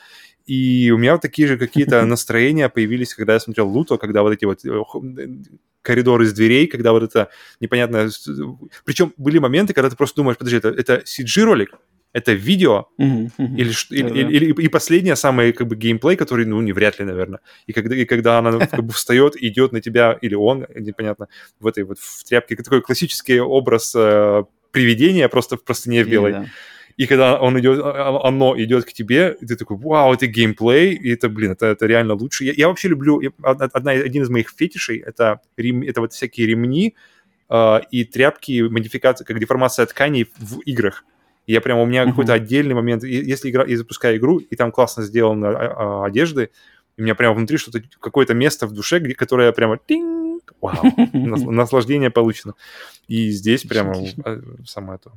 И у меня вот такие же какие-то настроения появились, когда я смотрел Луто, когда вот эти вот э, коридоры из дверей, когда вот это непонятно... Причем были моменты, когда ты просто думаешь, подожди, это, это CG-ролик? Это видео? Или, или, или, или, и последняя самая как бы геймплей, который, ну, не вряд ли, наверное. И когда, и когда она как бы встает, идет на тебя, или он, непонятно, в этой вот в тряпке, такой классический образ э, привидения просто в простыне в белой. Yeah, и когда он идет, а, а, оно идет к тебе, и ты такой, вау, это геймплей, и это, блин, это, это реально лучше. Я, я вообще люблю, одна, один из моих фетишей, это, рем, это вот всякие ремни э, и тряпки, модификации, как деформация тканей в играх. Я прям, у меня uh-huh. какой-то отдельный момент, если игра, я запускаю игру, и там классно сделаны а, одежды, у меня прямо внутри что-то, какое-то место в душе, где, которое прямо вау, наслаждение получено. И здесь прямо самое то.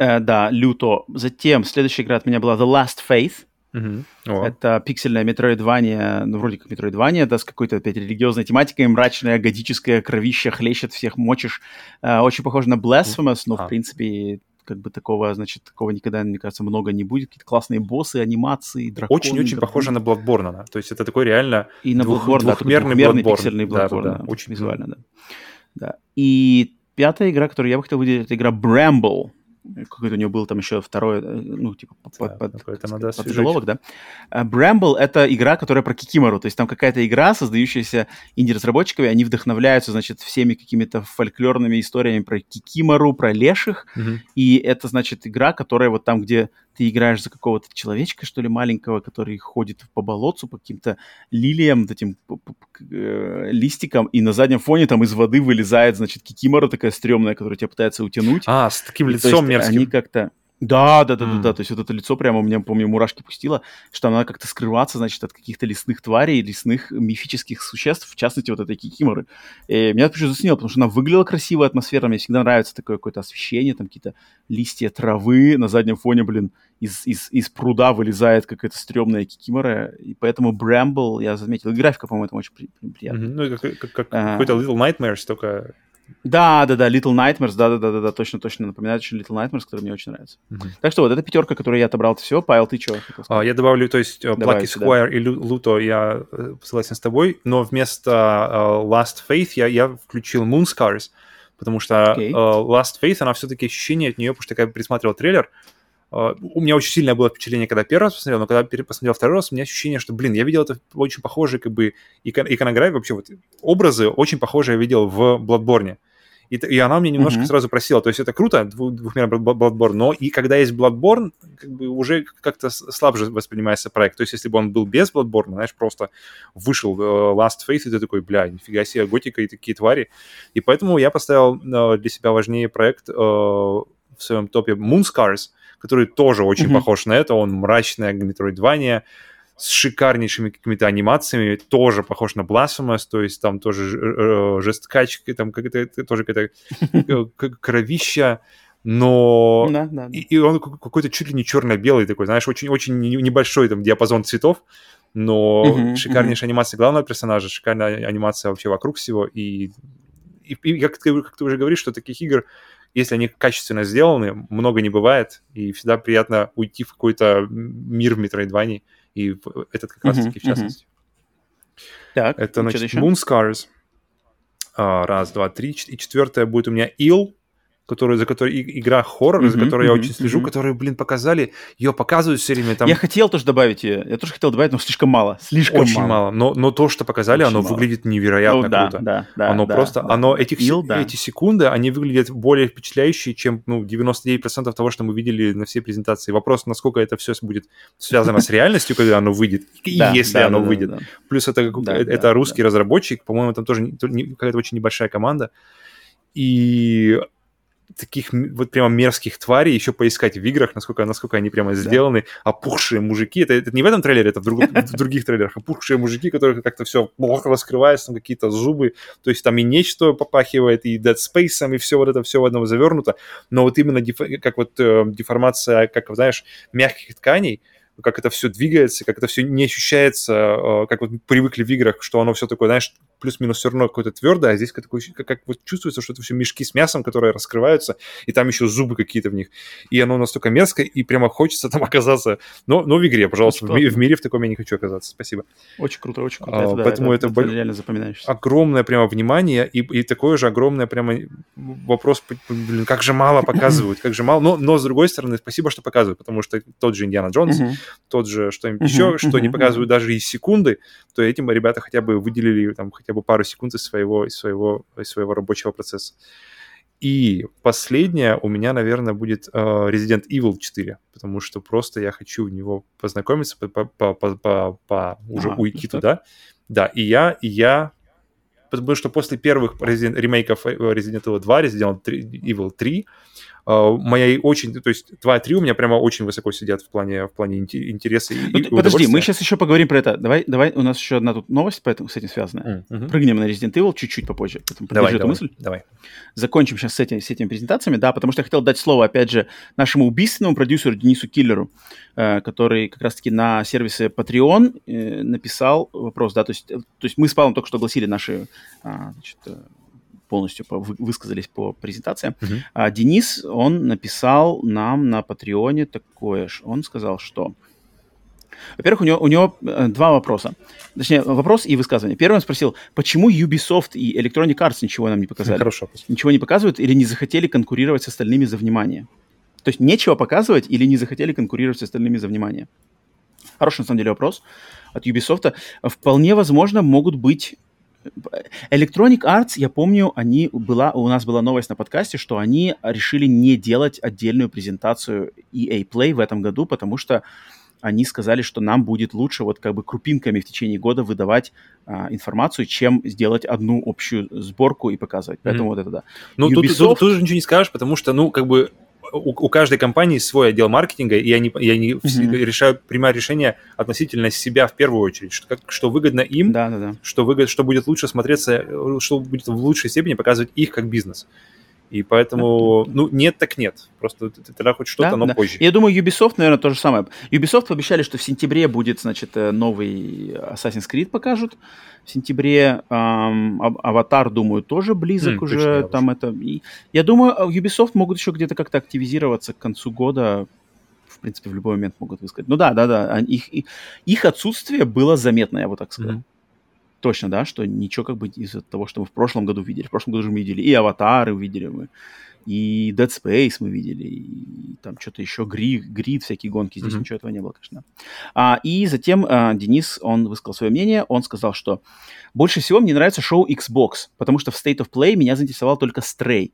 Э, да, люто. Затем следующая игра от меня была The Last Faith. Uh-huh. Это пиксельная метроидвания, ну, вроде как метроидвания, да, с какой-то опять религиозной тематикой, мрачная, годическая, кровища, хлещет всех, мочишь. Э, очень похоже на Blasphemous, но, uh-huh. в принципе, как бы такого, значит, такого никогда, мне кажется, много не будет. Какие-то классные боссы, анимации, драконы. Очень-очень похоже на Bloodborne, да. То есть это такой реально и на двух, Bloodborne, двухмерный, да, двухмерный Bloodborne. пиксельный Bloodborne, да, да, да, очень визуально, да. да. И пятая игра, которую я бы хотел выделить, это игра Bramble какой-то у него был там еще второй, э, ну, типа, под, да, под, под, надо под заголовок, да. А Bramble — это игра, которая про Кикимору, то есть там какая-то игра, создающаяся инди-разработчиками, они вдохновляются, значит, всеми какими-то фольклорными историями про Кикимору, про леших, mm-hmm. и это, значит, игра, которая вот там, где ты играешь за какого-то человечка, что ли, маленького, который ходит по болотцу, по каким-то лилиям, вот этим э, листикам, и на заднем фоне там из воды вылезает, значит, кикимора такая стрёмная, которая тебя пытается утянуть. А, с таким лицом мерзким. Они как-то... Да, да, да, mm. да, да. То есть вот это лицо прямо у меня, помню, мурашки пустило, что она как-то скрываться, значит, от каких-то лесных тварей, лесных мифических существ, в частности, вот этой кикиморы. И меня почему заснило, потому что она выглядела красиво, атмосферно. Мне всегда нравится такое какое-то освещение, там какие-то листья травы на заднем фоне, блин, из, из, из пруда вылезает какая-то стрёмная кикимора. И поэтому Брамбл, я заметил, графика, по-моему, там очень приятная. Mm-hmm. Ну, как, как, как а, какой-то Little Nightmares, только да, да, да, Little Nightmares, да, да, да, да, да, точно, точно напоминает очень Little Nightmares, который мне очень нравится. Mm-hmm. Так что вот эта пятерка, которую я отобрал, это все. Павел, ты что? А, я добавлю, то есть э, Black Squire и Luto я э, согласен с тобой, но вместо uh, Last Faith я, я включил Moonscars, потому что okay. uh, Last Faith, она все-таки ощущение от нее, потому что я присматривал трейлер, Uh, у меня очень сильное было впечатление, когда первый раз посмотрел, но когда посмотрел второй раз, у меня ощущение, что, блин, я видел это очень похожие, как бы, икон- иконографии, вообще вот образы очень похожие я видел в Bloodborne. И, и она мне немножко mm-hmm. сразу просила, то есть это круто, двухмерный Bloodborne, но и когда есть Bloodborne, как бы уже как-то слабже воспринимается проект. То есть если бы он был без Bloodborne, знаешь, просто вышел uh, Last Faith, и ты такой, бля, нифига себе, готика и такие твари. И поэтому я поставил uh, для себя важнее проект uh, в своем топе Moonscars, который тоже очень mm-hmm. похож на это, он мрачное метроидвание, с шикарнейшими какими-то анимациями, тоже похож на Blasphemous, то есть там тоже э, жесткач, там как-то тоже какая-то э, кровища, но да, да, да. И, и он какой-то чуть ли не черно-белый такой, знаешь, очень-очень небольшой там диапазон цветов, но uh-huh, шикарнейшая uh-huh. анимация главного персонажа, шикарная анимация вообще вокруг всего, и, и, и как, ты, как ты уже говоришь, что таких игр, если они качественно сделаны, много не бывает, и всегда приятно уйти в какой-то мир в Metroidvania, и этот как раз-таки в частности. Так, это, значит, Moonscars. А, раз, два, три. И четвертое будет у меня Ill которую, за которой игра хоррор, mm-hmm, за которой mm-hmm, я очень слежу, mm-hmm. которую, блин, показали, ее показывают все время. Там... Я хотел тоже добавить ее, я тоже хотел добавить, но слишком мало, слишком очень мало. Но, но то, что показали, очень оно мало. выглядит невероятно ну, да, круто. Да, да, оно да, просто, да. оно этих Ил, да. эти секунды, они выглядят более впечатляющие, чем ну 99% того, что мы видели на всей презентации. Вопрос, насколько это все будет связано с реальностью, когда оно выйдет, и если оно выйдет. Плюс это это русский разработчик, по-моему, там тоже какая-то очень небольшая команда. И таких вот прямо мерзких тварей еще поискать в играх, насколько, насколько они прямо сделаны. Да. Опухшие мужики. Это, это не в этом трейлере, это в, друг, в других трейлерах. Опухшие мужики, которые как-то все плохо раскрываются, там какие-то зубы. То есть там и нечто попахивает, и Dead Space, и все вот это все в одном завернуто. Но вот именно деф, как вот э, деформация, как, знаешь, мягких тканей, как это все двигается, как это все не ощущается, э, как вот привыкли в играх, что оно все такое, знаешь, плюс-минус все равно какое-то твердое, а здесь как, как, как вот чувствуется, что это все мешки с мясом, которые раскрываются, и там еще зубы какие-то в них. И оно настолько мерзкое, и прямо хочется там оказаться. Но, но в игре, пожалуйста, в, в мире в таком я не хочу оказаться. Спасибо. Очень круто, очень круто. А, это, поэтому это, это, это реально запоминаешься. Огромное прямо внимание, и, и такое же огромное прямо вопрос, блин, как же мало показывают, как же мало. Но, но с другой стороны, спасибо, что показывают, потому что тот же Индиана Джонс, тот же что-нибудь еще, что не показывают даже из секунды, то этим ребята хотя бы выделили там хотя бы пару секунд из своего, из своего, из своего рабочего процесса. И последнее у меня, наверное, будет uh, Resident Evil 4, потому что просто я хочу в него познакомиться, по, по, по, по, по уже а, уйти туда. Да, и я, и я, потому что после первых Resident, ремейков э, Resident Evil 2, Resident Evil 3, а, моя очень, то есть 2-3 у меня прямо очень высоко сидят в плане, в плане интереса и, Подожди, мы сейчас еще поговорим про это. Давай, давай, у нас еще одна тут новость поэтому, с этим связанная. Mm-hmm. Прыгнем на Resident Evil чуть-чуть попозже. Потом давай, давай, мысль. давай. Закончим сейчас с, этим, с этими презентациями, да, потому что я хотел дать слово, опять же, нашему убийственному продюсеру Денису Киллеру, э, который как раз-таки на сервисе Patreon э, написал вопрос, да, то есть, то есть мы с Павлом только что огласили наши, а, значит, э, полностью по, высказались по презентациям. Uh-huh. А, Денис, он написал нам на Патреоне такое, он сказал, что... Во-первых, у него, у него э, два вопроса. Точнее, вопрос и высказывание. Первый он спросил, почему Ubisoft и Electronic Arts ничего нам не показали? Хорошо. Ничего не показывают или не захотели конкурировать с остальными за внимание? То есть нечего показывать или не захотели конкурировать с остальными за внимание? Хороший, на самом деле, вопрос от Ubisoft. Вполне возможно, могут быть Electronic Arts, я помню, они была, у нас была новость на подкасте, что они решили не делать отдельную презентацию EA Play в этом году, потому что они сказали, что нам будет лучше вот как бы крупинками в течение года выдавать а, информацию, чем сделать одну общую сборку и показывать. Поэтому mm-hmm. вот это да. Ну, Ubisoft... тут, тут, тут тоже ничего не скажешь, потому что, ну, как бы у, у каждой компании свой отдел маркетинга, и они, и они mm-hmm. решают, принимают решение относительно себя в первую очередь, что, как, что выгодно им, да, да, да. Что, выгод, что будет лучше смотреться, что будет в лучшей степени показывать их как бизнес. И поэтому, ну, нет так нет. Просто тогда хоть что-то, да, но да. позже. Я думаю, Ubisoft, наверное, то же самое. Ubisoft обещали, что в сентябре будет, значит, э, новый Assassin's Creed покажут. В сентябре эм, Аватар, думаю, тоже близок mm, уже. Точно, там это. И, я думаю, Ubisoft могут еще где-то как-то активизироваться к концу года. В принципе, в любой момент могут высказать. Ну да, да, да. Их, их отсутствие было заметно, я бы так сказал. Mm-hmm точно, да, что ничего как бы из-за того, что мы в прошлом году видели. В прошлом году же мы видели и Аватары увидели мы, и Dead Space мы видели, и там что-то еще, Грид, Грид, всякие гонки. Здесь mm-hmm. ничего этого не было, конечно. А, и затем а, Денис, он высказал свое мнение, он сказал, что больше всего мне нравится шоу Xbox, потому что в State of Play меня заинтересовал только Stray.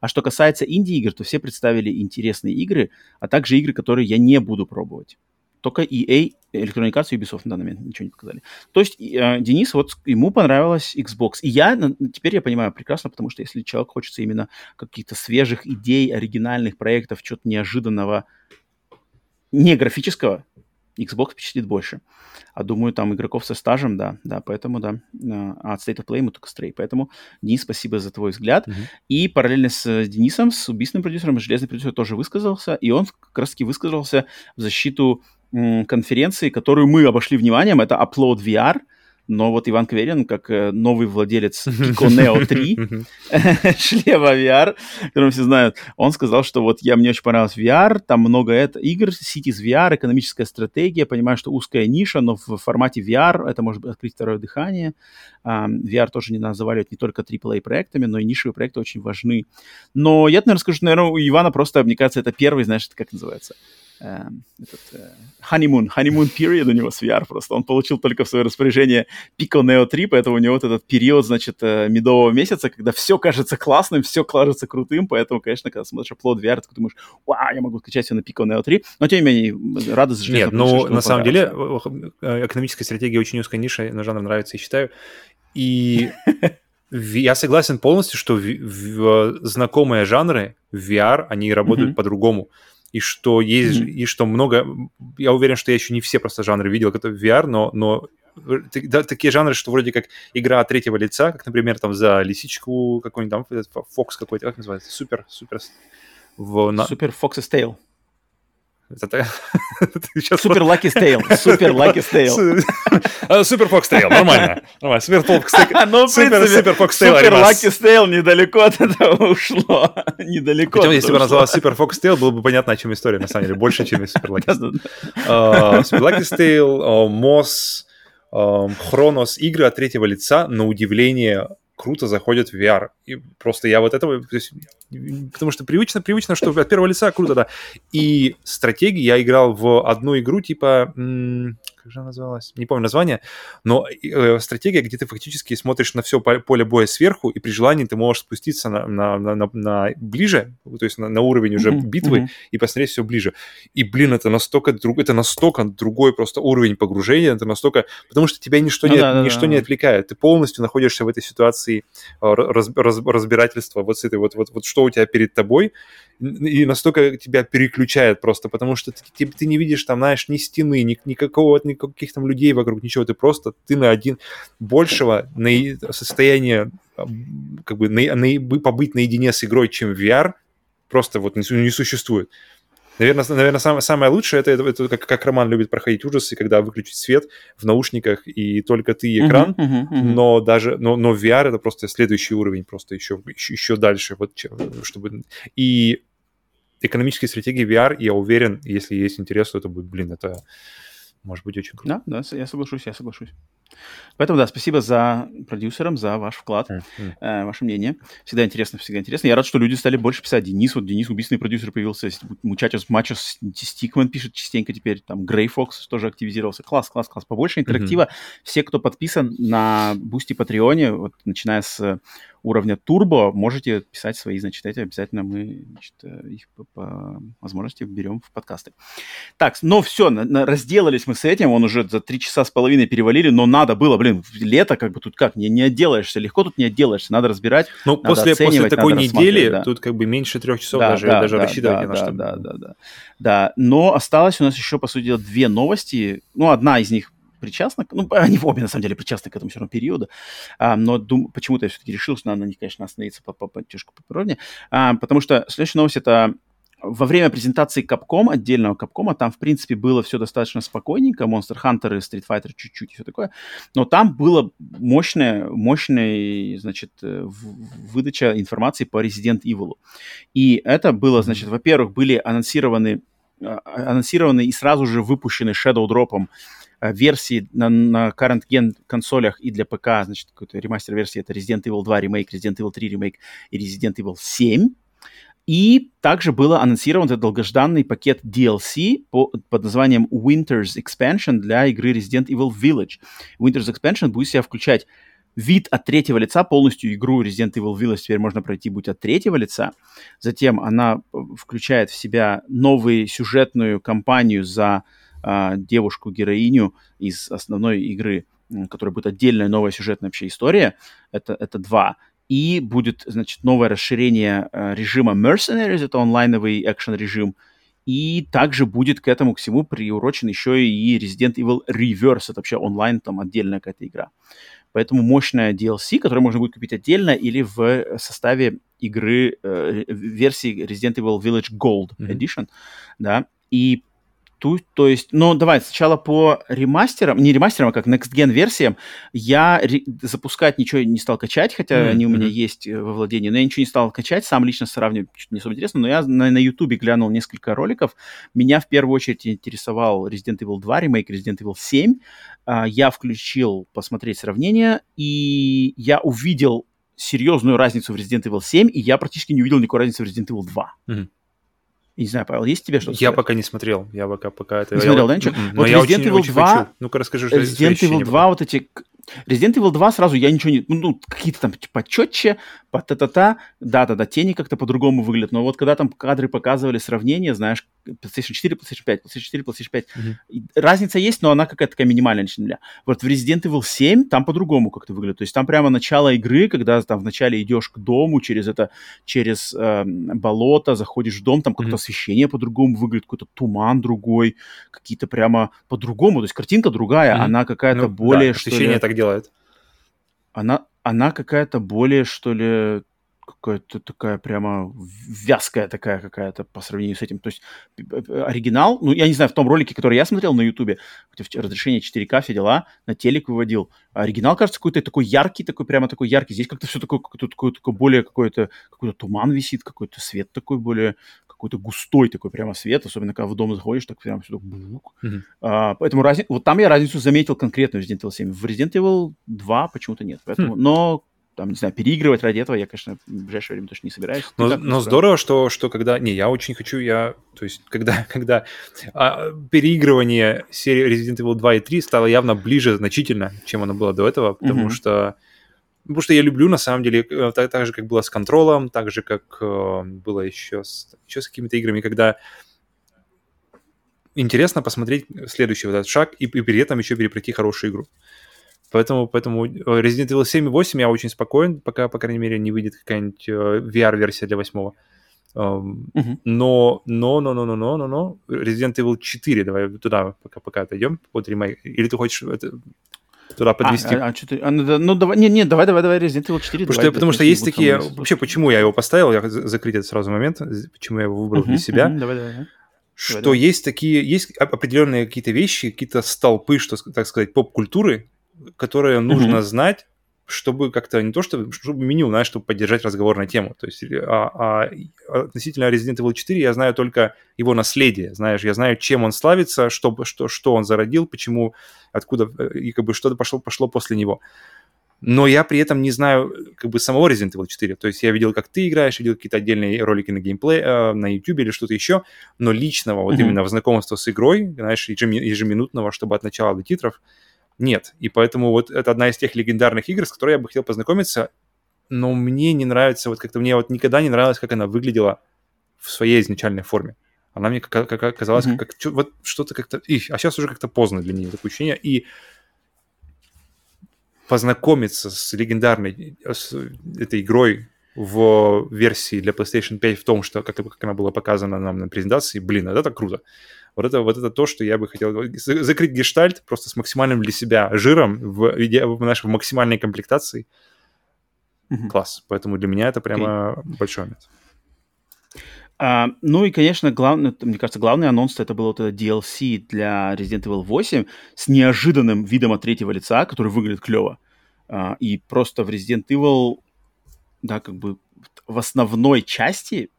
А что касается инди-игр, то все представили интересные игры, а также игры, которые я не буду пробовать. Только EA, Electronic Arts и Ubisoft на данный момент ничего не показали. То есть э, Денис, вот ему понравилась Xbox. И я, теперь я понимаю прекрасно, потому что если человек хочется именно каких-то свежих идей, оригинальных проектов, чего-то неожиданного, не графического, Xbox впечатлит больше. А думаю, там игроков со стажем, да, да, поэтому, да. А от State of Play ему только Stray. Поэтому, Денис, спасибо за твой взгляд. Uh-huh. И параллельно с Денисом, с убийственным продюсером, железный продюсер тоже высказался, и он как раз-таки высказался в защиту конференции, которую мы обошли вниманием, это Upload VR, но вот Иван Кверин, как э, новый владелец Pico Neo 3, шлема VR, которого все знают, он сказал, что вот я, мне очень понравилось VR, там много это, игр, Cities VR, экономическая стратегия, понимаю, что узкая ниша, но в формате VR это может открыть второе дыхание. VR тоже не надо заваливать не только AAA проектами, но и нишевые проекты очень важны. Но я, наверное, скажу, наверное, у Ивана просто, мне кажется, это первый, знаешь, это как называется, этот э, honeymoon, honeymoon period у него с VR просто. Он получил только в свое распоряжение Pico Neo 3, поэтому у него вот этот период, значит, э, медового месяца, когда все кажется классным, все кажется крутым, поэтому, конечно, когда смотришь Upload VR, ты думаешь, вау, я могу скачать все на Pico Neo 3, но тем не менее, радость за Нет, ну, на самом деле, э, экономическая стратегия очень узкая ниша, на жанр нравится, я считаю, и я согласен полностью, что в, в, знакомые жанры в VR, они работают mm-hmm. по-другому и что есть, mm-hmm. и что много... Я уверен, что я еще не все просто жанры видел, это VR, но, но да, такие жанры, что вроде как игра от третьего лица, как, например, там за лисичку какой-нибудь там, Фокс какой-то, как называется? Супер, супер... В, на... Супер Fox's Tale. Это... Super Lucky's Tale. Super Lucky's Tale. Super Fox Tale. Нормально. Нормально. Super Fox. Ну, Super Fox Tale. Super Lucky's Tale недалеко от этого ушло. Недалеко. Причем, если бы назвалась Super Fox Tale, было бы понятно, о чем история, на самом деле. Больше, чем Super Lucky Super Lucky's Tale, Moss, Chronos. Игры от третьего лица, на удивление, круто заходят в VR. И просто я вот этого... Потому что привычно, привычно, что от первого лица круто, да. И стратегии я играл в одну игру типа как же называлась, не помню название, но э, стратегия, где ты фактически смотришь на все поле боя сверху, и при желании ты можешь спуститься на, на, на, на, на ближе, то есть на, на уровень уже mm-hmm. битвы, mm-hmm. и посмотреть все ближе. И, блин, это настолько, друг, это настолько другой просто уровень погружения, это настолько... Потому что тебя ничто, ну, не, да, ничто да, не отвлекает. Ты полностью находишься в этой ситуации э, раз, раз, разбирательства вот с этой вот, вот, вот что у тебя перед тобой, и настолько тебя переключает просто, потому что ты, ты, ты не видишь там, знаешь, ни стены, ни, никакого, никаких там людей вокруг, ничего, ты просто, ты на один большего на, состояния, как бы, на, на, побыть наедине с игрой, чем VR, просто вот не, не существует. Наверное, наверное сам, самое лучшее это, это, это как, как Роман любит проходить ужасы, когда выключить свет в наушниках и только ты и экран, uh-huh, uh-huh, uh-huh. но даже но, но VR это просто следующий уровень, просто еще, еще, еще дальше, вот чтобы и экономические стратегии VR, я уверен, если есть интерес, то это будет, блин, это может быть очень круто. Да, да, я соглашусь, я соглашусь. Поэтому, да, спасибо за продюсерам, за ваш вклад, mm-hmm. э, ваше мнение. Всегда интересно, всегда интересно. Я рад, что люди стали больше писать. Денис, вот Денис, убийственный продюсер появился. Мучачос, Мачос, Стикман пишет частенько теперь. Там Grey Fox тоже активизировался. Класс, класс, класс. Побольше интерактива. Mm-hmm. Все, кто подписан на Boosty Patreon е, вот, начиная с уровня турбо, можете писать свои, значит, эти обязательно мы значит, э, их по, по возможности берем в подкасты. Так, ну все, на, на, разделались мы с этим, он уже за три часа с половиной перевалили, но надо было, блин, лето как бы тут как, не, не отделаешься, легко тут не отделаешься, надо разбирать, Ну, после, после такой недели да. тут как бы меньше трех часов да, даже, да, даже да, рассчитывать да, на да, что. Да, да, да, да. Но осталось у нас еще, по сути дела, две новости. Ну, одна из них причастна, ну, они обе, на самом деле, причастны к этому все равно периоду, а, но дум, почему-то я все-таки решил, что надо на них, конечно, остановиться по, по, по, чуть поподробнее, а, потому что следующая новость — это во время презентации Capcom, отдельного Capcom, там, в принципе, было все достаточно спокойненько, Monster Hunter и Street Fighter чуть-чуть и все такое, но там было мощная, мощная, значит, выдача информации по Resident Evil. И это было, значит, во-первых, были анонсированы а, анонсированы и сразу же выпущены Shadow Drop'ом Э, версии на, на current gen консолях и для ПК, значит, какой-то ремастер версии, это Resident Evil 2 ремейк, Resident Evil 3 ремейк и Resident Evil 7. И также был анонсирован этот долгожданный пакет DLC по, под названием Winter's Expansion для игры Resident Evil Village. Winter's Expansion будет себя включать вид от третьего лица, полностью игру Resident Evil Village теперь можно пройти будет от третьего лица. Затем она э, включает в себя новую сюжетную кампанию за а, девушку-героиню из основной игры, которая будет отдельная новая сюжетная вообще история. Это, это два. И будет, значит, новое расширение э, режима Mercenaries, это онлайновый экшен-режим. И также будет к этому, к всему приурочен еще и Resident Evil Reverse, это вообще онлайн, там отдельная какая-то игра. Поэтому мощная DLC, которую можно будет купить отдельно или в составе игры э, версии Resident Evil Village Gold Edition, mm-hmm. да. И Ту, то есть, ну, давай сначала по ремастерам, не ремастерам, а как Next Gen версиям, я ре- запускать ничего не стал качать, хотя mm-hmm. они у меня есть э, во владении, но я ничего не стал качать, сам лично сравнивать не особо интересно, но я на, на YouTube глянул несколько роликов, меня в первую очередь интересовал Resident Evil 2, ремейк Resident Evil 7, а, я включил посмотреть сравнение, и я увидел серьезную разницу в Resident Evil 7, и я практически не увидел никакой разницы в Resident Evil 2. Mm-hmm. Я не знаю, Павел, есть тебе что-то? Я сказать? пока не смотрел. Я пока, пока это... Не смотрел, да, ничего? М-м, но вот я Resident Evil 2... Ну-ка расскажи, что Resident Evil 2, вот эти Resident Evil 2 сразу я ничего не... Ну, какие-то там типа четче, по та-та-та, да-да-да, тени как-то по-другому выглядят. Но вот когда там кадры показывали сравнение, знаешь, PlayStation 4, PlayStation 5, PlayStation 4, PlayStation 5, mm-hmm. разница есть, но она какая-то такая минимальная лично для. Вот в Resident Evil 7 там по-другому как-то выглядит. То есть там прямо начало игры, когда там вначале идешь к дому через это, через э, болото, заходишь в дом, там mm-hmm. освещение по-другому выглядит, какой-то туман другой, какие-то прямо по-другому. То есть картинка другая, mm-hmm. она какая-то ну, более... Да, освещение ли... так делает. Она, она какая-то более, что ли, какая-то такая прямо вязкая такая какая-то по сравнению с этим. То есть оригинал, ну, я не знаю, в том ролике, который я смотрел на Ютубе, разрешение 4К, все дела, на телек выводил. Оригинал, кажется, какой-то такой яркий, такой прямо такой яркий. Здесь как-то все такое, какой-то такой, такой более какой-то, какой-то туман висит, какой-то свет такой более, какой-то густой такой прямо свет, особенно когда в дом заходишь, так прямо все так бук. Mm-hmm. А, поэтому разни... вот там я разницу заметил конкретно в Resident Evil 7. В Resident Evil 2 почему-то нет. Поэтому, mm. Но там, не знаю, переигрывать ради этого я, конечно, в ближайшее время точно не собираюсь. Но, но здорово, что, что когда... Не, я очень хочу, я... То есть, когда, когда а, переигрывание серии Resident Evil 2 и 3 стало явно ближе значительно, чем оно было до этого, потому mm-hmm. что... Потому что я люблю, на самом деле, э, так, так же, как было с контролем, так же, как э, было еще с, еще с какими-то играми, когда интересно посмотреть следующий вот этот шаг и, и при этом еще перепройти хорошую игру. Поэтому, поэтому э, Resident Evil 7 и 8 я очень спокоен, пока, по крайней мере, не выйдет какая-нибудь э, VR-версия для 8. Um, uh-huh. Но, но, но, но, но, но, но, но, Resident Evil 4, давай туда пока, пока отойдем под ремейк. Или ты хочешь это, туда подвести? А, а, а, ну, ну, давай, не, не, давай, давай, давай, Resident Evil 4. Потому, давай, что, потому что есть такие... Вообще, почему я его поставил, я закрыть этот сразу момент, почему я его выбрал uh-huh, для себя. Uh-huh, давай, давай. что есть такие, есть определенные какие-то вещи, какие-то столпы, что, так сказать, поп-культуры, которые нужно mm-hmm. знать, чтобы как-то не то, чтобы, чтобы меню, знаешь, чтобы поддержать разговор на тему. То есть а, а, относительно Resident Evil 4 я знаю только его наследие, знаешь, я знаю, чем он славится, что, что, что он зародил, почему, откуда, э, и как бы что-то пошло, пошло после него. Но я при этом не знаю как бы самого Resident Evil 4. То есть я видел, как ты играешь, видел какие-то отдельные ролики на геймплей, э, на YouTube или что-то еще, но личного, вот mm-hmm. именно знакомства с игрой, знаешь, ежеминутного, чтобы от начала до титров, нет. И поэтому вот это одна из тех легендарных игр, с которой я бы хотел познакомиться, но мне не нравится, вот как-то мне вот никогда не нравилось, как она выглядела в своей изначальной форме. Она мне как, как, казалась mm-hmm. как, как вот что-то как-то... И, а сейчас уже как-то поздно для нее такое ощущение. И познакомиться с легендарной с этой игрой в версии для PlayStation 5 в том, что как, как она была показана нам на презентации, блин, это круто. Вот это, вот это то, что я бы хотел... Закрыть гештальт просто с максимальным для себя жиром в, в нашей максимальной комплектации. Mm-hmm. Класс. Поэтому для меня это прямо okay. большой момент. А, ну и, конечно, главный, мне кажется, главный анонс это был вот это DLC для Resident Evil 8 с неожиданным видом от третьего лица, который выглядит клево. А, и просто в Resident Evil, да, как бы в основной части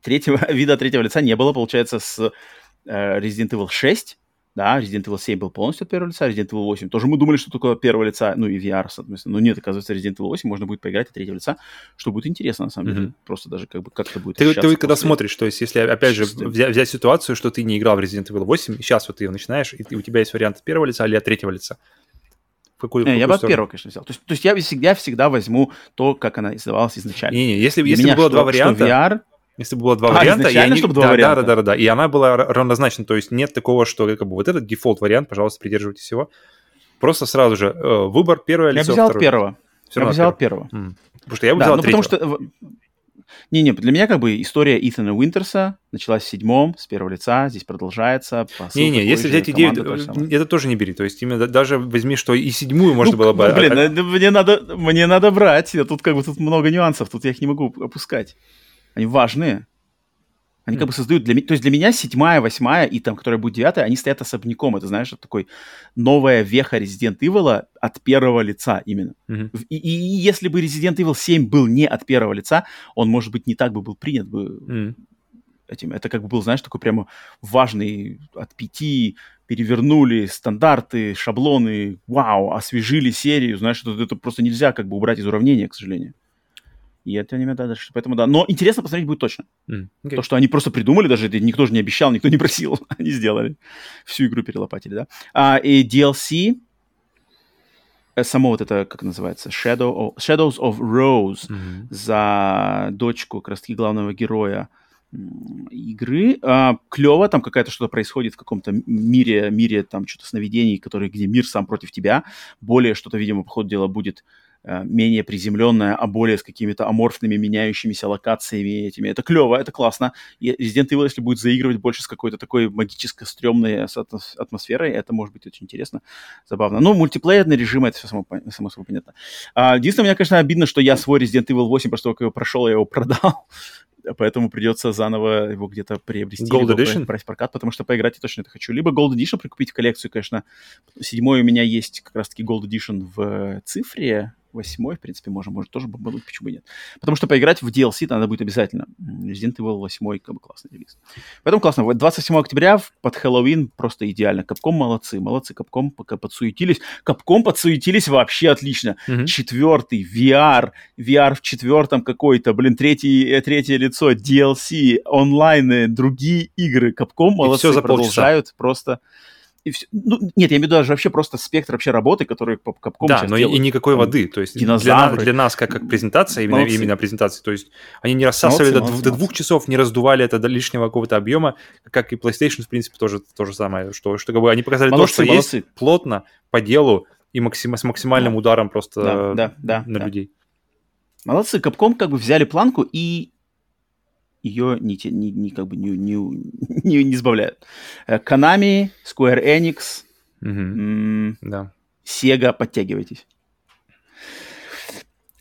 третьего вида третьего лица не было, получается, с Resident Evil 6, да, Resident Evil 7 был полностью от первого лица, Resident Evil 8 тоже мы думали, что от первого лица, ну и VR, соответственно, но нет, оказывается, Resident Evil 8 можно будет поиграть от третьего лица, что будет интересно, на самом mm-hmm. деле, просто даже как бы как-то будет Ты, ты после... когда смотришь, то есть если, опять же, взять, взять ситуацию, что ты не играл в Resident Evil 8, и сейчас вот ты ее начинаешь, и, и у тебя есть вариант от первого лица или от третьего лица, в какую, не, в я бы от первого, конечно, взял. То есть, то есть я всегда, всегда возьму то, как она издавалась изначально. Не-не, если, если было два варианта... VR, если бы было два а, варианта, и они... чтобы два да, варианта. Да, да, да, да, и она была равнозначна, то есть нет такого, что как бы вот этот дефолт вариант, пожалуйста, придерживайтесь его. Просто сразу же э, выбор первое лицо, Я бы взял второе. первого. Все я бы взял первого. Mm. Потому что я бы да, взял ну, третьего. потому что не-не, для меня как бы история Итана Уинтерса началась в седьмом, с первого лица, здесь продолжается. Не-не, если взять идею, это тоже не бери. То есть именно даже возьми, что и седьмую можно ну, было бы... Блин, а... мне, надо, мне надо брать. Тут как бы тут много нюансов, тут я их не могу опускать. Они важные. Они mm. как бы создают для меня, то есть для меня седьмая, восьмая и там, которая будет девятая, они стоят особняком. Это, знаешь, это такой новая веха Resident Evil от первого лица именно. Mm-hmm. И, и, и если бы Resident Evil 7 был не от первого лица, он, может быть, не так бы был принят бы mm. этим. Это как бы был, знаешь, такой прямо важный от пяти перевернули стандарты, шаблоны, вау, освежили серию, знаешь, это, это просто нельзя как бы убрать из уравнения, к сожалению. И это не да, дальше. Поэтому да. Но интересно посмотреть будет точно. Mm, okay. То, что они просто придумали, даже это никто же не обещал, никто не просил. они сделали. Всю игру перелопатили, да. А, и DLC, э, само вот это, как называется, Shadow of, Shadows of Rose mm-hmm. за дочку как раз таки главного героя игры. А, клево, там какая-то что-то происходит в каком-то мире, мире там что-то сновидений, который, где мир сам против тебя. Более что-то, видимо, по ходу дела будет менее приземленная, а более с какими-то аморфными, меняющимися локациями этими. Это клево, это классно. И Resident Evil, если будет заигрывать больше с какой-то такой магической стрёмной атмосферой, это может быть очень интересно, забавно. Ну, мультиплеерный режим, это все само, само собой понятно. А, единственное, мне, конечно, обидно, что я свой Resident Evil 8, просто как его прошел, я его продал. поэтому придется заново его где-то приобрести. Gold Edition? Брать прокат, потому что поиграть я точно это хочу. Либо Gold Edition прикупить в коллекцию, конечно. Седьмой у меня есть как раз-таки Gold Edition в цифре, восьмой, в принципе, можем, может тоже бомбануть, почему бы нет. Потому что поиграть в DLC надо будет обязательно. Resident Evil 8 как бы классный релиз. Поэтому классно. 27 октября под Хэллоуин просто идеально. Капком молодцы, молодцы. Капком пока подсуетились. Капком подсуетились вообще отлично. Mm-hmm. Четвертый, VR, VR в четвертом какой-то, блин, третий, э, третье лицо, DLC, онлайны, другие игры. Капком молодцы, все продолжают просто и все, ну, нет, я имею в виду даже вообще просто спектр вообще работы, который по Capcom Да, но делают. и никакой Там, воды. То есть для, для нас как, как презентация, именно, именно презентация, то есть они не рассасывали молодцы, до, молодцы, до двух часов, не раздували это до лишнего какого-то объема, как и PlayStation, в принципе, тоже то же самое, что, что как бы они показали молодцы, то, что молодцы. есть плотно, по делу и максим, с максимальным да. ударом просто да, да, да, на да. людей. Молодцы, Capcom как бы взяли планку и ее не, не, не, как бы не, не, не, не сбавляют. Konami, Square Enix, угу. да. Sega, подтягивайтесь.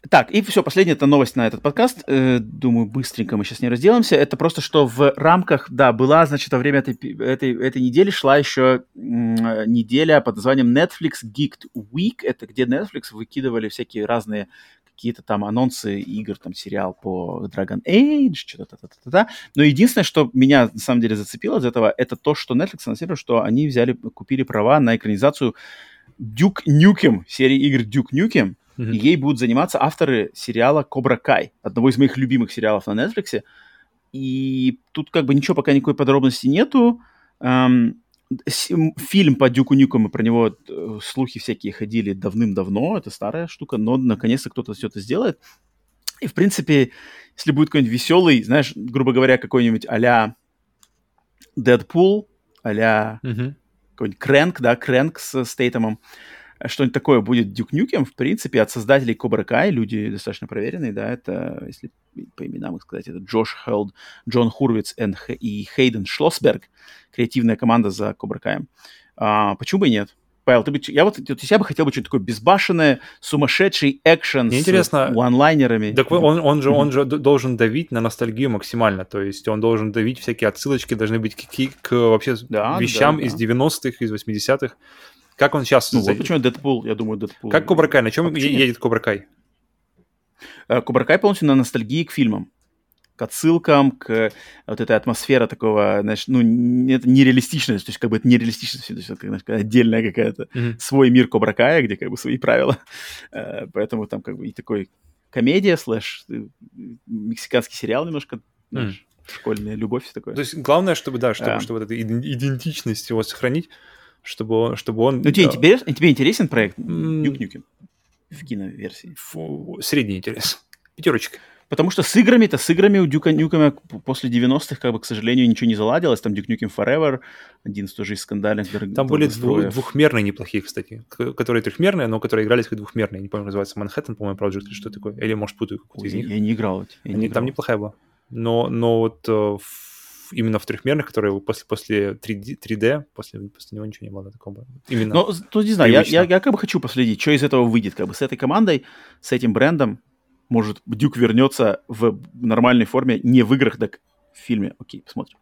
Так, и все, последняя это новость на этот подкаст. Э, думаю, быстренько мы сейчас не разделаемся. Это просто, что в рамках, да, была, значит, во время этой, этой, этой недели шла еще неделя под названием Netflix Geeked Week. Это где Netflix выкидывали всякие разные какие-то там анонсы игр, там сериал по Dragon Age, что-то та-та-та-та. Но единственное, что меня на самом деле зацепило из этого, это то, что Netflix анонсировал, что они взяли, купили права на экранизацию Duke Nukem, серии игр Duke Nukem, mm-hmm. и ей будут заниматься авторы сериала Кобра Кай, одного из моих любимых сериалов на Netflix. И тут как бы ничего пока никакой подробности нету. Эм, фильм по Дюку Нюкому, про него э, слухи всякие ходили давным-давно, это старая штука, но наконец-то кто-то все это сделает. И, в принципе, если будет какой-нибудь веселый, знаешь, грубо говоря, какой-нибудь а-ля Дэдпул, а-ля mm-hmm. какой-нибудь Крэнк, да, Крэнк с Стейтемом, что-нибудь такое будет Нюкем, в принципе, от создателей Кобра Кай, люди достаточно проверенные, да, это, если по именам сказать, это Джош Хелд, Джон Хурвиц и Хейден Шлосберг, креативная команда за Кобра Каем. А, почему бы и нет? Павел, ты бы, я вот, вот я бы хотел бы что-то такое безбашенное, сумасшедший экшен Мне с интересно, онлайнерами. Так он, он, же, он же должен давить на ностальгию максимально, то есть он должен давить, всякие отсылочки должны быть к, к, к вообще да, вещам да, да. из 90-х, из 80-х. Как он сейчас... Ну, вот почему Дэдпул, я думаю, Дэдпул. Как Кобра Кай? На чем а едет Кобра Кай? Э, Кобра Кай полностью на ностальгии к фильмам. К отсылкам, к вот этой атмосфере такого, знаешь, ну, это нереалистичность, то есть как бы это нереалистичность, то есть это, знаешь, отдельная какая-то mm-hmm. свой мир Кобра Кая, где как бы свои правила. Э, поэтому там как бы и такой комедия, слэш, э, мексиканский сериал немножко, знаешь, mm. школьная любовь, все такое. То есть главное, чтобы, да, чтобы, а. чтобы вот эту идентичность его сохранить, чтобы он... Чтобы он ну, тебе, тебе, тебе интересен проект Duke Nukem в киноверсии? Фу, средний интерес. Пятерочка. Потому что с играми-то, с играми у Duke Nukem а после 90-х, как бы, к сожалению, ничего не заладилось. Там Duke Nukem Forever, один из тоже из скандальных Там были двух, двухмерные неплохие, кстати, которые трехмерные, но которые игрались как двухмерные. Не помню, называется Манхэттен, по-моему, Project или что именно в трехмерных, которые после, после 3D, 3D после, после него ничего не было такого. Именно Но, ну, не знаю, я, я, я как бы хочу последить, что из этого выйдет. Как бы с этой командой, с этим брендом, может, Дюк вернется в нормальной форме, не в играх, так в фильме. Окей, посмотрим.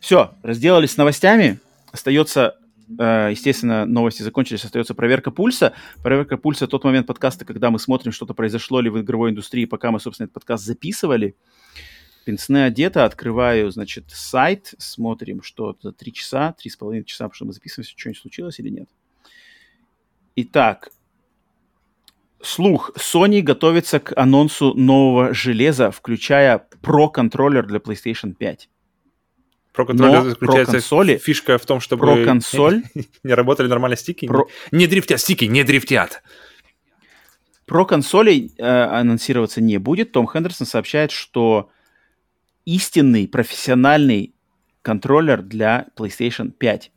Все, разделались с новостями. Остается э, естественно, новости закончились, остается проверка пульса. Проверка пульса — тот момент подкаста, когда мы смотрим, что-то произошло ли в игровой индустрии, пока мы, собственно, этот подкаст записывали. Пенсне одета, открываю, значит, сайт, смотрим, что за три часа, три с половиной часа, чтобы записывать, что-нибудь случилось или нет. Итак, слух. Sony готовится к анонсу нового железа, включая Pro-контроллер для PlayStation 5. Про контроллер заключается консоли, фишка в том, чтобы про консоль не работали нормально стики. Про... Не дрифтят, стики не дрифтят. Про консолей э, анонсироваться не будет. Том Хендерсон сообщает, что истинный профессиональный контроллер для PlayStation 5.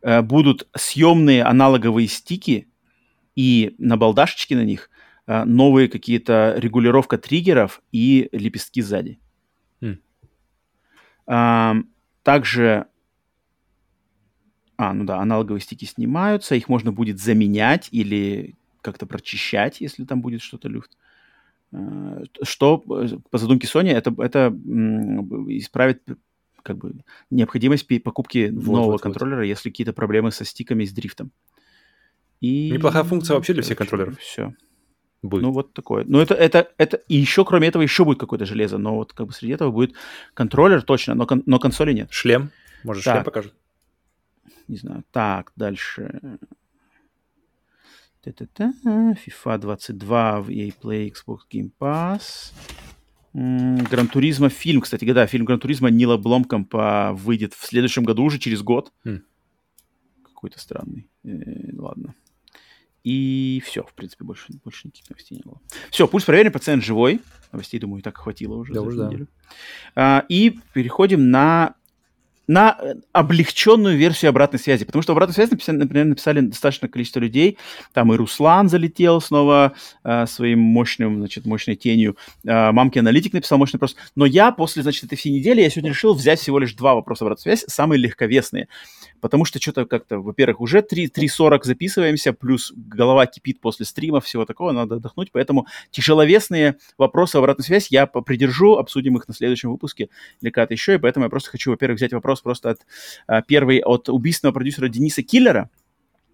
Э, будут съемные аналоговые стики и на балдашечки на них э, новые какие-то регулировка триггеров и лепестки сзади. Mm. Также а, ну да, аналоговые стики снимаются, их можно будет заменять или как-то прочищать, если там будет что-то люфт. Э, что э, по задумке Sony это, это исправит как бы необходимость покупки вот, нового вот, контроллера, вот. если какие-то проблемы со стиками, с дрифтом. И... Неплохая функция вообще для всех контроллеров. Все. Будет. Ну, вот такое. Ну, это, это, это, и еще, кроме этого, еще будет какое-то железо, но вот как бы среди этого будет контроллер точно, но, кон, но консоли нет. Шлем? Может, так. шлем покажут? Не знаю. Так, дальше. Та-та-та. FIFA 22 в EA Play, Xbox Game Pass. Гран Туризма фильм, кстати, да, фильм Гран Туризма Нила Бломкомпа выйдет в следующем году уже через год. Mm. Какой-то странный. Э, ладно. И все, в принципе, больше, больше никаких новостей не было. Все, пульс проверен, пациент живой. Новостей, думаю, и так хватило уже да, за да. неделю. А, и переходим на на э, облегченную версию обратной связи, потому что обратную связь, написали, например, написали достаточно количество людей, там и Руслан залетел снова э, своим мощным, значит, мощной тенью, э, мамки аналитик написал мощный вопрос, но я после, значит, этой всей недели, я сегодня решил взять всего лишь два вопроса обратной связи, самые легковесные. Потому что что-то как-то, во-первых, уже 3.40 записываемся, плюс голова кипит после стрима, всего такого, надо отдохнуть, поэтому тяжеловесные вопросы обратной связи я придержу, обсудим их на следующем выпуске или как-то еще, и поэтому я просто хочу, во-первых, взять вопрос просто от а, первый от убийственного продюсера Дениса Киллера,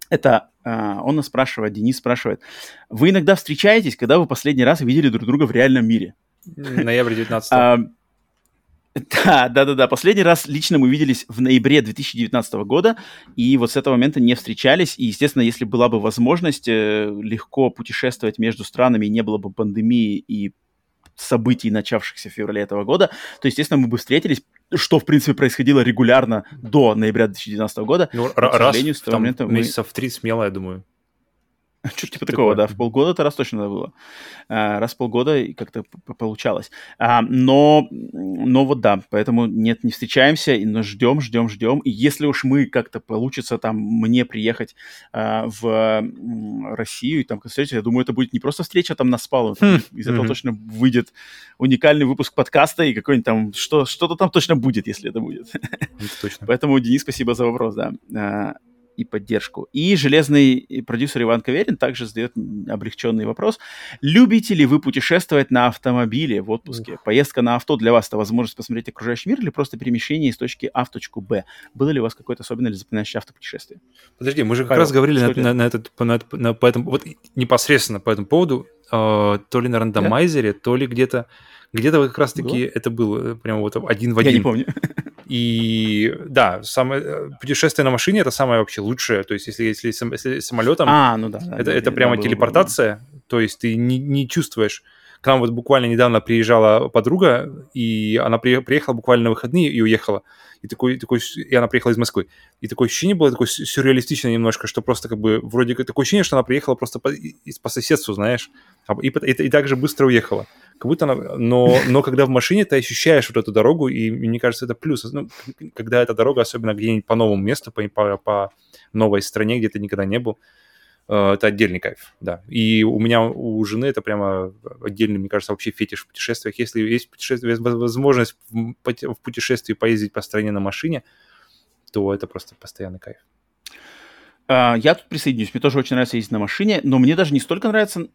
это а, он нас спрашивает, Денис спрашивает, вы иногда встречаетесь, когда вы последний раз видели друг друга в реальном мире? Ноябрь 19 а, да, да, да, да. Последний раз лично мы виделись в ноябре 2019 года, и вот с этого момента не встречались. И, естественно, если была бы возможность э, легко путешествовать между странами, не было бы пандемии и событий, начавшихся в феврале этого года, то, естественно, мы бы встретились, что, в принципе, происходило регулярно до ноября 2019 года. Ну, Но, раз с того момента мы... месяцев три смело, я думаю. Что-то типа такого, да. В полгода это раз точно было. А, раз в полгода как-то получалось. А, но, но вот да, поэтому нет, не встречаемся, но ждем, ждем, ждем. И если уж мы как-то получится там мне приехать а, в Россию и там встретиться, я думаю, это будет не просто встреча там на спалу. Хм. Из этого mm-hmm. точно выйдет уникальный выпуск подкаста и какой-нибудь там, что, что-то там точно будет, если это будет. Точно. Поэтому, Денис, спасибо за вопрос, да. И поддержку. И железный продюсер Иван Каверин также задает облегченный вопрос. Любите ли вы путешествовать на автомобиле в отпуске? Ух. Поездка на авто для вас – это возможность посмотреть окружающий мир или просто перемещение из точки А в точку Б? Было ли у вас какое-то особенное или запоминающее автопутешествие? Подожди, мы же как Павел, раз говорили на, на, на, этот, на, на, по этому, вот непосредственно по этому поводу, э, то ли на рандомайзере, да? то ли где-то где-то вот как раз-таки это было э, прямо вот один в один. Я не помню. И да, самое, э, путешествие на машине это самое вообще лучшее. То есть, если, если, если самолетом, а, ну да, это, да, это прямо было, телепортация. Было. То есть ты не, не чувствуешь. К нам вот буквально недавно приезжала подруга, и она при, приехала буквально на выходные и уехала. И, такой, такой, и она приехала из Москвы. И такое ощущение было такое сюрреалистичное немножко, что просто как бы вроде как такое ощущение, что она приехала просто по, по соседству, знаешь, и, и, и, и так же быстро уехала как будто она... Но, но когда в машине ты ощущаешь вот эту дорогу, и мне кажется, это плюс. Ну, когда эта дорога, особенно где-нибудь по новому месту, по, по, по новой стране, где ты никогда не был, э, это отдельный кайф, да. И у меня, у жены это прямо отдельный, мне кажется, вообще фетиш в путешествиях. Если есть путешествие, возможность в путешествии поездить по стране на машине, то это просто постоянный кайф. Uh, я тут присоединюсь. Мне тоже очень нравится ездить на машине, но мне даже не столько нравится,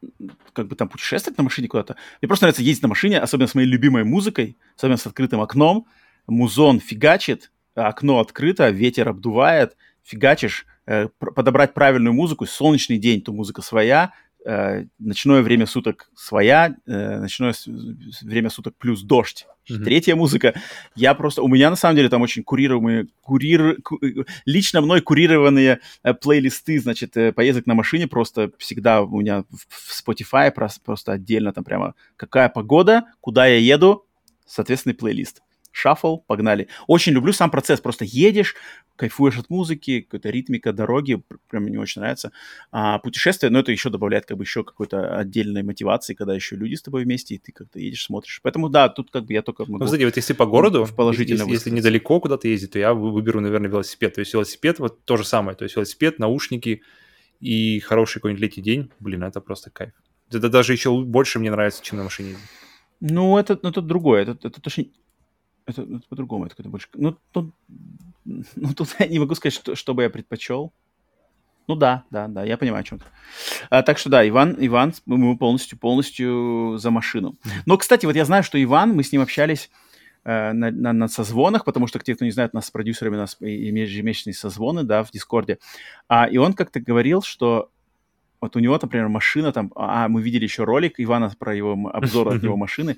как бы там путешествовать на машине куда-то. Мне просто нравится ездить на машине, особенно с моей любимой музыкой, особенно с открытым окном. Музон фигачит, окно открыто, ветер обдувает, фигачишь, э, подобрать правильную музыку, солнечный день, то музыка своя, ночное время суток своя, э, ночное время суток плюс дождь. Mm-hmm. Третья музыка. Я просто... У меня, на самом деле, там очень курируемые... Курир, ку, лично мной курированные э, плейлисты, значит, э, поездок на машине просто всегда у меня в, в Spotify просто, просто отдельно там прямо какая погода, куда я еду, соответственный плейлист шаффл, погнали. Очень люблю сам процесс, просто едешь, кайфуешь от музыки, какая-то ритмика дороги, прям мне очень нравится. А, путешествие, но это еще добавляет как бы еще какой-то отдельной мотивации, когда еще люди с тобой вместе, и ты как-то едешь, смотришь. Поэтому да, тут как бы я только могу... Ну, кстати, вот если по городу, в положительно если, если недалеко куда-то ездить, то я выберу, наверное, велосипед. То есть велосипед вот то же самое, то есть велосипед, наушники и хороший какой-нибудь летний день, блин, это просто кайф. Это даже еще больше мне нравится, чем на машине. Ну, это, это другое. Это, это точно это, это по-другому, это какое-то больше... Ну, тут, ну, тут я не могу сказать, что, что бы я предпочел. Ну да, да, да, я понимаю, о чем ты. А, так что да, Иван, Иван, мы полностью, полностью за машину. Но, кстати, вот я знаю, что Иван, мы с ним общались э, на, на, на созвонах, потому что те, кто не знает, у нас с продюсерами у нас ежемесячные созвоны, да, в Дискорде. А, и он как-то говорил, что вот у него, например, машина там, а, мы видели еще ролик Ивана про его обзор от его машины,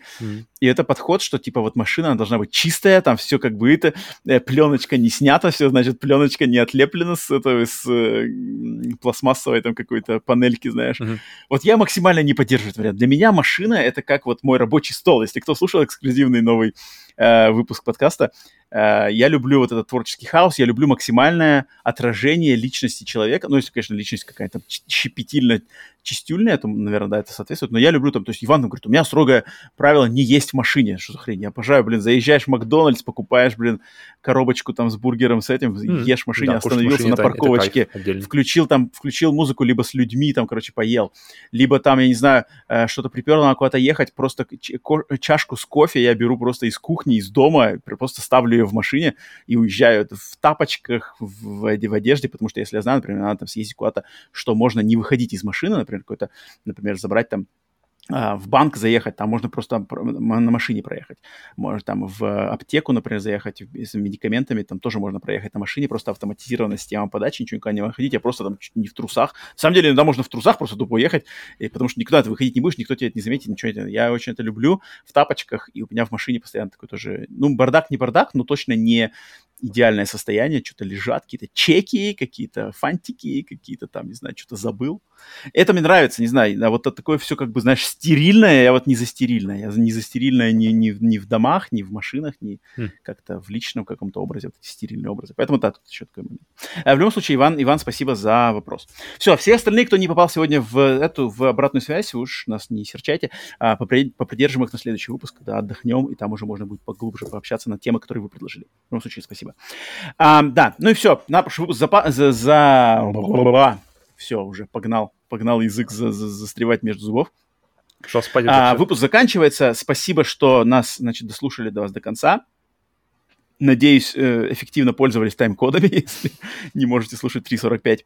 и это подход, что типа вот машина она должна быть чистая, там все как бы это, э, пленочка не снята, все, значит, пленочка не отлеплена с этого, с э, пластмассовой там какой-то панельки, знаешь. Вот я максимально не поддерживаю вариант. Для меня машина это как вот мой рабочий стол. Если кто слушал эксклюзивный новый э, выпуск подкаста, Э, я люблю вот этот творческий хаос, я люблю максимальное отражение личности человека. Ну, если, конечно, личность какая-то щепетильно чистюльная, то, наверное, да, это соответствует. Но я люблю там, то есть Иван говорит, у меня строгое правило не есть в машине. Что за хрень? Я обожаю, блин, заезжаешь в Макдональдс, покупаешь, блин, коробочку там с бургером с этим, mm. ешь в машине, да, остановился машине, на парковочке, это, это включил там, включил музыку, либо с людьми там, короче, поел. Либо там, я не знаю, э, что-то приперло, надо куда-то ехать, просто чашку с кофе я беру просто из кухни, кухни, из дома, просто ставлю ее в машине и уезжаю в тапочках, в, в одежде, потому что если я знаю, например, надо там съездить куда-то, что можно не выходить из машины, например, какой-то, например, забрать там а, в банк заехать, там можно просто на машине проехать. Можно там в аптеку, например, заехать с медикаментами, там тоже можно проехать на машине, просто автоматизированная система подачи, ничего никуда не выходить, а просто там не в трусах. На самом деле, иногда можно в трусах просто тупо уехать, и, потому что никуда ты выходить не будешь, никто тебя это не заметит, ничего. Я очень это люблю в тапочках, и у меня в машине постоянно такой тоже, ну, бардак не бардак, но точно не идеальное состояние, что-то лежат, какие-то чеки, какие-то фантики, какие-то там, не знаю, что-то забыл. Это мне нравится, не знаю, а вот такое все как бы, знаешь, стерильное, я вот не за стерильное, я не за стерильное ни, ни, ни в домах, ни в машинах, ни mm. как-то в личном каком-то образе, вот эти стерильные образы. Поэтому да, тут еще такой момент. А в любом случае, Иван, Иван, спасибо за вопрос. Все, все остальные, кто не попал сегодня в эту, в обратную связь, уж нас не серчайте, а попридержим их на следующий выпуск, когда отдохнем, и там уже можно будет поглубже пообщаться на темы, которые вы предложили. В любом случае, спасибо. А, да, ну и все, на выпуск за... за, за... Все, уже погнал, погнал язык за, за, застревать между зубов. Что спать а, выпуск заканчивается. Спасибо, что нас, значит, дослушали до вас до конца. Надеюсь, э, эффективно пользовались тайм-кодами, если не можете слушать 3.45.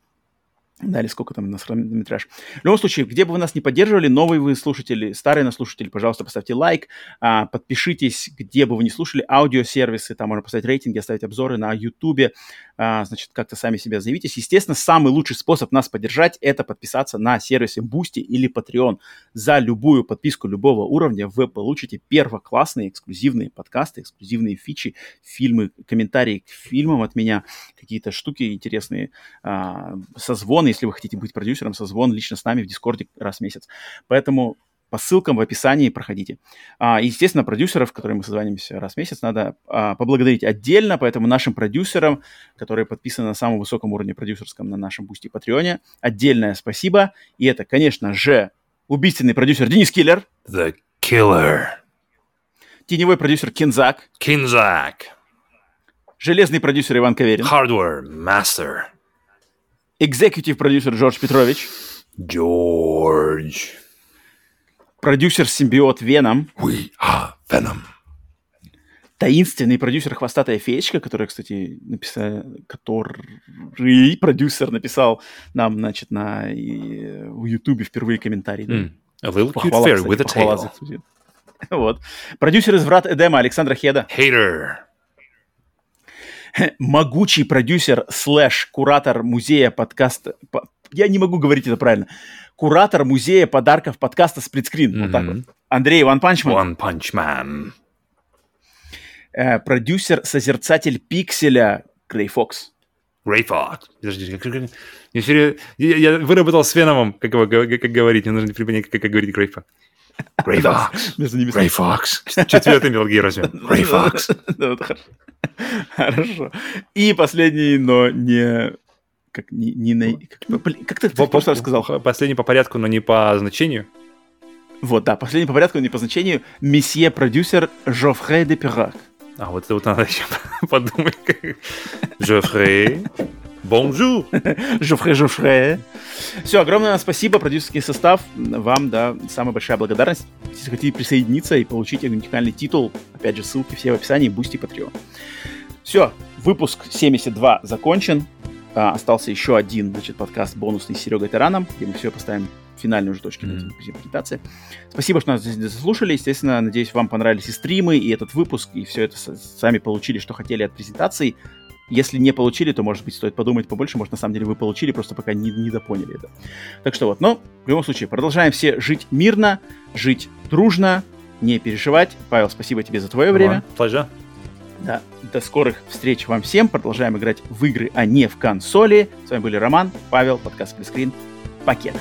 Да, или сколько там у нас хронометраж. В любом случае, где бы вы нас не поддерживали, новые вы слушатели, старые нас слушатели, пожалуйста, поставьте лайк, а, подпишитесь, где бы вы не слушали, аудиосервисы, там можно поставить рейтинги, оставить обзоры на YouTube, а, значит, как-то сами себя заявитесь. Естественно, самый лучший способ нас поддержать – это подписаться на сервисы Boosty или Patreon. За любую подписку любого уровня вы получите первоклассные эксклюзивные подкасты, эксклюзивные фичи, фильмы, комментарии к фильмам от меня, какие-то штуки интересные, а, созвоны, если вы хотите быть продюсером, созвон лично с нами в Дискорде раз в месяц. Поэтому по ссылкам в описании проходите. А, естественно, продюсеров, которые мы созваниваемся раз в месяц, надо а, поблагодарить отдельно, поэтому нашим продюсерам, которые подписаны на самом высоком уровне продюсерском на нашем Boosty Patreon е, отдельное спасибо. И это, конечно же, убийственный продюсер Денис Киллер. The Killer. Теневой продюсер Кинзак. Кинзак. Железный продюсер Иван Каверин. Hardware Master. Экзекутив продюсер Джордж Петрович. Джордж продюсер-симбиот Веном. We are Venom. Таинственный продюсер «Хвостатая феечка», который, кстати, написал, который продюсер написал нам, значит, на и, в Ютубе впервые комментарий. Mm. A little похвала, cute fairy кстати, with a tail. Вот. Продюсер из «Врат Эдема» Александра Хеда. Hater. Могучий продюсер слэш куратор музея подкаста... Я не могу говорить это правильно куратор музея подарков подкаста «Сплитскрин». Mm-hmm. Вот так вот. Андрей Man. One Punch Man. Э, продюсер, созерцатель пикселя Grey Fox. Grey Fox. Подожди, как, я, я, выработал с Веномом, как, как, как говорить. Мне нужно припомнить, как, как говорить Grey Fox. Grey Fox. Grey Fox. Четвертый Metal Gear возьмем. Gray Fox. Хорошо. И последний, но не как не, не на... Как, как ты в прошлый раз сказал? Последний по порядку, но не по значению. Вот, да, последний по порядку, но не по значению. Месье продюсер Жофре де Пирак. А, вот это вот надо еще подумать. Жофре. Бонжур. Жофре, Жофре. Все, огромное спасибо, продюсерский состав. Вам, да, самая большая благодарность. Если хотите присоединиться и получить уникальный титул, опять же, ссылки все в описании, Boosty Patreon. Все, выпуск 72 закончен. А, остался еще один, значит, подкаст бонусный с Серегой Тараном, где мы все поставим финальные уже точки mm-hmm. на презентации. Спасибо, что нас здесь заслушали. Естественно, надеюсь, вам понравились и стримы, и этот выпуск, и все это сами получили, что хотели от презентации. Если не получили, то, может быть, стоит подумать побольше. Может, на самом деле вы получили, просто пока не, не допоняли это. Так что вот, но в любом случае, продолжаем все жить мирно, жить дружно, не переживать. Павел, спасибо тебе за твое время. Pleasure. Да, до скорых встреч вам всем. Продолжаем играть в игры, а не в консоли. С вами были Роман, Павел, подкаст Сплитскрин. Пакета.